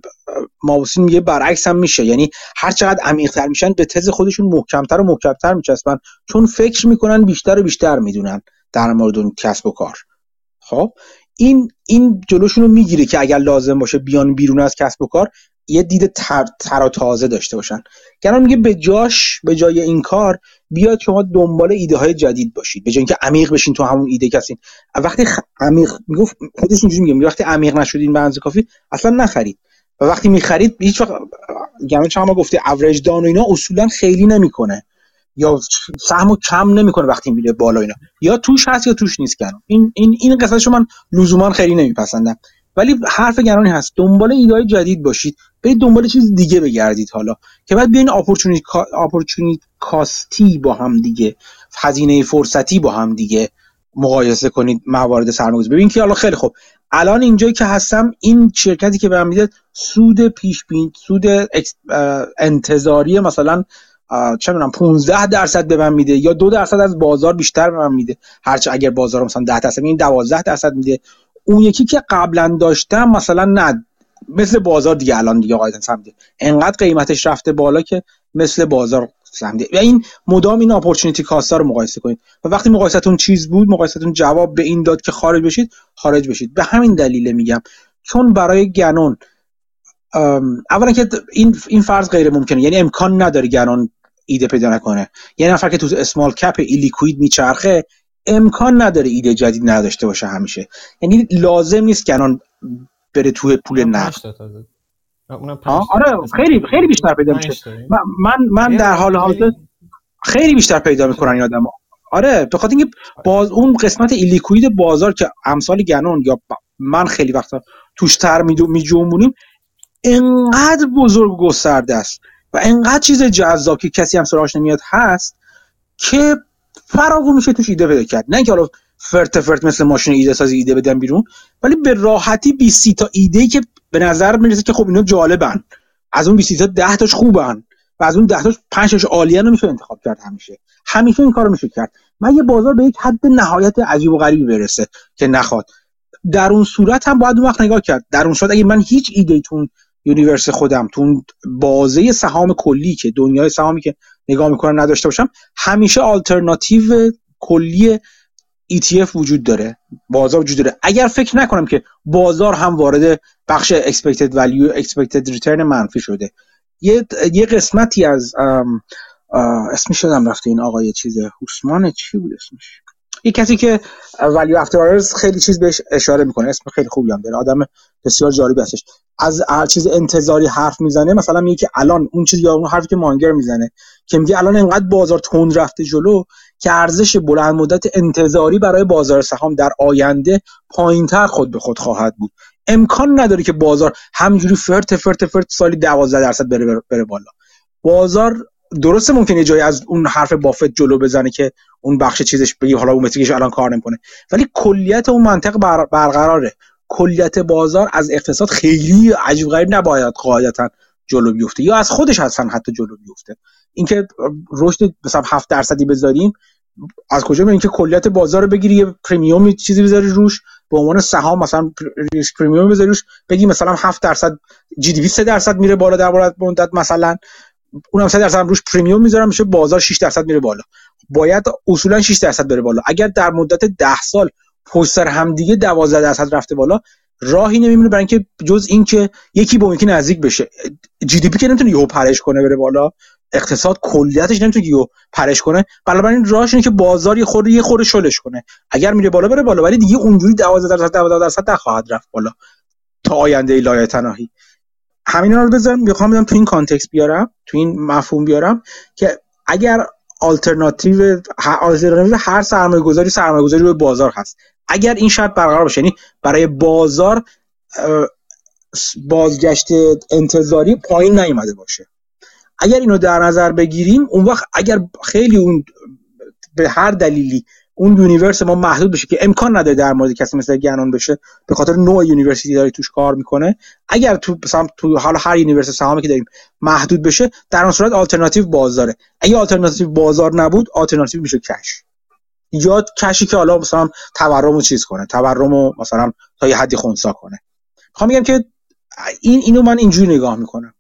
ماوسین میگه برعکس هم میشه. یعنی هر چقدر عمیق تر میشن به تز خودشون محکمتر و محکمتر میچسبن. چون فکر می‌کنن بیشتر و بیشتر می‌دونن. در مورد اون کسب و کار. خب این این جلوشون رو می‌گیره که اگر لازم باشه بیان بیرون از کسب و کار یه دید تر, تر و تازه داشته باشن. گران میگه به جاش به جای این کار بیاد شما دنبال ایده های جدید باشید. به جای اینکه عمیق بشین تو همون ایده کسین. وقتی خ... عمیق می‌گفت خودش اینجوری میگه وقتی عمیق نشدین به کافی اصلا نخرید. و وقتی می‌خرید هیچ وقت گران چما گفته اوریج دان و اینا اصولا خیلی نمی‌کنه. یا سهمو کم نمی‌کنه وقتی میره بالا اینا. یا توش هست یا توش نیست گران این این این قصهشو من لزوما خیلی نمیپسندم. ولی حرف گرانی هست. دنبال ایده جدید باشید. برید دنبال چیز دیگه بگردید حالا. که بعد بیاین اپورتونیتی کاستی با هم دیگه. هزینه فرصتی با هم دیگه مقایسه کنید موارد سرمایه‌گذاری. ببین که حالا خیلی خوب. الان اینجایی که هستم این شرکتی که بهم میده سود پیش بین سود انتظاری مثلا چه می‌دونم 15 درصد به من میده یا دو درصد از بازار بیشتر به من میده. هرچه اگر بازار مثلا 10 درصد این 12 درصد میده. اون یکی که قبلا داشتم مثلا نه مثل بازار دیگه الان دیگه قاعدتا سمده. انقدر قیمتش رفته بالا که مثل بازار سمده. و این مدام این اپورتونتی کاستا رو مقایسه کنید. و وقتی مقایستون چیز بود مقایستون جواب به این داد که خارج بشید خارج بشید. به همین دلیل میگم. چون برای گنون اولا که این این فرض غیر ممکنه یعنی امکان نداره گنون ایده پیدا نکنه. یه نفر که تو اسمال کپ ایلیکوید میچرخه امکان نداره ایده جدید نداشته باشه همیشه. یعنی لازم نیست گنون بره توی پول نفت آره خیلی خیلی بیشتر پیدا میشه. من من در حال حاضر خیلی بیشتر پیدا می‌کنن این آدم آره به خاطر اینکه باز اون قسمت ایلیکوید بازار که امثال گنون یا من خیلی وقتا توش تر میجونبونیم انقدر بزرگ گسترده است. و انقدر چیز جذاب که کسی هم سراغش نمیاد هست که فراغون میشه توش ایده پیدا کرد. نه اینکه حالا فرت فرت مثل ماشین ایده سازی ایده بدن بیرون ولی به راحتی 20 تا ایده که به نظر می‌رسه که خب اینا جالبن. از اون 20 تا 10 تاش خوبن و از اون 10 تاش 5 تاش عالیه میشه انتخاب کرد همیشه. همیشه این کارو میشه کرد. من یه بازار به یک حد نهایت عجیب و غریبی برسه که نخواد. در اون صورت هم باید اون وقت نگاه کرد. در اون صورت اگه من هیچ ایده تو اون universe خودم تو اون بازه سهام کلی که دنیای سهامی که نگاه می‌کنم نداشته باشم همیشه آلترناتیو کلی ETF وجود داره بازار وجود داره. اگر فکر نکنم که بازار هم وارد بخش expected value expected return منفی شده. یه, یه قسمتی از اسمش شدم رفته این آقای چیزه حسمان چی بود اسمش؟ یه کسی که ولیو افتر خیلی چیز بهش اشاره می‌کنه اسم خیلی خوبی هم داره. آدم بسیار جالبی هستش. از هر چیز انتظاری حرف می‌زنه مثلا میگه که الان اون چیز یا اون حرفی که مانگر می‌زنه که میگه الان انقدر بازار تند رفته جلو که ارزش بلند مدت انتظاری برای بازار سهام در آینده پایینتر خود به خود خواهد بود. امکان نداره که بازار همجوری فرت فرت فرت سالی 12 درصد بره بره بالا. بازار درسته ممکنه جایی از اون حرف بافت جلو بزنه که اون بخش چیزش بگی حالا اون متریکش الان کار نمی‌کنه. ولی کلیت اون منطق بر برقراره. کلیت بازار از اقتصاد خیلی عجیب غریب نباید قاعدتا جلو بیفته یا از خودش هستن حتی جلو بیفته. اینکه رشد مثلا 7 درصدی بذاریم از کجا میگیم که کلیت بازار رو بگیری یه پریمیوم چیزی بذاری روش به عنوان سهام مثلا ریسک پریمیوم بذاری روش بگی مثلا 7 درصد GDP 3 درصد میره بالا در مدت مثلا اونم 3 درصد روش premium می‌ذارم میشه بازار 6 درصد میره بالا. باید اصولا 6 درصد بره بالا. اگر در مدت 10 سال پشت سر هم دیگه 12 درصد رفته بالا راهی نمیمونه برای اینکه جز اینکه یکی با یکی نزدیک بشه. GDP که نمی‌تونه یهو پرش کنه بره بالا اقتصاد کلیتش نمی‌تونه یهو پرش کنه. بنابراین راهش اینه که بازار یه خورده یه خورده شلش کنه. اگر میره بالا بره بالا ولی دیگه اونجوری 12 درصد 12 درصد نخواهد رفت بالا تا آینده لایتناهی. همینا رو بزنم می‌خوام بدم تو این context بیارم تو این مفهوم بیارم که اگر آلترناتیو هر سرمایه گذاری سرمایه گذاری بازار هست. اگر این شرط برقرار باشه یعنی برای بازار بازگشت انتظاری پایین نیومده باشه. اگر اینو در نظر بگیریم اون وقت اگر خیلی اون به هر دلیلی اون universe ما محدود بشه که امکان نداره در مورد کسی مثل گران بشه به خاطر نوع universe ی که داره توش کار می‌کنه اگر تو مثلا تو حالا هر universe سهامی که داریم محدود بشه در اون صورت آلترناتیو بازاره. اگه آلترناتیو بازار نبود آلترناتیو میشه cash یا cash ی که حالا مثلا تورم چیز کنه تورم مثلا تا یه حدی خونسا کنه. می‌خوام میگم که این اینو من اینجوری نگاه می‌کنم.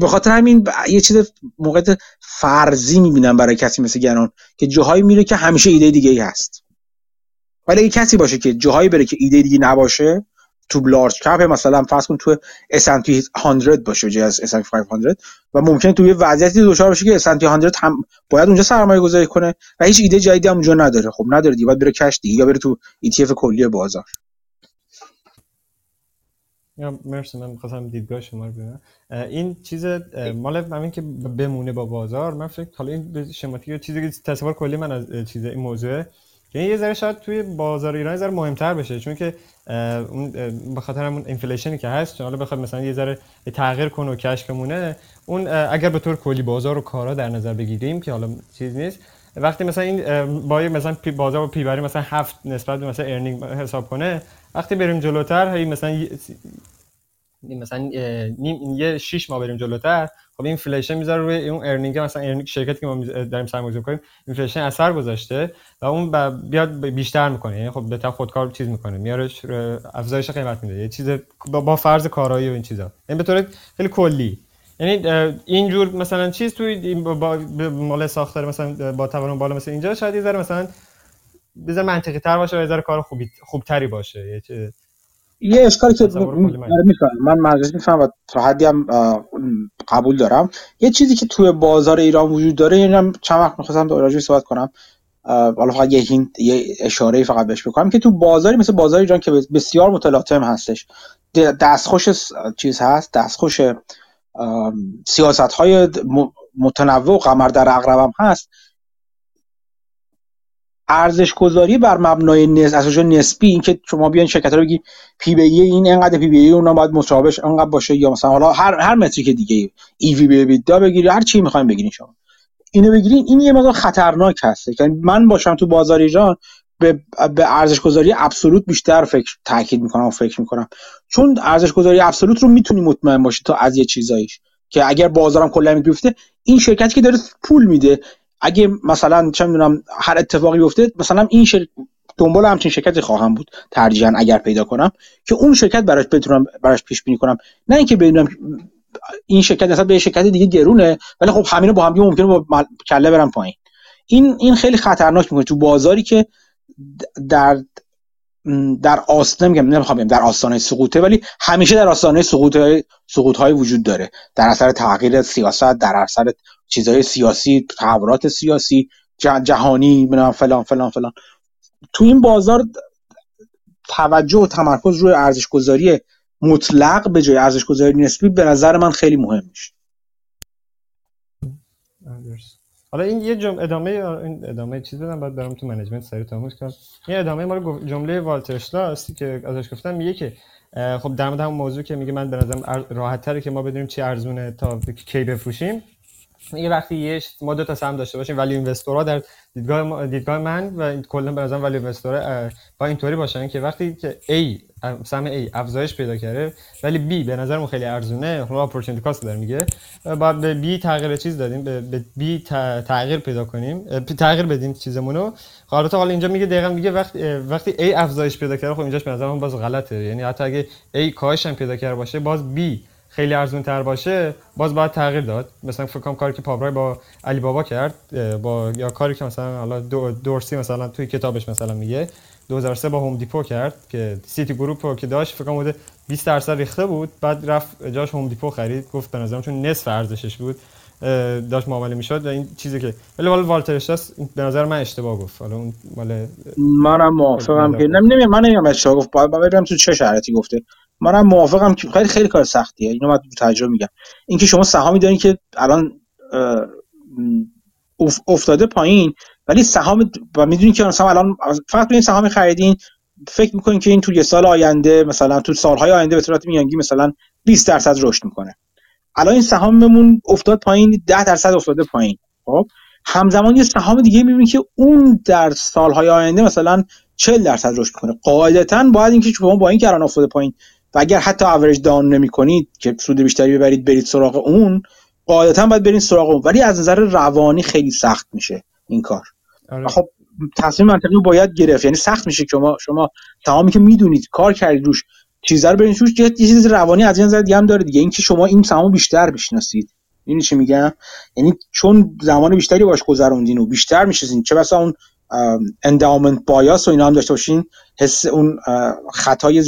به خاطر همین یه چیز موقع فرضی می‌بینم برای کسی مثل گران که جاهایی میره که همیشه ایده دیگه ای هست. ولی کسی باشه که جاهایی بره که ایده دیگه نباشه تو لارج کپ مثلا فرض کن تو S&P 100 باشه جای از S&P 500 و ممکن تو یه وضعیتی دچار باشه که S&P 100 هم باید اونجا سرمایه گذاری کنه و هیچ ایده جدیدی هم اونجا نداره. خب نداره دیگه باید بره کش دیگه یا بره تو ETF کلی بازار. یا مرسی من می‌خواستم دیدگاه شما رو ببینم. این چیز مال همین که بمونه با بازار من فکر حالا این شماتیک چیزی که تصور کلی من از چیز این موضوع که یه ذره شاید توی بازار ایران یه ذره مهمتر بشه چون که اون به خاطر همون inflation ی که هست حالا بخواد مثلا یه ذره تغییر کنه و cash بمونه اون اگر به طور کلی بازار و کارا در نظر بگیریم که حالا چیز نیست وقتی مثلا این با مثلا بازار و P/E مثلا هفت نسبت به مثلا earning حساب کنه وقتی بریم جلوتر هی مثلا مثلا نیم یه 6 ماه بریم جلوتر خب این inflation می‌ذاره روی اون earning مثلا earning شرکتی که ما داریم سرمایه‌گذاری کنیم inflation اثر گذاشته و اون بیاد بیشتر می‌کنه. یعنی خب به خودکار چیز می‌کنه میاره افزایش قیمت میده. یه چیز با فرض کارایی و این چیزا. یعنی به طور خیلی کلی. یعنی اینجور مثلا چیز توی با مال ساختار مثلا با تورم بالا مثلا اینجا شاید یه ذره مثلا بذار منطقی تر باشه و یه ذره کار خوبی خوبتری باشه. یه یه اشکالی که من. منظورش می‌فهمم. و تا حدی هم قبول دارم. یه چیزی که توی بازار ایران وجود داره هم چند وقت می‌خواستم راجعش صحبت کنم. حالا فقط یه هینت یه اشاره فقط بهش بکنم که تو بازاری مثل بازار ایران که بسیار متلاطم هستش. دستخوش چیز هست دستخوش سیاست های متنوع و قمر در اقربم هست. ارزش گذاری بر مبنای نس... اساس نسبی اینکه شما بیان شرکت رو بگی P/E این انقدر P/E اونها باید مشابهش انقدر باشه یا مثلا حالا هر هر metric دیگه ای EV/EBITDA بگیری هر چی می‌خوایم بگیرین شما. اینو بگیرین این یه مقدار خطرناک هست یعنی من باشم تو بازار ایران به ارزش گذاری absolute بیشتر فکر تاکید می‌کنم و فکر می‌کنم. چون ارزش گذاری absolute رو می‌تونی مطمئن باشی تا از یه چیزایش که اگر بازارم کلا بیفته این شرکتی که داره پول میده اگه مثلا چه می‌دونم هر اتفاقی بیفته مثلا این شر... دنبال همچین شرکتی خواهم بود ترجیحاً اگر پیدا کنم که اون شرکت براش بتونم براش پیش بینی کنم. نه اینکه بدونم این شرکت مثلا به شرکت دیگه گرونه ولی خب همینو با هم دیگه ممکنه با کله برم پایین. این این خیلی خطرناک می‌کنه تو بازاری که در در آستانه میگم نمی‌خوام در آستانه سقوطه ولی همیشه در آستانه سقوط سقوط های وجود داره. در اثر تغییر سیاست در اثر چیزهای سیاسی تحولات سیاسی جهانی فلان فلان فلان. تو این بازار توجه و تمرکز روی ارزش گذاری مطلق به جای ارزش گذاری نسبی به نظر من خیلی مهم میشه. حالا این یه جمله ادامه این ادامه چیز بدم بعد برام تو منیجمنت سری تموم کنم. این ادامه مال جمله والتر است که ازش گفتم میگه که خب در مورد همون موضوع که میگه من به نظرم راحت تره که ما بدونیم چی ارزونه تا کی بفروشیم. یه وقتی یه ما دو تا سهم داشته باشیم ولی اینوستورها در دیدگاه دیدگاه من و کلا به نظرم ولی اینوستورها با اینطوری باشن که وقتی که A سهم A افزایش پیدا کرده ولی B به نظرم خیلی ارزونه خب اپورتونتی کاست داره میگه بعد به B تغییر چیز دادیم به B تغییر پیدا کنیم تغییر بدیم چیزمونو. حالا حالا اینجا میگه دقیقاً میگه وقتی وقتی A افزایش پیدا کرده خب اینجاش به نظرم باز غلطه. یعنی حتی اگه A کاهش هم پیدا کرده باشه باز B خیلی ارزون تر باشه باز باید تغییر داد. مثلا فکر کنم کاری که پابرای با Alibaba کرد با یا کاری که مثلا حالا دورسی مثلا توی کتابش مثلا میگه 2003 با Home Depot کرد که Citigroup رو که داشت فکر کنم 20 درصد ریخته بود. بعد رفت جاش Home Depot خرید گفت به نظرم چون نصف ارزشش بود داشت معامله می‌شد و این چیزی که ولی حالا والتر اشلاس به نظر من اشتباه گفت. حالا اون مال منم موافقم که نمی‌دونم من نمیگم اشتباه گفت. باید ببینم تو چه شرایطی گفته. منم موافقم که خیلی خیلی کار سختیه. اینو من تجربه میگم. اینکه شما سهامی دارین که الان افتاده پایین ولی سهام و می‌دونین که مثلا الان فقط این سهام خریدین فکر می‌کنین که این تو یه سال آینده مثلا تو سالهای آینده به صورت میانگی مثلا 20 درصد رشد می‌کنه. الان این سهاممون افتاد پایین 10 درصد افتاده پایین. خب همزمان یه سهام دیگه می‌بینید که اون در سالهای آینده مثلا 40 درصد رشد می‌کنه. قاعدتا باید اینکه شما با این الان افتاده پایین و اگر حتی اوریج داون نمی کنید که سود بیشتری ببرید برید سراغ اون قاعدتا باید برید سراغ اون. ولی از نظر روانی خیلی سخت میشه این کار. آره. خب تصمیم منطقی باید گرفت. یعنی سخت میشه که شما شما تمامی که می‌دونید کار کردید روش چیزا رو برید روش یه چیز روانی از این دیگه هم داره دیگه. اینکه شما این سهام بیشتر بشناسید این چی میگم؟ یعنی چون زمان بیشتری باش گذروندین و بیشتر میشین چه بسا اون endowment bias و اینا هم داشته باشین حس اون خطای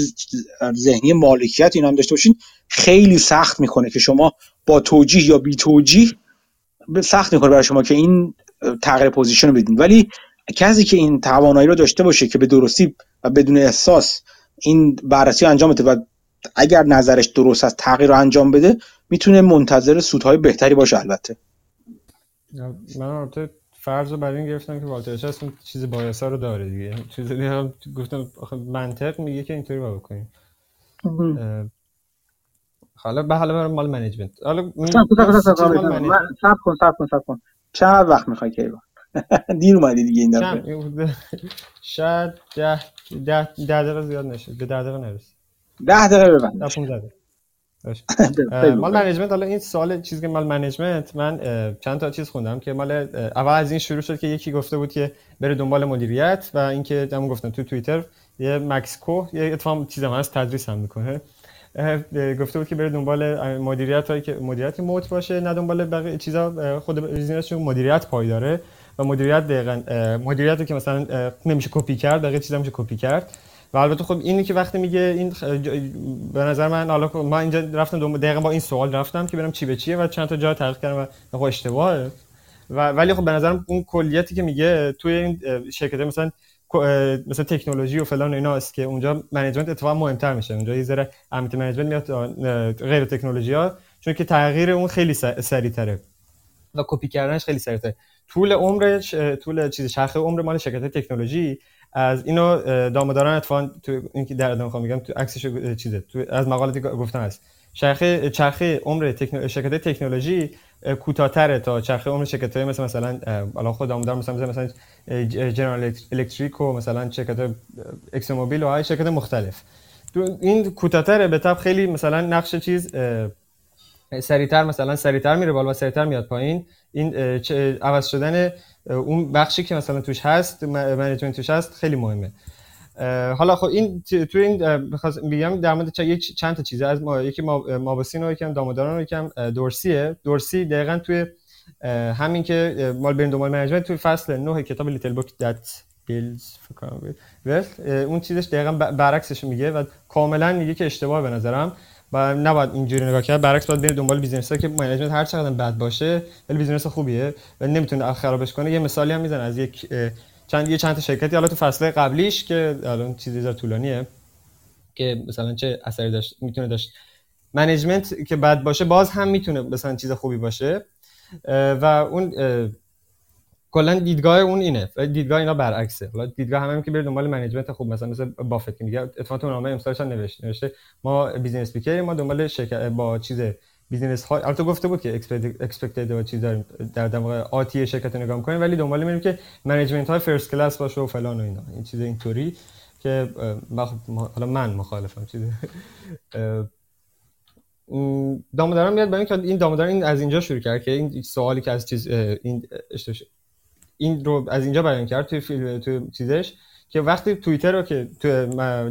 ذهنی مالکیت اینا هم داشته باشین خیلی سخت می‌کنه که شما با توجیه یا بی توجیه سخت می‌کنه برای شما که این تغییر position رو بدین. ولی کسی که این توانایی رو داشته باشه که به درستی و بدون احساس این بررسی انجام بده و اگر نظرش درست است تغییر رو انجام بده می‌تونه منتظر سودهای بهتری باشه البته. من فرض رو برای این گرفتم که والتر هست اون چیز بایسا رو داره دیگه. چیز دیگه هم گفتم منطق میگه که اینطوری باید بکنیم. حالا به حالا برم مال منیجمنت. حالا سب کن سب کن سب کن چقدر وقت می‌خوای که (laughs) دیر اومدی دیگه این دفعه. شاید ده ده دقیقه زیاد نشه به ده دقیقه نرسید. ده دقیقه ببند (laughs) مال management حالا این سوال چیزی که مال management من چند تا چیز خوندم که مال اول از این شروع شد که یکی گفته بود که بره دنبال مدیریت و اینکه همون گفتم تو توییتر یه مکسکو یه اتفاق چیز هم هست تدریس هم می‌کنه. گفته بود که بره دنبال مدیریت هایی که مدیریت moat باشه نه دنبال بقیه چیزا خود business شون مدیریت پایداره و مدیریت دقیقاً مدیریت که مثلا نمیشه کپی کرد بقیه چیزا میشه کپی کرد. و البته خب اینی که وقتی میگه این به نظر من حالا ما اینجا رفتم دقیقا با این سوال رفتم که برم چی به چیه و چند تا جا تحقیق کردم و خب اشتباهه. و ولی خب به نظرم اون کلیتی که میگه توی این شرکت مثلا مثلا تکنولوژی و فلان اینا است که اونجا management اتفاقا مهمتر میشه. اونجا یه ذره اهمیت management میاد غیر تکنولوژی ها چون که تغییر اون خیلی سریعتره. و کپی کردنش خیلی سریعتره. طول عمرش طول چیز شرخ عمر مال شرکت تکنولوژی از اینو دامداران اتفاقا تو اینکه در ادامه میگم تو عکسش چیزه تو از مقالاتی گفتن هست. چرخه چرخه عمر تکنو... شرکت تکنولوژی کوتاه‌تره تا چرخه عمر شرکت های مثل مثلا الان خود دامدار مثلا مثلا جنرال الکتریک و مثلا شرکت اکس موبیل و های شرکت مختلف. تو این کوتاه‌تره به طب خیلی مثلا نقش چیز سریعتر مثلا سریعتر میره بالا و سریعتر میاد پایین. این عوض شدن اون بخشی که مثلا توش هست management توش هست خیلی مهمه. حالا خب این تو این بگم در مورد چند تا چیزه از ما یکی موبوسین و یکم داموداران و یکم دورسیه. دورسی دقیقا توی همین که مال برین دنبال management توی فصل 9 کتاب Little Book That Builds اون چیزش دقیقا برعکسش میگه و کاملا میگه که اشتباه به نظرم. و نباید اینجوری نگاه کرد. برعکس باید برید دنبال business که management هر چقدر بد باشه ولی business خوبیه و نمی‌تونه خرابش کنه یه مثالی هم می‌زنه از یک چند یه چند تا شرکتی حالا تو فصل قبلیش که الان چیزی زیاد طولانیه که مثلا چه اثری داشت می‌تونه داشت. management که بد باشه باز هم می‌تونه مثلا چیز خوبی باشه. و اون کلا دیدگاه اون اینه. دیدگاه اینا برعکسه. حالا دیدگاه همه هم که بره دنبال management خوب مثلا مثل بافت که میگه اتفاقا تو نامه امسالش نوشته نوشته. ما business picker ما دنبال شرکت با چیز business های البته گفته بود که expected و چیز داریم در واقع آتی شرکت نگاه می‌کنیم ولی دنبال میریم که management های first class باشه و فلان و اینا. این چیز اینطوری که حالا من مخالفم چیز. دامودارنم میاد برای اینکه این دامودارن این از اینجا شروع کرد که این سوالی که از چیز این این رو از اینجا بیان کرد توی فیلم توی چیزش که وقتی توییتر رو که تو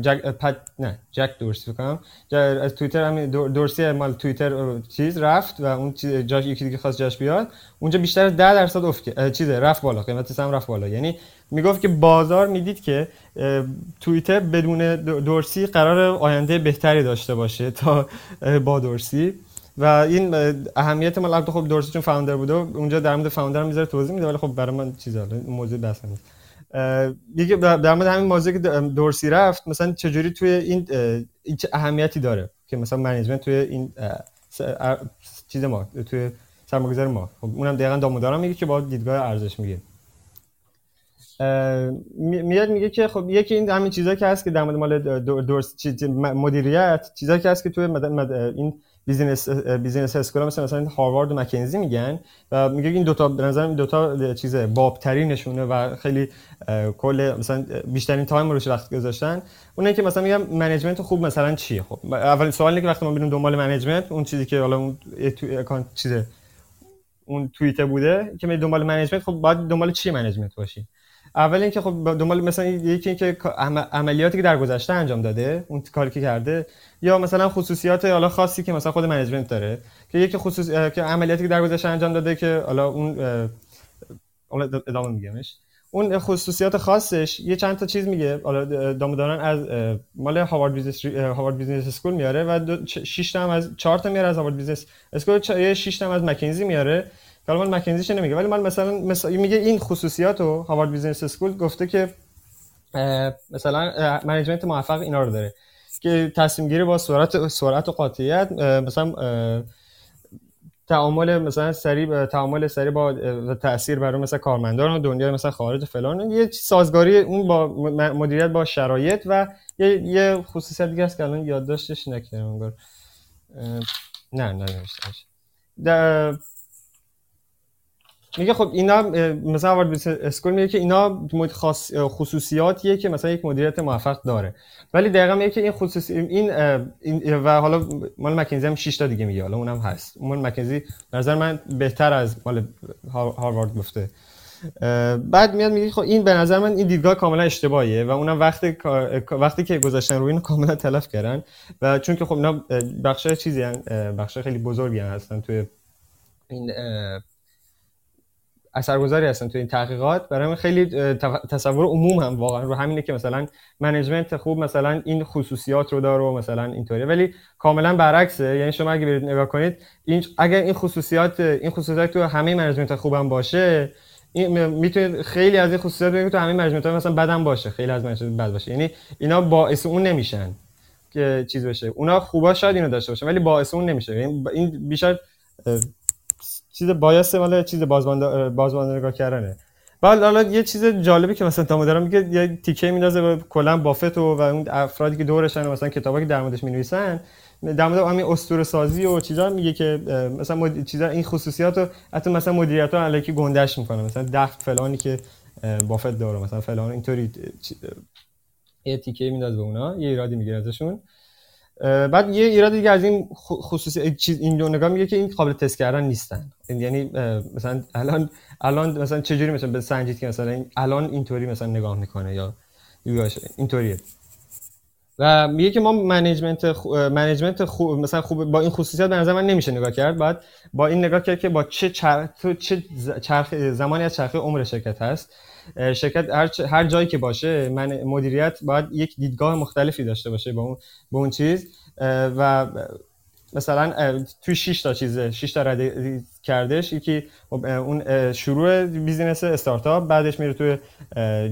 جک پد نه جک دورسی کنم از توییتر همین دورسی مال توییتر چیز رفت و اون جاش یکی دیگه خواست جاش بیاد اونجا بیشتر از 10 درصد افت چیزه رفت بالا قیمت هم رفت بالا. یعنی می‌گفت که بازار می‌دید که توییتر بدون دورسی قرار آینده بهتری داشته باشه تا با دورسی و این اهمیت مال البته خب دورسی چون فاوندر بوده اونجا در مورد فاوندر می‌ذاره توضیح میده ولی خب برای من چیزا موضوع بحث نیست. یکی در مورد همین موضوعی که دورسی رفت مثلا چجوری توی این چه اهمیتی داره که مثلا management توی این چیز ما توی سرمایه‌گذار ما. خب اونم دقیقاً دامودارنم میگه که با دیدگاه ارزش میگه. میاد میگه که خب یکی این همین چیزایی که هست که در مورد مال دورس مدیریت چیزایی که هست که توی این business business school مثلا مثلا هاروارد و مکنزی میگن و میگه این دوتا به نظر این دوتا چیز باب‌ترینشونه و خیلی کل مثلا بیشترین تایم روش وقت گذاشتن. اونه که مثلا میگم management خوب مثلا چیه؟ خب اولین سوال اینه که وقتی ما بریم دنبال management اون چیزی که حالا اون account چیزه اون توییت بوده که می دنبال management خب باید دنبال چی management باشی؟ اول اینکه خب دنبال مثلا یکی اینکه عملیاتی که در گذشته انجام داده اون کاری که کرده یا مثلا خصوصیات حالا خاصی که مثلا خود management داره که یکی خصوص که عملیاتی که در گذشته انجام داده که حالا اون ادامه میگمش. اون خصوصیات خاصش یه چند تا چیز میگه. حالا داموداران از مال Harvard Business Harvard Business School میاره و 6 تا از 4 تا میاره از Harvard Business School یه 6 تا هم از مکنزی میاره. مال مکنزیش نمیگه؟ ولی مال مثلا مثلا میگه این خصوصیات رو Harvard Business School گفته که مثلا management موفق اینا رو داره. که تصمیم گیری با سرعت سرعت و قاطعیت مثلا تعامل مثلا سریع تعامل سریع با تاثیر برای مثلا کارمندان و دنیا مثلا خارج فلان. یه سازگاری اون با مدیریت با شرایط و یه, یه خصوصیت دیگه است که الان یادداشتش نکردم انگار. نه نه در میگه خب اینا مثلا وارد اسکول میگه که اینا خاص خصوصیاتیه که مثلا یک مدیریت موفق داره. ولی دقیقا میگه که این خصوصی این, این و حالا مال مکنزی هم 6 تا دیگه میگه حالا اونم هست. مال مکنزی نظر من بهتر از مال هاروارد گفته. بعد میاد میگه خب این به نظر من این دیدگاه کاملا اشتباهیه و اونم وقتی وقتی که گذاشتن روی اینو کاملا تلف کردن و چون که خب اینا بخش چیزی هن بخش خیلی بزرگی هستن توی این اثرگذاری هستن تو این تحقیقات. برای من خیلی تصور عموم هم واقعا رو همینه که مثلا management خوب مثلا این خصوصیات رو داره و مثلا اینطوریه. ولی کاملا برعکسه. یعنی شما اگه برید نگاه کنید این اگر این خصوصیات این خصوصیات تو همه management خوب هم باشه این خیلی از این خصوصیات تو همه management مثلا بدم باشه. خیلی از management بد باشه. یعنی اینا باعث اون نمیشن که چیز بشه. اونا خوبا شاید اینو داشته باشن ولی باعث اون نمیشه. یعنی این بیشتر چیز بایاس مال چیز بازمانده بازمانده نگاه کردنه. بعد حالا یه چیز جالبی که مثلا تامو میگه یه تیکه میندازه به کلا بافت و, و اون افرادی که دورشن و مثلا کتابایی که در موردش می‌نویسن در مورد همین اسطوره سازی و چیزا میگه که مثلا مد... چیزا این خصوصیات رو حتی مثلا مدیریت ها علیکی گندش می‌کنه. مثلا دفت فلانی که بافت داره مثلا فلان اینطوری یه تیکه میندازه به اونا یه ایرادی می‌گیره ازشون. بعد یه ایراد دیگه از این خصوصی چیز این دو نگاه میگه که این قابل تست کردن نیستن. یعنی مثلا الان الان مثلا چجوری مثلا به سنجید که مثلا الان اینطوری مثلا نگاه می‌کنه یا اینطوریه. و میگه که ما management خو... management خوب مثلا خوب با این خصوصیات به نظر من نمیشه نگاه کرد. بعد با این نگاه کرد که با چه چر... تو چه چرخ زمانی از چرخه عمر شرکت هست. شرکت هر, هر جایی که باشه من مدیریت باید یک دیدگاه مختلفی داشته باشه با اون با اون چیز. و مثلا توی 6 تا چیزه 6 تا رده کردش. یکی خب، اون شروع بیزینس استارتاپ بعدش میره توی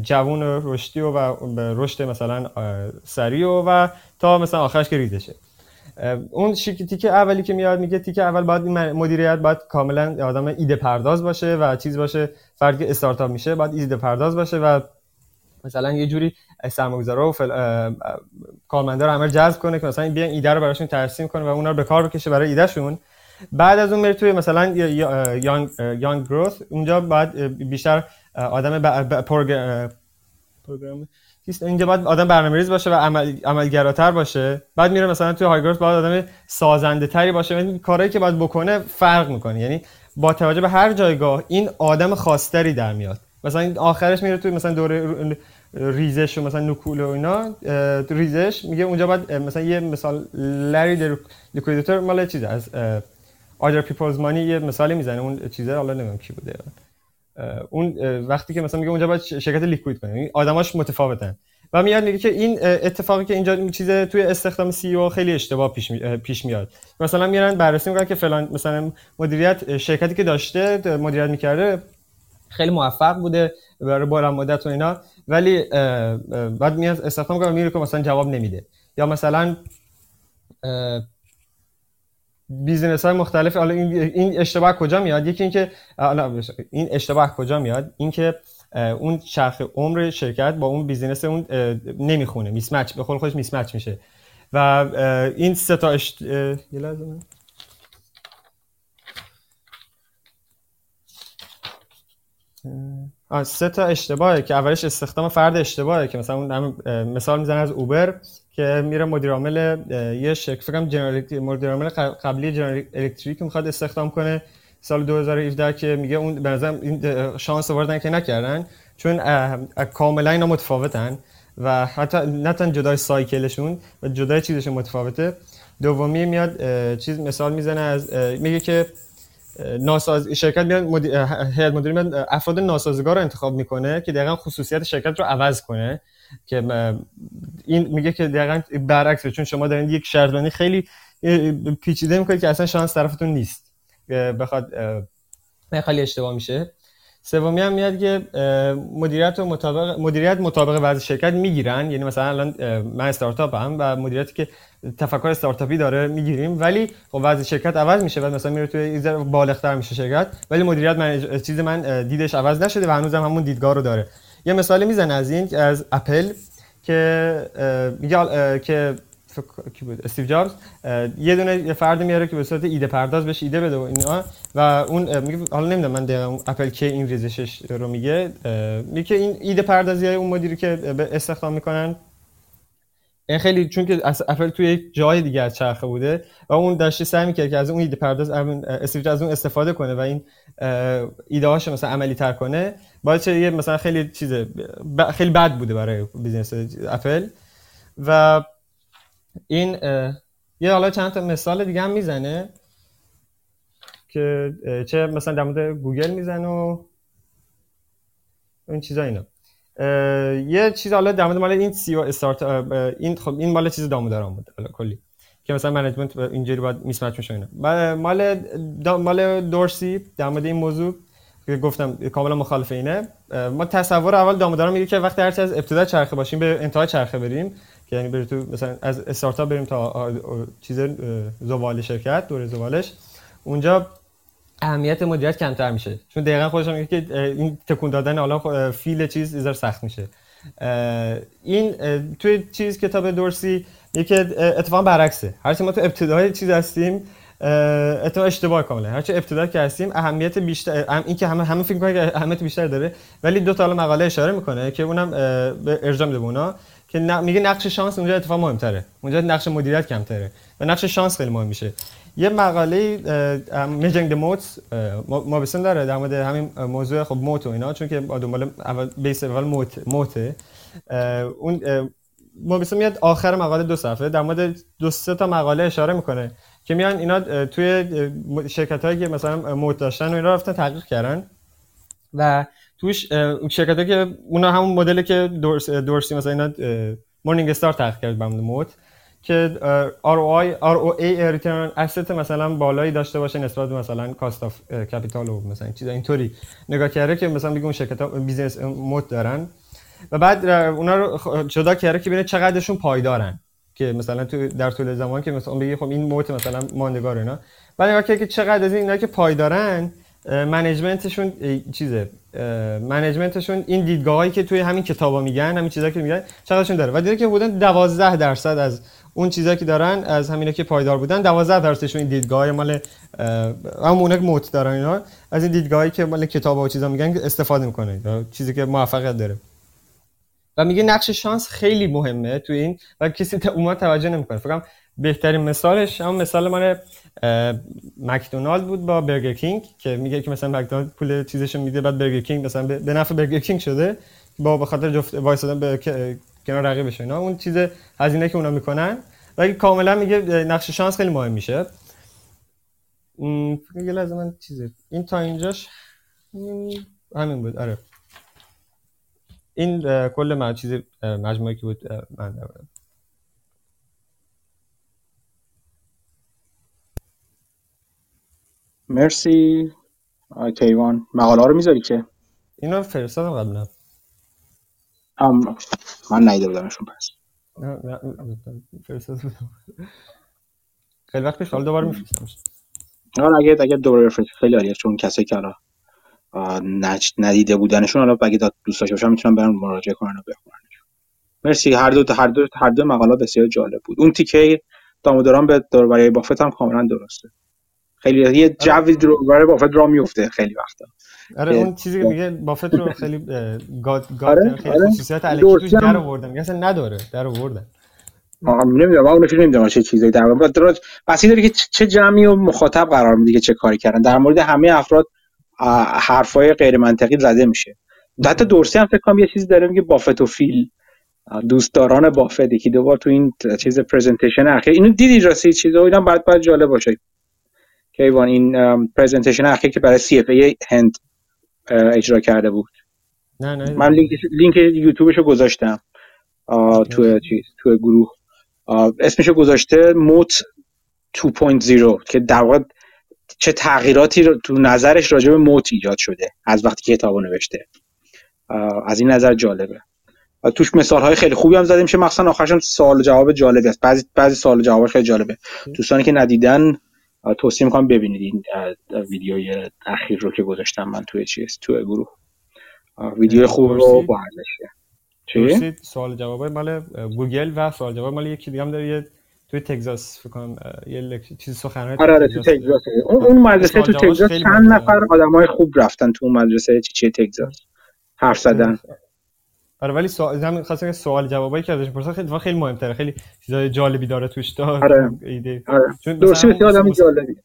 جوون رشدی و رشد مثلا سریع و, و تا مثلا آخرش که ریزشه اون تیکه اولی که میاد میگه تیکه اول باید مدیریت باید کاملا آدم ایده پرداز باشه و چیز باشه. فرد استارتاپ میشه باید ایده پرداز باشه و مثلا یه جوری سرمایه‌گذارا و فل... کارمندا رو عمل جذب کنه که مثلا بیان ایده رو براشون ترسیم کنه و اونا رو به کار بکشه برای ایدهشون. بعد از اون میره توی مثلا یانگ یانگ گروث اونجا بعد بیشتر آدم پروگرام اینجا باید آدم برنامه‌ریز باشه و عمل عملگراتر باشه. بعد میره مثلا توی های گروث باید آدم سازنده تری باشه. یعنی کارهایی که باید بکنه فرق می‌کنه. یعنی با توجه به هر جایگاه این آدم خاصتری در میاد. مثلا آخرش میره توی مثلا دوره ریزش و مثلا نکول و اینا ریزش میگه اونجا باید مثلا یه مثال Larry Liquidator مال چیز از Other People's Money یه مثالی می‌زنه. اون چیزه حالا نمی‌دونم کی بوده. اون وقتی که مثلا میگه اونجا باید شرکت liquid کنه یعنی آدماش متفاوتن. و میاد میگه که این اتفاقی که اینجا چیز توی استخدام CEO خیلی اشتباه پیش, پیش میاد. مثلا میرن بررسی می‌کنن که فلان مثلا مدیریت شرکتی که داشته مدیریت می‌کرده خیلی موفق بوده برای بلند مدت و اینا. ولی بعد میاد استخدام می‌کنه میره که مثلا جواب نمیده. یا مثلا business های مختلف حالا این اشتباه کجا میاد؟ یکی اینکه این اشتباه کجا میاد؟ اینکه اون چرخ عمر شرکت با اون business اون نمی‌خونه. mismatch به خود خودش mismatch میشه. و این سه تا اشت... یه لازمه سه تا اشتباهه که اولش استخدام فرد اشتباهه که مثلا اون مثال می‌زنه از اوبر. که میره مدیر عامل یه شرکت فکر کنم مدیر عامل قبلی جنرال الکتریک می‌خواد استخدام کنه سال 2017 که میگه اون به نظر این شانس آوردن که نکردن چون کاملا اینا متفاوتن و حتی نه تن جدای سایکلشون و جدای چیزشون متفاوته. دومی میاد چیز مثال می‌زنه از میگه که ناساز شرکت میاد مدیر مدیره میاد افراد ناسازگار رو انتخاب می‌کنه که دقیقا خصوصیت شرکت رو عوض کنه. که این میگه که دقیقا برعکسه چون شما دارین یک شهردانی خیلی پیچیده می‌کنید که اصلا شانس طرفتون نیست. بخواد خیلی اشتباه میشه. سومی هم میاد که مدیریت و مطابق مدیریت مطابق وضع شرکت می‌گیرن. یعنی مثلا الان من استارتاپ هم و مدیریتی که تفکر استارتاپی داره می‌گیریم. ولی خب وضع شرکت عوض میشه و مثلا میره توی بالغتر میشه شرکت. ولی مدیریت من چیز من دیدش عوض نشده و هنوزم همون دیدگاه رو داره. یه مثالی می‌زنه از این از اپل که میگه که کی بود؟ استیو جابز. یه دونه یه فرد میاره که به صورت ایده پرداز بهش ایده بده و اینا. و اون میگه حالا نمی‌دونم من دقیقاً اپل کی این ریزشش رو میگه. میگه این ایده پردازی اون مدیری که به استخدام می‌کنن این خیلی چون که اپل توی یک جای دیگه از چرخه بوده و اون داشته سعی می‌کرد که از اون ایده پرداز استیو از اون استفاده کنه و این ایده هاش مثلا عملی تر کنه باید یه مثلا خیلی چیز خیلی بد بوده برای business اپل. و این یه حالا چند تا مثال دیگه هم می‌زنه که چه مثلا در مورد گوگل می‌زنه و این چیزا اینا. یه چیز حالا در مورد مال این سی او استارت این خب این مال چیز داموداران بود حالا کلی. که مثلا منیجمنت اینجوری باید میسمچ میشه اینا. مال مال دورسی در مورد این موضوع که گفتم کاملا مخالف اینه. ما تصور اول داموداران میگه که وقتی هرچی از ابتدا چرخه باشیم به انتهای چرخه بریم که یعنی بریم تو مثلا از استارتاپ بریم تا چیز زوال شرکت دور زوالش اونجا اهمیت مدیریت کمتر میشه. چون دقیقا خودش میگه که این تکون دادن حالا فیل چیز ایزار سخت میشه. این توی چیز کتاب دورسی یکی اتفاقا برعکسه. هرچی ما تو ابتدای چیز هستیم اتفاق اشتباه کامله. هرچی ابتدا که هستیم اهمیت بیشتر این که همه همه فکر که اهمیت بیشتر داره ولی دو تا مقاله اشاره می‌کنه که اونم به ارجاع میده اونا که میگه نقش شانس اونجا اتفاق مهمتره. اونجا نقش مدیریت کمتره. و نقش شانس خیلی مهم میشه. یه مقاله میجنگ موت ما بسن داره در مورد همین موضوع خب موت و اینا چون که دنبال اول بیس اول موت موته. اون ما میاد آخر مقاله دو صفحه در مورد دو سه تا مقاله اشاره می‌کنه که میان اینا توی شرکت هایی که مثلا موت داشتن و اینا رفتن تحقیق کردن و توش شرکت که اونا همون مدلی که دورس دورسی مثلا اینا Morningstar تحقیق کرد بمون moat. که ROI ROA return asset مثلا بالایی داشته باشه نسبت مثلا cost of capital و مثلا چیزا اینطوری. نگاه کرده که مثلا بگم شرکت ها business moat دارن. و بعد اونا رو جدا کرده که ببینه چقدرشون پایدارن. که مثلا تو در طول زمان که مثلا بگی خب این moat مثلا ماندگار اینا. بعد نگاه که چقدر از اینا که پایدارن management شون چیزه منیجمنتشون این دیدگاهایی که توی همین کتابا میگن همین چیزایی که میگن چقدرشون داره؟ و دیده که بودن 12 درصد از اون چیزایی که دارن از همینا که پایدار بودن. 12 درصدشون این دیدگاه مال همون موت دارن اینا از این دیدگاهی که مال کتابا و چیزا میگن استفاده می‌کنه چیزی که موفقیت داره. و میگه نقش شانس خیلی مهمه تو این و کسی اون توجه نمی‌کنه. فکر بهترین مثالش هم مثال مال مکدونالد بود با برگر کینگ که میگه که مثلا مکدونالد پول چیزشو میده بعد برگر کینگ مثلا به نفع برگر کینگ شده. با به جفت وایسادن به کنار رقیبش اینا. اون چیز هزینه که اونا می‌کنن. و کاملا میگه نقش شانس خیلی مهم میشه. یه لحظه من چیزه. این تا اینجاش همین بود. آره. این کل من چیز مجموعه که بود من مرسی. کیوان. مقاله رو می‌ذاری که؟ اینا فرستادم قبلا. ام من نیده بودمشون پس. خیلی وقت پیش دوباره میفرستمش حالا اگه اگه دوباره بفرست خیلی عالیه چون کسی که حالا ندیده بودنشون حالا اگه دوست داشته باشن می‌تونن برن مراجعه کنن و بخونن مرسی. هر دو هر دو هر دو مقاله بسیار جالب بود. اون تیکه داموداران به دوربری بافت هم کاملا درسته. خیلی یه جوی دوربری بافت را میفته خیلی وقتا. آره اون چیزی که میگه بافت رو (laughs) خیلی گاد گاد آره، خیلی آره. خصوصیات الکی توش در آوردن. میگه اصلا نداره در آوردن. نمی‌دونم من اونو نمی‌دونم چه چیزایی در مورد بسی داره که چه جمعی و مخاطب قرار میده که چه کاری کردن. در مورد همه افراد حرفای غیر منطقی زده میشه. حتی دورسی هم فکر کنم یه چیزی داره میگه بافت و فیل دوستداران بافت یکی دوبار تو این چیز presentation اخیر. اینو دیدی راستی چیزا اینا بعد بعد جالب باشه. کیوان این presentation اخیر که برای CFA هند. اجرا کرده بود. نه نه. من لینک لینک یوتیوبشو گذاشتم. تو چیز تو گروه. اسمشو گذاشته moat 2.0 که در واقع چه تغییراتی رو تو نظرش راجع به moat ایجاد شده از وقتی که کتابو نوشته. از این نظر جالبه. توش مثال های خیلی خوبی هم زده میشه. مخصوصا آخرش سوال جواب جالبی است. بعضی بعضی سوال جواب خیلی جالبه. دوستانی که ندیدن توصیه می‌کنم ببینید این ویدیوی اخیر رو که گذاشتم من توی چیز توی گروه. ویدیو خوب رو با چی؟ سوال جواب مال گوگل و سوال جواب. مال یکی دیگه هم داره توی تگزاس فکر کنم یه لک... چیز سخنرانی آره آره تو تگزاس اون اون مدرسه تو تگزاس چند نفر آدمای خوب رفتن تو اون مدرسه چی چی تگزاس؟ حرف زدن. آره ولی سوال هم خاصه سوال جوابایی که ازش پرسیدن خیلی خیلی مهمتره. خیلی چیزای جالبی داره توش داره آره. ایده. آره. چون آدم جالبی.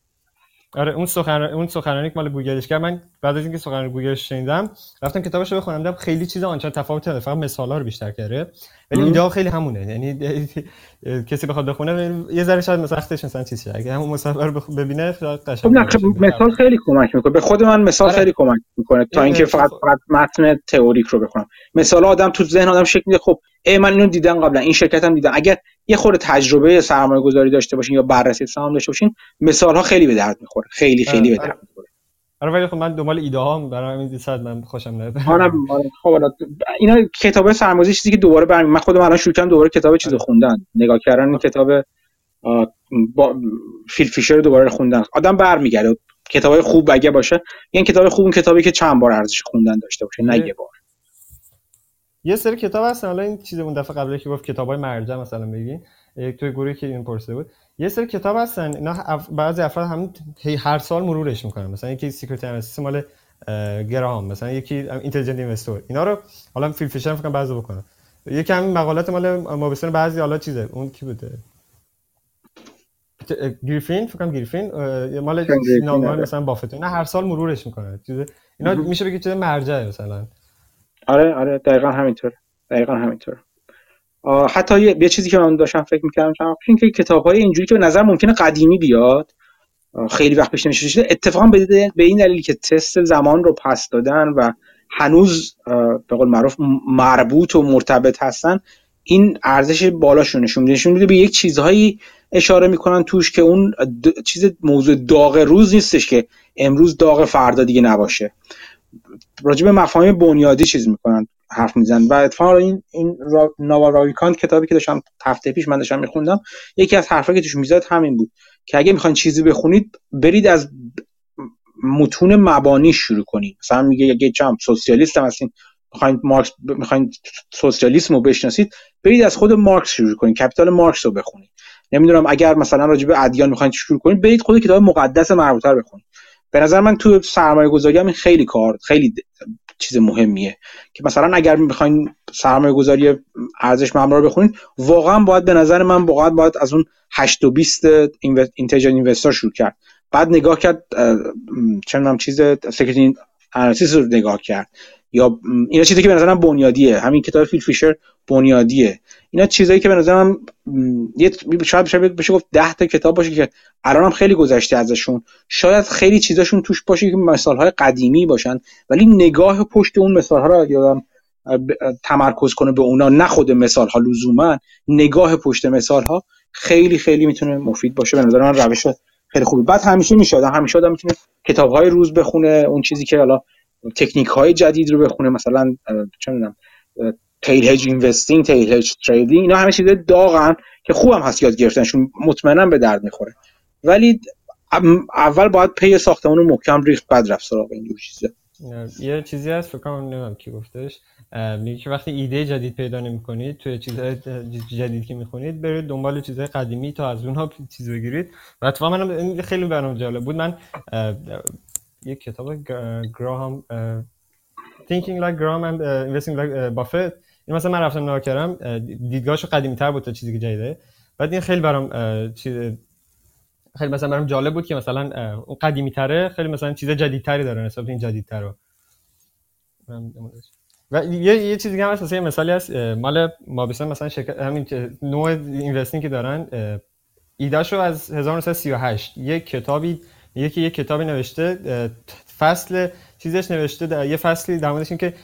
آره اون سخنرانی اون سخنرانی که مال گوگلش کرد. من بعد از اینکه سخنرانی گوگلش شنیدم رفتم کتابش رو بخونم دیدم خیلی چیزا آنچه تفاوت داره فقط مثالا رو بیشتر کرده. ولی ایده خیلی همونه. یعنی (laughs) کسی بخواد بخونه یه ذره شاید سختش مثلا چیزی اگه همون مصور ببینه قشنگ خب مثال خیلی کمک می‌کنه. به خود من مثال آره. خیلی کمک می‌کنه تا اینکه فقط فقط متن تئوریک رو بخونم. مثال آدم تو ذهن آدم شکل میده. خب ای من اینو دیدم قبلا این شرکت هم دیدم. اگر یه خورده تجربه سرمایه گذاری داشته باشین یا بررسی سهام داشته باشین مثال ها خیلی به درد می‌خوره. خیلی خیلی به درد می‌خوره. آره ولی خب من دنبال ایده ها برای همین صد من خوشم نمیاد آره خب اینا کتاب سرمایه‌گذاری چیزی که دوباره برمی من خودم الان شروع کردم دوباره کتاب چیزو خوندن. نگاه کردن این کتاب با فیل فیشر دوباره خوندن. آدم برمیگرده. کتابای خوب اگه باشه این کتاب خوب اون کتابی که چند بار ارزش خوندن داشته باشه نه یه بار. یه سری کتاب هستن. حالا این چیز اون دفعه قبلی که گفت کتابای مرجع مثلا بگین توی گروهی که این پرسیده بود. یه سری کتاب هستن اینا. بعضی افراد هم هر سال مرورش می‌کنن. مثلا یکی Security Analysis مال گرام مثلا یکی Intelligent Investor اینا رو حالا فیل فیشر فکر کنم بعضی بکنن یکی همین مقالات مال مابستان بعضی حالا چیزه. اون کی بوده؟ گریفین فکر کنم گریفین مال نامه مثلا بافت نه هر سال مرورش می‌کنه چیز اینا میشه بگید چیز مرجعه مثلا. آره آره دقیقا همینطور. دقیقا همینطور. حتی یه, چیزی که من داشتم فکر می‌کردم چند این که کتاب های اینجوری که به نظر ممکنه قدیمی بیاد خیلی وقت پیش نمیشه شده اتفاقا به این دلیل که تست زمان رو پس دادن و هنوز به قول معروف مربوط و مرتبط هستن این ارزش بالاشون نشون میده نشون میده به یک چیزهایی اشاره می‌کنن توش که اون چیز موضوع داغ روز نیستش که امروز داغ فردا دیگه نباشه. راجع مفاهیم بنیادی چیز می‌کنن. حرف میزن و اتفاقا این این را... کتابی که داشتم هفته پیش من داشتم میخوندم یکی از حرفایی که توش می‌زد همین بود که اگه می‌خواین چیزی بخونید برید از متون مبانی شروع کنید. مثلا میگه اگه چم سوسیالیست هم هستین می‌خواین مارکس می‌خواین سوسیالیسم رو بشناسید برید از خود مارکس شروع کنید کپیتال مارکس رو بخونید. نمی‌دونم اگر مثلا راجع به ادیان می‌خواین شروع کنید برید خود کتاب مقدس مربوطه رو بخونید. به نظر من تو سرمایه گذاری هم خیلی کار خیلی چیز مهمیه. که مثلا اگر می‌خواین سرمایه گذاری ارزش مبنا رو بخونید واقعا باید به نظر من واقعا باید از اون 8 و 20 اینتلیجنت اینوستر شروع کرد. بعد نگاه کرد چه چیز سکرتین انالیسیس رو نگاه کرد. یا اینا چیزی که به نظرم بنیادیه. همین کتاب فیل فیشر بنیادیه. اینا چیزایی که به نظرم یه شاید بشه بشه گفت 10 تا کتاب باشه که الان هم خیلی گذشته ازشون. شاید خیلی چیزاشون توش باشه که مثال های قدیمی باشن ولی نگاه پشت اون مثال ها رو یادم تمرکز کنه به اونا نه خود مثال ها لزوما نگاه پشت مثال ها خیلی خیلی می‌تونه مفید باشه. به نظر من روش خیلی خوبی بعد همیشه میشه همیشه آدم می‌تونه کتاب های روز بخونه اون چیزی که حالا تکنیک های جدید رو بخونه مثلا چه می‌دونم tail hedge investing tail hedge trading اینا همه چیز داغن که خوبم هست یاد گرفتنشون مطمئنا به درد می‌خوره. ولی اول باید پی ساختمون رو محکم ریخت بعد رفت سراغ این چیزا. یه چیزی هست فکر کنم نمی‌دونم کی گفتش. میگه که وقتی ایده جدید پیدا نمی‌کنید توی چیزهای جدید که می‌خونید برید دنبال چیزهای قدیمی تا از اونها چیز بگیرید. و اتفاقا من خیلی برام جالب بود. من یک کتاب گراهام Thinking Like Graham and Investing Like Buffett. این مثلا من رفتم نگاه کردم دیدگاهش قدیمی تر بود تا چیزی که جدیده. بعد این خیلی برام چیز خیلی مثلا برام جالب بود که مثلا اون قدیمی تره خیلی مثلا چیز جدیدتری داره نسبت این جدیدتر رو و یه یه چیزی هم هست مثلا یه مثالی هست مال ما مثلا شرکت همین نوع اینوستینگ که دارن ایداشو از 1938 یک کتابی یکی یک کتابی نوشته فصل چیزش نوشته در یه فصلی در موردش که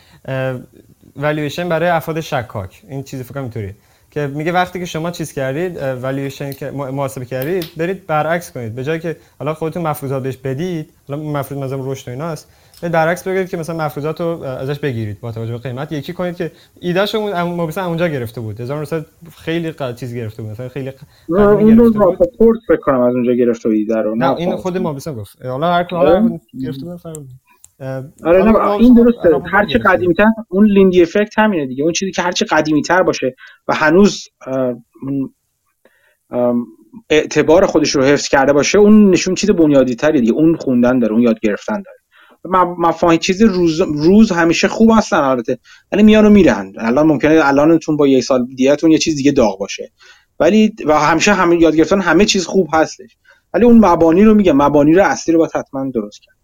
والویشن برای افراد شکاک. این چیزی فکر اینطوریه. که میگه وقتی که شما چیز کردید والویشن که محاسبه کردید برید برعکس کنید. به جای که حالا خودتون مفروضات بهش بدید حالا مفروض مثلا رشد و ایناست. در عکس بگید که مثلا مفروضات رو ازش بگیرید با توجه به قیمت. یکی کنید که ایدهش اون مثلا اونجا گرفته بود. 1900 خیلی چیز گرفته بود. مثلا خیلی این رو پورت فکر کنم از اونجا گرفته بود رو. نه این خود مثلا گفت. حالا هر حالا گرفته بود آره نه این درسته. هر چه قدیمی‌تر اون لیندی افکت همینه دیگه. اون چیزی که هر چه قدیمی‌تر باشه و هنوز اعتبار خودش رو حفظ کرده باشه اون نشون چیز بنیادی تری دیگه. اون خوندن داره اون یاد گرفتن داره. مفاهیم چیزی روز روز همیشه خوب هستن البته ولی میان و میرن. الان ممکنه الانتون با یه سال دیگهتون یه چیز دیگه داغ باشه. ولی و همیشه همه یاد گرفتن همه چیز خوب هستش. ولی اون مبانی رو میگم مبانی رو اصلی رو باید حتما درست کرد.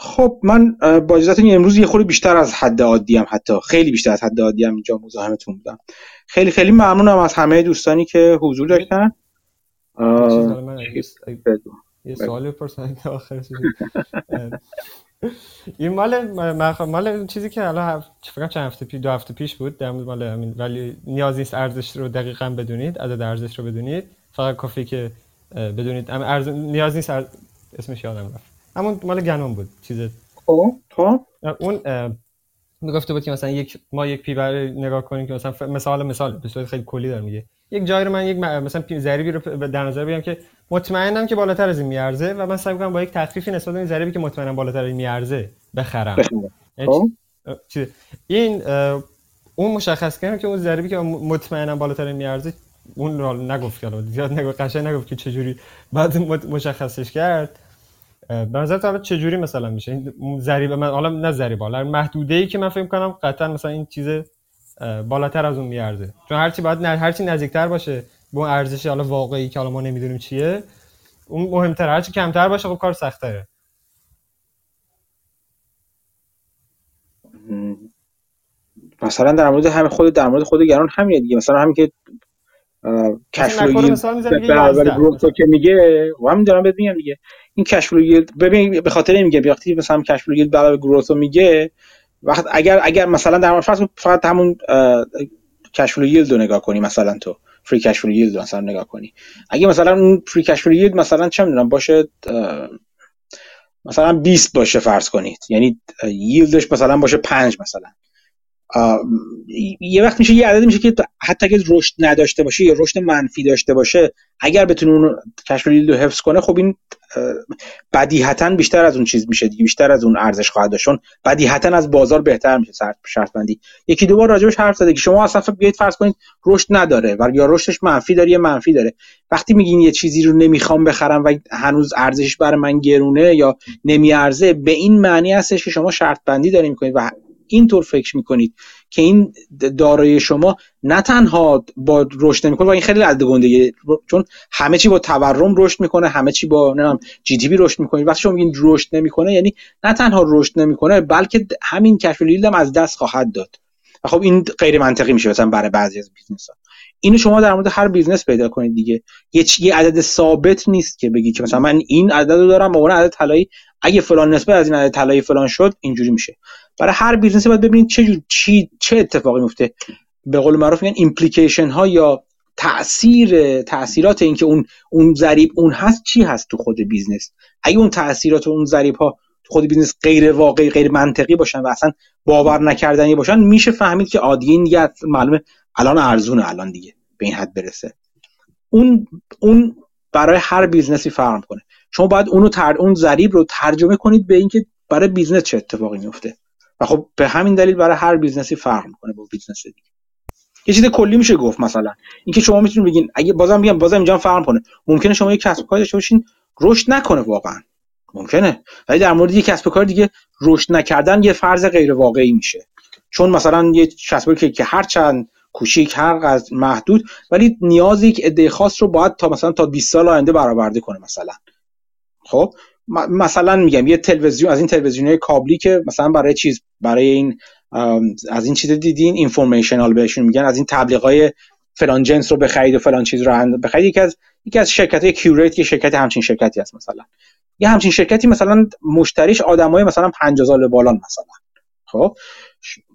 خب من با اجازهتون امروز یه خورده بیشتر از حد عادی هم حتی خیلی بیشتر از حد عادی هم اینجا مزاحمتون بودم. خیلی خیلی ممنونم از همه دوستانی که حضور داشتن. یه سوال بپرسم آخر این مال مال چیزی که الان فکر چند هفته پیش دو هفته پیش بود. در مال همین ولی نیاز نیست ارزش رو دقیقا بدونید عدد ارزش رو بدونید. فقط کافی که بدونید. ارز... نیاز نیست اسمش یادم رفت. همون مال گنون بود. چیز خب خب اون می‌گفته بود که مثلا یک ما یک پیبر نگاه کنیم که مثلا مثال مثال به صورت خیلی کلی داره میگه. یک جایی رو من یک مثلا ضریبی رو در نظر بگیرم که مطمئنم که بالاتر از این میارزه و من سعی می‌کنم با یک تخفیفی نسبت به این ضریبی که مطمئنم بالاتر از این میارزه بخرم. یعنی خب. این اون مشخص کردن که اون ضریبی که مطمئنم بالاتر این میارزه اون رو نگفت که زیاد نگفت قشنگ نگفت که چجوری بعد مشخصش کرد. به نظر حالا چجوری مثلا میشه؟ این ضریب من حالا نه ضریب حالا محدوده ای که من فکر کنم قطعا مثلا این چیز بالاتر از اون میارزه. چون هرچی باید هرچی نزدیکتر باشه اون ارزش حالا واقعی که حالا ما نمی‌دونیم چیه اون مهمتر هرچی کمتر باشه خب کار سختره. مثلا در مورد همه خود در مورد خود گران همینه دیگه. مثلا همین که کشفلو که میگه و هم دارم بهت میگم دیگه. این کشفلو ببین به خاطر میگه وقتی مثلا کشفلو ییلد علاوه گروث میگه وقت اگر اگر مثلا در مورد فقط همون کشفلو ییلد رو نگاه کنی مثلا تو. فری کشفلو ییلد مثلا نگاه کنی. اگه مثلا اون فری کشفلو ییلد مثلا چه می‌دونم باشه مثلا 20 باشه فرض کنید. یعنی ییلدش مثلا باشه 5 مثلا. یه وقت میشه یه عددی میشه که حتی اگه رشد نداشته باشه یا رشد منفی داشته باشه اگر بتونه اون کشف رو حفظ کنه خب این بدیهتا بیشتر از اون چیز میشه دیگه بیشتر از اون ارزش خواهد داشت. چون بدیهتا از بازار بهتر میشه شرط بندی یکی دو بار راجبش حرف زده که شما اصلا بیاید فرض کنید رشد نداره و یا رشدش منفی داره یا منفی داره. وقتی میگین یه چیزی رو نمی‌خوام بخرم و هنوز ارزشش برای من گرونه یا نمیارزه به این معنی هستش که شما شرط بندی دارین می‌کنید و اینطور فکر می‌کنید که این دارایی شما نه تنها با رشد نمی‌کنه و این خیلی رد گنده چون همه چی با تورم رشد می‌کنه همه چی با نمی‌دونم GDP رشد می‌کنه. وقتی شما میگین رشد نمی‌کنه یعنی نه تنها رشد نمی‌کنه بلکه همین cash flow هم از دست خواهد داد. و خب این غیر منطقی میشه مثلا برای بعضی از business ها اینو شما در مورد هر business پیدا کنید دیگه. یه یه عدد ثابت نیست که بگی که مثلا من این عدد رو دارم با اون عدد طلایی اگه فلان نسبت از این عدد طلایی فلان شد اینجوری میشه. برای هر business ی باید ببینید چه چی چه اتفاقی میفته. به قول معروف میگن implication ها یا تاثیر تاثیرات اینکه اون اون ضریب اون هست چی هست تو خود business. اگه اون تاثیرات اون ضریب ها تو خود business غیر واقعی غیر منطقی باشن و اصلا باور نکردنی باشن میشه فهمید که عادی دیگه معلومه الان ارزونه الان دیگه به این حد برسه. اون اون برای هر business ی فرق کنه. شما باید اونو تر اون ضریب رو ترجمه کنید به اینکه برای business چه اتفاقی میفته. و خب به همین دلیل برای هر business ی فرق می‌کنه با business دیگه. یه چیز کلی میشه گفت مثلا. اینکه شما می‌تونید بگین اگه بازم میگم بازم اینجا فرق کنه ممکنه شما یک کسب کاری داشته باشین رشد نکنه واقعا. ممکنه. ولی در مورد یک کسب کار دیگه رشد نکردن یه فرض غیر واقعی میشه. چون مثلا یه کسب که که هر چند کوچیک هر از محدود ولی نیازی یک عده خاص رو باید تا مثلا تا 20 سال آینده برآورده کنه مثلا. خب؟ مثلا میگم یه تلویزیون از این تلویزیونهای کابلی که مثلا برای چیز برای این از این چیز دیدین اینفورمیشنال بهشون میگن از این تبلیغای فلان جنس رو بخرید و فلان چیز رو بخرید. یکی از یکی از شرکت های کیوریت یه شرکت همچین شرکتی هست مثلا. یه همچین شرکتی مثلا مشتریش آدمای مثلا 50 سال بالان مثلا. خب؟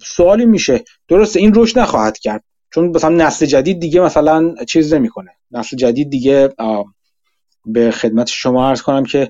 سوالی میشه درسته این رشد نخواهد کرد چون مثلا نسل جدید دیگه مثلا چیز نمی‌کنه. نسل جدید دیگه به خدمت شما عرض کنم که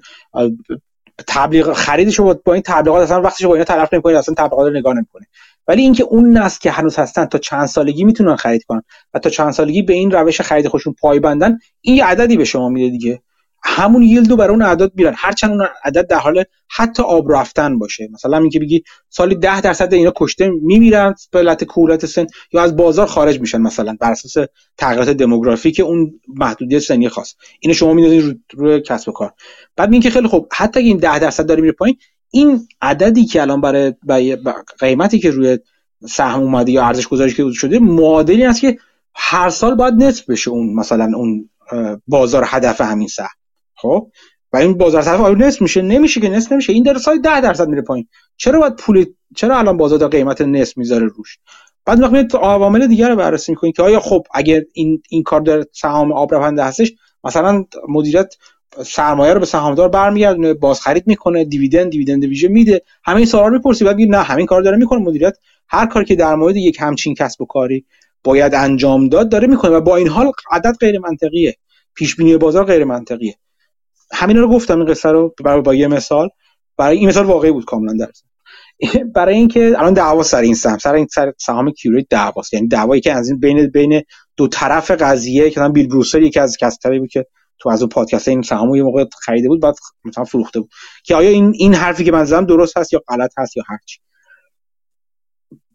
تبلیغ خریدش رو با این تبلیغات اصلا وقتش با اینا طرف نمی‌کنه اصلا تبلیغات رو نگاه نمی‌کنه ولی اینکه اون نسل که هنوز هستن تا چند سالگی می‌تونن خرید کنن و تا چند سالگی به این روش خرید خودشون پایبندن این یه عددی به شما میده دیگه. همون ییلد رو برای اون اعداد میرن هرچند اون عدد در حال حتی آب رفتن باشه. مثلا اینکه بگی سالی ده درصد اینا کشته میمیرن به علت کولت سن یا از بازار خارج میشن مثلا بر اساس تغییرات دموگرافیک اون محدودیت سنی خاص. اینو شما رو روی کسب و کار. بعد میگه خیلی خوب حتی اگه این ده درصد داره میره پایین این عددی که الان برای قیمتی که روی سهم اومده یا ارزش گذاری که شده معادلی است که هر سال باید نصف بشه اون مثلا اون بازار هدف همین سهم. خب؟ و این بازار طرف آیا نصف میشه نمیشه که نصف نمیشه. این در سال 10 درصد میره پایین. چرا باید پول چرا الان بازار قیمت نصف می‌ذاره روش؟ بعد وقتی عوامل دیگر رو بررسی می‌کنید که آیا خب اگه این این کار در سهام آب رونده هستش مثلا مدیریت سرمایه رو به سهامدار برمیگردونه بازخرید می‌کنه دیویدند دیویدند ویژه میده همه این سوالا رو می‌پرسی. بعد نه همین کار داره می‌کنه مدیریت. هر کاری که در مورد یک همچین کسب و کاری باید انجام داد داره می‌کنه و با این حال عدد غیر منطقیه. پیش بینی بازار غیر منطقیه. همین رو گفتم این قصه رو برای با یه مثال. برای این مثال واقعی بود کاملا در برای اینکه الان دعوا سر این سهم سر این سر سهام کیوریت دعواست. یعنی دعوایی که از این بین بین دو طرف قضیه که بیل بروسر یکی از کسایی بود که تو از اون پادکست این سهامو یه موقع خریده بود بعد مثلا فروخته بود. که آیا این این حرفی که من زدم درست هست یا غلط هست یا هر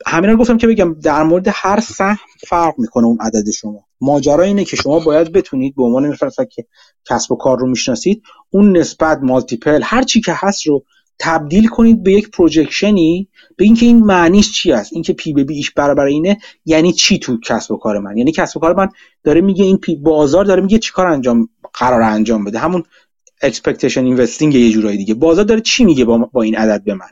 همین رو گفتم که بگم در مورد هر سهم فرق می‌کنه اون عدد شما. ماجرا اینه که شما باید بتونید به عنوان مثلا که کسب و کار رو می‌شناسید اون نسبت multiple هر چی که هست رو تبدیل کنید به یک projection ی به اینکه این معنیش چی است؟ اینکه P به B ش برابر اینه یعنی چی تو کسب و کار من؟ یعنی کسب و کار من داره میگه این P بازار داره میگه چیکار انجام قرار انجام بده. همون expectation investing یه جورایی دیگه. بازار داره چی میگه با, با این عدد به من؟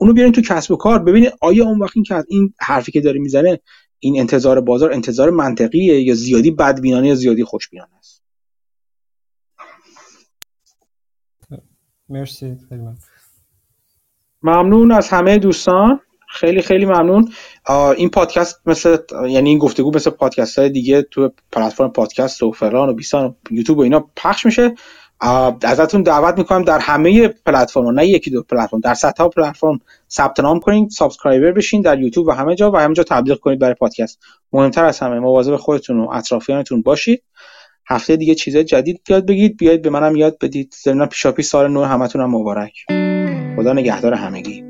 اونو بیارین تو کسب و کار. ببینید آیا اون وقت این که این حرفی که داره می‌زنه این انتظار بازار انتظار منطقیه یا زیادی بدبینانه یا زیادی خوشبینانه است؟ مرسی خیلی ممنون. ممنون از همه دوستان. خیلی خیلی ممنون. این پادکست مثل یعنی این گفتگو مثل پادکست های دیگه تو پلتفرم پادکست و فران و بیسان و یوتیوب و اینا پخش میشه. ازتون دعوت می‌کنم در همه پلتفرم نه یکی دو پلتفرم در صدها پلتفرم ثبت نام کنید subscriber بشین در یوتیوب و همه جا و همه جا تبلیغ کنید برای پادکست. مهمتر از همه مواظب خودتون و اطرافیانتون باشید. هفته دیگه چیزای جدید یاد بگید بیاید به منم یاد بدید. ضمن پیشاپی سال نو همتون هم مبارک. خدا نگهدار همگی.